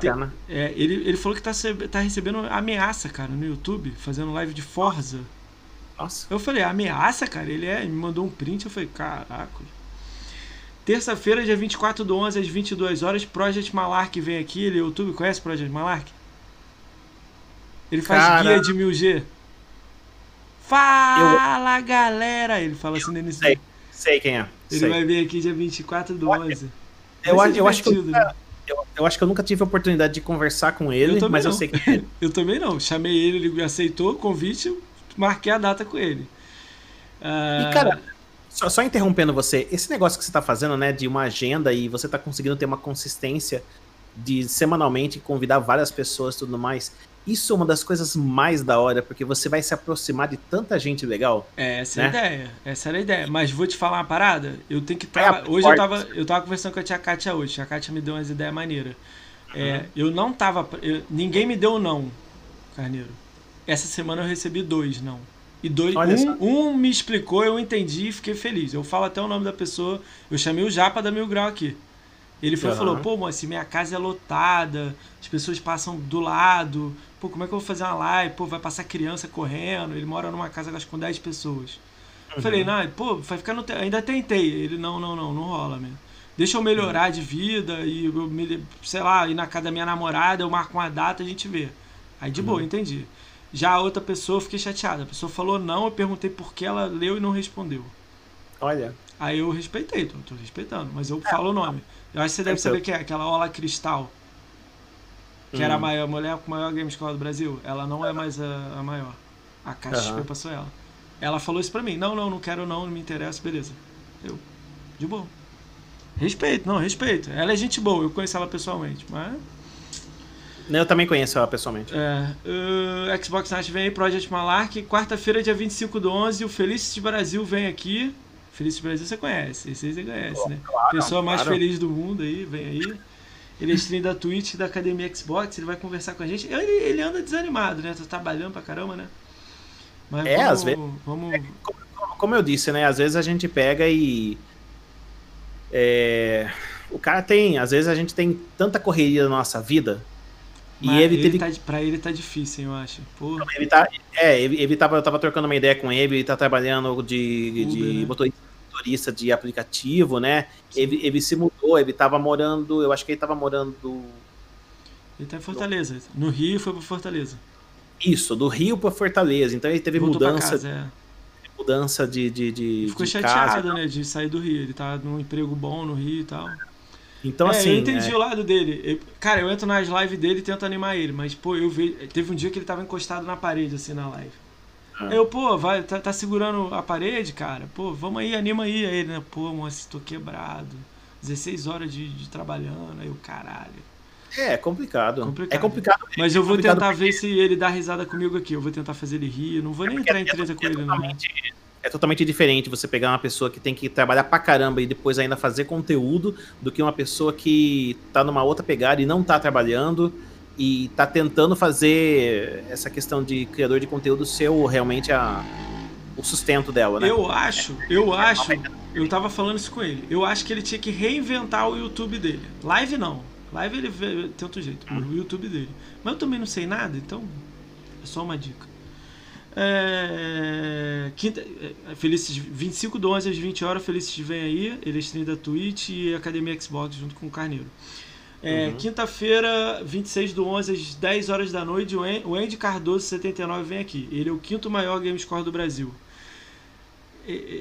Tem, é, ele, ele falou que tá, tá recebendo ameaça, cara, no YouTube, fazendo live de Forza. Nossa. Eu falei, ameaça, cara? Ele é, me mandou um print, eu falei, caraca. Terça-feira, dia 24 do 11 às 22 horas, Project Malark vem aqui. Ele é YouTube, conhece Project Malark? Ele faz Cara... guia de 1000G. Fala, eu... galera! Ele fala assim no início. Sei, sei quem é. Ele sei. vai vir aqui dia 24 do 11. Eu, eu, acho que eu, eu, eu, acho que eu nunca tive a oportunidade de conversar com ele, eu mas não. eu sei que eu também não. Chamei ele, ele aceitou o convite, marquei a data com ele. Uh... E, cara, só, só, interrompendo você, esse negócio que você está fazendo, né, de uma agenda e você está conseguindo ter uma consistência de semanalmente convidar várias pessoas e tudo mais, isso é uma das coisas mais da hora, porque você vai se aproximar de tanta gente legal. É, essa né? é a né? ideia. Essa era a ideia. Mas vou te falar uma parada. Eu tenho que trabalhar. É hoje eu tava, eu tava conversando com a tia Kátia hoje. A Kátia me deu umas ideias maneiras. É, uhum. eu não tava. Eu, ninguém me deu não, Carneiro. Essa semana eu recebi dois não. E dois, um, um, me explicou, eu entendi e fiquei feliz. Eu falo até o nome da pessoa. Eu chamei o Japa da Mil Grau aqui. Ele foi, uhum. falou: pô, moça, minha casa é lotada, as pessoas passam do lado pô, como é que eu vou fazer uma live? Pô, vai passar criança correndo, ele mora numa casa acho, com 10 pessoas. Uhum. Falei, não, pô, vai ficar no. Te... Ainda tentei. Ele, não, não, não, não rola mesmo. Deixa eu melhorar uhum. de vida e eu sei lá, ir na casa da minha namorada, eu marco uma data a gente vê. Aí de uhum. boa, entendi. Já a outra pessoa, eu fiquei chateada. A pessoa falou não, eu perguntei por que ela leu e não respondeu. Olha. Aí eu respeitei, tô, tô respeitando, mas eu é. falo o nome. Eu acho que você deve saber que é aquela Ola Cristal que hum. era a maior mulher com a maior game escola do Brasil. Ela não é mais a, a maior. A Caixa uhum. passou ela. Ela falou isso pra mim. Não, não, não quero não, não me interessa, beleza. Eu, de boa. Respeito, não, respeito. Ela é gente boa, eu conheço ela pessoalmente, mas... Eu também conheço ela pessoalmente. É, o Xbox Night vem aí, Project Malark. Quarta-feira, dia 25 do 11, o Felicity Brasil vem aqui. Felicity Brasil você conhece, esse aí você conhece, né? Claro, Pessoa mais claro. feliz do mundo aí, vem aí. Ele é stream da Twitch da Academia Xbox, ele vai conversar com a gente. Ele, ele anda desanimado, né? Tá trabalhando pra caramba, né? Mas é, vamos, às vezes. Vamos... É, como, como, eu disse, né? Às vezes a gente pega e. É, o cara tem. Às vezes a gente tem tanta correria na nossa vida. Mas e ele, ele teve. Tá, pra ele tá difícil, eu acho. Porra. Ele tá. É, ele, ele tava, eu tava trocando uma ideia com ele, ele tá trabalhando de, Uber, de né? motorista motorista de aplicativo, né? Ele, ele, se mudou, ele estava morando, eu acho que ele estava morando. Ele tá em Fortaleza. No Rio foi para Fortaleza. Isso, do Rio para Fortaleza. Então ele teve Voltou mudança. Casa, é. Mudança de. de, de ficou de chateado, casa. né? De sair do Rio. Ele tá num emprego bom no Rio e tal. Então, é, assim. Eu entendi é... o lado dele. Eu, cara, eu entro nas lives dele e tento animar ele, mas, pô, eu vejo. Teve um dia que ele tava encostado na parede, assim, na live. Ah. Eu, pô, vai, tá, tá, segurando a parede, cara? Pô, vamos aí, anima aí. Aí ele, né? Pô, moço, tô quebrado. 16 horas de, de trabalhando, aí o caralho. É, é complicado. complicado. É complicado. Mas eu vou tentar ver se ele dá risada comigo aqui. Eu vou tentar fazer ele rir. Eu não vou é nem entrar em é treta é, com ele, não. É totalmente diferente você pegar uma pessoa que tem que trabalhar pra caramba e depois ainda fazer conteúdo do que uma pessoa que tá numa outra pegada e não tá trabalhando e tá tentando fazer essa questão de criador de conteúdo ser realmente a, o sustento dela, né? Eu acho, eu acho, eu tava falando isso com ele. Eu acho que ele tinha que reinventar o YouTube dele. Live não. Live ele tem outro jeito, hum. o YouTube dele. Mas eu também não sei nada, então é só uma dica. É, quinta, é, Felices, 25 do 11 às 20 horas, Felices vem aí, ele é stream da Twitch e Academia Xbox junto com o Carneiro. É, uhum. Quinta-feira, 26 do 11, às 10 horas da noite, o Andy Cardoso, 79, vem aqui. Ele é o quinto maior game score do Brasil.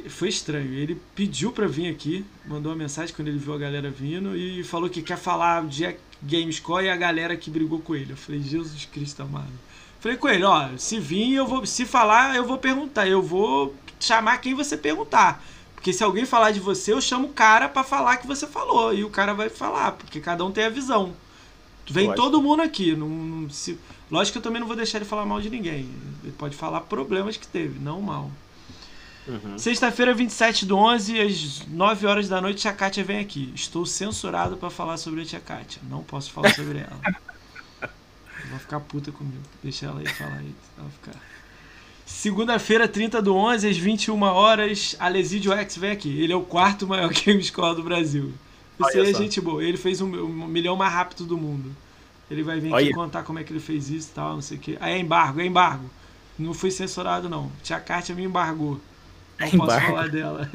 foi estranho. Ele pediu pra vir aqui, mandou uma mensagem quando ele viu a galera vindo e falou que quer falar de Gamescore e a galera que brigou com ele. Eu falei, Jesus Cristo amado. Falei com ele, ó, se vir, eu vou. Se falar, eu vou perguntar. Eu vou chamar quem você perguntar. Porque se alguém falar de você, eu chamo o cara para falar que você falou. E o cara vai falar, porque cada um tem a visão. Vem Lógico. todo mundo aqui. Não, não, se, lógico que eu também não vou deixar ele falar mal de ninguém. Ele pode falar problemas que teve, não mal. Uhum. Sexta-feira, 27 do 11, às 9 horas da noite, a Kátia vem aqui. Estou censurado para falar sobre a tia Kátia. Não posso falar sobre ela. Vai ficar puta comigo. Deixa ela aí falar aí. Ela ficar. Segunda-feira, 30 do 11, às 21 horas, vem aqui. Ele é o quarto maior game score do Brasil. Isso aí é gente boa. Ele fez um, um, milhão mais rápido do mundo. Ele vai vir aqui contar como é que ele fez isso e tal, não sei o quê. Aí é embargo, é embargo. Não fui censurado, não. Tia Kátia me embargou. Não posso embargo. falar dela.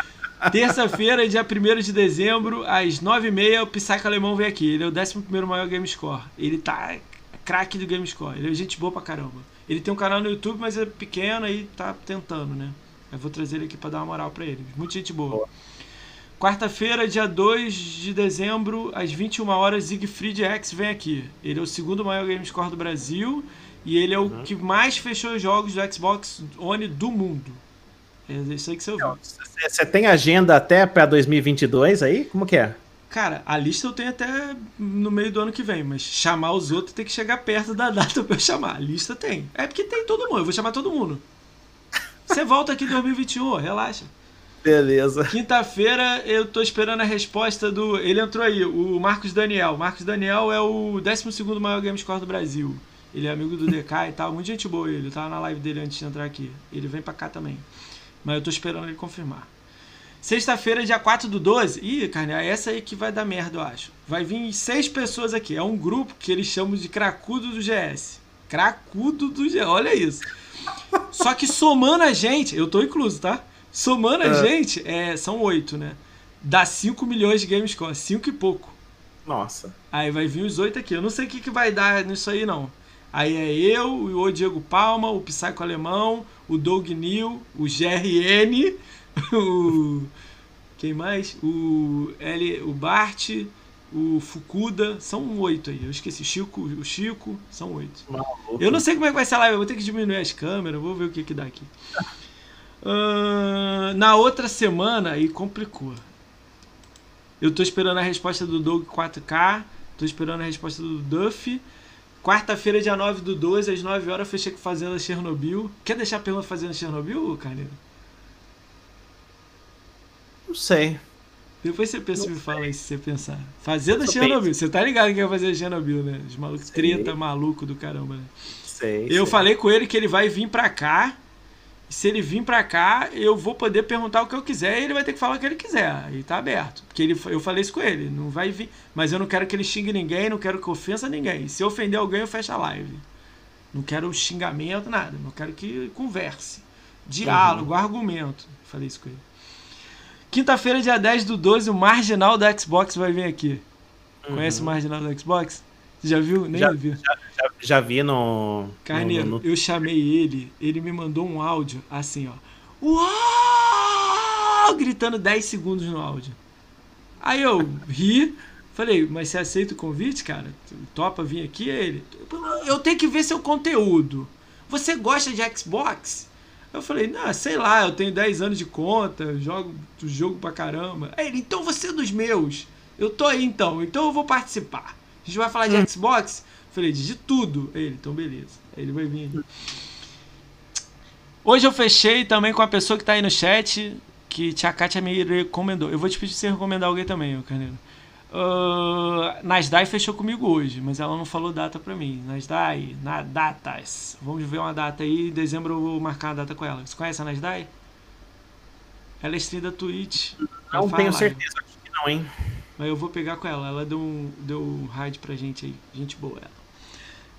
Terça-feira, dia 1 de dezembro, às 9h30, o Psycho Alemão vem aqui. Ele é o 11 maior game score. Ele tá craque do game score. Ele é gente boa pra caramba. Ele tem um canal no YouTube, mas é pequeno e tá tentando, né? Eu vou trazer ele aqui pra dar uma moral pra ele. Muita gente boa. Quarta-feira, dia 2 de dezembro, às 21 horas, Siegfried X vem aqui. Ele é o segundo maior game score do Brasil e ele é o uhum. que mais fechou jogos do Xbox One do mundo. É isso aí que você ouviu. Você tem agenda até para 2022 aí? Como que é? Cara, a lista eu tenho até no meio do ano que vem, mas chamar os outros tem que chegar perto da data pra eu chamar. A lista tem. É porque tem todo mundo, eu vou chamar todo mundo. Você volta aqui em 2021, relaxa. Beleza. Quinta-feira eu tô esperando a resposta do. Ele entrou aí, o Marcos Daniel. Marcos Daniel é o 12 maior game score do Brasil. Ele é amigo do DK e tal. Muita gente boa ele. Eu tava na live dele antes de entrar aqui. Ele vem pra cá também. Mas eu tô esperando ele confirmar. Sexta-feira, dia 4 do 12. Ih, carne, é essa aí que vai dar merda, eu acho. Vai vir seis pessoas aqui. É um grupo que eles chamam de Cracudo do GS. Cracudo do GS. Olha isso. Só que somando a gente, eu tô incluso, tá? Somando a é. gente, é, são oito, né? Dá 5 milhões de Gamescore. 5 e pouco. Nossa. Aí vai vir os oito aqui. Eu não sei o que, que vai dar nisso aí, não. Aí é eu, o Diego Palma, o Psycho Alemão, o Doug New, o GRN o. Quem mais? O, L, o Bart, o Fukuda, são oito aí. Eu esqueci. Chico, o Chico, são oito. Eu não sei como é que vai ser a live, eu vou ter que diminuir as câmeras, vou ver o que, que dá aqui. Uh, na outra semana, aí complicou. Eu tô esperando a resposta do Doug 4K, tô esperando a resposta do Duff. Quarta-feira, dia 9 do 12, às 9 horas, fechei com Fazenda Chernobyl. Quer deixar a pergunta Fazenda Chernobyl, Carneiro? Não sei. Depois você pensa e me fala aí se você pensar. Fazenda Chernobyl. Você tá ligado que vai fazer Chernobyl, né? Os malucos treta maluco do caramba, né? Sei. Eu sei. falei com ele que ele vai vir pra cá. E se ele vir pra cá, eu vou poder perguntar o que eu quiser e ele vai ter que falar o que ele quiser. E tá aberto. Porque ele, eu falei isso com ele. Não vai vir. Mas eu não quero que ele xingue ninguém, não quero que ofensa ninguém. Se ofender alguém, eu fecho a live. Não quero xingamento, nada. Não quero que converse. Diálogo, uhum. argumento. Falei isso com ele. Quinta-feira, dia 10 do 12, o Marginal da Xbox vai vir aqui. Uhum. Conhece o Marginal da Xbox? Já viu? Nem já, viu. Já, já, já, vi no. Carneiro, no, no... eu chamei ele, ele me mandou um áudio assim, ó. Uau! Gritando 10 segundos no áudio. Aí eu ri, falei, mas você aceita o convite, cara? Topa vir aqui? Ele. Eu tenho que ver seu conteúdo. Você gosta de Xbox? Eu falei, não, sei lá, eu tenho 10 anos de conta, jogo jogo pra caramba. Aí ele, então você é dos meus. Eu tô aí então, então eu vou participar. A gente vai falar de hum. Xbox? Eu falei, de tudo. Aí ele, então beleza. Aí ele vai vir. Hoje eu fechei também com a pessoa que tá aí no chat, que Tia Kátia me recomendou. Eu vou te pedir se você recomendar alguém também, Carneiro. Uh, Nasdai fechou comigo hoje, mas ela não falou data pra mim. Nasdai, na datas. Vamos ver uma data aí. Em dezembro eu vou marcar a data com ela. Você conhece a Nasdai? Ela é stream da Twitch. Não tenho certeza que não, hein? Mas eu vou pegar com ela. Ela deu um, deu um raid pra gente aí. Gente boa ela.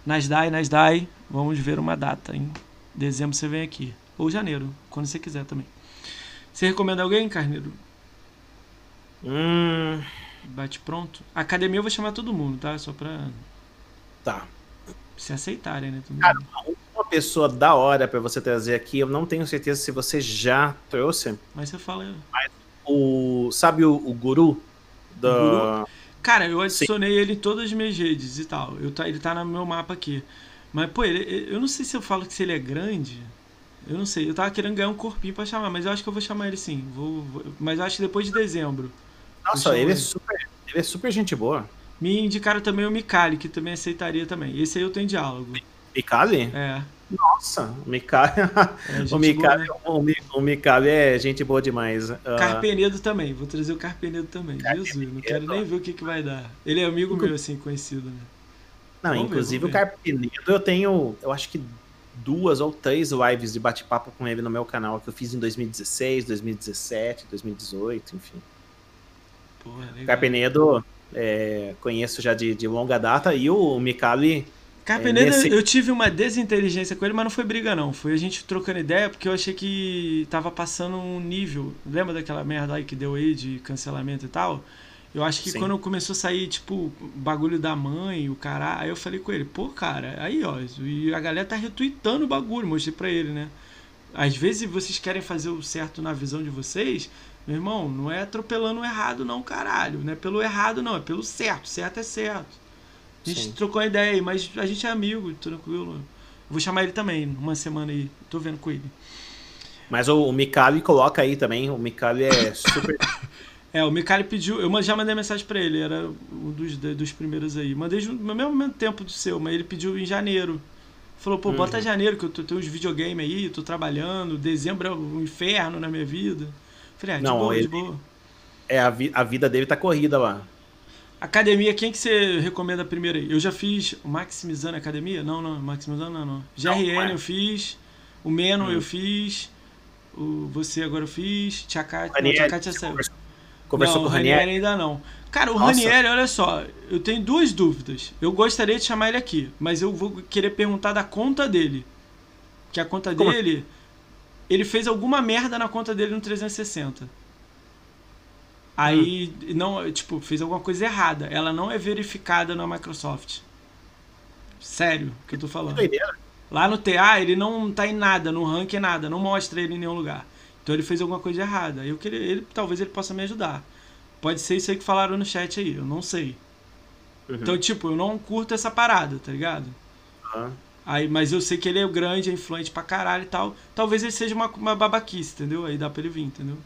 Nasdai, Nasdai. Vamos ver uma data, hein? Dezembro você vem aqui. Ou janeiro, quando você quiser também. Você recomenda alguém, Carneiro? Hum. Bate pronto. Academia eu vou chamar todo mundo, tá? Só pra. Tá. Se aceitarem, né? Cara, uma pessoa da hora para você trazer aqui. Eu não tenho certeza se você já trouxe. Mas você fala. Mas o, sabe o, o guru? Da... O guru? Cara, eu adicionei Sim. ele em todas as minhas redes e tal. Eu tá, ele tá no meu mapa aqui. Mas, pô, ele, eu não sei se eu falo que se ele é grande. Eu não sei. Eu tava querendo ganhar um corpinho pra chamar, mas eu acho que eu vou chamar ele sim. Vou, vou mas eu acho que depois de dezembro. Nossa, ele é, super, ele é super gente boa. Me indicaram também o Mikali, que também aceitaria também. Esse aí eu tenho diálogo. Mikali? É. Nossa, o Mikali. É, o, Mikali boa, né? o, Mikali é gente boa demais. Uh... Carpenedo também, vou trazer o Carpenedo também. Carpenedo. Jesus, não quero nem ver o que, que vai dar. Ele é amigo Inclu... meu, assim, conhecido, né? Não, vamos inclusive ver, o Carpenedo eu tenho, eu acho que duas ou três lives de bate-papo com ele no meu canal, que eu fiz em 2016, 2017, 2018, enfim. Porra. Carpenedo é, conheço já de, de longa data e o Mikali Carpenedo, é, nesse... eu tive uma desinteligência com ele, mas não foi briga, não. Foi a gente trocando ideia, porque eu achei que tava passando um nível. Lembra daquela merda aí que deu aí de cancelamento e tal? Eu acho que Sim. quando começou a sair, tipo, bagulho da mãe, o cara. Aí eu falei com ele, pô, cara, aí ó, e a galera tá retweetando o bagulho, mostrei pra ele, né? Às vezes vocês querem fazer o certo na visão de vocês, meu irmão, não é atropelando o errado, não, caralho. Não é pelo errado, não, é pelo certo. Certo é certo. A gente Sim. trocou a ideia aí, mas a gente é amigo, tranquilo. vou chamar ele também, uma semana aí. Tô vendo com ele. Mas o, o Mikali coloca aí também. O Mikali é super. é, o Mikali pediu. Eu já mandei mensagem pra ele, era um dos, dos primeiros aí. Mandei no mesmo tempo do seu, mas ele pediu em janeiro. Falou, pô, uhum. bota janeiro, que eu tenho uns videogame aí, tô trabalhando. Dezembro é um inferno na minha vida. Falei, ah, de Não, boa, ele... de boa. É, a, vi a vida dele tá corrida lá. Academia, quem que você recomenda primeiro aí? Eu já fiz o Maximizando Academia? Não, não, Maximizando não, não. GRN não, eu fiz, o Meno hum. eu fiz, o Você agora eu fiz, Tia Kátia, não, Tia Kátia saiu. Conversou não, com o Ranieri? Ranieri ainda não. Cara, o Nossa. Ranieri, olha só, eu tenho duas dúvidas. Eu gostaria de chamar ele aqui, mas eu vou querer perguntar da conta dele. Que a conta Como? dele, ele fez alguma merda na conta dele no 360. Aí, hum. não, tipo, fez alguma coisa errada. Ela não é verificada na Microsoft. Sério, que eu tô falando. Lá no TA, ele não tá em nada, no ranking nada, não mostra ele em nenhum lugar. Então ele fez alguma coisa errada. Eu queria, ele, talvez ele possa me ajudar. Pode ser isso aí que falaram no chat aí, eu não sei. Uhum. Então, tipo, eu não curto essa parada, tá ligado? Uhum. Aí, mas eu sei que ele é grande, é influente pra caralho e tal. Talvez ele seja uma, uma babaquice, entendeu? Aí dá pra ele vir, entendeu?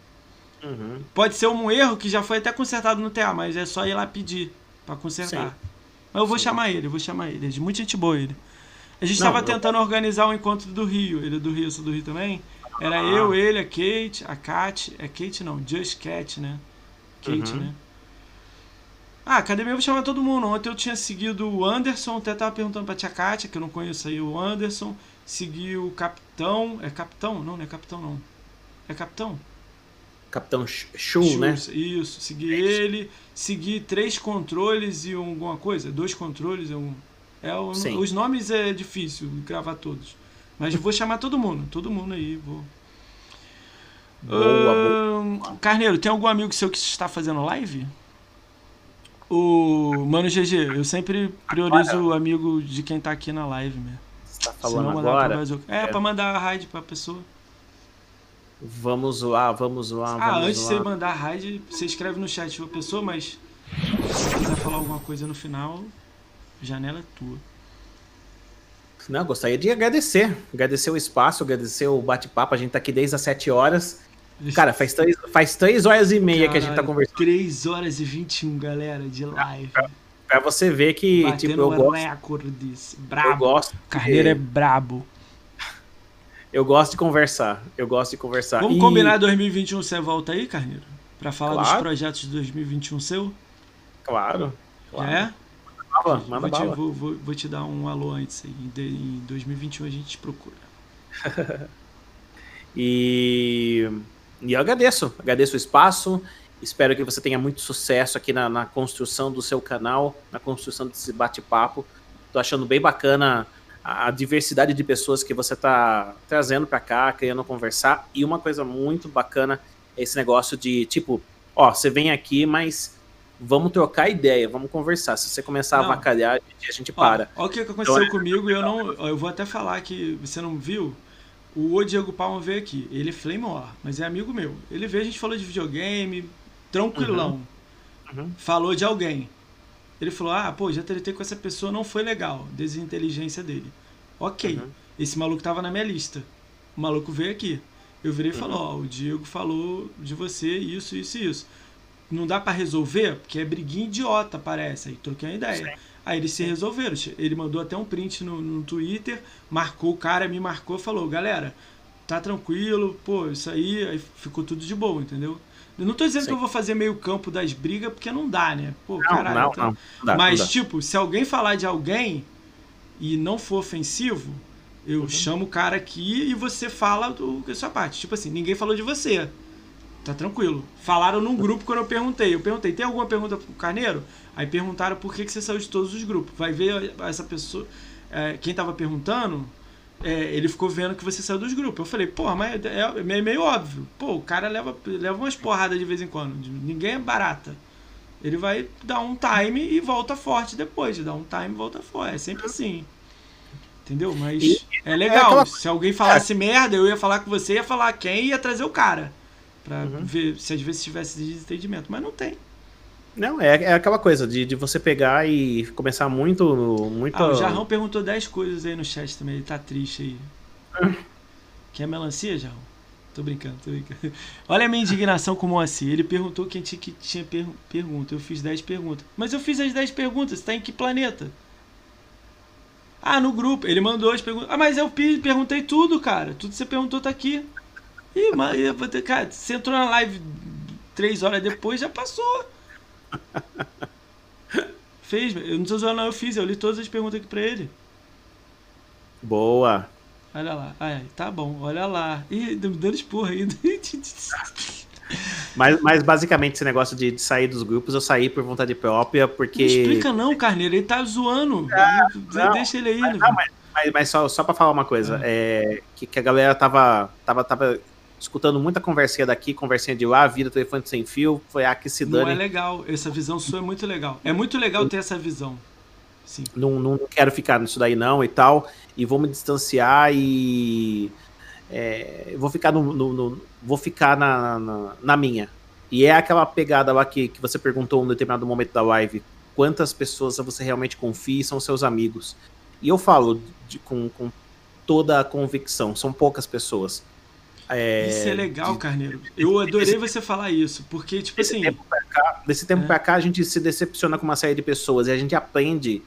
Uhum. Pode ser um erro que já foi até consertado no TA, mas é só ir lá pedir para consertar. Sim. Mas eu vou Sim. chamar ele, eu vou chamar ele. É de muita gente boa ele. A gente estava tentando organizar o um encontro do Rio. Ele é do Rio, eu sou do Rio também. Era ah. eu, ele, a Kate, a Kat. É Kate não, Just Cat, né? Kate, uhum. né? Ah, academia eu vou chamar todo mundo. Ontem eu tinha seguido o Anderson, até tava perguntando pra tia Kátia, que eu não conheço aí o Anderson. Segui o Capitão. É Capitão? Não, não é Capitão não. É Capitão? Capitão Shun, né? Isso, segui é isso. ele, segui três controles e alguma coisa, dois controles, um, é o, os nomes é difícil gravar todos, mas vou chamar todo mundo, todo mundo aí, vou. Boa, hum, boa. Carneiro, tem algum amigo seu que está fazendo live? O Mano GG, eu sempre priorizo o amigo de quem está aqui na live mesmo. Você tá falando agora? Pra é, é, pra mandar a raid pra pessoa. Vamos lá, vamos lá. Ah, vamos antes lá. de você mandar a raid, você escreve no chat uma pessoa, mas se quiser falar alguma coisa no final, janela é tua. Não, gostaria de agradecer. Agradecer o espaço, agradecer o bate-papo. A gente tá aqui desde as 7 horas. Cara, faz 3, faz três horas e meia Caralho, que a gente tá conversando. 3 horas e 21, galera, de live. Pra, pra você ver que, Batendo tipo, eu gosto... recordes. Brabo. Eu gosto. Carreira de... é brabo. Eu gosto de conversar. Eu gosto de conversar. Vamos e... combinar 2021 você volta aí, Carneiro? Para falar claro. dos projetos de 2021 seu? Claro. claro. É? Manda manda vou, bala. Te, vou, vou, vou, te dar um alô antes aí. Em 2021 a gente procura. e, e eu agradeço. Agradeço o espaço. Espero que você tenha muito sucesso aqui na, na construção do seu canal, na construção desse bate-papo. Tô achando bem bacana a diversidade de pessoas que você está trazendo para cá, querendo conversar. E uma coisa muito bacana é esse negócio de, tipo, ó, você vem aqui, mas vamos trocar ideia, vamos conversar. Se você começar não. a vacalhar, a gente para. Olha o que aconteceu então, comigo, eu não. Eu vou até falar que você não viu. O Diego Palma veio aqui. Ele é Flame War, mas é amigo meu. Ele veio, a gente falou de videogame, tranquilão. Uhum. Uhum. Falou de alguém. Ele falou: Ah, pô, já tretei com essa pessoa, não foi legal. Desinteligência dele. Ok. Uhum. Esse maluco tava na minha lista. O maluco veio aqui. Eu virei e uhum. falou: Ó, oh, o Diego falou de você, isso, isso e isso. Não dá para resolver? Porque é briguinha idiota, parece. Aí troquei uma ideia. Sim. Aí eles se resolveram. Ele mandou até um print no, no Twitter, marcou o cara, me marcou, falou: Galera, tá tranquilo, pô, isso aí, aí ficou tudo de boa, entendeu? Eu não tô dizendo Sim. que eu vou fazer meio campo das brigas, porque não dá, né? Pô, não, caralho. Não, tá... não, dá, Mas, tipo, se alguém falar de alguém e não for ofensivo, eu uhum. chamo o cara aqui e você fala do, da sua parte. Tipo assim, ninguém falou de você. Tá tranquilo. Falaram num grupo quando eu perguntei. Eu perguntei, tem alguma pergunta pro Carneiro? Aí perguntaram por que, que você saiu de todos os grupos. Vai ver essa pessoa. É, quem tava perguntando é, ele ficou vendo que você saiu dos grupos. Eu falei, porra, mas é, é, meio óbvio. Pô, o cara leva, leva umas porradas de vez em quando. Ninguém é barata. Ele vai dar um time e volta forte depois. Dá um time e volta forte. É sempre assim. Entendeu? Mas é, é legal. Aquela... Se alguém falasse merda, eu ia falar com você, ia falar quem ia trazer o cara. Pra uhum. ver se às vezes tivesse desentendimento. Mas não tem. Não, é, é aquela coisa de, de você pegar e começar muito. muito... Ah, o Jarrão perguntou 10 coisas aí no chat também, ele tá triste aí. Quer melancia, Jarrão? Tô brincando, tô brincando. Olha a minha indignação com o Moacir. Ele perguntou quem tinha, que tinha per pergunta. Eu fiz 10 perguntas. Mas eu fiz as 10 perguntas, tá em que planeta? Ah, no grupo. Ele mandou as perguntas. Ah, mas eu perguntei tudo, cara. Tudo que você perguntou tá aqui. Ih, mas, cara, você entrou na live 3 horas depois, já passou. Fez, eu não tô zoando, não, eu fiz, eu li todas as perguntas aqui pra ele. Boa. Olha lá, ai, tá bom, olha lá. Ih, me dando esporra ainda. Mas, mas basicamente esse negócio de, de, sair dos grupos, eu saí por vontade própria, porque. Não explica não, Carneiro, ele tá zoando. Ah, não, Deixa ele aí, mas? Não, mas, mas, mas, só, só pra falar uma coisa, ah. é, que, que a galera tava, tava, tava escutando muita conversinha daqui, conversinha de lá, vida, telefone sem fio, foi a que se dane. Não é legal, essa visão sua é muito legal. É muito legal ter essa visão. Sim. Não, não quero ficar nisso daí não e tal, e vou me distanciar e é, vou ficar no, no, no vou ficar na, na, na, minha. E é aquela pegada lá que, que você perguntou em um determinado momento da live, quantas pessoas você realmente confia são seus amigos. E eu falo de, com, com toda a convicção, são poucas pessoas. É, isso é legal, de, Carneiro. Eu adorei você falar isso, porque, tipo desse assim. Tempo cá, desse tempo é. pra cá, a gente se decepciona com uma série de pessoas e a gente aprende,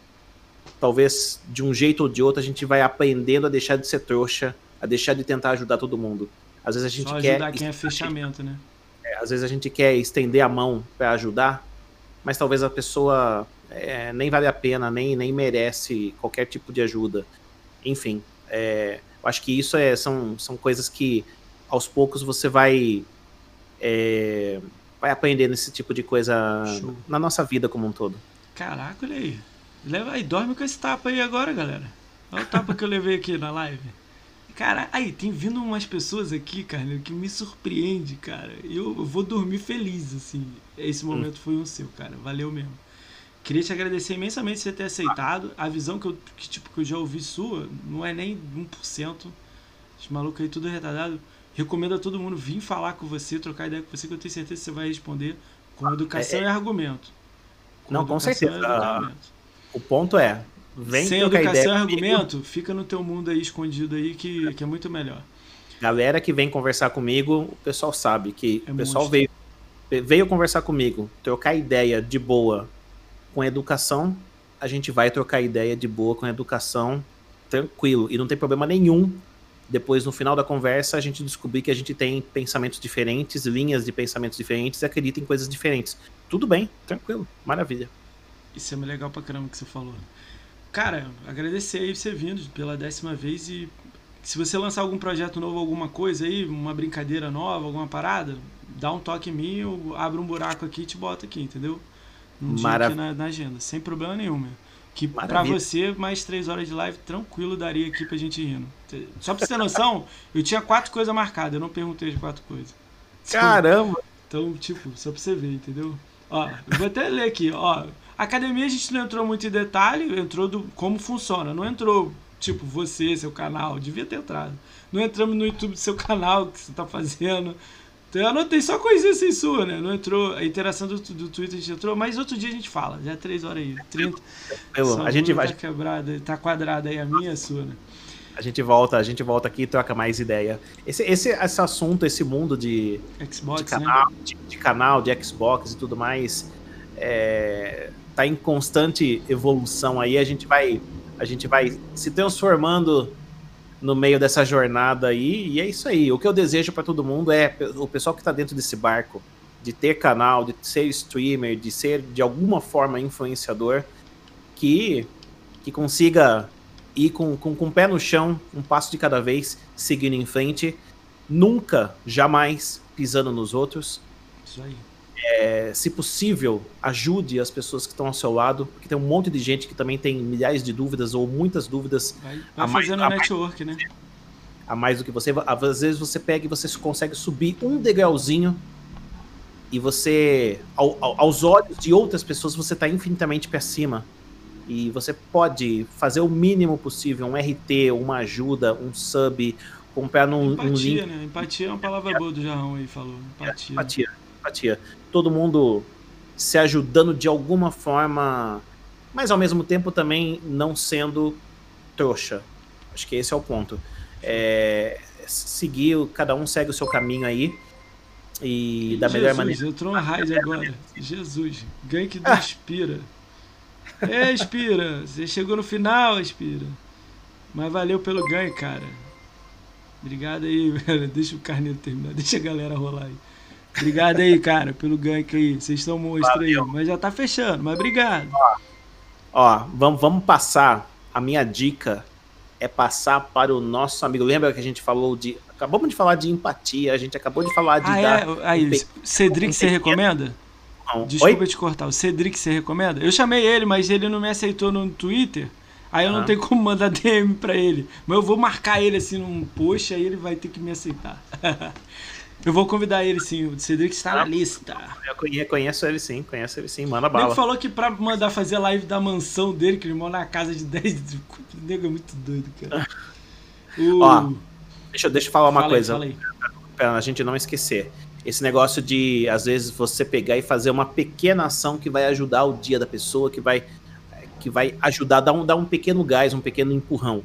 talvez de um jeito ou de outro, a gente vai aprendendo a deixar de ser trouxa, a deixar de tentar ajudar todo mundo. Às vezes a gente Só quer. Ajudar quem é fechamento, né? É, às vezes a gente quer estender a mão para ajudar, mas talvez a pessoa é, nem vale a pena, nem, nem merece qualquer tipo de ajuda. Enfim, é, eu acho que isso é, são, são coisas que aos poucos você vai é, vai aprendendo esse tipo de coisa Show. na nossa vida como um todo. Caraca, olha aí. Leva aí, dorme com esse tapa aí agora, galera. Olha o tapa que eu levei aqui na live. Cara, aí, tem vindo umas pessoas aqui, cara, que me surpreende, cara. Eu, eu vou dormir feliz, assim. Esse momento hum. foi um seu, cara. Valeu mesmo. Queria te agradecer imensamente você ter aceitado. A visão que eu, que, tipo, que eu já ouvi sua não é nem 1%. Os malucos aí tudo retardado. Recomendo a todo mundo vir falar com você, trocar ideia com você, que eu tenho certeza que você vai responder com educação é, é... e argumento. Com não, com certeza. o ponto é, vem Sem educação e argumento, comigo. fica no teu mundo aí escondido aí, que, que é muito melhor. Galera que vem conversar comigo, o pessoal sabe que é o pessoal veio, veio conversar comigo, trocar ideia de boa com educação, a gente vai trocar ideia de boa com educação, tranquilo, e não tem problema nenhum depois, no final da conversa, a gente descobrir que a gente tem pensamentos diferentes, linhas de pensamentos diferentes e acredita em coisas diferentes. Tudo bem, tranquilo, maravilha. Isso é legal pra caramba que você falou. Cara, agradecer aí você vindo pela décima vez e se você lançar algum projeto novo, alguma coisa aí, uma brincadeira nova, alguma parada, dá um toque em mim, eu abro um buraco aqui e te boto aqui, entendeu? Um dia aqui na, na agenda, sem problema nenhum, meu. Que para você, mais três horas de live tranquilo daria aqui pra gente indo. Só pra você ter noção, eu tinha quatro coisas marcadas, eu não perguntei as quatro coisas. Caramba! Então, tipo, só pra você ver, entendeu? Ó, vou até ler aqui, ó. Academia a gente não entrou muito em detalhe, entrou do como funciona. Não entrou, tipo, você, seu canal, devia ter entrado. Não entramos no YouTube do seu canal, que você tá fazendo. Então eu anotei só coisinha assim sua, né? Não entrou. A interação do, do Twitter a gente entrou, mas outro dia a gente fala. Já é 3 horas aí, 30. Eu, a gente vai. Tá quebrada, tá quadrada aí a minha e a sua, né? A gente volta, a gente volta aqui e troca mais ideia. Esse, esse, esse assunto, esse mundo de, Xbox, de, canal, né? de, de, canal, de Xbox e tudo mais, é, tá em constante evolução aí. A gente vai, a gente vai se transformando no meio dessa jornada aí, e é isso aí. O que eu desejo para todo mundo é o pessoal que está dentro desse barco, de ter canal, de ser streamer, de ser de alguma forma influenciador, que, que consiga ir com, com, com o pé no chão, um passo de cada vez, seguindo em frente, nunca, jamais pisando nos outros. Isso aí. É, se possível, ajude as pessoas que estão ao seu lado, porque tem um monte de gente que também tem milhares de dúvidas ou muitas dúvidas. Vai, vai fazendo mais, network, mais, né? A mais do que você. Às vezes você pega e você consegue subir um degrauzinho e você, ao, ao, aos olhos de outras pessoas, você está infinitamente para cima. E você pode fazer o mínimo possível, um RT, uma ajuda, um sub, comprar num Empatia, um link. né? Empatia é uma palavra boa do Jarrão aí, falou. Empatia. Empatia, empatia. Todo mundo se ajudando de alguma forma, mas ao mesmo tempo também não sendo trouxa. Acho que esse é o ponto. É, seguir, cada um segue o seu caminho aí. E da Jesus, melhor maneira. entrou uma raid agora. Jesus, gank do Inspira. É, Espira, você chegou no final, Espira. Mas valeu pelo ganho, cara. Obrigado aí, velho. Deixa o Carneiro terminar, deixa a galera rolar aí. Obrigado aí, cara, pelo ganho aí. Vocês estão monstro aí. Mas já tá fechando, mas obrigado. Ó, ó vamos, vamos passar. A minha dica é passar para o nosso amigo. Lembra que a gente falou de. Acabamos de falar de empatia, a gente acabou de falar de. Ah, dar é? Aí, um Cedric, um você recomenda? Não. Desculpa Oi? te cortar. O Cedric, você recomenda? Eu chamei ele, mas ele não me aceitou no Twitter. Aí eu não Aham. tenho como mandar DM pra ele. Mas eu vou marcar ele assim num post, aí ele vai ter que me aceitar. eu vou convidar ele sim. O Cedric está na Ah. lista. Eu conhe- conheço ele sim, conheço ele sim, manda bala. falou que pra mandar fazer live da mansão dele, que ele mora na casa de 10. O nego é muito doido, cara. O... Ó, Deixa, eu- deixa eu falar uma Fala aí, coisa. fala aí. pra a gente não esquecer. Esse negócio de, às vezes, você pegar e fazer uma pequena ação que vai ajudar o dia da pessoa, que vai, que vai ajudar, dar um, dar um pequeno gás, um pequeno empurrão.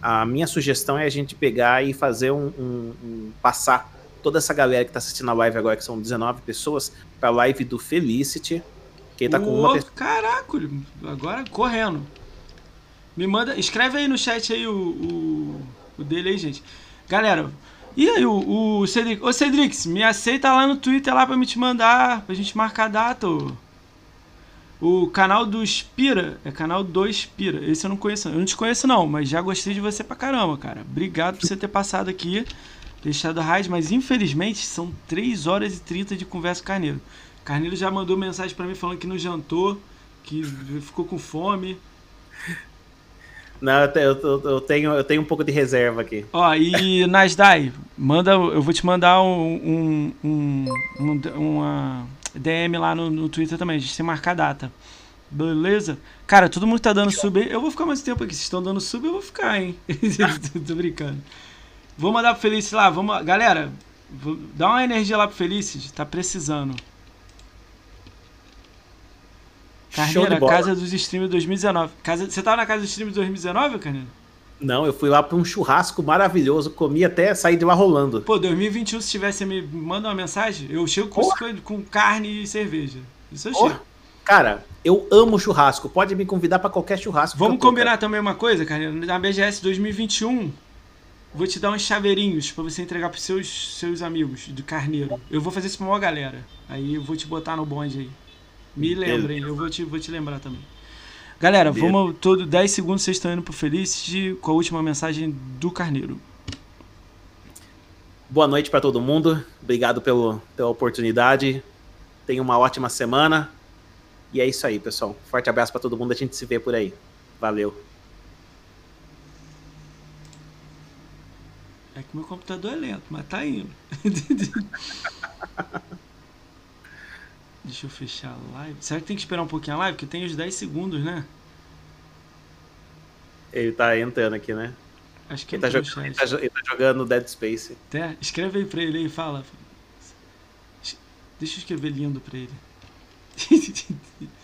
A minha sugestão é a gente pegar e fazer um, um- um- passar toda essa galera que está assistindo a live agora, que são 19 pessoas, para a live do Felicity, que ele tá com uma pessoa. Caraca, agora correndo. Me manda, escreve aí no chat aí o, o, o dele aí, gente. Galera, e aí o, o Cedric? Ô Cedrix, me aceita lá no Twitter lá pra me te mandar, pra gente marcar a data. ô. O canal do Spira, é canal do Spira. Esse eu não conheço, eu não te conheço não, mas já gostei de você pra caramba, cara. Obrigado por você ter passado aqui, deixado a raiz, mas infelizmente são 3 horas e 30 de conversa com o Carneiro. Carneiro já mandou mensagem pra mim falando que não jantou, que ficou com fome. Não, eu, eu- eu- tenho, eu tenho um pouco de reserva aqui. Ó, e Nasdai, manda, eu vou te mandar um, um, um- um- uma DM lá no, no Twitter também, a gente tem que marcar a data. Beleza? Cara, todo mundo tá dando sub. Eu vou ficar mais tempo aqui. Vocês estão dando sub, eu vou ficar, hein? Tô brincando. Vou mandar pro Felice lá. Vamos, galera, dá uma energia lá pro Felice. Tá precisando. Carneiro. Casa dos Streams 2019. Casa, você tava na Casa dos Streams 2019, Carneiro? Não, eu fui lá para um churrasco maravilhoso, comi até sair de lá rolando. Pô, 2021, se tivesse, me manda uma mensagem. Eu chego com, Porra. com carne e cerveja. Isso eu chego. Cara, eu amo churrasco. Pode me convidar pra qualquer churrasco. Vamos eu tô, combinar também uma coisa, Carneiro. Na BGS 2021, vou te dar uns chaveirinhos pra você entregar pros seus, seus amigos do Carneiro. Eu vou fazer isso pra uma galera. Aí eu vou te botar no bonde aí. Me lembrem, eu vou te, vou te lembrar também. Galera, Beleza. vamos todo 10 segundos vocês estão indo pro Felicity com a última mensagem do Carneiro. Boa noite pra todo mundo. Obrigado pelo, pela oportunidade. Tenha uma ótima semana. E é isso aí, pessoal. Forte abraço pra todo mundo. A gente se vê por aí. Valeu. É que meu computador é lento, mas tá indo. Deixa eu fechar a live. Será que tem que esperar um pouquinho a live? Porque tem os 10 segundos, né? Ele tá entrando aqui, né? Acho que ele tá, jogando, ele, tá, ele tá, jogando Dead Space. Até, escreve aí pra ele aí, fala. Deixa eu escrever lindo pra ele.